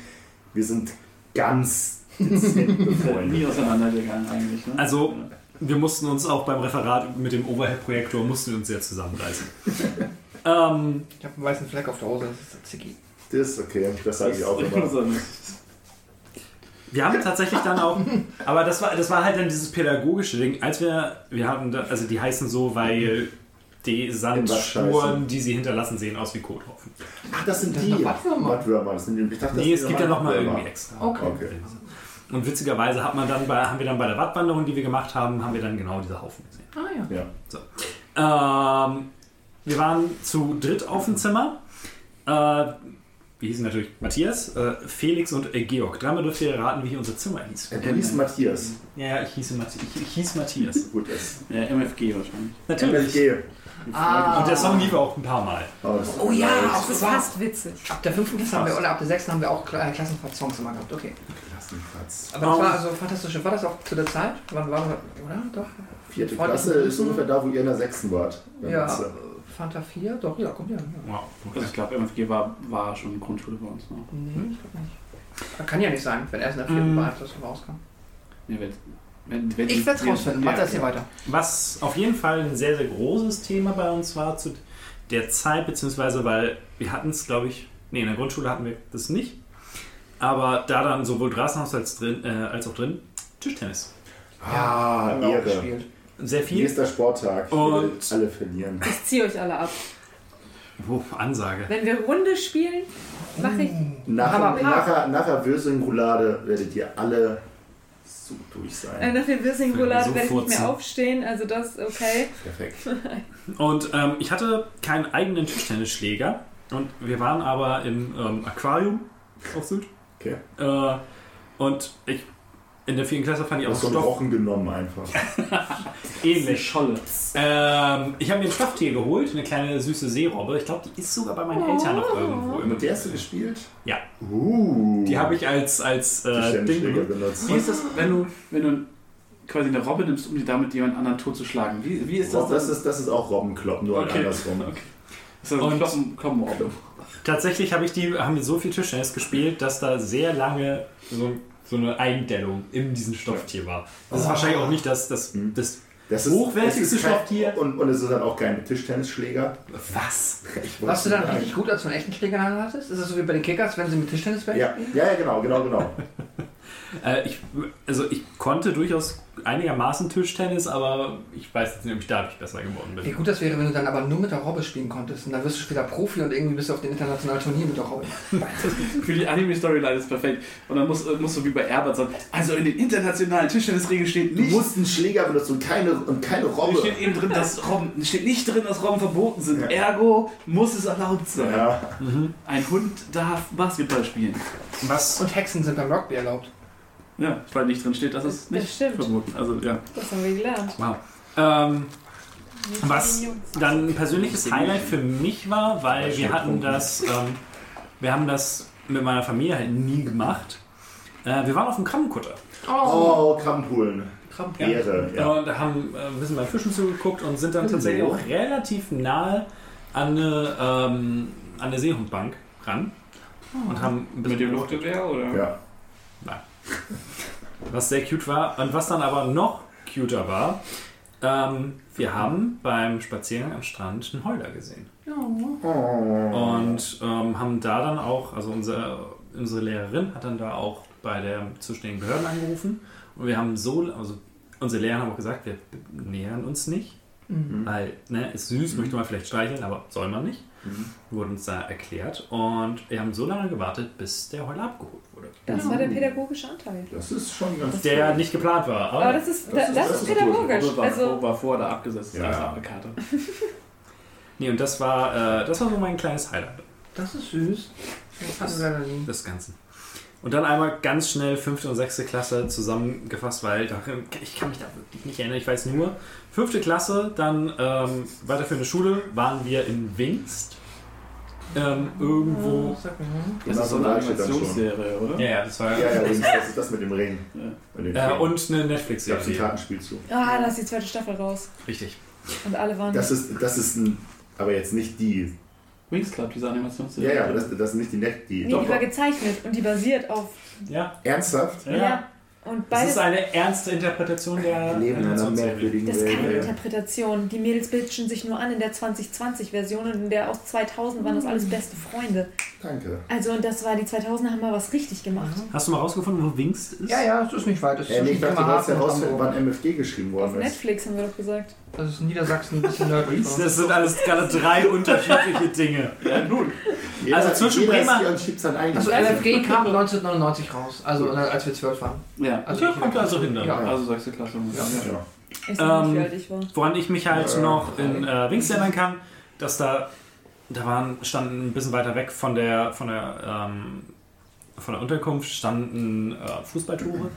wir sind ganz dezent nie befreundet. auseinandergegangen eigentlich. Ne? Also, wir mussten uns auch beim Referat mit dem Overhead-Projektor mussten wir uns sehr zusammenreißen. ähm, Ich habe einen weißen Fleck auf der Hose, das ist der Ziggy. Das ist okay, das sage ich auch immer. wir haben tatsächlich dann auch, aber das war, das war halt dann dieses pädagogische Ding, als wir, wir hatten da, also die heißen so, weil die Sandspuren, die sie hinterlassen, sehen aus wie Kothaufen. Ach, das sind Das die. Wattwürmer. Wattwürmer. Das sind, ich dachte, das Nee, es gibt ja nochmal irgendwie extra. Okay. Okay. Und witzigerweise hat man dann bei, haben wir dann bei der Wattwanderung, die wir gemacht haben, haben wir dann genau diese Haufen gesehen. Ah ja. Ja. Ähm, wir waren zu dritt auf dem Zimmer. Äh, wir hießen natürlich Matthias, äh, Felix und äh, Georg. Dreimal dürft ihr raten, wie unser Zimmer hieß. Äh, Du hieß Matthias. Ja, ja, ich hieß, Mathi ich, ich hieß Matthias. Gut, das. Ja, MFG wahrscheinlich. Natürlich. MFG. Ah. Und der Song lief auch ein paar Mal. Oh, Oh ja. Das ist fast witzig. Ab der fünften Klasse haben wir, oder ab der sechsten haben wir auch äh, Klassenfahrt-Songs immer gehabt, okay. Klassenplatz. Aber das war also fantastisch. War das auch zu der Zeit? Wann war das? Oder? Doch. Vierte Klasse ist ungefähr da, wo ihr in der sechsten wart. Ja, Matze. Fanta 4? Doch, ja, kommt ja. ja. Wow. Also ich glaube, MFG war, war schon Grundschule bei uns noch. Nee, ich glaube nicht. Kann ja nicht sein, wenn erst in der vierten Mm. Beeinflussung rauskam. Ja, wenn, wenn, wenn Ich werde es rausfinden. Mach das hier weiter. Was auf jeden Fall ein sehr, sehr großes Thema bei uns war zu der Zeit, beziehungsweise weil wir hatten es, glaube ich, nee, in der Grundschule hatten wir das nicht. Aber da dann sowohl Straßenhaus als, drin, äh, als auch drin Tischtennis. Ah, Haben wir auch gespielt. Sehr viel. Nächster Sporttag. Und- alle verlieren. Ich ziehe euch alle ab. Oh, Ansage. Wenn wir Runde spielen, mache ich. Park. nachher, nachher Würsing-Roulade werdet ihr alle so durch Äh, sein. nach der Würsing-Roulade So werde ich nicht mehr aufstehen, also das okay. Perfekt. Und ähm, ich hatte keinen eigenen Tischtennisschläger. Und wir waren aber im ähm, Aquarium auf Sylt. Okay. Äh, und ich in der vierten Klasse fand ich auch so einen Stoff Rochen genommen einfach. ähnlich. Scholle. Ähm, ich habe mir ein Stofftier geholt, eine kleine süße Seerobbe. Ich glaube, die ist sogar bei meinen Eltern noch irgendwo. Und Im, mit der hast du gespielt? Ja. Uh. die habe ich als, als äh, Ding benutzt. Wie ist das, wenn du, wenn du quasi eine Robbe nimmst, um die damit jemand anderen totzuschlagen? Wie, wie ist das? Das, das, ist, das ist auch Robbenkloppen, nur halt Okay. andersrum. Okay. Das ist also Kloppen, Kloppenrobbe. Tatsächlich habe ich die, haben wir so viel Tischtennis gespielt, dass da sehr lange so, so eine Eindellung in diesem Stofftier war. Das ist wahrscheinlich auch nicht das, das, das Das ist, Hochwertigste Stofftier. Und, und es ist dann auch kein Tischtennisschläger. was? Warst du dann sagen. richtig gut, als du einen echten Schläger in der Hand hattest? Ist das so wie bei den Kickers, wenn sie mit Tischtennisbällen Ja, spielen? ja, ja, genau, genau, genau. Äh, ich, also ich konnte durchaus einigermaßen Tischtennis, aber ich weiß jetzt nicht, ob ich dadurch besser geworden Wie bin. gut das wäre, wenn du dann aber nur mit der Robbe spielen konntest. Und dann wirst du später Profi und irgendwie bist du auf den internationalen Turnier mit der Robbe. Für die Anime-Storyline ist perfekt. Und dann musst, äh, musst du wie bei Herbert sagen, also in den internationalen Tischtennisregeln steht Du nicht... musst einen Schläger benutzen und keine, und keine Da Robbe. steht eben drin, dass Robben, steht nicht drin, dass Robben verboten sind. Ja. Ergo muss es erlaubt sein. Ja, Ein Hund darf Basketball spielen. Was? Und Hexen sind beim Rugby erlaubt. Ja, weil nicht drin steht, dass es Das nicht stimmt. verboten Also ja. Das haben wir gelernt. Wow. Ähm, was dann ein persönliches Highlight für mich war, weil wir hatten das, ähm, wir haben das mit meiner Familie halt nie gemacht. Äh, wir waren auf dem Krabbenkutter. Oh, Krabbenpoolen. Ja. Ehre, ja. Und haben äh, ein bisschen beim Fischen zugeguckt und sind dann tatsächlich Hallo. auch relativ nahe an eine, ähm, an eine Seehundbank ran. Und haben ein Mit bisschen dem Luftgewehr oder? Ja. was sehr cute war. Und was dann aber noch cuter war, ähm, wir haben beim Spaziergang am Strand einen Heuler gesehen. Und ähm, haben da dann auch, also unsere, unsere Lehrerin hat dann da auch bei der zuständigen Behörden angerufen. Und wir haben so, also unsere Lehrer haben auch gesagt, wir nähern uns nicht. Weil, ne, ist süß, möchte man vielleicht streicheln, aber soll man nicht. Wurde uns da erklärt. Und wir haben so lange gewartet, bis der Heuler abgeholt wurde. Das war der pädagogische Anteil. Das ist schon ganz Der toll. nicht geplant war. Aber Aber das ist, Das das, ist- das das ist pädagogisch. War, Also, war vorher da abgesetzt Ja. als eine Karte. nee, und das war, äh, das war so mein kleines Highlight Das ist süß. Das des Ganzen. Und dann einmal ganz schnell fünfte und sechste Klasse zusammengefasst, weil da, ich kann mich da wirklich nicht erinnern. Ich weiß nur, fünfte Klasse, dann ähm, weiterführende Schule, waren wir in Wingst. Ähm, irgendwo. Hm. Das ist so eine. Animationsserie, oder? Ja, ja, das war. Ja, ja, das ist das, ist das mit dem Ring. Ja. Äh, und eine ich habe ein Netflix-Serie. Kartenspiel zu. ah, da ist die zweite Staffel raus. Richtig. Und alle waren. Das ist, das ist ein, aber jetzt nicht die. Wings Club, diese Animationsserie. Ja, ja, aber das, das ist nicht die Net, die. nee, die war gezeichnet und die basiert auf. Ja. Ernsthaft? ja. Und Das ist eine ernste Interpretation der leben in einer merkwürdigen Das ist keine Welt. Interpretation. Die Mädels bitchen sich nur an in der 2020-Version und in der aus 2000 waren das alles beste Freunde. Danke. Also, und das war die 2000er haben mal was richtig gemacht. Hast du mal rausgefunden, wo Wingst ist? Ja, ja, das ist nicht weit. Das ist Äh, nee, ich dachte, du und herausfinden, Hamburg. wann MFG geschrieben Auf worden ist. Netflix haben wir doch gesagt. Das ist Niedersachsen ein bisschen nördlich. Das sind alles gerade drei unterschiedliche Dinge. Ja, nun. Jeder, Also zwischen Bremer-. Also LFG kam 1999 raus, also äh, als wir zwölf waren. Ja. Also Ja, kommt also hin dann. Ja. Also sechste Klasse. Ja. Nicht, Ähm, wie alt ich war. Woran ich mich halt Ja, noch in äh, Wings erinnern kann, dass da, da waren, standen ein bisschen weiter weg von der, von der, ähm, von der Unterkunft, standen äh, Fußballtore.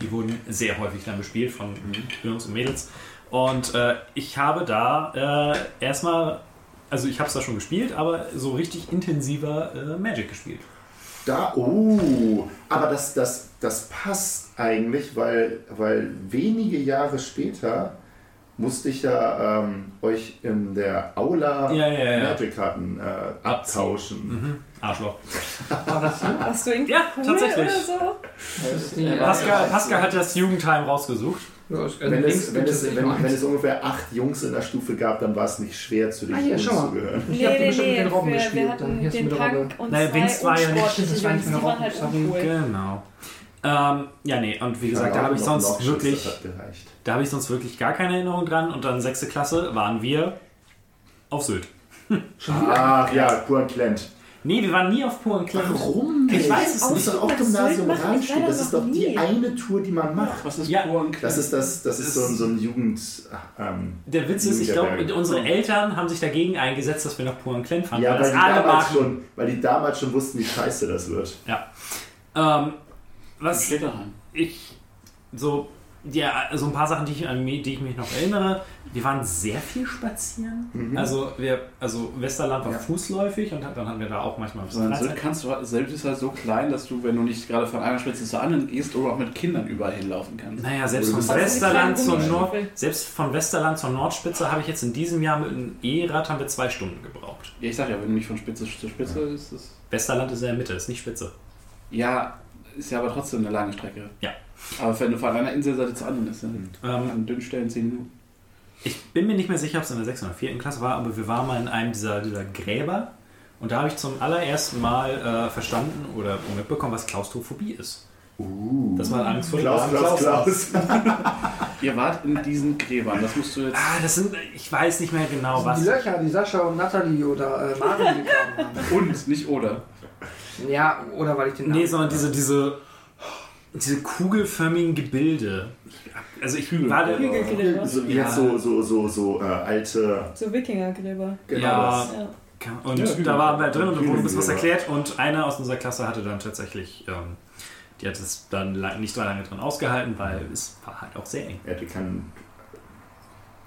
Die wurden sehr häufig dann bespielt von Jungs und Mädels. Und äh, ich habe da äh, erstmal, also ich habe es da schon gespielt, aber so richtig intensiver äh, Magic gespielt. Da, oh, aber das, das, das passt eigentlich, weil, weil wenige Jahre später musste ich ja ähm, euch in der Aula Ja, ja, ja. Magic-Karten äh, abtauschen. Mhm. Arschloch. War das so? Hast du irgendwie Ja, cool tatsächlich. so? Pascal, Pascal hat das Jugendheim rausgesucht. Ja, es- Wenn es, wenn, es, wenn, wenn es ungefähr acht Jungs in der Stufe gab, dann war es nicht schwer, zu den Ah, Jungs schau mal. zu gehören. Ich Nee, hab nee, bestimmt mit den Robben für, gespielt, wir dann hier ist den mit Robbe. Punk und Naja, Vince war ja nicht- das war nicht mit waren Robben, halt. Genau. Ähm, ja, nee, und wie gesagt, da habe ich Noch sonst Lockschuss, wirklich, da habe ich sonst wirklich gar keine Erinnerung dran. Und dann sechste Klasse waren wir auf Sylt. Ach ja, Kuan Klent. Nee, wir waren nie auf Pur Klemm. Warum? Ich weiß es Das ist nicht. doch auch Gymnasium da Das ist doch die nie. eine Tour, die man macht. Was ist Ja. pur und Das ist das, das ist so ein, so ein Jugend. Ähm, Der Witz ist, ich glaube, unsere Eltern haben sich dagegen eingesetzt, dass wir nach Pur Klemm fahren. ja, weil weil das die, damals Marken. schon, weil die damals schon wussten, wie scheiße das wird. Ähm, was steht daheim. ich so ja so ein paar Sachen die ich die ich mich noch erinnere wir waren sehr viel spazieren Mhm. also wir also Westerland war Ja. fußläufig und dann hatten wir da auch manchmal ein bisschen Sylt kannst du, Sylt ist halt so klein, dass du, wenn du nicht gerade von einer Spitze zur anderen gehst, oder auch mit Kindern überall hinlaufen kannst. naja selbst von Westerland zur Nord selbst von Westerland zur Nordspitze habe ich jetzt in diesem Jahr mit einem E-Rad haben wir zwei Stunden gebraucht Ja, ich sag ja, wenn du nicht von Spitze zu Spitze ist es. Westerland ist in der Mitte ist nicht Spitze Ja, ist ja aber trotzdem eine lange Strecke. Ja. Aber wenn du von einer Inselseite zur anderen ist, dann ähm, an dünnen Stellen 10 Minuten. Ich bin mir nicht mehr sicher, ob es in der 6. oder 4. Klasse war, aber wir waren mal in einem dieser, dieser Gräber und da habe ich zum allerersten Mal äh, verstanden oder mitbekommen, was Klaustrophobie ist. Uh. Das war Angst vor dem Klaus, Klaus, Klaus. Klaus. Ihr wart in diesen Gräbern, das musst du jetzt. Ah, das sind, ich weiß nicht mehr genau Das was. die Löcher, die Sascha und Nathalie oder äh, Maren gegraben haben. Und, nicht oder. Ja, oder weil ich den Nee, Namen- sondern diese, diese, diese kugelförmigen Gebilde. Also ich Hügel. war Hügelgräber. So, Ja. Jetzt so, so, so, so äh, alte. So Wikingergräber. Genau Ja. Ja. und Ja, da waren wir drin und da wurde ein bisschen was erklärt und einer aus unserer Klasse hatte dann tatsächlich, ähm, die hat es dann lang, nicht so lange drin ausgehalten, weil es war halt auch sehr eng. Er hatte keinen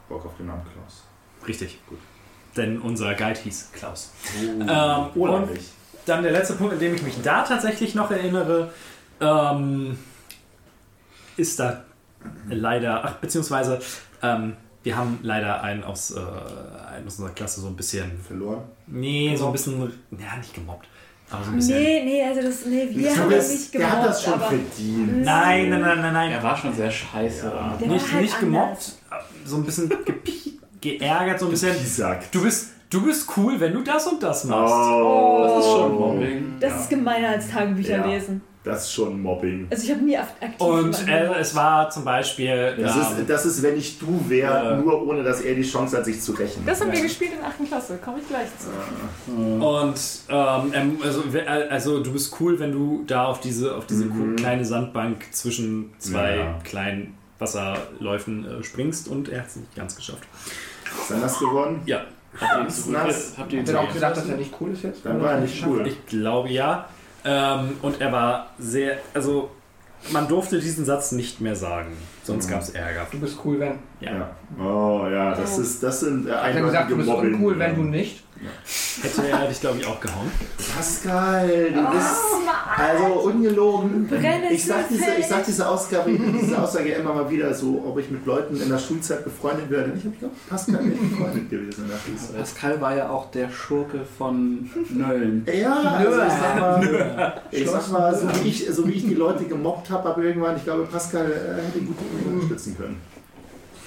Bock auf den Namen Klaus. Richtig. Gut. Denn unser Guide hieß Klaus. Ähm, oder oder nicht? Dann der letzte Punkt, an dem ich mich da tatsächlich noch erinnere, ähm, ist da leider, ach, beziehungsweise ähm, wir haben leider einen aus, äh, einen aus unserer Klasse so ein bisschen, Verloren. nee, so ein bisschen, ja, nicht gemobbt, aber so ein bisschen. Nee, nee, also das, nee, wir Das haben das nicht der hat das gemobbt, schon aber verdient. Nein, nein, nein, nein, nein. Er war schon sehr scheiße. Ja. der nicht war halt nicht gemobbt, so ein bisschen geärgert, so ein bisschen. Gesagt. Du bist, du bist cool, wenn du das und das machst. Oh, Das ist schon Mobbing. Das ist gemeiner als Tagebücher Ja. lesen. Das ist schon Mobbing. Also ich habe nie akt- aktiv Und äh, es war zum Beispiel. Das, ähm, ist, das ist, wenn ich du wäre, Ja. nur ohne dass er die Chance hat, sich zu rächen. Das haben wir gespielt in 8. Klasse, komme ich gleich zu. Und ähm, ähm, also, also du bist cool, wenn du da auf diese, auf diese Mhm. kleine Sandbank zwischen zwei Ja. kleinen Wasserläufen äh, springst und er hat es nicht ganz geschafft. Ist dann das geworden? Ja, Habt ihr ihn nass. Habt ihr ihn er auch gesagt, dass er nicht cool ist jetzt? Dann war er nicht cool. ich glaube ja. Ähm, und er war sehr, also man durfte diesen Satz nicht mehr sagen, sonst Mhm. gab es Ärger. Du bist cool, wenn. Ja. Oh ja, das, ist, das sind äh, er gesagt, du eindeutige bist Mobbing. uncool, wenn du nicht? Hätte er dich, glaube ich, auch gehauen. Pascal, du bist Oh, also ungelogen. Ich sag, diese, ich sag diese, Ausgabe, diese Aussage immer mal wieder so, ob ich mit Leuten in der Schulzeit befreundet werde. Ich glaube, Pascal wäre befreundet gewesen in der Schulzeit. Pascal war ja auch der Schurke von Nölln. Ja, also ich sag mal, ich sag mal so, wie ich, so wie ich die Leute gemobbt habe, aber irgendwann, ich glaube, Pascal äh, hätte ihn gut unterstützen können.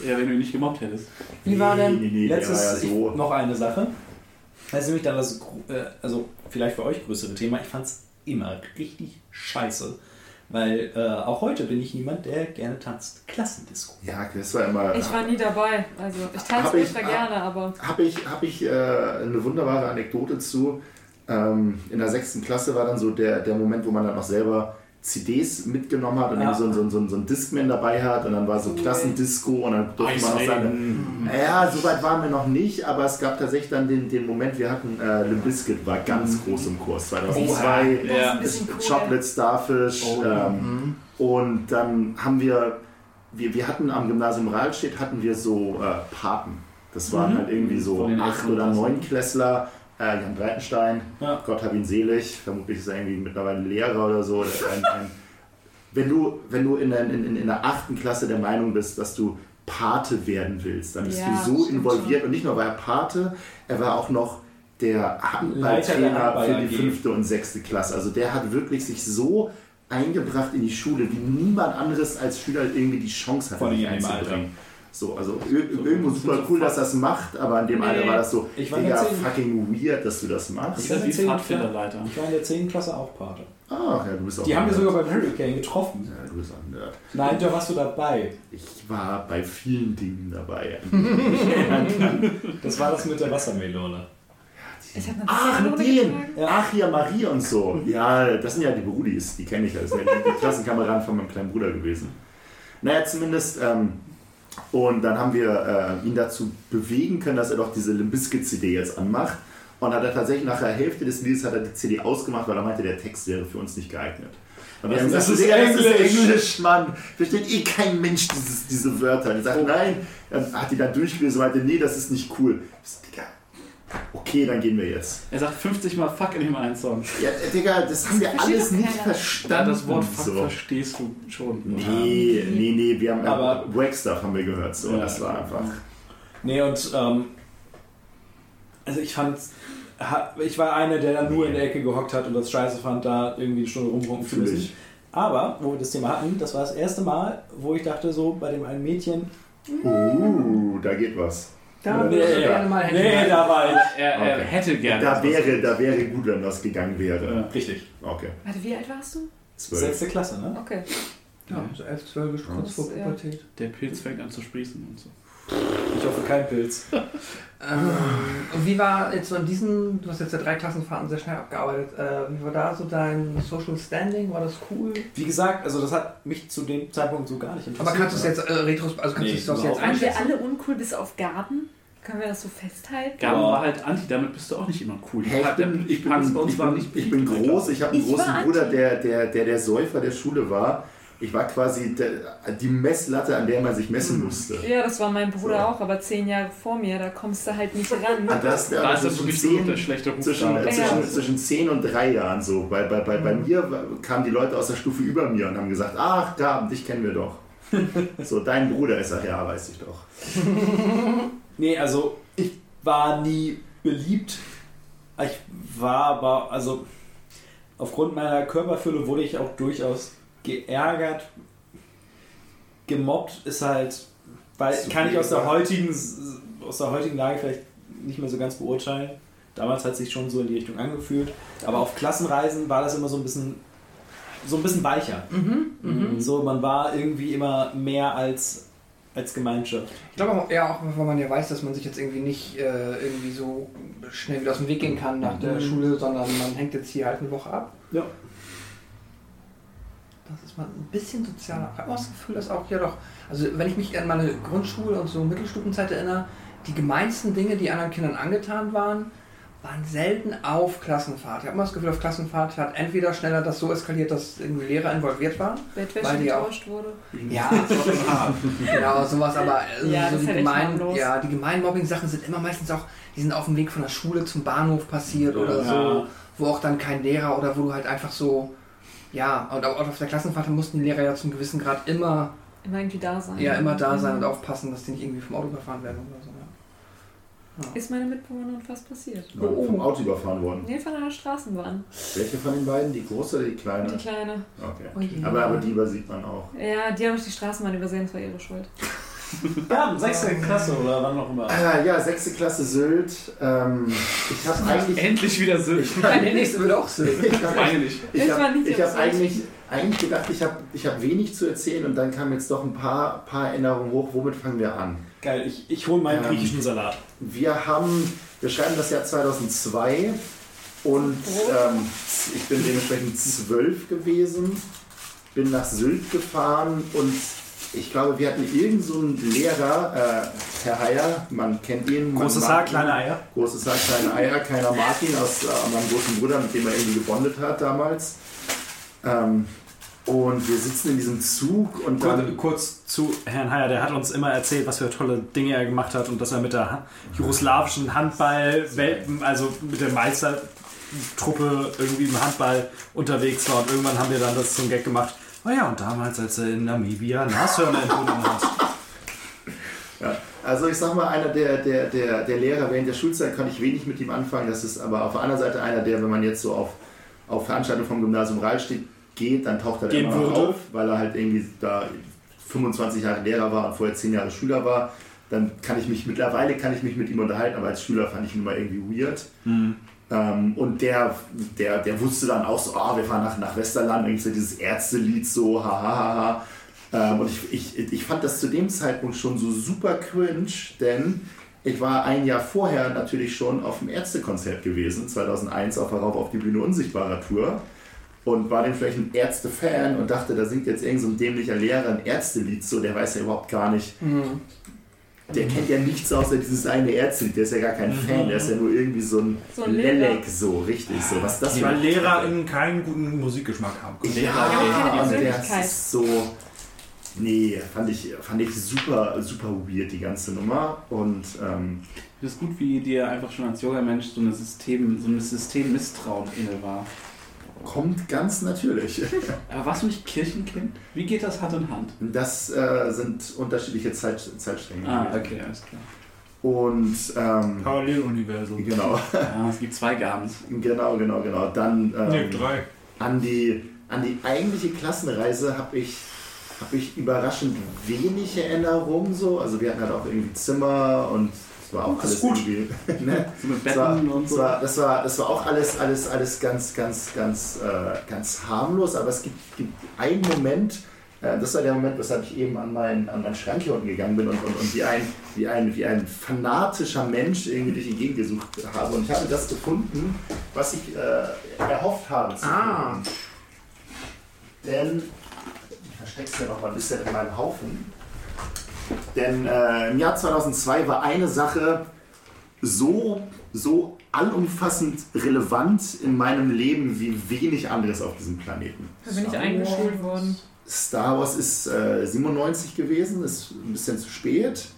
Ja, wenn du ihn nicht gemobbt hättest. Wie war denn? Nee, nee, Letztes, war ja so. ich, noch eine Sache. Das ist nämlich dann das, äh, also vielleicht für euch größere Thema. Ich fand es immer richtig scheiße. Weil äh, auch heute bin ich niemand, der gerne tanzt. Klassendisco. Ja, das war immer. Ich war nie dabei. Also ich tanze ich- ultra gerne, aber Habe ich, hab ich äh, eine wunderbare Anekdote zu. Ähm, in der sechsten Klasse war dann so der, der Moment, wo man dann auch selber CDs mitgenommen hat und Ja. irgendwie so, so, so, so ein Discman dabei hat und dann war so Klassendisco und dann durfte man auch seine. Mhm. Ja, so weit waren wir noch nicht, aber es gab tatsächlich dann den, den Moment, wir hatten äh, Limp Bizkit war ganz groß im Kurs 2002. das ist ein bisschen cool. Chocolate Starfish. Oh, ähm, und dann haben wir, wir, wir hatten am Gymnasium Rahlstedt hatten wir so äh, Paten. Das waren halt irgendwie so acht oder neun Klässler. Äh, Jan Breitenstein, Ja. Gott hab ihn selig, vermutlich ist er irgendwie mittlerweile Lehrer oder so. Ein, ein, wenn du, wenn du in der, in, in der achten Klasse der Meinung bist, dass du Pate werden willst. Dann bist Ja, du so involviert. Und nicht nur war er Pate, er war auch noch der Handballtrainer Handball für die fünfte und sechste Klasse. Also der hat wirklich sich so eingebracht in die Schule, wie niemand anderes als Schüler irgendwie die Chance hat, sich einzubringen. So, also ir- irgendwo super cool, dass das macht, aber in dem Alter war das so, Ich war in- fucking weird, dass du das machst. Das ist wie Pfadfinderleiter. Ich war in der 10. Klasse auch Pate. Ach ja, du bist auch Die haben wir sogar beim Hurricane getroffen. Ja, du bist auch ein Nerd. Nein, da warst du dabei. Ich war bei vielen Dingen dabei. Das war das mit der Wassermelone. Ich Ach, mit denen! Ach, hier Marie und so. Ja, das sind ja die Brudis, die kenne ich ja. Das sind ja die, die Klassenkameraden von meinem kleinen Bruder gewesen. Naja, zumindest. Ähm, und dann haben wir äh, ihn dazu bewegen können, dass er doch diese Limbiskit-CD jetzt anmacht. Und hat er tatsächlich nach der Hälfte des Liedes hat er die CD ausgemacht, weil er meinte, der Text wäre für uns nicht geeignet. Und haben Das ist Digga, das ist Englisch. Englisch, Mann. Versteht eh kein Mensch dieses, diese Wörter. Und er sagt, nein. Dann hat die dann durchgelesen und meinte, nee, das ist nicht cool. So, Digga, okay, dann gehen wir jetzt. Er sagt 50 Mal Fuck in dem einen Song. Ja, Digga, das haben wir versteht alles nicht keiner. verstanden. Ja, das Wort Fuck so. verstehst du schon. Nee, nee, nee, wir haben Aber- aber Wack Stuff haben wir gehört, so, Ja. das war einfach. Nee, und ähm, also ich fand, ich war einer, der dann nur in der Ecke gehockt hat und das scheiße fand, da irgendwie eine Stunde rumrufen zu müssen. Aber, wo wir das Thema hatten, das war das erste Mal, wo ich dachte so, bei dem einen Mädchen, Uh, da geht was. Da Nee, würde ich gerne mal Handy nee, halten. da war ich. Er, er Okay. hätte gerne. Da wäre, da wäre gut, wenn das gegangen wäre. Ja. Richtig. Okay, Warte, wie alt warst du? zwölf. Sechste Klasse, ne? Okay. Ja, so 11, 12 ist kurz vor Ja. Pubertät. Der Pilz fängt an zu sprießen und so. Ich hoffe kein Pilz. Ähm, und wie war jetzt so in diesen, du hast jetzt ja drei Klassenfahrten sehr schnell abgearbeitet, äh, wie war da so dein Social Standing? War das cool? Wie gesagt, also das hat mich zu dem Zeitpunkt so gar nicht interessiert. Aber kannst du es jetzt äh, retros, also kannst Nee, du es jetzt überhaupt Waren wir einschätzen? alle uncool bis auf Garten? Können wir das so festhalten? Gaben Ja. war halt Anti, damit bist du auch nicht immer cool. Hey, ich bin, ich bin, ich ich groß, ich habe einen großen Bruder, der der, der der Säufer der Schule war. Ich war quasi der, die Messlatte, an der man sich messen musste. Ja, das war mein Bruder So. auch, aber zehn Jahre vor mir, da kommst du halt nicht ran. Ah, Das, Da ist das wirklich so der schlechte Ruf zwischen, äh, Ja. zwischen, zwischen 10 und 3 Jahren so. Bei, bei, bei, bei mir war- kamen die Leute aus der Stufe über mir und haben gesagt, ach, Gaben, dich kennen wir doch. so, dein Bruder ist er, ja, weiß ich doch. Nee, also ich war nie beliebt. Ich war aber, also aufgrund meiner Körperfülle wurde ich auch durchaus geärgert. Gemobbt ist halt, weil Zu kann ich aus der heutigen aus der heutigen Lage vielleicht nicht mehr so ganz beurteilen. Damals hat es sich schon so in die Richtung angefühlt. Aber auf Klassenreisen war das immer so ein bisschen so ein bisschen weicher. Mhm, So, man war irgendwie immer mehr als, als Gemeinschaft. Ich glaube auch, ja, auch weil man ja weiß, dass man sich jetzt irgendwie nicht äh, irgendwie so schnell wieder aus dem Weg gehen kann nach der Mhm. Schule, sondern man hängt jetzt hier halt eine Woche ab. Ja. Das ist mal ein bisschen sozialer. Ich habe auch das Gefühl, dass auch, ja doch, also wenn ich mich an meine Grundschule- und so Mittelstufenzeit erinnere, die gemeinsten Dinge, die anderen Kindern angetan waren, waren selten auf Klassenfahrt. Ich habe immer das Gefühl, auf Klassenfahrt hat entweder schneller das so eskaliert, dass irgendwie Lehrer involviert waren. Bettwäsche Weil die auch- getauscht wurde. Ja, genau, sowas, aber äh, Ja, so das die, gemein, ja, die gemeinen Mobbing-Sachen sind immer meistens auch, die sind auf dem Weg von der Schule zum Bahnhof passiert oder Ja. so, wo auch dann kein Lehrer oder wo du halt einfach so, ja, und auch auf der Klassenfahrt mussten die Lehrer ja zum gewissen Grad immer, Immer irgendwie da sein. ja, immer da sein Mhm. und aufpassen, dass die nicht irgendwie vom Auto überfahren werden oder so. Ja. Ist meine Mitbewohnerin fast passiert. Oh. Vom Auto überfahren worden. Nee, von einer Straßenbahn. Welche von den beiden? Die große oder die kleine? Die Kleine. Okay. Oh. Aber, aber die übersieht man auch. Ja, die habe ich die Straßenbahn übersehen, das war ihre Schuld. Ja, sechste Klasse oder wann noch immer. Äh, ja, sechste Klasse Sylt. Ähm, ich habe eigentlich. Endlich wieder Sylt. Ich Der nächste wird auch so. ich habe Meine nicht. ich hab, ich hab eigentlich, eigentlich gedacht, ich habe ich hab wenig zu erzählen und dann kamen jetzt doch ein paar, paar Erinnerungen hoch. Womit fangen wir an? Geil, ich, ich hole meinen Ähm, griechischen Salat. Wir haben, wir schreiben das Jahr 2002 und ähm, ich bin dementsprechend zwölf gewesen, bin nach Sylt gefahren und ich glaube, wir hatten irgend so einen Lehrer, äh, Herr Heyer, man kennt ihn. man Großes Haar, kleine Eier. Großes Haar, kleine Eier, keiner mag ihn, aus äh, meinem großen Bruder, mit dem er irgendwie gebondet hat damals. Ähm, und wir sitzen in diesem Zug und Kurz, dann... kurz zu Herrn Heyer, der hat uns immer erzählt, was für tolle Dinge er gemacht hat und dass er mit der jugoslawischen Handball-Welten, also mit der Meistertruppe irgendwie im Handball unterwegs war. Und irgendwann haben wir dann das zum Gag gemacht. Oh ja, und damals, als er in Namibia Nashörner entbunden hat. Ja, also ich sag mal, einer der, der, der, der Lehrer während der Schulzeit kann ich wenig mit ihm anfangen. Das ist aber auf der anderen Seite einer, der, wenn man jetzt so auf, auf Veranstaltungen vom Gymnasium Rahlstedt geht, dann taucht er da Gehen immer noch auf, weil er halt irgendwie da 25 Jahre Lehrer war und vorher 10 Jahre Schüler war. Dann kann ich mich, mittlerweile kann ich mich mit ihm unterhalten, aber als Schüler fand ich ihn immer irgendwie weird. Ähm, und der, der, der wusste dann auch so, ah, wir fahren nach, nach Westerland, irgendwie so dieses Ärztelied so, ha, ha, ha, ha. Ähm, und ich, ich, ich fand das zu dem Zeitpunkt schon so super cringe, denn ich war ein Jahr vorher natürlich schon auf dem Ärztekonzert gewesen, 2001 auf der Rauf auf die Bühne Unsichtbarer Tour und war dementsprechend Ärzte-Fan und dachte, da singt jetzt irgend so ein dämlicher Lehrer ein Ärztelied so, der weiß ja überhaupt gar nicht, der kennt ja nichts außer dieses eine Ärztelied, der ist ja gar kein Fan, der ist ja nur irgendwie so ein, So ein. Lelek so, richtig so, was das Weil LehrerInnen keinen guten Musikgeschmack haben können. ja, Ja, und der ist so. Nee, fand ich, fand ich super, super weird, die ganze Nummer. Und ähm, Das ist gut, wie dir einfach schon als junger Mensch so, eine System, so ein Systemmisstrauen inne war. Kommt ganz natürlich. Aber warst du nicht Kirchenkind? Wie geht das Hand in Hand? Das äh, sind unterschiedliche Zeit, Zeitstränge. Ah, okay, alles klar. Und ähm, Paralleluniversum. genau, Ja, es gibt zwei Gabens. genau, genau, genau. Dann ähm, Nee, drei. an, die, an die eigentliche Klassenreise habe ich, hab ich überraschend wenig Erinnerungen. So. Also wir hatten halt auch irgendwie Zimmer und es war auch Das alles gut. irgendwie. ne? So mit Das war, Betten und das, so. war, das, war, das war auch alles, alles, alles ganz, ganz, ganz, äh, ganz harmlos, aber es gibt, gibt einen Moment, äh, das war der Moment, weshalb ich eben an meinen, an meinen Schrank hier unten gegangen bin und, und, und wie, ein, wie, ein, wie ein fanatischer Mensch irgendwie durch die Gegend gesucht habe. Und ich habe das gefunden, was ich äh, erhofft habe zu Ah. finden. Denn, ich verstecke es ja noch mal ein bisschen in meinem Haufen. Denn äh, im Jahr 2002 war eine Sache so, so allumfassend relevant in meinem Leben wie wenig anderes auf diesem Planeten. Da bin ich eingeschult worden. Star Wars ist äh, 97 gewesen, ist ein bisschen zu spät.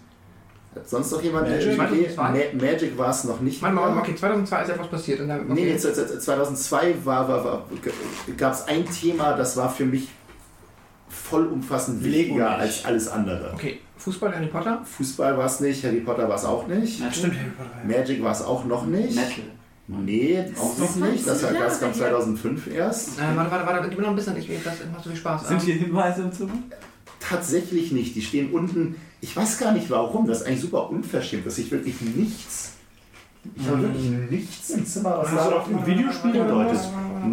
Hat sonst noch jemand Magic? eine Idee? 2002? Ma Magic war es noch nicht. Warte mal, okay, 2002 ist etwas passiert. Und dann, okay. Nee, jetzt 2002 war, war, war, gab es ein Thema, das war für mich vollumfassend wichtiger als alles andere. okay, Fußball, Harry Potter? Fußball war es nicht, Harry Potter war es auch nicht, Metal? Stimmt, Harry Potter. ja. Magic war es auch noch nicht. Metal. Nee, auch noch nicht. Das, war- das kam 2005 erst. Äh, warte, warte, warte, gib mir noch ein bisschen, ich, das macht so viel Spaß. Sind Ähm, hier Hinweise im Zimmer? Tatsächlich nicht. Die stehen unten. Ich weiß gar nicht warum. Das ist eigentlich super unverschämt, dass ich wirklich nichts. Ich habe wirklich nichts im Zimmer, was da auch ein Videospiel oder bedeutet. was?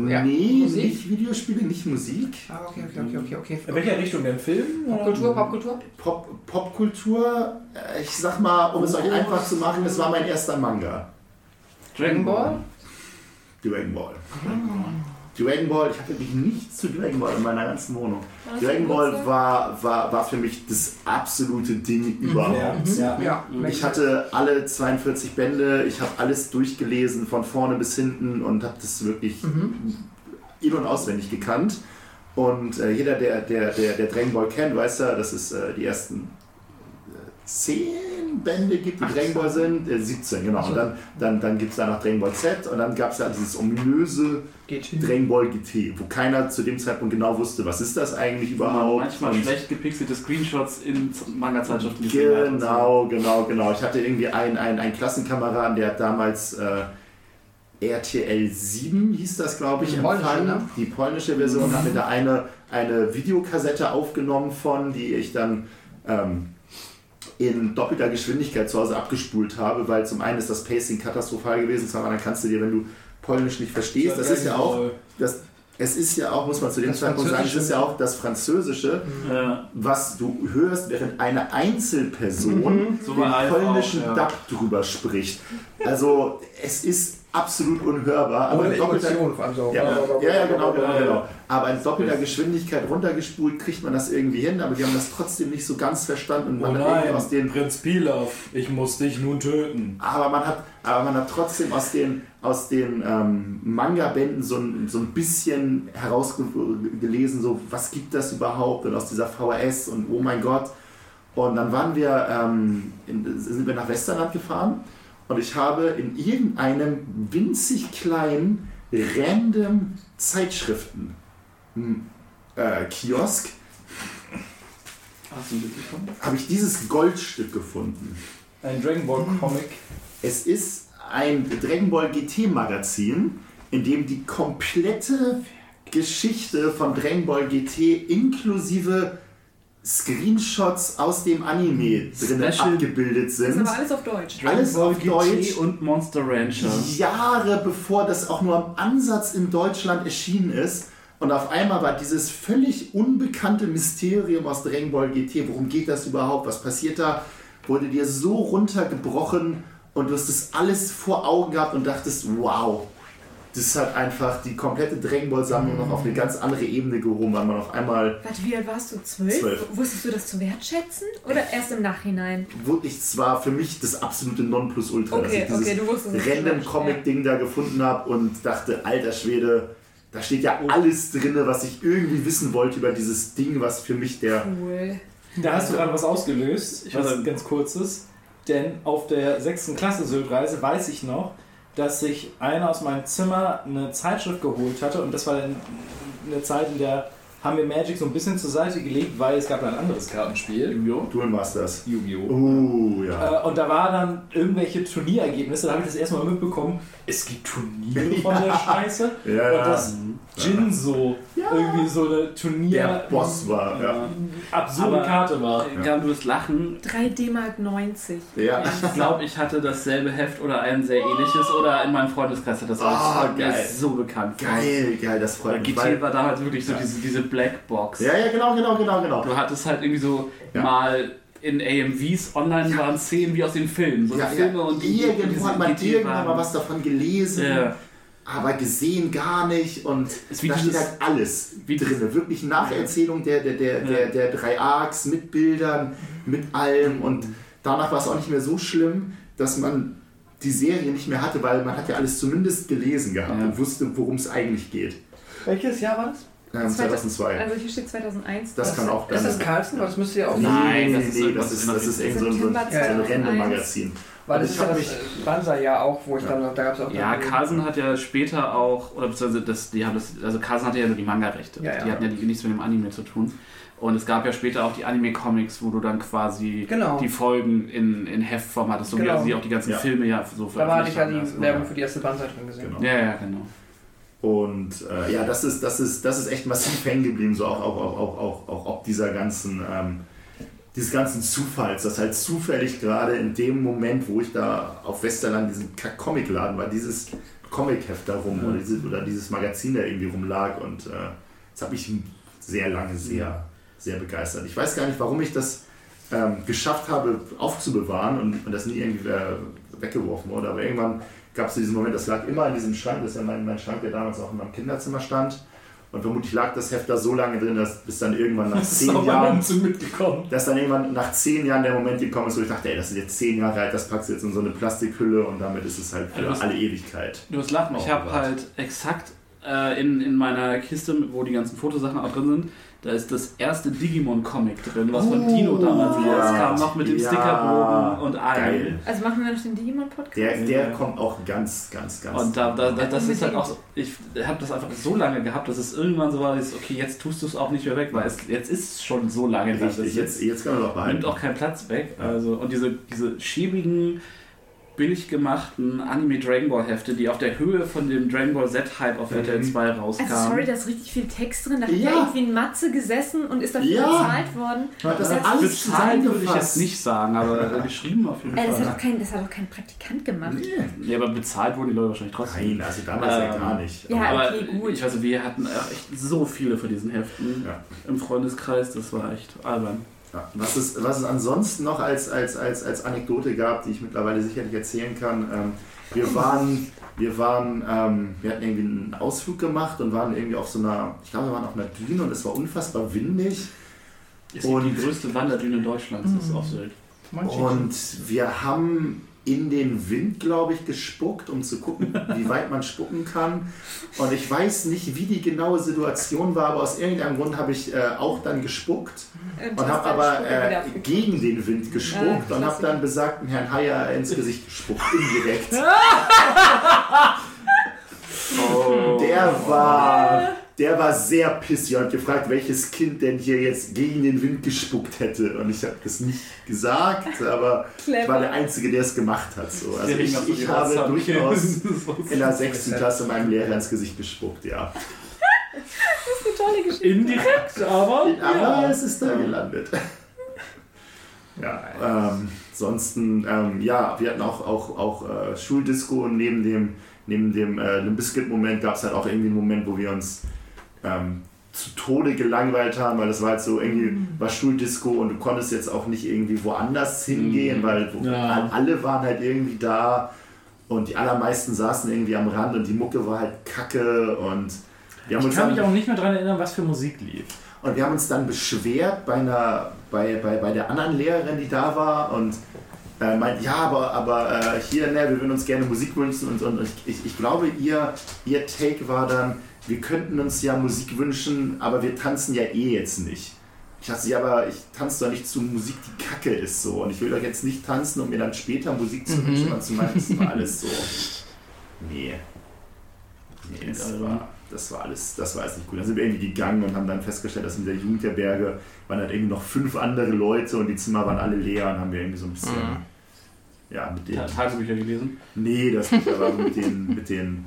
Ja. Nee, Musik? nicht Videospiele, nicht Musik. Ah, okay, okay, okay, okay, okay. In welcher Richtung denn? Film? Popkultur, Popkultur? Pop, Popkultur, äh, ich sag mal, um es euch einfach zu machen, es war mein erster Manga. Dragon Ball? Dragon Ball. Dragon Ball, ich habe wirklich nichts zu Dragon Ball in meiner ganzen Wohnung. War das Dragon Ball war, war, war für mich das absolute Ding überhaupt. Ja. Ja. Ich hatte alle 42 Bände, ich habe alles durchgelesen, von vorne bis hinten und habe das wirklich in- und auswendig gekannt. Und äh, jeder, der, der, der, der Dragon Ball kennt, weiß ja, dass es äh, die ersten äh, 10 Bände gibt, die Dragon Ball sind. Äh, 17, genau. Und dann, dann, dann gibt es danach Dragon Ball Z und dann gab es ja dieses ominöse hin. Dragon Ball GT, wo keiner zu dem Zeitpunkt genau wusste, was ist das eigentlich überhaupt. Manchmal Und- schlecht gepixelte Screenshots in Manga-Zeitschriften und so. Genau, genau, genau. Ich hatte irgendwie einen, einen, einen Klassenkameraden, der hat damals äh, RTL 7 hieß das, glaube ich, Die polnische, empfangen. ne? Die polnische Version hat mir da eine, eine Videokassette aufgenommen von, die ich dann ähm, in doppelter Geschwindigkeit zu Hause abgespult habe, weil zum einen ist das Pacing katastrophal gewesen, zum anderen kannst du dir, wenn du Polnisch nicht verstehst, das ist ja auch, das, es ist ja auch, muss man zu dem Das Zeitpunkt sagen, es ist ja auch das Französische, Ja. was du hörst, während eine Einzelperson So den war Alf polnischen auch, ja. Dub drüber spricht. Also es ist absolut unhörbar, aber in doppelter, so. ja, ja, ja, genau, genau, genau. Aber in doppelter Geschwindigkeit runtergespult kriegt man das irgendwie hin, aber die haben das trotzdem nicht so ganz verstanden und Oh man hat irgendwie nein, aus den Prinz Pilaf, ich muss dich nun töten. aber man hat, aber man hat trotzdem aus den, aus den ähm, Manga-Bänden so ein, so ein bisschen herausgelesen, so was gibt das überhaupt und aus dieser VHS und oh mein Gott. Und dann waren wir, ähm, in, sind wir nach Westerland gefahren und ich habe in irgendeinem winzig kleinen, random Zeitschriften hm, äh, Kiosk habe ich dieses Goldstück gefunden. Ein Dragon Ball Comic. Es ist ein Dragon Ball GT Magazin, in dem die komplette Geschichte von Dragon Ball GT inklusive Screenshots aus dem Anime drin Special- abgebildet Das sind. ist aber alles auf Deutsch. Alles auf Deutsch. und Monster Rancher. Jahre bevor das auch nur am Ansatz in Deutschland erschienen ist. Und auf einmal war dieses völlig unbekannte Mysterium aus Dragon Ball GT, worum geht das überhaupt, was passiert da, wurde dir so runtergebrochen und du hast das alles vor Augen gehabt und dachtest, wow, das hat einfach die komplette Dragon Ball Sammlung noch auf eine ganz andere Ebene gehoben, weil man auf einmal, Warte, wie alt warst du? Zwölf? Zwölf. Wusstest du das zu wertschätzen? Oder erst im Nachhinein? wirklich, es war für mich das absolute Nonplusultra, dass Okay, ich dieses okay, du wusstest es. random Comic-Ding da gefunden habe und dachte, alter Schwede, da steht ja alles drin, was ich irgendwie wissen wollte über dieses Ding, was für mich der. Cool. Da hast du gerade was ausgelöst, Ich was weiß- ganz kurzes. Denn auf der 6. Klasse Syltreise weiß ich noch, dass sich einer aus meinem Zimmer eine Zeitschrift geholt hatte und das war dann eine Zeit, in der haben wir Magic so ein bisschen zur Seite gelegt, weil es gab ein anderes Kartenspiel, Yu-Gi-Oh! Duel Masters. Yu-Gi-Oh! Uh, ja. Äh, Und da war dann irgendwelche Turnierergebnisse, da habe ich das erstmal mitbekommen, es gibt Turniere von der Scheiße. Ja, ja. Und dass Jinso irgendwie so eine Turnier Der Boss war, ja. absurde Aber- Karte war. Gab du das Lachen? 3 D-Mark 90. Ja. Ich glaube, ich hatte dasselbe Heft oder ein sehr ähnliches oder in meinem Freundeskreis hat das Ah, auch mir geil. ist so bekannt. Geil, geil, das freut mich. GT war damals wirklich so diese, diese Blackbox. ja, ja, genau, genau, genau, genau. Du hattest halt irgendwie so Ja. mal in AMVs online waren Szenen wie aus den Filmen. So Ja, Filme ja. und die Irgendwo hat man GT irgendwann mal was davon gelesen, Ja. aber gesehen gar nicht. Und wie da steht halt alles wie drin. Wirklich Nacherzählung der, der, der, Ja. der, der drei Arcs mit Bildern, mit allem. Und danach war es auch nicht mehr so schlimm, dass man die Serie nicht mehr hatte, weil man hat ja alles zumindest gelesen gehabt Ja. und wusste, worum es eigentlich geht. Welches Jahr war das? Ähm, 2002. Also hier steht 2001. Das kann auch Ist das dann... Carlsen? Weil das müsste ja auch. Nein, das nee, ist nee, irgendwas das ist, das ist irgend so ein, so ein, September so ein 2001. Random-Magazin. Weil das Ich ist ja das Banzai-Jahr auch, wo ich Ja. dann noch, da gab es auch. Ja, dann- Carlsen hat ja später auch, oder beziehungsweise das, die haben das, also Carlsen hatte ja nur die Manga-Rechte. Ja, ja. Die hatten ja die, nichts mit dem Anime zu tun. Und es gab ja später auch die Anime-Comics, wo du dann quasi Genau. die Folgen in, in Heftform hattest und Genau. wie auch die ganzen Ja. Filme ja so Da war ich ja veröffentlicht die. Werbung für die erste Banzai drin gesehen. Genau. Ja, ja, genau. Und äh, ja, das ist, das, ist, das ist echt massiv hängen geblieben, so auch, auch, auch, auch, auch, auch ob dieser ganzen, ähm, dieses ganzen Zufalls, dass halt zufällig gerade in dem Moment, wo ich da auf Westerland diesen Comicladen war, dieses Comicheft da rum oder, dieses, oder dieses Magazin da irgendwie rumlag und äh, das habe ich sehr lange sehr, sehr begeistert. Ich weiß gar nicht, warum ich das ähm, geschafft habe aufzubewahren und, und das nie irgendwie äh, weggeworfen wurde, aber irgendwann gab es diesen Moment, das lag immer in diesem Schrank, das ist ja mein, mein Schrank, der damals auch in meinem Kinderzimmer stand. Und vermutlich lag das Heft da so lange drin, dass bis dann irgendwann nach Das zehn Jahren, zu mitgekommen. dass dann irgendwann nach zehn Jahren der Moment gekommen ist, wo ich dachte, ey, das ist jetzt zehn Jahre alt, das packst du jetzt in so eine Plastikhülle und damit ist es halt für das- alle Ewigkeit. Du hast lachen. Ich habe halt exakt äh, in, in meiner Kiste, wo die ganzen Fotosachen auch drin sind, da ist das erste Digimon-Comic drin, was von Oh, Dino damals ja. rauskam, noch mit dem Ja, Stickerbogen und allem. Geil. Also machen wir noch den Digimon-Podcast? Der, der Ja. kommt auch ganz, ganz, ganz. Und da, da, da, das ist halt auch, so- ich habe das einfach so lange gehabt, dass es irgendwann so war, dass, okay, jetzt tust du es auch nicht mehr weg, weil es, jetzt ist es schon so lange. Richtig, Das jetzt, jetzt kann man doch behalten. nimmt auch keinen Platz weg. Also, und diese, diese schäbigen, billig gemachten Anime Dragon Ball Hefte, die auf der Höhe von dem Dragon Ball Z-Hype auf RTL 2 rauskamen. Also sorry, da ist richtig viel Text drin. Da hat Ja. ja irgendwie ein Matze gesessen und ist dafür Ja. bezahlt worden. hat das Das alles Bezahlt würde ich jetzt nicht sagen, aber geschrieben auf jeden Äh, das, hat Fall. doch kein, das hat doch kein Praktikant gemacht. Nee. Ja, aber bezahlt wurden die Leute wahrscheinlich trotzdem. Nein, also damals ja Ähm, gar nicht. Ja, aber okay, gut. ich weiß wir hatten echt so viele von diesen Heften Ja. im Freundeskreis, das war echt albern. Ja, was, es, was es ansonsten noch als, als, als, als Anekdote gab, die ich mittlerweile sicherlich erzählen kann, ähm, wir waren, wir waren, ähm, wir hatten irgendwie einen Ausflug gemacht und waren irgendwie auf so einer, ich glaube, wir waren auf einer Düne und es war unfassbar windig. Ist Und- die größte Wanderdüne Deutschlands, ist auf Sylt. und wir haben in den Wind, glaube ich, gespuckt, um zu gucken, wie weit man spucken kann. Und ich weiß nicht, wie die genaue Situation war, aber aus irgendeinem Grund habe ich äh, auch dann gespuckt. und hast habe aber äh, gegen den Wind gespuckt Ja, und habe dann besagten Herrn Heyer ins Gesicht gespuckt, indirekt. Oh. Der war, der war sehr pissig und hat gefragt, welches Kind denn hier jetzt gegen den Wind gespuckt hätte. Und ich habe das nicht gesagt, aber ich war der Einzige, der es gemacht hat. So. Also ich, ich die habe durchaus in der sechsten Klasse meinem Lehrer ins Gesicht gespuckt, ja. eine tolle Geschichte. Indirekt, aber. Aber es ist da gelandet. Ja, ähm, ansonsten, ähm, ja, wir hatten auch, auch, auch äh, Schuldisco und neben dem, neben dem äh, Limp Bizkit-Moment gab es halt auch irgendwie einen Moment, wo wir uns ähm, zu Tode gelangweilt haben, weil das war halt so irgendwie, war Schuldisco und du konntest jetzt auch nicht irgendwie woanders hingehen, weil wo, Ja. alle waren halt irgendwie da und die allermeisten saßen irgendwie am Rand und die Mucke war halt kacke und wir haben Ich uns kann mich auch nicht mehr daran erinnern, was für Musik lief. und wir haben uns dann beschwert bei, einer, bei, bei, bei der anderen Lehrerin, die da war und äh, meint, ja, aber, aber äh, hier, ne, wir würden uns gerne Musik wünschen und, und ich, ich, ich glaube, ihr, ihr Take war dann, wir könnten uns ja Musik wünschen, aber wir tanzen ja eh jetzt nicht. Ich dachte, ja, aber ich tanze doch nicht zu Musik, die kacke ist so und ich will doch jetzt nicht tanzen, um mir dann später Musik zu wünschen und zu meinen, das war alles so. Nee. Nee, das war, das war alles, das war alles nicht gut. Dann sind wir irgendwie gegangen und haben dann festgestellt, dass in der Jugendherberge waren halt irgendwie noch fünf andere Leute und die Zimmer waren alle leer und haben wir irgendwie so ein bisschen, ja, mit Ja, den, Tagebücher gelesen. nee, das nicht, aber mit den, mit den,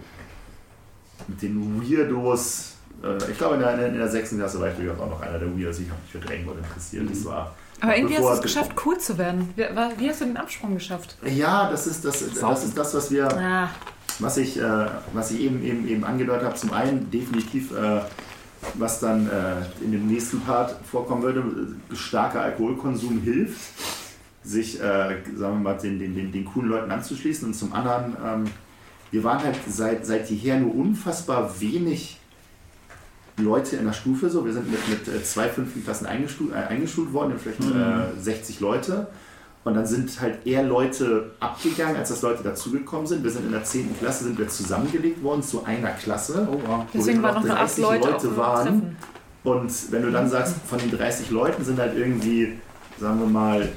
mit den Weirdos, äh, ich glaube in der, in der sechsten Klasse war ich durchaus auch noch einer der Weirdos, ich habe mich für Dragon Ball interessiert, das war, Aber irgendwie hast du es geschafft, cool zu werden. Wie hast du den Absprung geschafft? ja, das ist das, das, ist das was wir, Ah, was ich, äh, was ich eben, eben, eben angedeutet habe, zum einen definitiv, äh, was dann äh, in dem nächsten Part vorkommen würde, äh, starker Alkoholkonsum hilft, sich, äh, sagen wir mal, den, den, den, den coolen Leuten anzuschließen. Und zum anderen, ähm, wir waren halt seit, seit jeher nur unfassbar wenig Leute in der Stufe so. Wir sind mit, mit äh, zwei fünften Klassen eingestuft, äh, eingeschult worden, vielleicht äh, 60 Leute. Und dann sind halt eher Leute abgegangen, als dass Leute dazugekommen sind. Wir sind in der 10. Klasse, sind wir zusammengelegt worden zu einer Klasse. Oh, wow. wo deswegen wir waren noch nur acht 30 Leute, dem waren. Treffen. Und wenn du dann sagst, von den 30 Leuten sind halt irgendwie, sagen wir mal,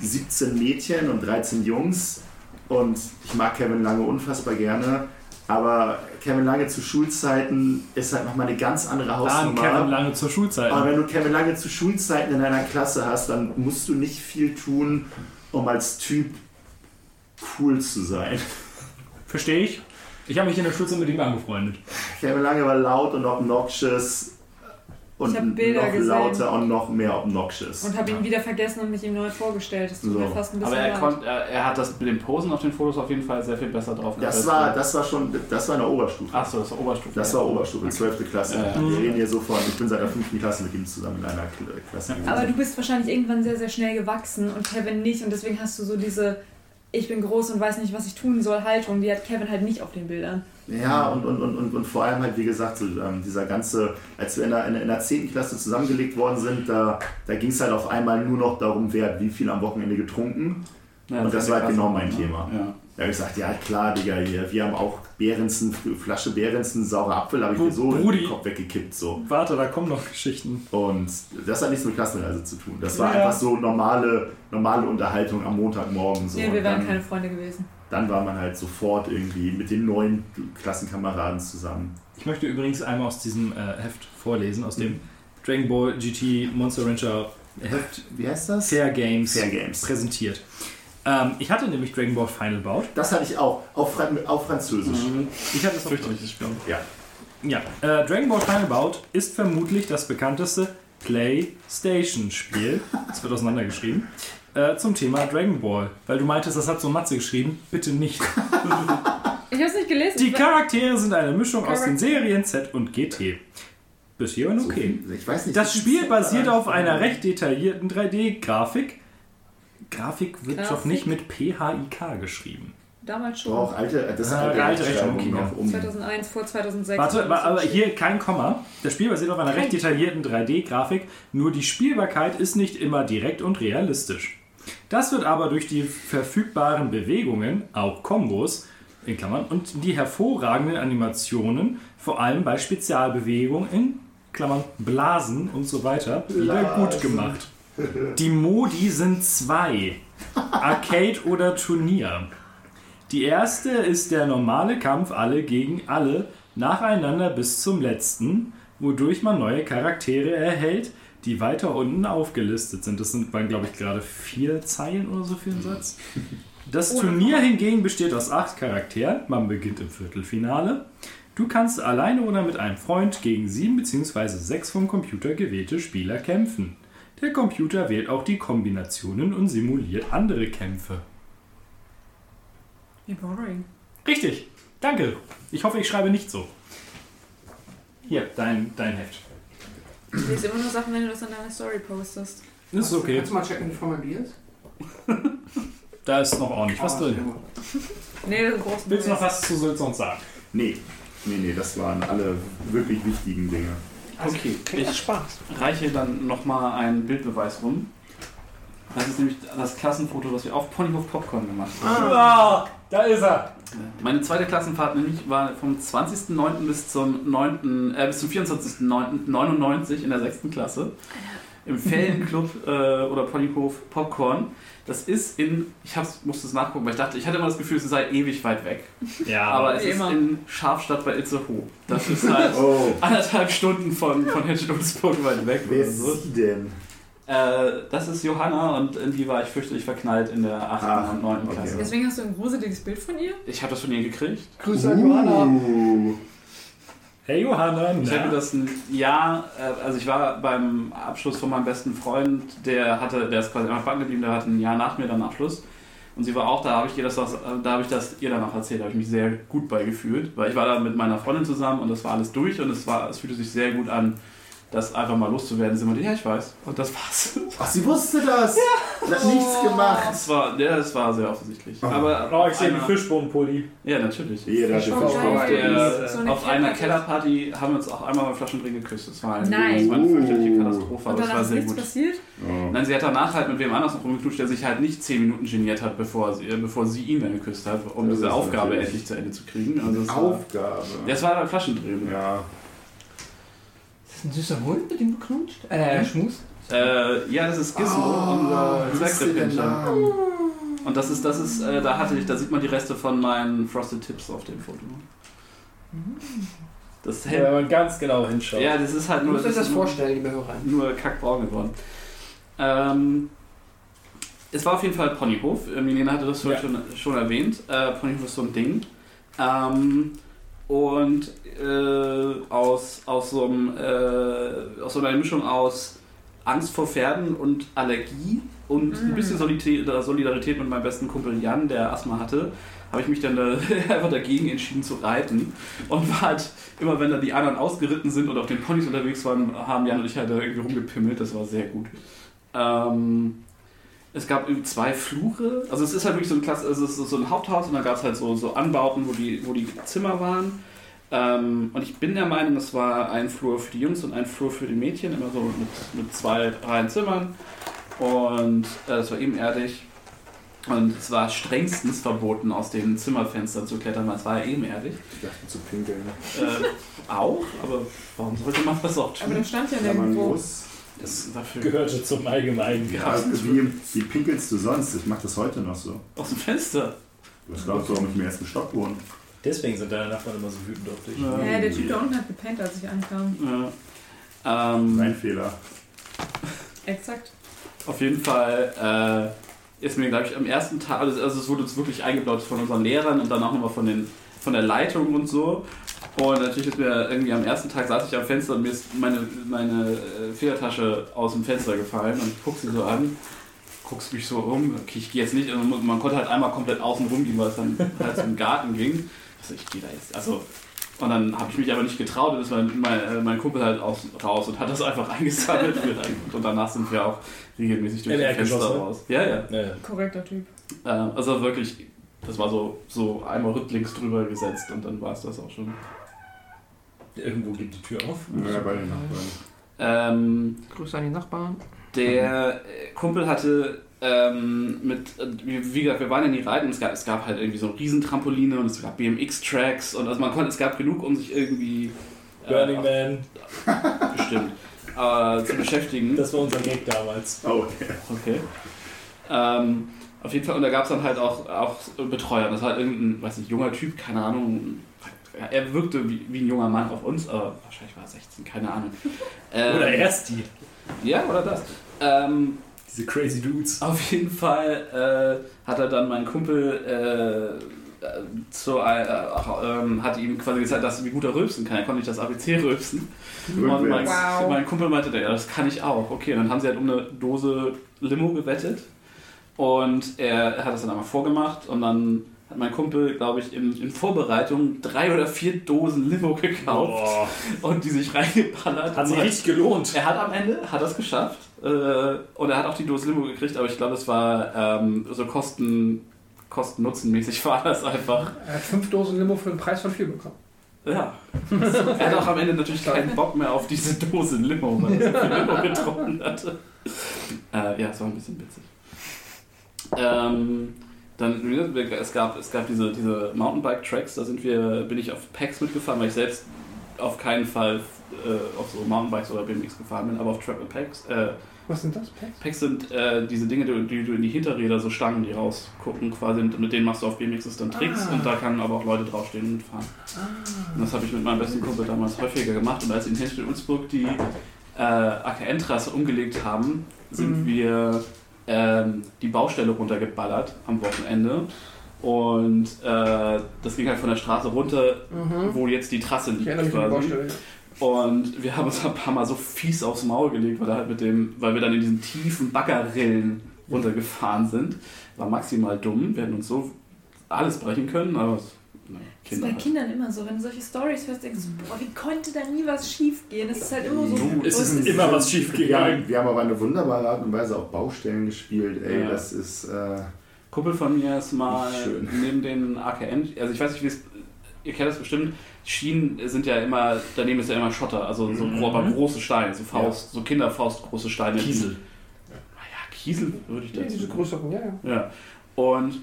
17 Mädchen und 13 Jungs. Und ich mag Kevin Lange unfassbar gerne. Aber Kevin Lange zu Schulzeiten ist halt nochmal eine ganz andere Dann Hausnummer. Kevin lange zur Schulzeit. Aber wenn du Kevin Lange zu Schulzeiten in einer Klasse hast, dann musst du nicht viel tun, um als Typ cool zu sein. Verstehe ich. Ich habe mich in der Schulzeit mit ihm angefreundet. Kevin Lange war laut und obnoxious und Ich hab Bilder noch gesehen. lauter und noch mehr obnoxious. Und habe ihn wieder vergessen und mich ihm neu vorgestellt. Das tut So. mir fast ein bisschen Aber er, leid. konnt, er, er hat das mit dem Posen auf den Fotos auf jeden Fall sehr viel besser drauf Das war, das war schon, das war in der Oberstufe. Achso, das war Oberstufe. Das war Oberstufe, 12. Klasse. Ja, ja. Wir reden hier so von, ich bin seit der 5. Klasse mit ihm zusammen in einer Kl- Klasse gewesen. Aber du bist wahrscheinlich irgendwann sehr, sehr schnell gewachsen und Kevin nicht. Und deswegen hast du so diese Ich bin groß und weiß nicht, was ich tun soll Haltung. Die hat Kevin halt nicht auf den Bildern. Ja, und, und, und, und, und vor allem halt, wie gesagt, so, ähm, dieser ganze, als wir in der, in, der- in der 10. Klasse zusammengelegt worden sind, da, da ging es halt auf einmal nur noch darum, wer hat wie viel am Wochenende getrunken. Ja, und das war halt genau mein Thema. Ja. Da habe ich gesagt, ja klar, Digga, hier, wir haben auch Behrensen, Flasche Behrensen, saurer Apfel, habe ich mir so Brudi. den Kopf weggekippt. So. Warte, da kommen noch Geschichten. Und das hat nichts mit Klassenreise zu tun. Das war Ja. einfach so normale, normale Unterhaltung am Montagmorgen. So. nee, wir Und wären dann, keine Freunde gewesen. dann war man halt sofort irgendwie mit den neuen Klassenkameraden zusammen. Ich möchte übrigens einmal aus diesem äh, Heft vorlesen, aus dem Dragon Ball GT Monster Rancher Heft Wie heißt das? Fair Games, Fair Games. präsentiert. Ähm, ich hatte nämlich Dragon Ball Final Bout. Das hatte ich auch, auf, Fran auf Französisch. Ich hatte es auf Fürchterliches Spiel. Ja. Ja, äh, Dragon Ball Final Bout ist vermutlich das bekannteste PlayStation-Spiel, es wird auseinandergeschrieben, äh, zum Thema Dragon Ball. Weil du meintest, das hat so Matze geschrieben. Bitte nicht. Ich habe es nicht gelesen. Die Charaktere sind eine Mischung aus den. Serien Z und GT. Bis hierhin So okay. viel- Ich weiß nicht, Das Spiel basiert auf einer recht detaillierten 3D-Grafik. Grafik wird Grafik? doch nicht mit PHIK geschrieben. Damals schon. Doch, alte, das ist Ah, alte, alte Rechtschreibung Rechnung, noch. Um, 2001 vor 2006. Warte, wa- aber hier kein Komma. Das Spiel basiert auf einer recht detaillierten 3D-Grafik, nur die Spielbarkeit ist nicht immer direkt und realistisch. Das wird aber durch die verfügbaren Bewegungen, auch Kombos, in Klammern, und die hervorragenden Animationen, vor allem bei Spezialbewegungen, in Klammern, Blasen und so weiter, wieder gut gemacht. Die Modi sind zwei. Arcade oder Turnier. Die erste ist der normale Kampf alle gegen alle nacheinander bis zum letzten, wodurch man neue Charaktere erhält, die weiter unten aufgelistet sind. Das sind, waren, glaube ich, gerade vier Zeilen oder so für den Satz. Das Turnier hingegen besteht aus acht Charakteren. Man beginnt im Viertelfinale. Du kannst alleine oder mit einem Freund gegen sieben bzw. sechs vom Computer gewählte Spieler kämpfen. Der Computer wählt auch die Kombinationen und simuliert andere Kämpfe. Wie boring. Richtig, danke. Ich hoffe, ich schreibe nicht so. Hier, dein, dein Heft. Du liest immer nur Sachen, wenn du das in deiner Story postest. Das ist okay. Kannst du mal checken, wie formuliert ist? Da ist noch ordentlich was drin. Nee, das ist groß. Willst du noch was zu Sülz und sagen? Nee, nee, nee, das waren alle wirklich wichtigen Dinge. Okay, Klingt nach ich Spaß. reiche dann nochmal einen Bildbeweis rum. Das ist nämlich das Klassenfoto, was wir auf Ponyhof Popcorn gemacht haben. Ah, da ist er. Meine zweite Klassenfahrt nämlich war vom 20.09. bis zum 9., äh, bis zum 24.09.99 in der 6. Klasse. Im Ferienclub äh, oder Ponyhof Popcorn. Das ist in, ich hab's, musste es nachgucken, weil ich dachte, ich hatte immer das Gefühl, es sei ewig weit weg. Ja, Aber es wie ist immer. in Scharfstadt bei Itzehoe. Das ist halt Oh, anderthalb Stunden von, von Hedgehogsburg weit weg. wer ist so. sie denn? Äh, das ist Johanna und in die war ich fürchterlich verknallt in der 8. Ah, und 9. okay. Klasse. Deswegen hast du ein gruseliges Bild von ihr? Ich habe das von ihr gekriegt. Grüße an Johanna. Hey Johanna, Ich na? das ein Jahr, äh, also ich war beim Abschluss von meinem besten Freund, der hatte, der ist quasi immer backen geblieben, der hatte ein Jahr nach mir dann Abschluss. Und sie war auch da, habe ich ihr das, was- äh, da habe ich das ihr dann auch erzählt, da habe ich mich sehr gut bei gefühlt, weil ich war da mit meiner Freundin zusammen und das war alles durch und es war, es fühlte sich sehr gut an, das einfach mal loszuwerden. Sie meinte, ja, ich weiß. Und das war's. ach, sie wusste das. Sie hat nichts gemacht. Das war, ja, das war sehr offensichtlich. Oh. Aber Oh, ich sehe den einer- Fischbohnenpulli. Ja, natürlich. Jeder hat Oh, den Fisch geil. Der, So eine auf einer Kellerparty. Kellerparty haben wir uns auch einmal beim Flaschendrehen geküsst. Das war, ein, Nein. das war eine fürchterliche Uh. Katastrophe, Und aber es war ist sehr gut. passiert? Oh. Nein, sie hat danach halt mit wem anders noch rumgeknutscht, der sich halt nicht 10 Minuten geniert hat, bevor sie, äh, bevor sie ihn dann geküsst hat, um Das diese Aufgabe natürlich- endlich zu Ende zu kriegen. Also es war, Aufgabe. das war beim Flaschendrehen. Ja. Ist das ein süßer Hund, mit dem du knutscht? Äh, Schmus? Äh, ja, das ist Gizmo, Oh, unser sie denn Zwergrippinchen. Namen? Und das ist, das ist, äh, da hatte ich, da sieht man die Reste von meinen Frosted Tips auf dem Foto. Das Ja, wenn man ganz genau hinschaut. Ja, das ist halt Du nur. musst euch das nur- vorstellen, liebe Hörer. nur kackbraun geworden. Ähm, es war auf jeden Fall Ponyhof. Äh, Milena hatte das vorhin schon, schon erwähnt. Äh, Ponyhof ist so ein Ding. Ähm, und äh, aus, aus, so einem, äh, aus so einer Mischung aus Angst vor Pferden und Allergie und ein Mhm. bisschen Solidarität, mit meinem besten Kumpel Jan, der Asthma hatte, habe ich mich dann äh, einfach dagegen entschieden zu reiten. Und war halt, immer wenn dann die anderen ausgeritten sind und auf den Ponys unterwegs waren, haben Jan und ich halt da irgendwie rumgepimmelt. Das war sehr gut. Ähm, es gab irgendwie zwei Flure. Also es ist halt wirklich so ein Klasse, also es ist so ein Haupthaus und da gab es halt so, so Anbauten, wo die, wo die Zimmer waren. Ähm, und ich bin der Meinung, es war ein Flur für die Jungs und ein Flur für die Mädchen, immer so mit, mit zwei, drei Zimmern. Und äh, das war ebenerdig. Und es war strengstens verboten, aus den Zimmerfenstern zu klettern, weil es war ja ebenerdig. Ich dachte zu pinkeln. Äh, auch, aber warum sollte man das auch Aber tun? das stand ja nirgendwo. Das dafür Gehörte zum Allgemeinen. Ja. Wie, wie pinkelst du sonst? Ich mach das heute noch so. aus dem Fenster. Was glaubst du, warum ich im ersten Stock wohne? Deswegen sind deine Nachbarn immer so wütend auf dich. Ja. Ja, der Typ da unten hat gepennt, als ich ankam. Ja. Ähm, Mein Fehler. Exakt. Auf jeden Fall äh, ist mir, glaube ich, am ersten Tag, also, also es wurde uns wirklich eingeblaut von unseren Lehrern und dann auch nochmal von, den, von der Leitung und so. Und natürlich ist mir irgendwie am ersten Tag saß ich am Fenster und mir ist meine, meine äh, Federtasche aus dem Fenster gefallen und ich guck sie so an, guckst mich so um, okay, ich gehe jetzt nicht, also man konnte halt einmal komplett außen rum gehen, weil es dann halt zum Garten ging. Also ich gehe da jetzt, also und dann habe ich mich aber nicht getraut und ist mein, mein, äh, mein Kumpel halt aus, raus und hat das einfach eingesammelt und danach sind wir auch regelmäßig durch die Fenster raus. Ja, ja. Ja, ja. Korrekter Typ. Äh, also wirklich, das war so, so einmal rücklings drüber gesetzt und dann war es das auch schon. Irgendwo geht die Tür auf. Ja, bei den Nachbarn. Ähm, Grüße an die Nachbarn. der äh, Kumpel hatte ähm, mit, äh, wie wie gesagt, wir waren ja nie reiten, es gab, es gab halt irgendwie so Riesentrampoline und es gab BMX-Tracks und also man konnte, es gab genug, um sich irgendwie äh, Burning Man, bestimmt äh, zu beschäftigen. das war unser Gag damals. Oh, okay. Okay. Ähm, auf jeden Fall, und da gab es dann halt auch, auch Betreuer. Das war halt irgendein, weiß nicht, junger Typ, keine Ahnung, er wirkte wie, wie ein junger Mann auf uns, aber wahrscheinlich war er 16, keine Ahnung. Ähm, Oder erst die. Ja, oder das. Ähm, Diese crazy Dudes. auf jeden Fall äh, hat er dann mein Kumpel äh, äh, zu, äh, äh, ähm, hat ihm quasi gezeigt, dass, wie gut er rülpsen kann. Er konnte nicht das ABC rülpsen. Und mein. Wow. mein Kumpel meinte, ja, das kann ich auch. Okay, und dann haben sie halt um eine Dose Limo gewettet. Und er, hat das dann einmal vorgemacht und dann hat mein Kumpel, glaube ich, in, in Vorbereitung drei oder vier Dosen Limo gekauft Boah. und die sich reingeballert. Hat sich richtig gelohnt. er hat am Ende, hat das geschafft. Äh, und er hat auch die Dose Limo gekriegt, aber ich glaube, das war ähm, so Kosten, Kosten-Nutzen-mäßig war das einfach. Er hat fünf Dosen Limo für den Preis von vier bekommen. Ja. er hat auch am Ende natürlich keinen Bock mehr auf diese Dose Limo, weil er so viel Limo getrunken hatte. Äh, ja, es war ein bisschen witzig. Ähm, dann, es gab, es gab diese, diese Mountainbike-Tracks, da sind wir, bin ich auf Packs mitgefahren, weil ich selbst auf keinen Fall äh, auf so Mountainbikes oder BMX gefahren bin, aber auf Travel Packs. Äh, Was sind das? Packs? Packs sind äh, diese Dinge, die, die du in die Hinterräder, so Stangen, die rausgucken quasi, und mit denen machst du auf BMXs dann Tricks Ah. und da können aber auch Leute draufstehen und mitfahren. Und das habe ich mit meinem besten Kumpel damals häufiger gemacht und als in Henstedt-Ulzburg die äh, AKN-Trasse umgelegt haben, sind Mhm. wir ähm, die Baustelle runtergeballert am Wochenende. Und äh, das ging halt von der Straße runter, Mhm. wo jetzt die Trasse Ich liegt. erinnere mich an die quasi. Baustelle. Und wir haben uns ein paar Mal so fies aufs Maul gelegt, weil, halt mit dem, weil wir dann in diesen tiefen Baggerrillen runtergefahren sind. War maximal dumm. Wir hätten uns so alles brechen können, aber es- ne, Das ist bei halt. Kindern immer so, wenn du solche Stories hörst, denkst du, boah, wie konnte da nie was schief gehen? Es ist halt immer so. Du, Es ist immer was schief Wir haben, gegangen. wir haben aber eine wunderbare Art und Weise auf Baustellen gespielt. Ey, Ja. das ist. Äh, Kumpel von mir ist mal Schön. neben den AKN, also ich weiß nicht, wie es, ihr kennt das bestimmt, Schienen sind ja immer, daneben ist ja immer Schotter, also so Mhm. aber große Steine, so Faust, so Kinderfaust große Steine. Kiesel. Ja, Kiesel würde ich Ja, dazu diese größeren, ja, ja. Ja. Und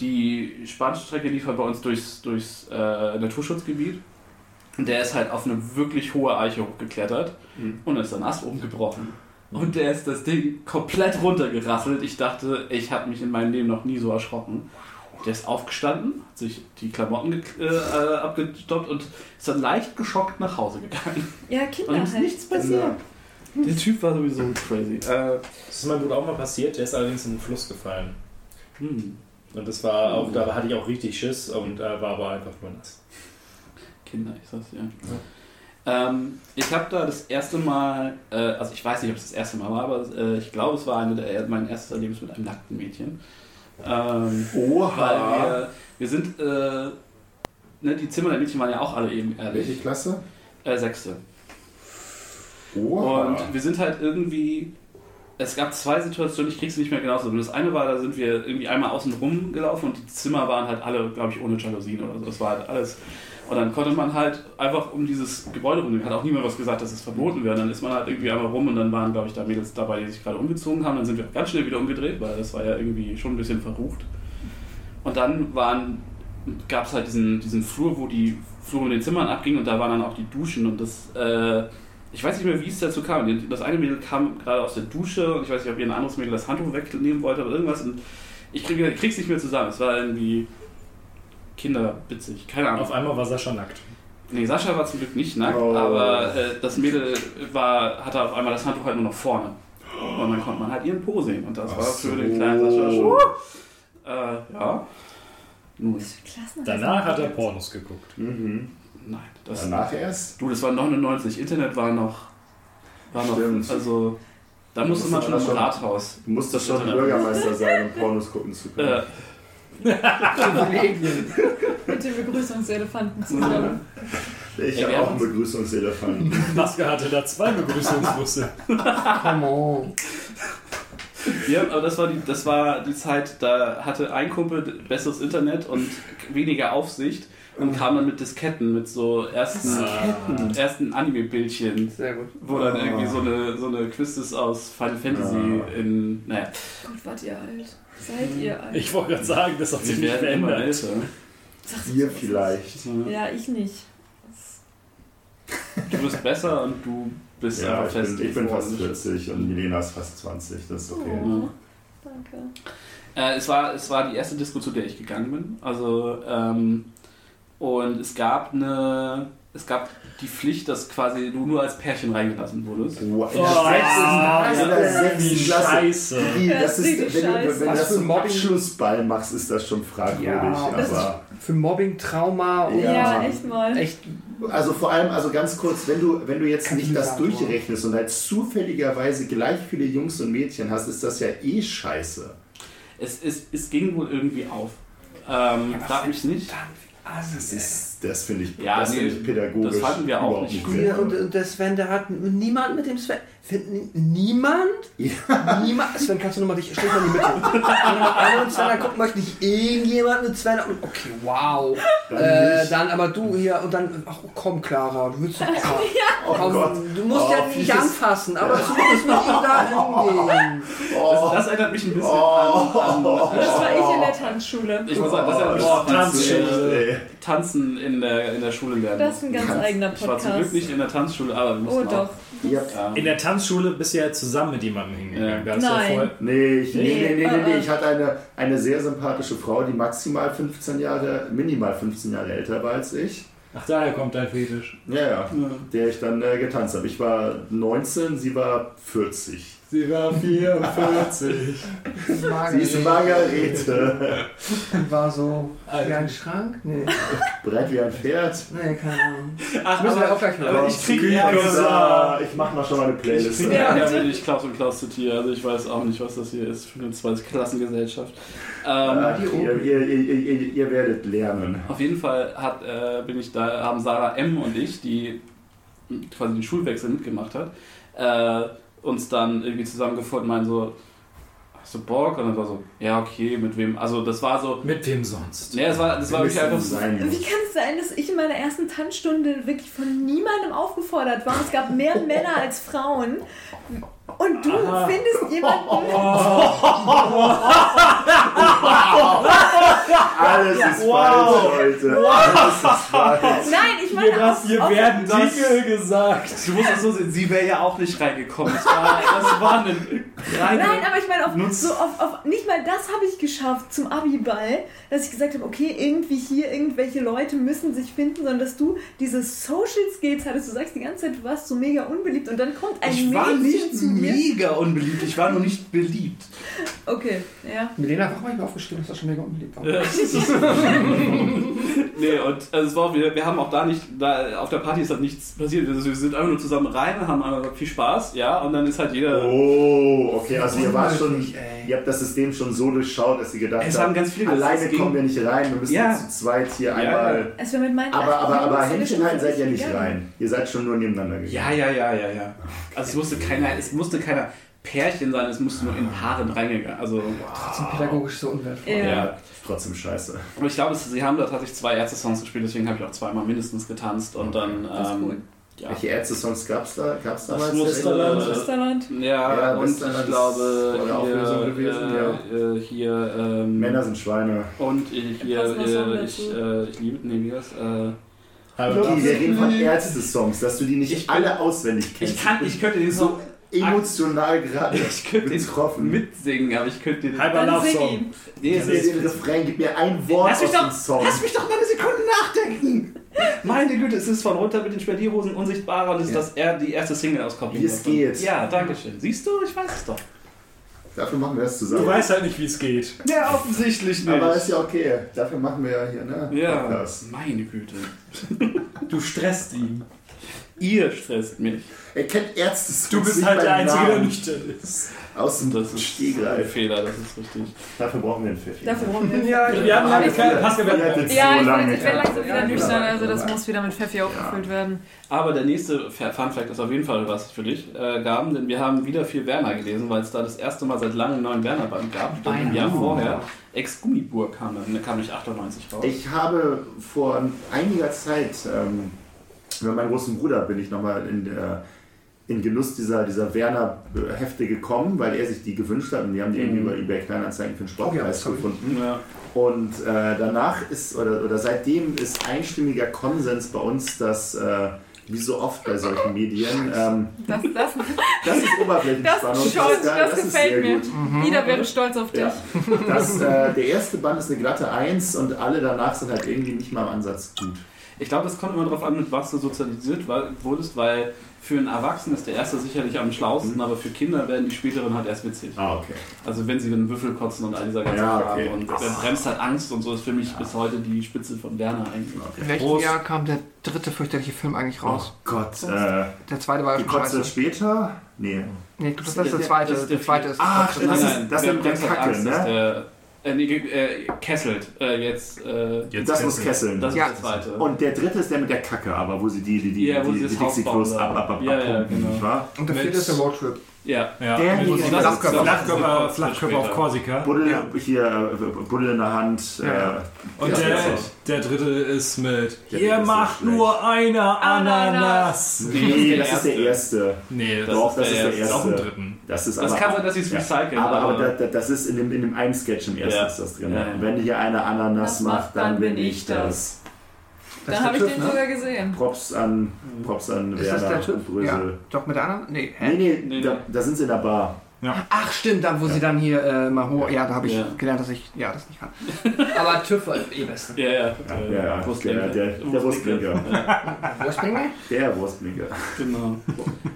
die Spanstrecke lief halt bei uns durchs, durchs äh, Naturschutzgebiet. Und der ist halt auf eine wirklich hohe Eiche hochgeklettert Mhm. und ist dann Ast oben gebrochen. Und der ist das Ding komplett runtergerasselt. Ich dachte, ich habe mich in meinem Leben noch nie so erschrocken. Der ist aufgestanden, hat sich die Klamotten äh, äh, abgestoppt und ist dann leicht geschockt nach Hause gegangen. Ja, Und Kinder ihm ist halt. nichts passiert. Der Typ war sowieso crazy. Äh, Das ist meinem Bruder auch mal passiert, der ist allerdings in den Fluss gefallen. hm. Und das war auch, da hatte ich auch richtig Schiss und äh, war aber einfach nur nass. Kinder, ich sag's ja. Ähm, ich habe da das erste Mal, äh, also ich weiß nicht, ob es das erste Mal war, aber äh, ich glaube, es war eine der, mein erstes Erlebnis mit einem nackten Mädchen. Ähm, weil Oha! wir, wir sind, äh, ne, die Zimmer der Mädchen waren ja auch alle eben Welche ehrlich. Klasse? Äh, sechste. Oha! Und wir sind halt irgendwie. Es gab zwei Situationen, ich krieg's nicht mehr genau so. Das eine war, da sind wir irgendwie einmal außen rum gelaufen und die Zimmer waren halt alle, glaube ich, ohne Jalousien oder so. Das war halt alles. Und dann konnte man halt einfach um dieses Gebäude rum, hat auch niemand was gesagt, dass es verboten wäre. Dann ist man halt irgendwie einmal rum und dann waren, glaube ich, da Mädels dabei, die sich gerade umgezogen haben. Dann sind wir ganz schnell wieder umgedreht, weil das war ja irgendwie schon ein bisschen verrucht. Und dann gab es halt diesen, diesen Flur, wo die Flur mit den Zimmern abging und da waren dann auch die Duschen und das, äh, ich weiß nicht mehr, wie es dazu kam. Das eine Mädel kam gerade aus der Dusche und ich weiß nicht, ob ihr ein anderes Mädel das Handtuch wegnehmen wollte oder irgendwas und ich krieg, ich krieg's nicht mehr zusammen. Es war irgendwie kinderwitzig, keine Ahnung. Auf einmal war Sascha nackt. Nee, Sascha war zum Glück nicht nackt, Oh. aber äh, das Mädel war, hatte auf einmal das Handtuch halt nur noch vorne. Und dann konnte man halt ihren Po sehen. Und das Ach war für so. den kleinen Sascha schon. Äh, ja. Nun. Danach hat er Pornos geguckt. Mhm. Nein. Das, Danach erst? Du, das war 99. Internet war noch. War noch Stimmt. also, da musste man schon das im Rathaus. Du musst doch schon Bürgermeister sein, um Pornos gucken zu können. Äh, Privilegien. Mit dem Begrüßungselefanten zusammen. ich habe auch einen Begrüßungselefanten. Maske hatte da zwei Begrüßungsbusse. Come on. ja, aber das war, die, das war die Zeit, da hatte ein Kumpel besseres Internet und weniger Aufsicht und kam dann mit Disketten, mit so ersten, ersten Anime-Bildchen. Sehr gut. Wo dann Ah. irgendwie so eine, so eine Quizes aus Final Fantasy Ah. in. Naja, Gott, wart ihr alt. Seid ihr alt. Ich wollte gerade sagen, das hat sich wir nicht werden immer verändert. älter. Ihr vielleicht. Ja, ich nicht. Du bist besser und du bist Ja, einfach ich fest. bin, ich bin fast geworden. 40 und Milena ist fast 20. Das ist okay. Oh, danke. Äh, es, war, es war die erste Disco, zu der ich gegangen bin. Also, ähm, Und es gab eine, es gab die Pflicht, dass quasi du nur als Pärchen reingelassen wurdest. Wow. In Oh, scheiße. Das das ist ist, richtig wenn du, scheiße. wenn du Was das für zum Mobbing- Abschlussball machst, ist das schon fragwürdig. Ja, das ist aber für Mobbing, Trauma und Ja. Ja, echt mal. echt. also vor allem, also ganz kurz, wenn du, wenn du jetzt nicht das durchrechnest und halt zufälligerweise gleich viele Jungs und Mädchen hast, ist das ja eh scheiße. Es, es, es ging wohl irgendwie auf. Ähm, frag mich nicht. Das ist, das finde ich, Ja, das nee, finde ich pädagogisch das fanden wir auch nicht Ja, und, und der Sven, der hat niemand mit dem Sven. Find, niemand? Ja. Niemand? Sven, kannst du nochmal dich. Stell mal in die Mitte. Du einer und Sven angucken möchte, nicht irgendjemand mit Sven. Okay, wow. Dann Äh, dann aber du hier und dann. Ach komm, Clara, du willst doch auch mal. Oh Komm, Gott. du musst Oh, ja nicht anfassen, aber zumindest mit ihm da hingehen. Das, das erinnert mich ein bisschen Oh. an, an Das war ich in der Tanzschule. ich muss sagen, das erinnert mich Oh, an Tanzschule. äh, Tanzen in der, in der Schule lernen. Das ist ein ganz Ganz- eigener ich war zum Glück Podcast. nicht in der Tanzschule, aber wir Oh mussten doch. auch. Ja. Ja. In der Tanzschule bist du ja zusammen mit jemandem hingegangen. Ja. Ja Nein. voll- Nee, ich, nee, nee, nee, nee, nee. Ich hatte eine, eine sehr sympathische Frau, die maximal 15 Jahre, minimal 15 Jahre älter war als ich. Ach, daher kommt dein Fetisch. Ja, ja. Der ich dann äh, getanzt habe. Ich war 19, sie war 40. Sie war 44. Sie ist Margarete. Und war so Alter. wie ein Schrank? Nee, Breit wie ein Pferd. nee, keine Ahnung. Ach, Müssen wir auch gleich hören. ich krieg Ärger. ich mach mal schon mal eine Ich Playlist. krieg Ja, Ärger, ich Klaus und Klaus zitiere. Also ich weiß auch nicht, was das hier ist für eine Zweitklassengesellschaft. Ähm, Ach, ihr, ihr, ihr, ihr, ihr werdet lernen. Auf jeden Fall hat, äh, bin ich da, haben Sarah M. und ich, die quasi den Schulwechsel mitgemacht hat, äh, uns dann irgendwie zusammengefunden, meinen so, hast du Bock? Und dann war so, ja, okay, mit wem? Also das war so, Mit wem sonst? ne, das war, das war wirklich einfach so, sein Wie kann es sein, dass ich in meiner ersten Tanzstunde wirklich von niemandem aufgefordert war? Es gab mehr Männer als Frauen. Und du findest jemanden. Alles ist falsch heute. Alles ist falsch. Nein, ich meine auf, Hier auf, werden das- Dinge gesagt. du musst es so sehen, sie wäre ja auch nicht reingekommen. Das war, das war eine reine... Nein, aber ich meine, auf, so auf, auf, nicht mal das habe ich geschafft zum Abiball, dass ich gesagt habe, okay, irgendwie hier irgendwelche Leute müssen sich finden, sondern dass du diese Social Skills hattest. Du sagst die ganze Zeit, du warst so mega unbeliebt und dann kommt ein ich war Mädchen nicht zu mir. Mega unbeliebt, ich war nur nicht beliebt. Okay, ja. Milena, warum habe ich mir aufgeschrieben, dass das schon mega unbeliebt war? nee, und also es war auch, wir, wir haben auch da nicht, da auf der Party ist halt nichts passiert. Wir, wir sind einfach nur zusammen rein, haben einfach viel Spaß, ja, und dann ist halt jeder. Oh, okay, also ihr wart schon, ey. ihr habt das System schon so durchschaut, dass ihr gedacht Es habt, haben ganz viele alleine kommen wir nicht rein, wir müssen Ja. zu zweit hier Ja, einmal... Es wäre mit meinen Aber, aber, aber Händchen halten seid ihr nicht rein. Ihr seid schon nur nebeneinander gegangen. Ja, ja, ja, ja, ja. Also es musste keiner, es musste keiner Pärchen sein, es musste nur in Paaren reingegangen. Also, Trotzdem pädagogisch so unwertvoll. Ja. ja. Trotzdem scheiße. Aber ich glaube, sie haben da tatsächlich zwei Ärzte-Songs gespielt, deswegen habe ich auch zweimal mindestens getanzt und dann. Das ist Ähm, cool. ja. Welche Ärzte-Songs gab es da? Gab's Das damals? Musterland. Westerland. Ja, Ja, und Westerland ich glaube hier, gewesen, äh, äh, hier ähm, Männer sind Schweine. und ich, hier, äh, ich, äh, ich liebe, nee, wie das? Äh, Okay, wir reden von Ärzte-Songs, dass du die nicht Ich- alle auswendig kennst. ich kann, ich könnte den so Song emotional gerade ich könnte betroffen. mitsingen, aber ich könnte den. Halber Love Song. Nee, es Gib mir ist, den Refrain, gib mir ein Wort Lass mich aus doch- dem Song. Lass mich doch mal eine Sekunde nachdenken! Meine Güte, es ist von runter mit den Spedierhosen unsichtbarer und es ist Ja. das er, die erste Single-Auskopplung. Wie es davon. geht. Ja, danke schön. Siehst du, ich weiß es doch. Dafür machen wir das Du zusammen. weißt halt nicht, wie es geht. Ja, offensichtlich nicht. Aber ist ja okay. Dafür machen wir ja hier, ne? ja, Podcast. meine Güte. Du stresst ihn. Ihr stresst mich. Er kennt Ärzte-Songs Du bist halt der Einzige, der nüchtern ist. Aus dem Das ist ein Stegreif. Fehler, das ist richtig. Dafür brauchen wir einen Pfeffi. Dafür brauchen wir. Ja, Wir haben lange keine wir Ihr haben hattet Ja, so ich lange werde, ich werde langsam wieder Ja, nüchtern, also genau. das muss wieder mit Pfeffi aufgefüllt werden. Aber der nächste Fun Fact ist auf jeden Fall was für dich, äh, Gaben, denn wir haben wieder viel Werner gelesen, weil es da das erste Mal seit langem einen neuen Werner-Band gab. Und im Jahr vorher, Ex-Gummiburg kam kam nicht 98 raus. Ich habe vor einiger Zeit, ähm, mit meinem großen Bruder bin ich nochmal in, in Genuss dieser, dieser Werner-Hefte gekommen, weil er sich die gewünscht hat und die haben die Mhm. irgendwie über eBay Kleinanzeigen für den Sportpreis Oh ja, gefunden. ja. Und äh, danach ist, oder, oder seitdem ist einstimmiger Konsens bei uns, dass äh, wie so oft bei solchen Medien. Ähm, Das, das, das ist Oberflächenspannung. das, geil, das, ist gefällt mir. gut. Ida wäre stolz auf dich. Ja. Das, äh, der erste Band ist eine glatte Eins und alle danach sind halt irgendwie nicht mal im Ansatz gut. Ich glaube, es kommt immer darauf an, mit was du sozialisiert wurdest, weil für einen Erwachsenen ist der erste sicherlich am schlauesten, aber für Kinder werden die späteren halt erst witzig. Ah, okay. Also wenn sie den Würfel kotzen und all dieser ganze Ja, okay. Und wer bremst halt Angst und so ist für mich bis heute die Spitze von Werner eigentlich. In welchem Prost. Jahr kam der dritte fürchterliche Film eigentlich Oh raus? Gott, äh, Der zweite war ja schon später? Nee. Nee, ich glaube, das ist der zweite. Das ist der Der zweite ist. Ah, das stimmt, das ist- das mit der bremst halt Kacke, ne? Äh, nee, äh, Kesselt. Äh, jetzt, äh, Jetzt Das muss Kessel. kesseln. das Ja. ist der zweite. Und der dritte ist der mit der Kacke, aber wo sie die, die, die, Ja, die, die Haus Dixie Klos ab, da. ab, ab, Ja, ja, abpumpen, genau. nicht wahr? Und der vierte ist der Roadtrip. Ja. Ja, Der mit hier, Flachkörper, das ist- Flachkörper, das Flachkörper auf. Korsika. Buddel, hier, äh, Buddel in der Hand. Ja, ja. Äh, Und ja, der, der dritte ist mit Der Ihr ist macht so schlecht. nur eine Ananas. Nee, das das ist der erste. Nee, das, Doch, das ist der ist auch im erste. dritten. Das ist Das aber kann sein, dass sie es ja. recyceln. Aber, aber aber- da, da, das ist in dem, in dem einen Sketch im ersten Ja. ist das drin. Ja, ja. Wenn hier eine Ananas Das macht, dann bin ich das. Das Dann habe der ich TÜV, den ne? sogar gesehen. Props an, Props an Ist das Werner der und TÜV? Brösel. Ja. Doch, mit der anderen? Nee. Nee, Hä? nee, Nee, da, nee. da sind sie in der Bar. Ach, stimmt, da wo sie dann hier äh, mal hoch. Ja, da habe ich Ja. gelernt, dass ich ja das nicht kann. Aber TÜV war eh beste. Ja, ja. Ja, ja, der, der, der Wurstblinker. Bringe? Der Wurstblinker. Genau.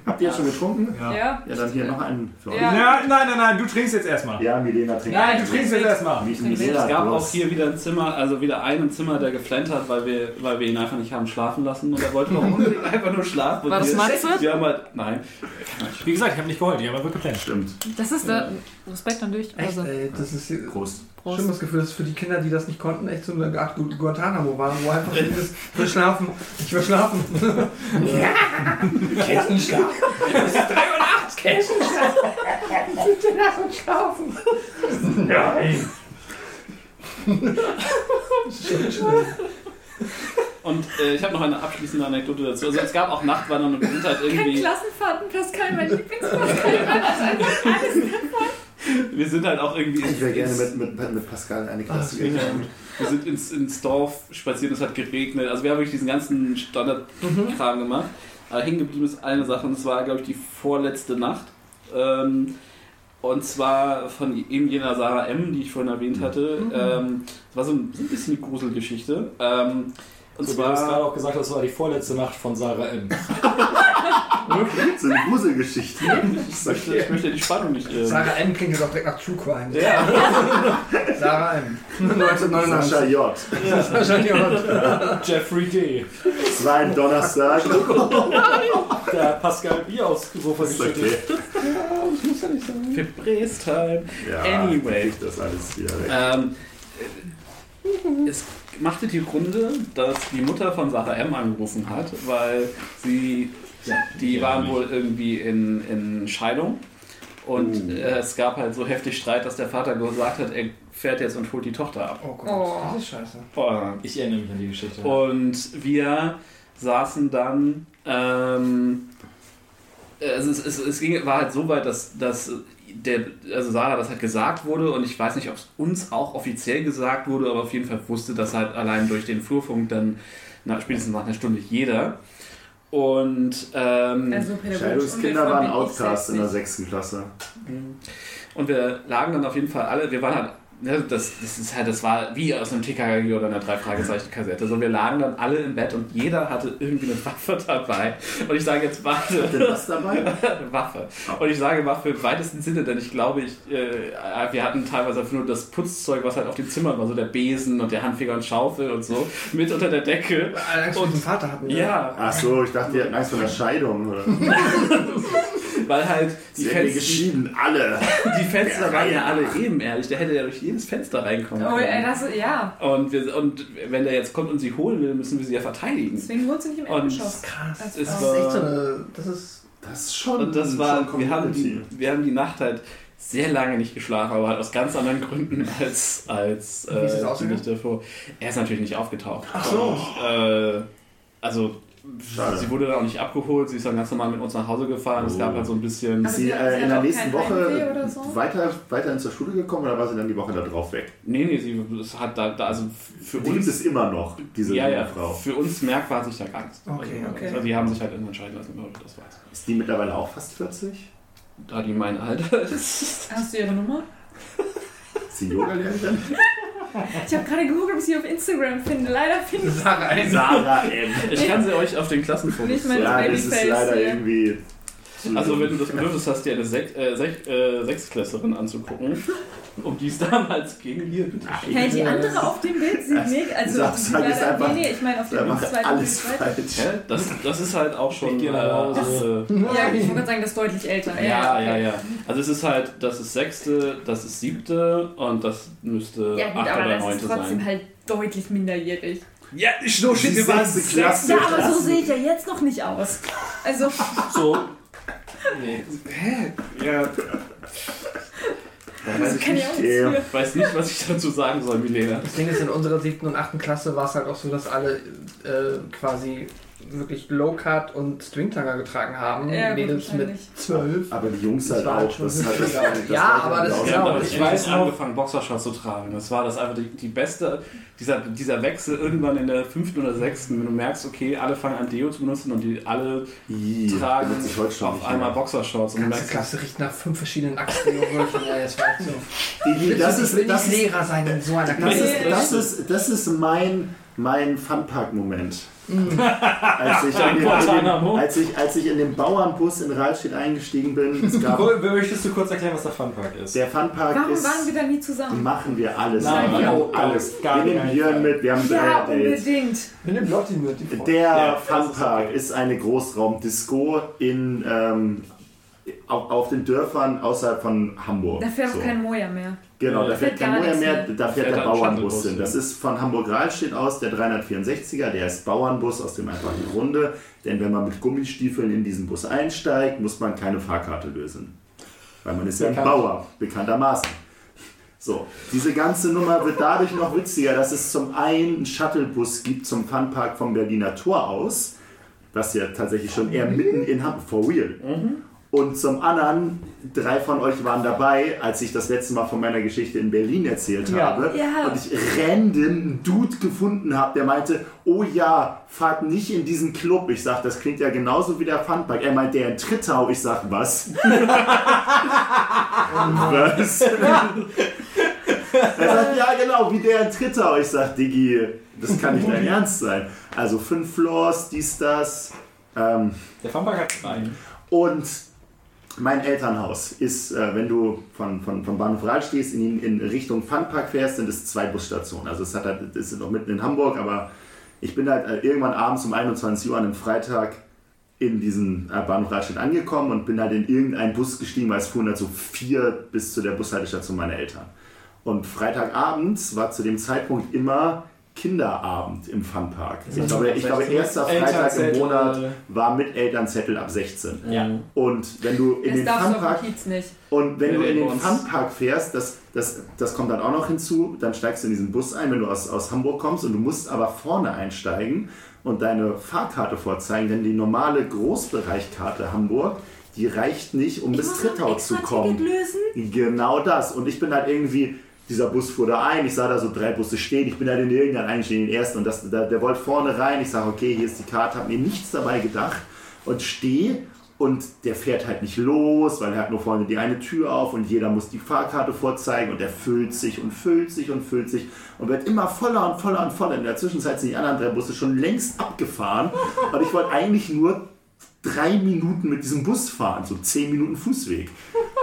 Habt ihr jetzt schon getrunken? Ja. Ja. Ja, dann hier noch einen für euch. Ja. Ja, nein, nein, nein, du trinkst jetzt erstmal. Ja, Milena trinkt. Nein, du trinkst jetzt erstmal. Es gab auch hier wieder ein Zimmer, also wieder einen Zimmer, der geflennt hat, weil wir, weil wir ihn einfach nicht haben schlafen lassen und er wollte noch unbedingt einfach nur schlafen. War das wir, Matze? Haben halt, nein. Wie gesagt, ich habe nicht geheult, ich habe wirklich geplant. Stimmt. Das ist der Respekt an dich. Echt, Also, ey, das ist hier- Prost. Prost. schlimmes Gefühl, dass für die Kinder, die das nicht konnten, echt so eine Art Gu- Guantanamo waren, wo einfach dieses verschlafen, ich verschlafen. Kessenschlaf. Es ist 3 Uhr nachts, Kessenschlaf. Bitte lass uns schlafen. Nein. Und äh, ich habe noch eine abschließende Anekdote dazu. Also es gab auch Nachtwandern und wir sind halt kein irgendwie, Klassenfahrten, Pascal, mein Lieblingspascal. Alles wir sind halt auch irgendwie Ich wäre gerne mit, mit, mit Pascal in eine Ah, Klasse gegangen. Wir sind ins, ins Dorf spaziert, es hat geregnet. Also wir haben wirklich diesen ganzen Standardkram gemacht. Aber hängen geblieben ist eine Sache und es war, glaube ich, die vorletzte Nacht. Ähm, und zwar von eben jener Sarah M., die ich vorhin erwähnt hatte. Ähm, das war so ein, so ein bisschen eine Gruselgeschichte. Ähm, und Also, du hast gerade auch gesagt, das war die vorletzte Nacht von Sarah M. So eine Gruselgeschichte. Ich möchte, ich möchte die Spannung nicht. Ähm, Sarah M. klingt ja doch direkt nach True Crime. ja, Sarah M. 1999. Sascha J. Wahrscheinlich auch. Jeffrey D. Es war ein Donnerstag. Der Pascal Bier aufs Sofa Ist okay. geschüttet. für Brestheim. Ja, Anyway. krieg das alles wieder weg. Ähm, es machte die Runde, dass die Mutter von Sarah M. angerufen hat, weil sie, die waren wohl irgendwie in, in Scheidung. Und Uh. äh, es gab halt so heftig Streit, dass der Vater gesagt hat, er fährt jetzt und holt die Tochter ab. Oh Gott, Oh. das ist scheiße. Ich erinnere mich an die Geschichte. Und wir saßen dann. Ähm, also es, es, es ging, war halt so weit, dass, dass der, also Sarah das halt gesagt wurde und ich weiß nicht, ob es uns auch offiziell gesagt wurde, aber auf jeden Fall wusste das halt allein durch den Flurfunk dann na, spätestens nach einer Stunde jeder. Und, ähm, Also unwillvoll waren Outcasts in der sechsten Klasse. und wir lagen dann auf jeden Fall alle, wir waren halt, das, das ist halt, das war wie aus einem TKG oder einer drei Fragezeichen Kassette. So, wir lagen dann alle im Bett und jeder hatte irgendwie eine Waffe dabei. Und ich sage jetzt, warte. Denn was dabei? Eine Waffe. Und ich sage Waffe im weitesten Sinne, denn ich glaube, ich, äh, wir hatten teilweise einfach nur das Putzzeug, was halt auf dem Zimmer war, so der Besen und der Handfeger und Schaufel und so, mit unter der Decke. Angst vor diesem Vater hatten wir. Ja, Ach so, ich dachte, die hatten Angst vor der Scheidung. Oder? weil halt die, Fenster, geschieden, alle. die Fenster waren ja alle ebenerdig. Der hätte ja durch jedes Fenster reinkommen Oh, ey, können. das, ja. Und, wir, und wenn der jetzt kommt und sie holen will, müssen wir sie ja verteidigen. Deswegen wohnt sie nicht im Und- Erdgeschoss. Krass. Das Das ist echt so eine. Das ist. Das ist schon. Und das war, schon wir haben, die, wir haben die Nacht halt sehr lange nicht geschlafen, aber halt aus ganz anderen Gründen als, als Wie ist das äh, die? Nacht davor. Er ist natürlich nicht aufgetaucht. Ach so. Und, äh, also Schade. sie wurde dann auch nicht abgeholt, sie ist dann ganz normal mit uns nach Hause gefahren. Es gab halt so ein bisschen. Aber Ist sie äh, sie in der nächsten Woche so? weiter, weiterhin zur Schule gekommen oder war sie dann die Woche da drauf weg? Nee, nee, sie hat da, da also für Die gibt uns. es immer noch, diese ja, ja, Frau. für uns merkbar hat sich da gar nichts. Okay, also, okay. Also die haben sich halt irgendwann entscheiden lassen, ich, das war's. Ist die mittlerweile auch fast 40? Da die mein Alter ist. Hast du ihre Nummer? Ist sie Yoga-Lehrerin? Ich habe gerade geguckt, ob ich sie auf Instagram finde. Leider finde ich Sarah ein. Sarah M. Ich kann sie euch auf den Klassenfotos Nicht mein- Ja, Das das ist leider hier. irgendwie. Also wenn du das Bedürfnis hast, dir eine Sech, äh, Sech, äh, Sechsklässlerin anzugucken, um die es damals ging, hier bitte. Hey, die andere auf dem Bild sieht mega. Also, Sag- sag leider, einfach. nee, nee, ich meine auf dem macht zweiten alles Bild falsch. Das, das ist halt auch schon. Ich äh, Hause. achte- Ja, ich wollte gerade sagen, das ist deutlich älter. ja, ja, ja. Also es ist halt, das ist sechste, das ist siebte und das müsste Ja, gut, achte aber oder das ist neunte trotzdem sein. halt deutlich minderjährig. Ja, so Die sechste Klasse. Ja, aber so sehe ich ja jetzt noch nicht aus. Also, So. Nee. Hä? Ja. Ja, weiß, ich nicht, für. weiß nicht, was ich dazu sagen soll, Milena. Das Ding ist, in unserer siebten und achten Klasse war es halt auch so, dass alle äh, quasi wirklich Low-Cut und Stringtanger getragen haben. Ja, Mädels mit zwölf. Aber die Jungs Das halt auch. schon Das ist halt, das, das Ja, war aber das ist auch- ich weiß noch- angefangen, Boxershorts zu tragen. Das war das einfach die, die beste, dieser, dieser Wechsel irgendwann in der fünften oder sechsten, wenn du merkst, okay, alle fangen an Deo zu benutzen und die alle Ih, tragen auf einmal. Boxershorts. Und ganze merkst, Klasse riecht nach fünf verschiedenen Achsenwürfeln. ja, jetzt war ich so. Das ich will ist, das nicht ist, Lehrer sein in so einer das Klasse. ist, das ist, das ist mein, mein Funpark-Moment. Als, ich in den, als, ich, als ich in den Bauernbus in Rahlstedt eingestiegen bin, es gab, Möchtest du kurz erklären, was der Funpark ist? der Funpark Warum ist... waren wir da nie zusammen? Machen wir alles. Nein, wir haben alles. gar wir nehmen keinen Björn mit, wir haben Ja, drei Dates. unbedingt. Wir nehmen Lotti mit. Der Ja, Funpark ist eine Großraumdisco in, ähm, auf, auf den Dörfern außerhalb von Hamburg. Da fährt auch So. kein Moja mehr. Genau, da Da fährt fährt kein Moja mehr, mehr. da fährt fährt der Bauernbus hin. Das ist von Hamburg-Rahlstedt aus der 364er, der ist Bauernbus aus dem einfachen Grunde, denn wenn man mit Gummistiefeln in diesen Bus einsteigt, muss man keine Fahrkarte lösen. Weil man ist ja ein. Bauer, bekanntermaßen. So, diese ganze Nummer wird dadurch noch witziger, dass es zum einen einen Shuttlebus gibt zum Funpark vom Berliner Tor aus, was ja tatsächlich schon eher mitten in Hamburg, for real. Und zum anderen, drei von euch waren dabei, als ich das letzte Mal von meiner Geschichte in Berlin erzählt Ja. habe. Ja. Und ich random einen Dude gefunden habe, der meinte, oh ja, fahrt nicht in diesen Club. Ich sag, das klingt ja genauso wie der Funpark. Er meint, der in Trittau. Ich sag, was? was? er sagt, ja genau, wie der in Trittau. Ich sag, Diggi, das kann nicht dein Ernst sein. Also fünf Floors, dies, das. Ähm, Der Funpark hat zwei. und mein Elternhaus ist, äh, wenn du von, von, von Bahnhof Rahl stehst, in, in Richtung Funpark fährst, sind es zwei Busstationen. Also es hat halt, sind noch mitten in Hamburg, aber ich bin halt äh, irgendwann abends um 21 Uhr an einem Freitag in diesen äh, Bahnhof Rahlstedt angekommen und bin halt in irgendeinen Bus gestiegen, weil es fuhren halt so vier bis zu der Bushaltestation meiner Eltern. Und Freitagabends war zu dem Zeitpunkt immer Kinderabend im Funpark. Ich glaube, ich glaube, erster Freitag im. Monat war mit Elternzettel ab 16. Ja. Und wenn du in Das den Funpark und wenn du in den uns. Funpark fährst, das, das, das kommt dann auch noch hinzu, dann steigst du in diesen Bus ein, wenn du aus, aus Hamburg kommst und du musst aber vorne einsteigen und deine Fahrkarte vorzeigen, denn die normale Großbereichkarte Hamburg, die reicht nicht, um bis Trittau zu kommen. lösen. Genau das. Und ich bin halt irgendwie, dieser Bus fuhr da ein, ich sah da so drei Busse stehen, ich bin halt in irgendeinen eingestiegen, den ersten und das, der, der wollte vorne rein, ich sage, okay, hier ist die Karte, habe mir nichts dabei gedacht und stehe und der fährt halt nicht los, weil er hat nur vorne die eine Tür auf und jeder muss die Fahrkarte vorzeigen und der füllt sich und füllt sich und füllt sich und wird immer voller und voller und voller. In der Zwischenzeit sind die anderen drei Busse schon längst abgefahren und ich wollte eigentlich nur drei Minuten mit diesem Bus fahren, so zehn Minuten Fußweg.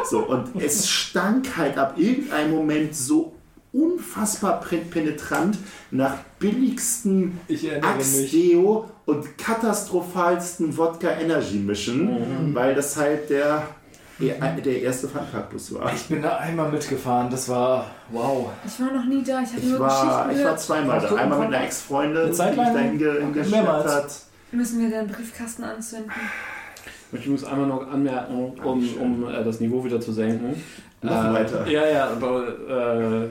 So, und es stank halt ab irgendeinem Moment so unfassbar penetrant nach mich. Axdeo und katastrophalsten Wodka Energy mischen, weil das halt der, der, erste Funparkbus war. Ich bin da einmal mitgefahren, das war wow. Ich war noch nie da, ich habe nur war, Geschichten ich war zweimal da. Einmal mit einer Ex-Freundin, die mich lang? dahin ge- geschleppt Mehrmals. hat. Müssen wir den Briefkasten anzünden? Ich muss einmal noch anmerken, um, um äh, das Niveau wieder zu senken. Noch äh, weiter. Ja, ja, aber äh,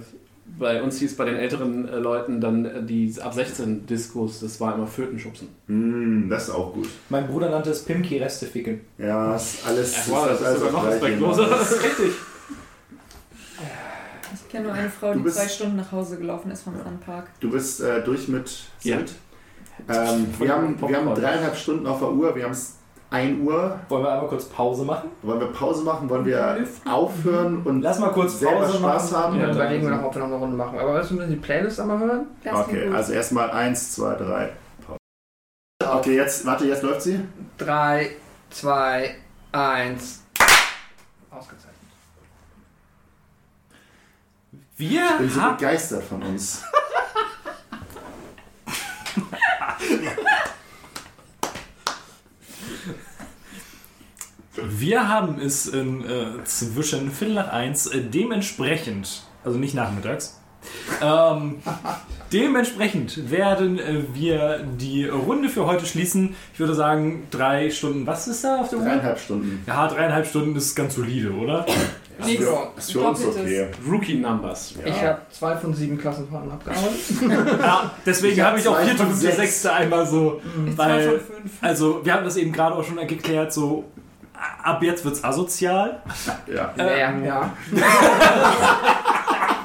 bei uns hieß bei den älteren äh, Leuten dann äh, die ab 16 Diskos, das war immer Fötenschubsen. Hm, das ist auch gut. Mein Bruder nannte es Pimki-Reste fickeln. Ja, ist alles. Ja, wow, das ist alles sogar noch gleich respektloser. immer. Das ist richtig. Ich kenne nur eine Frau, Du die bist- zwei Stunden nach Hause gelaufen ist vom Sandpark. Du bist äh, durch mit Ja. Ähm, wir, haben, wir haben dreieinhalb Stunden auf der Uhr. Wir haben es 1 Uhr. Wollen wir einmal kurz Pause machen? Wollen wir Pause machen? Wollen wir Lüften. aufhören und Lass mal kurz selber Pause Spaß machen. haben? Und dann Ja, überlegen wir dann- noch, ob wir noch eine Runde machen. Aber willst du die Playlist einmal hören? Das Okay, also erstmal 1, 2, 3. Pause. Okay, jetzt, warte, jetzt läuft sie. 3, 2, 1. Ausgezeichnet. Wir Ich bin so begeistert von uns. Wir haben es in, äh, zwischen Viertel nach eins äh, dementsprechend, also nicht nachmittags, ähm, dementsprechend werden äh, wir die Runde für heute schließen. Ich würde sagen, drei Stunden. Was ist da auf der Uhr? Dreieinhalb Stunden. Ja, dreieinhalb Stunden ist ganz solide, oder? Nichts. Ist für uns Doppeltes. okay. Rookie Numbers. Ja. Ich habe zwei von sieben Klassenfahrten abgearbeitet. Ja, deswegen Ich hab habe ich auch fünfte, sechs. sechste einmal so. Weil, von fünf. also, wir haben das eben gerade auch schon geklärt, so ab jetzt wird's asozial. Ja, ja, ja.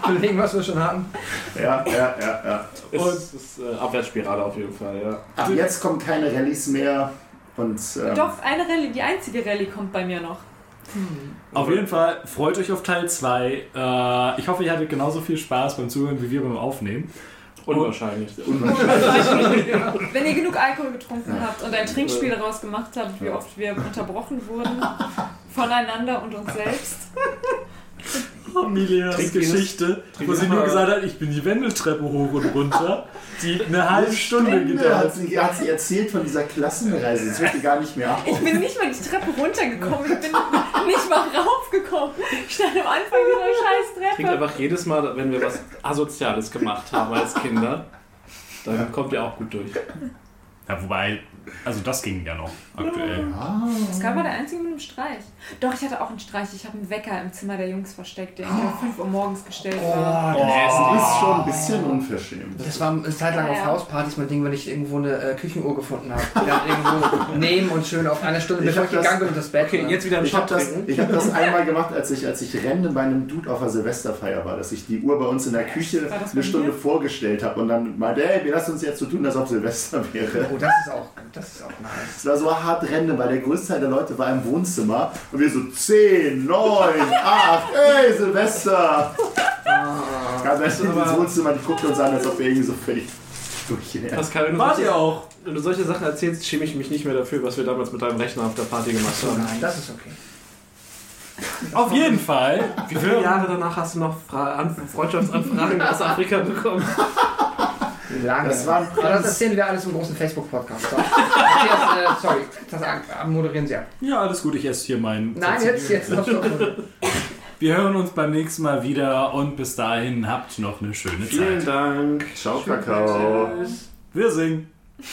Überlegen, was wir schon hatten. ja, ja, ja. ja. Es Und- ist äh, Abwärtsspirale auf jeden Fall, ja. Ab jetzt kommen keine Rallyes mehr. Und ähm, Doch, eine Rallye, die einzige Rallye kommt bei mir noch. Auf jeden Fall freut euch auf Teil 2. Äh, ich hoffe, ihr hattet genauso viel Spaß beim Zuhören wie wir beim Aufnehmen. Unwahrscheinlich. Wenn ihr genug Alkohol getrunken habt und ein Trinkspiel daraus gemacht habt, wie oft wir unterbrochen wurden voneinander und uns selbst. Amelias Trink Geschichte, wo sie nur gesagt hat, ich bin die Wendeltreppe hoch und runter, die eine halbe Stunde hat gedauert. sie, hat sie erzählt von dieser Klassenreise. Das hört ihr gar nicht mehr auf. Ich bin nicht mal die Treppe runtergekommen, ich bin nicht mal raufgekommen. Ich stand am Anfang dieser scheiß Trinkt Treppe. einfach jedes Mal, wenn wir was Asoziales gemacht haben als Kinder, dann kommt ihr auch gut durch. Ja, wobei, also das ging ja noch aktuell. Das war der einzige mit einem Streich. Doch, ich hatte auch einen Streich. Ich habe einen Wecker im Zimmer der Jungs versteckt, der irgendwie um 5 Uhr morgens gestellt war. Das ist schon ein bisschen unverschämt. Das war eine Zeit lang auf Ja, ja. Hauspartys mein Ding, wenn ich irgendwo eine äh, Küchenuhr gefunden habe. Die dann irgendwo nehmen und schön auf einer Stunde, Ich bevor ich das- gegangen bin und das Bett. Okay, jetzt wieder einen Ich habe das, ich hab das einmal gemacht, als ich, als ich Rennen bei einem Dude auf der Silvesterfeier war, dass ich die Uhr bei uns in der Küche eine Stunde vorgestellt habe und dann meinte, ey, wir lassen uns jetzt so tun, als ob Silvester wäre. Oh, das ist auch, das ist auch nice. Es war so hart Rennen, weil der größte Teil der Leute war im Wohnzimmer und wir so 10, 9, 8, ey, Silvester! Ganz weißt du, ins Wohnzimmer, die guckten uns an, als ob wir irgendwie so völlig durch Pascal, wenn du, Wart ihr auch? wenn du solche Sachen erzählst, schäme ich mich nicht mehr dafür, was wir damals mit deinem Rechner auf der Party gemacht haben. Nein, das ist okay. Auf jeden Fall. Wie viele Jahre danach hast du noch Fra An Freundschaftsanfragen aus Afrika bekommen? Lange. Das war ein Aber das erzählen wir alles im großen Facebook-Podcast. So. Äh, sorry, das an- moderieren Sie ab. Ja, alles gut, ich esse hier meinen. Nein, jetzt, jetzt. Noch Wir hören uns beim nächsten Mal wieder und bis dahin habt noch eine schöne Vielen Zeit. Dank. Ciao, Kakao. Wir singen.